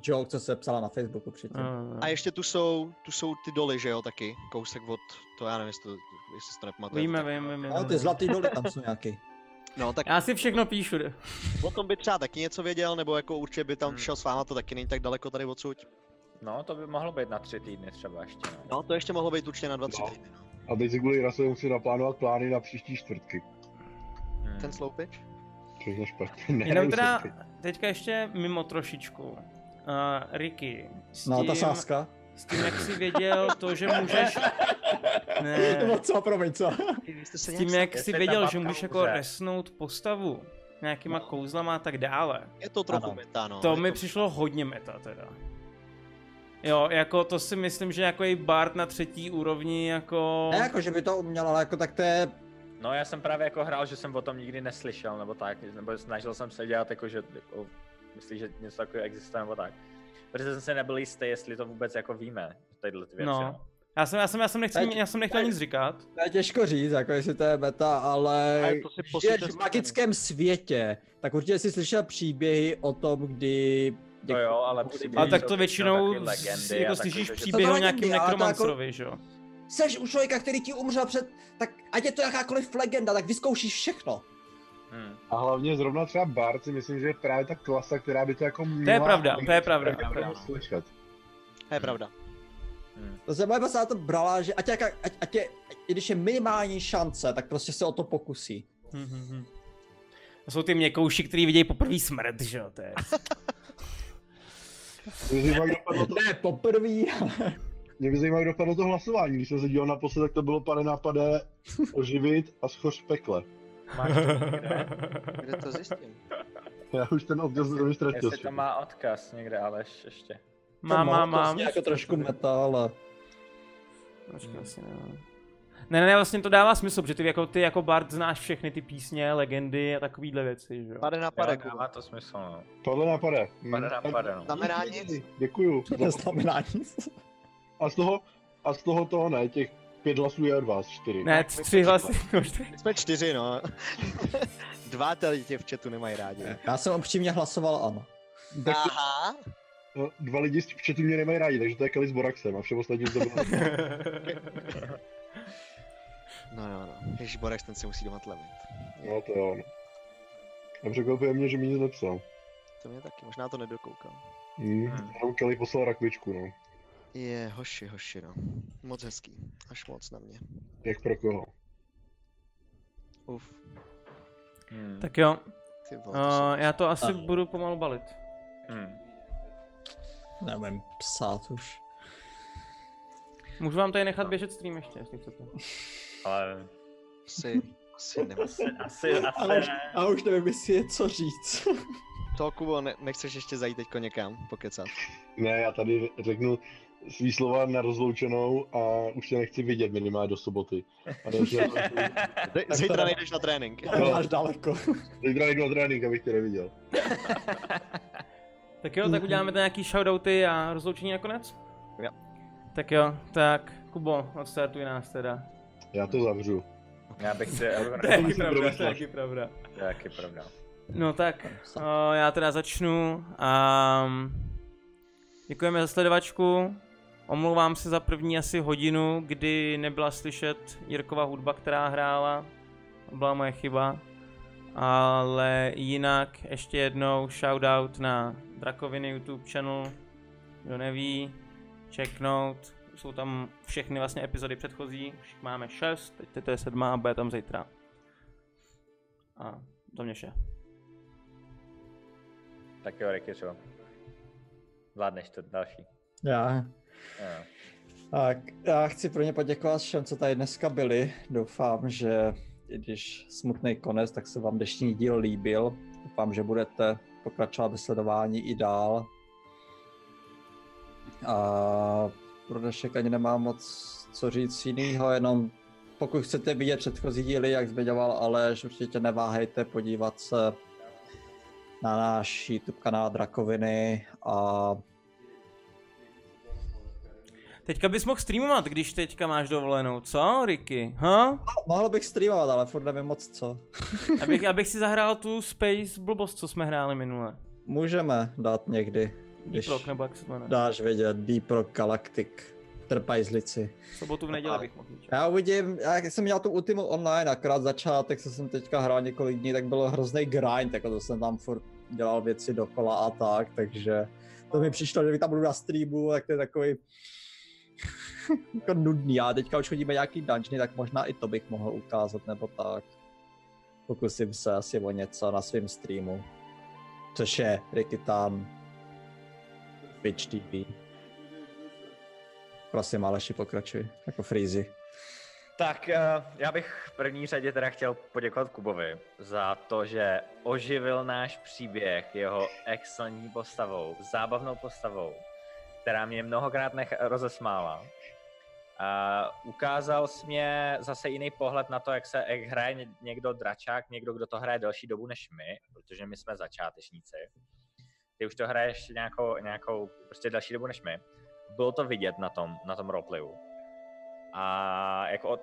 joke, co se psala na Facebooku předtím. Eh, a ještě tu jsou, tu jsou ty doly, že jo, taky. Kousek od, to já nevím, jestli, to, jestli to nepamatujete. Víme, tak- víme, víme. No, ty zlatý doly tam jsou nějaký. No, tak Já si všechno píšu. o tom by třeba taky něco věděl, nebo jako určitě by tam Hmm. šel s váma, to taky není tak daleko tady odsud. No, to by mohlo být na tři týdny třeba ještě, no. No, to ještě mohlo být určitě na 20 No. týdny. no. A teď si kvůli Rasovi musím naplánovat plány na příští čtvrtky. Hmm. Ten sloupič? Což je špatně. <laughs> Ne, Jenom teda, teďka ještě mimo trošičku. Uh, Ricky, s No, tím, ta sázka. s tím, jak jsi věděl to, že můžeš... <laughs> Ne, Nebo co, promiň, co? S tím, jak jsi věděl, že můžeš jako resnout postavu nějakýma kouzlama a tak dále. Je to trochu Ano. meta, no. To mi přišlo hodně meta teda. Jo, jako to si myslím, že jako i Bart na třetí úrovni jako... Ne jako, že by to uměl, ale jako tak to je... No já jsem právě jako hrál, že jsem o tom nikdy neslyšel, nebo tak, nebo snažil jsem se dělat jako, že jako, myslíš, že něco takového existuje, nebo tak. Protože jsem se nebyl jistý, jestli to vůbec jako víme, tyhle ty věci, No. no. Já jsem, já jsem, já jsem, nechci, já jsem nechtěl nic říkat. To je těžko říct, jako jestli to je meta, ale Ale to si v magickém světě, tak určitě jsi slyšel příběhy o tom, kdy... To jo, ale příběhy Ale tak to většinou legendy jako a slyšíš příběh o To nějakým to jako- nekromancerovi, že jo? Seš u člověka, který ti umřel před... Tak ať je to jakákoliv legenda, tak vyzkoušíš všechno. Hmm. A hlavně zrovna třeba Bart si myslím, že je právě ta klasa, která by to jako měla... pravda, to je pravda, to je pravda. Slyšet. To je pravda. Hmm. To se moje basa to brala, že ať, jaká, ať, ať je, i když je minimální šance, tak prostě se o to pokusí. Hm, hm, hm. To jsou ty měkouši, který vidějí poprvé smrt, že jo? To je... Mě by zajímalo, jak dopadlo to, Ne, poprvý, ale... mě by zajímalo, jak dopadlo to hlasování. Když jsem se díval naposled, tak to bylo pane nápade oživit a schoř pekle. Máš to někde? <laughs> Kde to zjistím? Já už ten odkaz do mě ztratil. Jestli to má odkaz někde, Aleš, ještě. Mám, mám, To mám. jako trošku ale... Počkej, asi ne. Ne, vlastně to dává smysl, protože ty jako, ty jako Bard znáš všechny ty písně, legendy a takovýhle věci, že jo. Pade na Jo, pade, dává to smysl, no. Tohle napade. Pade na pade, no. Znamená nic. Děkuju. To neznamená nic. A z toho, a z toho toho ne, těch pět hlasů je od vás, čtyři. Ne, tři tři hlasy, jsme čtyři, no. <laughs> Dva tady tě v chatu nemají rádi. Já jsem upřímně hlasoval ano. Aha. No, dva lidi v chatu mě nemají rádi, takže to je Kelly s Boraxem a všem ostatním to bylo. <laughs> No, no, no. Ježíš Borex, ten si musí doma tlemit. No to jo. no. A překvapuje mě, že mi nic nepsal. To mě taky, možná to nedokoukám. Hmm. Hmm. Jenom Kelly poslal rakvičku, no. Je, hoši, hoši, no. Moc hezký. Až moc na mě. Jak pro koho? Uf, Hmm. Tak jo, ty vole, to uh, já to asi A- budu pomalu balit. Hmm. Nevím psát už. Můžu vám tady nechat běžet stream ještě, jestli chcete. Ale Asi, asi <laughs> asi, asi, Ale už, a už nevím, jestli je co říct. To, Kubo, ne, nechceš ještě zajít teďko někam pokecat? Ne, já tady řeknu svý slova na rozloučenou a už tě nechci vidět minimálně do soboty. A <laughs> Zítra nejdeš na trénink. <laughs> To máš daleko. Zítra jdu na trénink, abych tě neviděl. <laughs> Tak jo, tak uděláme tady nějaký shoutouty a rozloučení nakonec? Jo. Tak jo, tak Kubo, odstartuj nás teda. Já to zavřu. Já bych si... To je taky pravda, to je taky pravda. To je taky pravda. No tak, o, já teda začnu. A děkujeme za sledovačku. Omlouvám se za první asi hodinu, kdy nebyla slyšet Jirkova hudba, která hrála. To byla moje chyba. Ale jinak ještě jednou shoutout na Drakoviny YouTube channel. Kdo neví, checknout. Jsou tam všechny vlastně epizody předchozí. Už máme šest, teď to je sedmá a bude tam zítra. A za mě vše. Tak jo, Ricky, co? Zvládneš to další. Já. Tak, já chci pro ně poděkovat všem, co tady dneska byli. Doufám, že i když smutný konec, tak se vám dnešní díl líbil. Doufám, že budete pokračovat ve sledování i dál. A pro dnešek ani nemám moc co říct jinýho, jenom pokud chcete vidět předchozí díly, jak zmiňoval Aleš, určitě neváhejte podívat se na náš YouTube kanál Drakoviny a Teďka bys mohl streamovat, když teďka máš dovolenou, co, Ricky? Ha? Mohl bych streamovat, ale furt nevím moc co. <laughs> Abych, abych si zahrál tu Space blbost, co jsme hráli minule. Můžeme dát někdy, když Deep Rock, nebo jak se to dáš vědět Deep Rock Galactic, trpajzlici. V sobotu v neděli bych mohl. Já uvidím, já jsem měl tu Ultimu online, akorát začátek, co jsem teďka hrál několik dní, tak bylo hrozný grind, jako to jsem tam furt dělal věci dokola a tak, takže to mi přišlo, že bych tam budu na streamu, tak to je takový <laughs> jako nudný. A teďka už chodíme nějaký dungeony, tak možná i to bych mohl ukázat, nebo tak. Pokusím se asi o něco na svém streamu. Což je Rikitan Twitch TV. Prosím, Aleši, pokračuj, jako Freezy. Tak eh, já bych v první řadě teda chtěl poděkovat Kubovi za to, že oživil náš příběh jeho excelentní postavou, zábavnou postavou, která mě mnohokrát nech- rozesmála. A ukázal jsi mě zase jiný pohled na to, jak se jak hraje ně- někdo dračák, někdo, kdo to hraje delší dobu než my, protože my jsme začátečníci. Ty už to hraješ nějakou, nějakou prostě delší dobu než my. Bylo to vidět na tom, na tom roleplayu a jako od,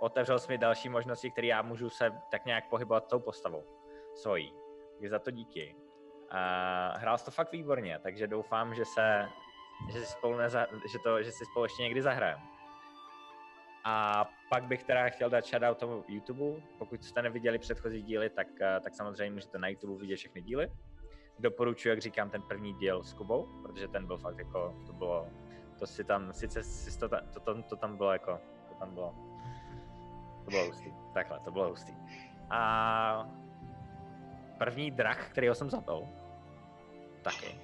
otevřel jsi mi další možnosti, které já můžu se tak nějak pohybovat tou postavou svojí. Takže za to díky. A hrál jsi to fakt výborně, takže doufám, že se že si spolu, neza, že to, že si spolu ještě někdy zahrajeme. A pak bych teda chtěl dát shoutout tomu YouTube. Pokud jste neviděli předchozí díly, tak, eh, tak samozřejmě můžete na YouTube vidět všechny díly. Doporučuji, jak říkám, ten první díl s Kubou, protože ten byl fakt jako, to bylo, to si tam, sice si to, to, to, to tam bylo jako, to tam bylo, to bylo hustý, takhle, to bylo hustý. A první drak, kterýho jsem zabil, taky.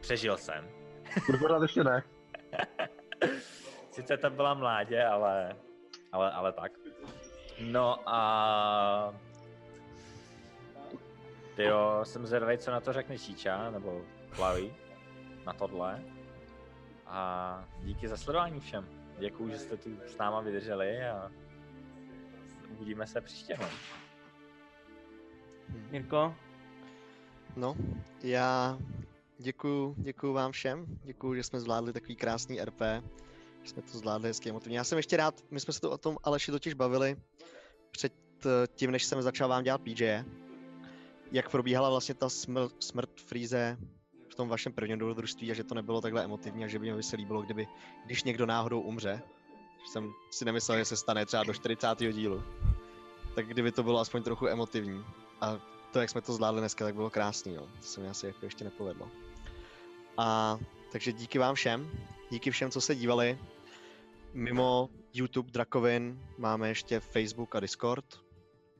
přežil jsem. Pořád ještě ne. <laughs> Sice to byla mládě, ale, ale, ale tak. No a... Jo, jsem zvědavý, co na to řekne Číča, nebo Flavy, na tohle. A díky za sledování všem. Děkuju, že jste tu s náma vydrželi a uvidíme se příště. no. Jirko? No, já děkuju, děkuju vám všem, děkuju, že jsme zvládli takový krásný RP, že jsme to zvládli hezky emotivně. Já jsem ještě rád, my jsme se to o tom Aleši totiž bavili před eh, tím, než jsem začal vám dělat PJ, jak probíhala vlastně ta smr- smrt Freeze v tom vašem prvním dobrodružství a že to nebylo takhle emotivní a že by mi se líbilo, kdyby, když někdo náhodou umře, jsem si nemyslel, že se stane třeba do 40. dílu, tak kdyby to bylo aspoň trochu emotivní. A to, jak jsme to zvládli dneska, tak bylo krásný, no. To se mi asi jako ještě nepovedlo. A takže díky vám všem, díky všem, co se dívali. Mimo YouTube Drakovin máme ještě Facebook a Discord.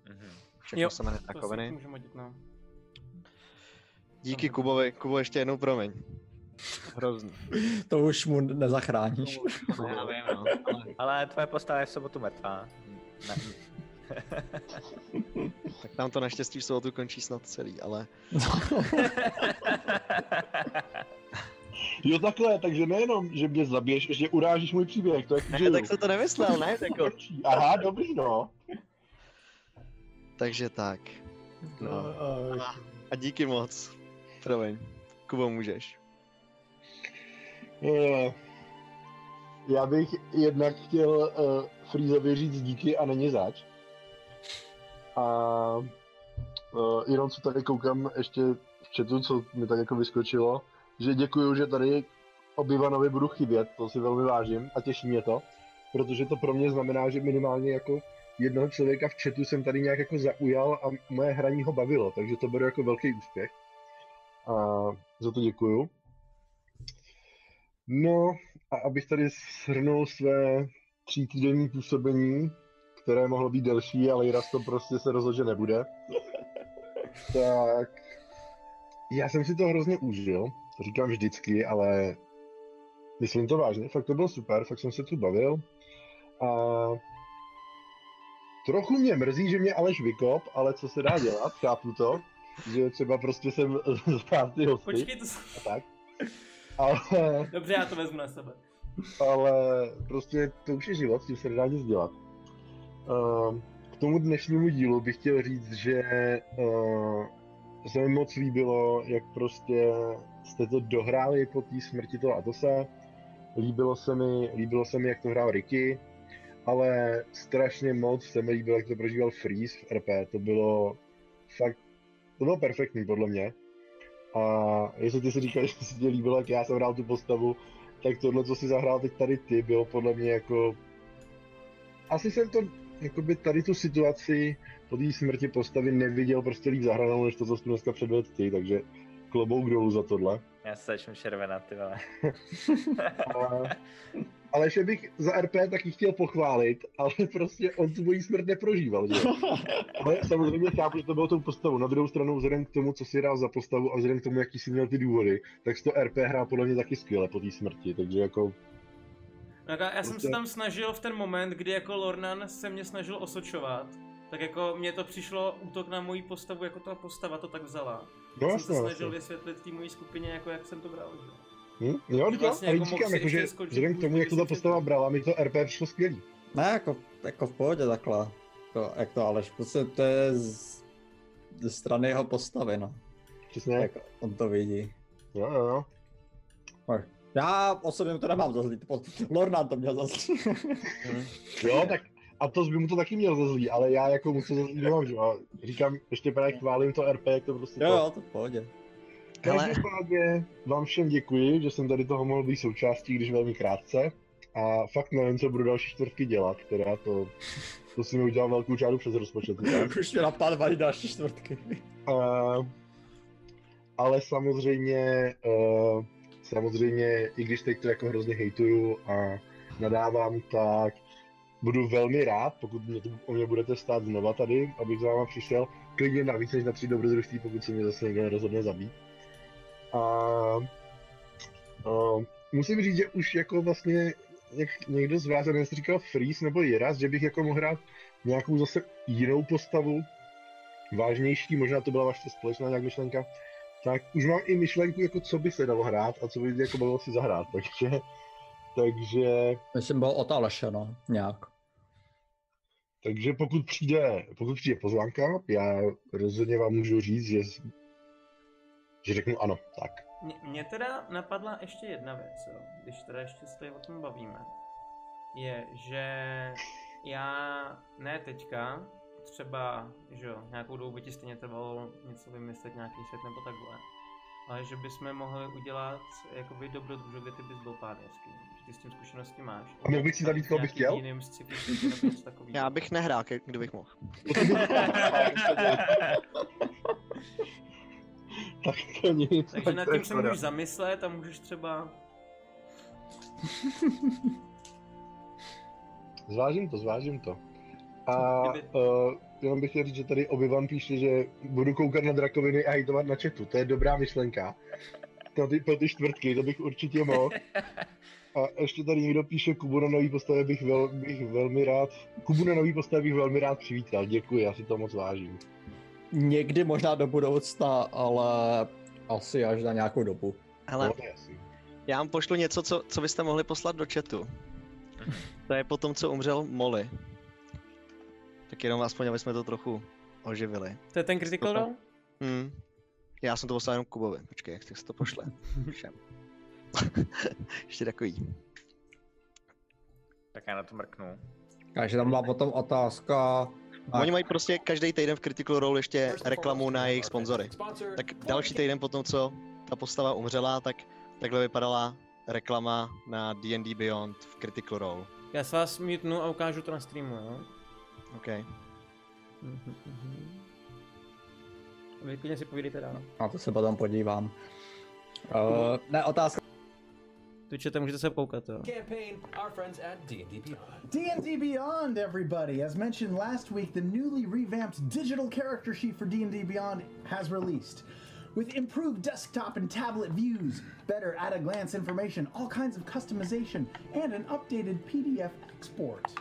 Mhm. Všechno Jo, se jmenuje Drakoviny. můžeme no. Díky Kubovi, Kubo ještě jednou promiň. Hrozný. To už mu nezachráníš. No, <laughs> já vím, no. ale, Ale tvoje postava je v sobotu mrtvá. Ne, <laughs> tak tam to naštěstí v sobotu končí snad celý, ale <laughs> Jo takhle, takže nejenom, že mě zabiješ, ještě urážíš můj příběh, to je ne, <laughs> tak jsem to nemyslel, ne? Jako, Aha, dobrý no. takže tak. No. A díky moc. Promiň. Kubo, můžeš. Eh, Já bych jednak chtěl uh, Freezovi říct díky a není zač. A uh, jenom co tady koukám ještě v chatu, co mi tak jako vyskočilo, že děkuju, že tady Obivanovi budu chybět, to si velmi vážím a těší mě to, protože to pro mě znamená, že minimálně jako jednoho člověka v chatu jsem tady nějak jako zaujal a moje hraní ho bavilo, takže to beru jako velký úspěch. A za to děkuju. No, a abych tady shrnul své tří týdenní působení, které mohlo být delší, ale Jiras to prostě se rozhodl, že nebude. <laughs> tak já jsem si to hrozně užil, to říkám vždycky, ale myslím to vážně, fakt to bylo super, fakt jsem se tu bavil. A trochu mě mrzí, že mě Aleš vykop, ale co se dá dělat, chápu to, že třeba prostě jsem <laughs> zvát ty hosty Počkej, to... a tak. Ale Dobře, já to vezmu na sebe. ale prostě to už je život, s tím se nedá nic dělat. Uh, k tomu dnešnímu dílu bych chtěl říct, že uh, se mi moc líbilo, jak prostě jste to dohráli po té smrti toho Atosa. Líbilo se mi, líbilo se mi, jak to hrál Ricky, ale strašně moc se mi líbilo, jak to prožíval Freeze v RP. To bylo fakt, to bylo perfektní podle mě. A jestli ty si říkal, <laughs> že se ti líbilo, jak já jsem hrál tu postavu, tak tohle, co si zahrál teď tady ty, bylo podle mě jako... Asi jsem to, jakoby tady tu situaci po té smrti postavy neviděl prostě líp zahranou, než to, co tu dneska předvedl ty, takže klobouk dolů za tohle. Já se začnu červenat, ty vole. <laughs> Ale ještě bych za RP taky chtěl pochválit, ale prostě on tu mojí smrt neprožíval, že? <laughs> Ale samozřejmě chápu, že to bylo tou postavou. Na druhou stranu, vzhledem k tomu, co si hrál za postavu a vzhledem k tomu, jaký jsi měl ty důvody, tak to RP hrál podle mě taky skvěle po té smrti, takže jako No, jako já jsem se tam snažil v ten moment, kdy jako Lornan se mě snažil osočovat, tak jako mně to přišlo útok na moji postavu, jako ta postava to tak vzala. No jsem se snažil jasně. vysvětlit té mojí skupině, jako jak jsem to bral. Že? jo. Hm? Jo, Že vlastně ale jako říkám, jako, že vzhledem k tomu, jak to ta postava brala, mi to RP přišlo skvělý. Ne, jako, jako v pohodě takhle. To, jak to Aleš, prostě to je z, ze strany jeho postavy, no. Přesně. Jak on to vidí. Jo, jo, jo. Já osobně to nemám za zlý, Lorna to měl za zlý. <laughs> Jo, tak a to by mu to taky měl za zlý, ale já jako mu to za zlý nemám, že jo. A Říkám, ještě právě chválím to RP, jak to prostě jo, to... jo, to v pohodě. Každopádně vám všem děkuji, že jsem tady toho mohl být součástí, když velmi krátce. A fakt nevím, co budu další čtvrtky dělat, teda to, to si mi udělal velkou čáru přes rozpočet. tak. <laughs> Už mě napadly další čtvrtky. Uh, ale samozřejmě, uh, samozřejmě, i když teď to jako hrozně hejtuju a nadávám, tak budu velmi rád, pokud mě to, o mě budete stát znova tady, abych za váma přišel, klidně navíc než na tři dobrodružství, pokud se mě zase někdo nerozhodne zabít. A Uh, musím říct, že už jako vlastně, jak někdo z vás, nevím, říkal Freeze nebo Jiras, že bych jako mohl hrát nějakou zase jinou postavu, vážnější, možná to byla vaše společná nějak myšlenka, tak už mám i myšlenku, jako co by se dalo hrát a co by jako bylo si zahrát, takže, takže, Myslím, byl od Aleše, no, nějak. takže pokud přijde, pokud přijde pozvánka, já rozhodně vám můžu říct, že, že řeknu ano, tak. Mě, mě teda napadla ještě jedna věc, jo, když teda ještě se tady o tom bavíme. Je, že já, ne teďka, třeba, že jo, nějakou dobu by ti stejně trvalo něco vymyslet, nějaký svět nebo takhle. Ale že bychom mohli udělat jakoby dobrodružu, kde ty bys byl pádovský. Že ty s tím zkušenosti máš. A mohl bych si zabít, koho bych chtěl? Jiným sci-fi světě nebo něco takového. Já bych nehrál, kdybych mohl. <laughs> tak to nic. Takže tak nad to je tím se můžeš zamyslet a můžeš třeba... Zvážím to, zvážím to. A uh, jenom bych chtěl říct, že tady Obi-Wan píše, že budu koukat na drakoviny a hejtovat na chatu. To je dobrá myšlenka. To ty, pro ty čtvrtky, to bych určitě mohl. A ještě tady někdo píše, Kubu na nový postavě bych, vel, bych velmi rád, Kubu na nový postavě bych velmi rád přivítal. Děkuji, já si to moc vážím. Někdy možná do budoucna, ale asi až na nějakou dobu. No, jasný. já vám pošlu něco, co, co byste mohli poslat do chatu. To je po tom, co umřel Molly. Tak jenom aspoň, aby jsme to trochu oživili. To je ten Critical. Role? Hmm. Já jsem to poslal jenom Kubovi. Počkej, jak se to pošle. <laughs> Všem. <laughs> Ještě takový. Tak já na to mrknu. Takže tam byla potom otázka, A- Oni mají prostě každý týden v Critical Role ještě reklamu na jejich sponzory. Tak další týden potom, co ta postava umřela, tak takhle vypadala reklama na D&D Beyond v Critical Role. Já se vás mutnu a ukážu to na streamu, jo? OK. Vy klidně si povídejte dál. na to se potom podívám. Uh, ne, otázka Twitchete, můžete se koukat, jo? campaign, our friends at D&D Beyond. D&D Beyond, everybody! As mentioned last week, the newly revamped digital character sheet for D&D Beyond has released. With improved desktop and tablet views, better at-a-glance information, all kinds of customization, and an updated PDF export.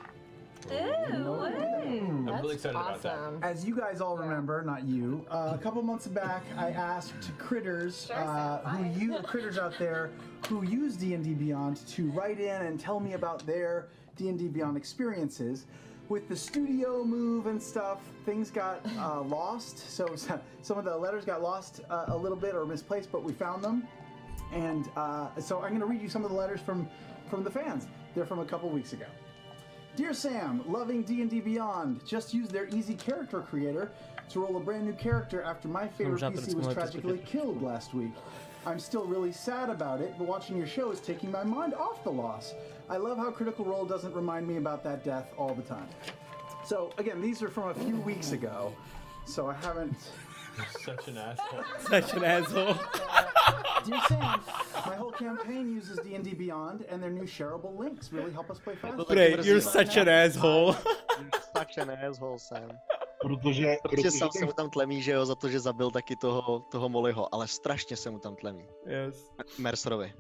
I'm really excited about that. As you guys all remember, not you, uh, a couple months back, I asked critters uh, who you critters out there who use D and D Beyond to write in and tell me about their D and D Beyond experiences. With the studio move and stuff, things got uh, lost. So <laughs> some of the letters got lost uh, a little bit or misplaced, but we found them. And uh, so I'm going to read you some of the letters from from the fans. They're from a couple weeks ago. Dear Sam, loving D&D Beyond, just used their easy character creator to roll a brand new character after my favorite PC was tragically killed last week. I'm still really sad about it, but watching your show is taking my mind off the loss. I love how Critical Role doesn't remind me about that death all the time. So again, these are from a few weeks ago, so I haven't. Such an asshole. Such an asshole. Dear Sam, my whole campaign uses D&D Beyond, and their new shareable links really help us play faster. Prej, you're such an asshole. Such an asshole, Sam. Protože, Protože protože sám se mu tam tlemí, že jo, za to, že zabil taky toho, toho Mollyho, ale strašně se mu tam tlemí. Yes. Mercerovi.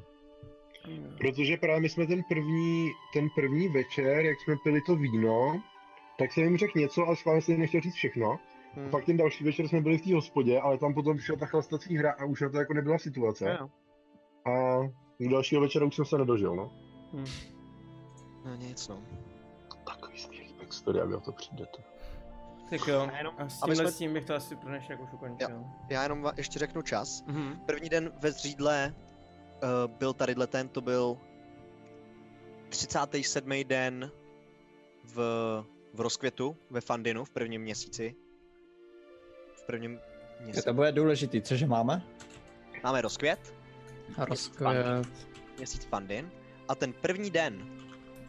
protože právě my jsme ten první, ten první večer, jak jsme pili to víno, tak jsem jim řekl něco a schválně jsem nechtěl říct všechno. Hmm. Pak ten další večer jsme byli v té hospodě, ale tam potom přišla ta chlastací hra a už na to jako nebyla situace. Jo, jo. A u dalšího večera už jsem se nedožil, no. No nic, no. Takový skvělý backstory, aby o to přijdete. Tak jo, jenom, a s tímhle jsme- s tím bych to asi pro dnešek už ukončil. Já jenom va- ještě řeknu čas. Mhm. První den ve Zřídle uh, byl tadyhle ten, to byl 37. den v, v rozkvětu, ve Fandinu v prvním měsíci. V prvním měsíci. to bude důležitý, cože máme? Máme rozkvět, Rozkvět. měsíc Fandin. A ten první den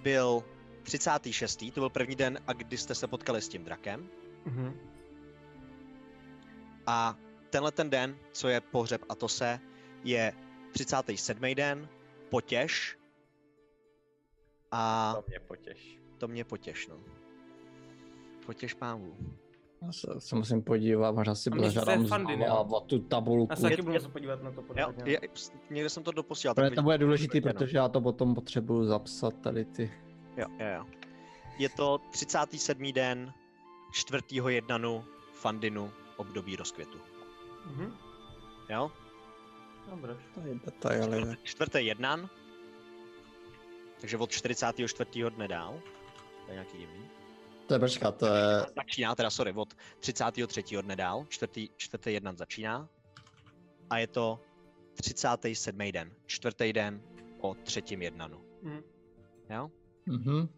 byl 36. To byl první den, a kdy jste se potkali s tím drakem. Mhm. A tenhle ten den, co je pohřeb a to se, je 37. den, potěš. A To mě potěš. to mě potěš, no. Potěš pámů. Já se, se musím podívat, možná si A je zažádám o tu tabulku. Já se taky Je- budu je- muset podívat na to Jo, podle je, někde jsem to doposílal. Protože to bude důležitý, ano. protože já to potom potřebuju zapsat tady ty. Jo, jo, jo. Je to 37. den čtvrtýho jednanu Fandinu období rozkvětu. Mhm. Jo? Dobré. Tady detaily. Čtvrtý jednan. Takže od 44. dne dál. To je nějaký divný. To je počkat, to je... Začíná teda, sorry, od 33. dne dál. Čtvrtý, čtvrtý jednan začíná. A je to 37. den. Čtvrtý den po třetím jednanu. Mhm. Jo? Mhm.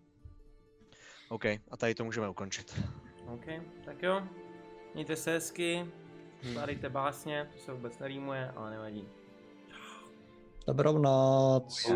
OK, a tady to můžeme ukončit. OK, tak jo. Mějte se hezky, skládejte básně, to se vůbec nerýmuje, ale nevadí. Dobrou noc.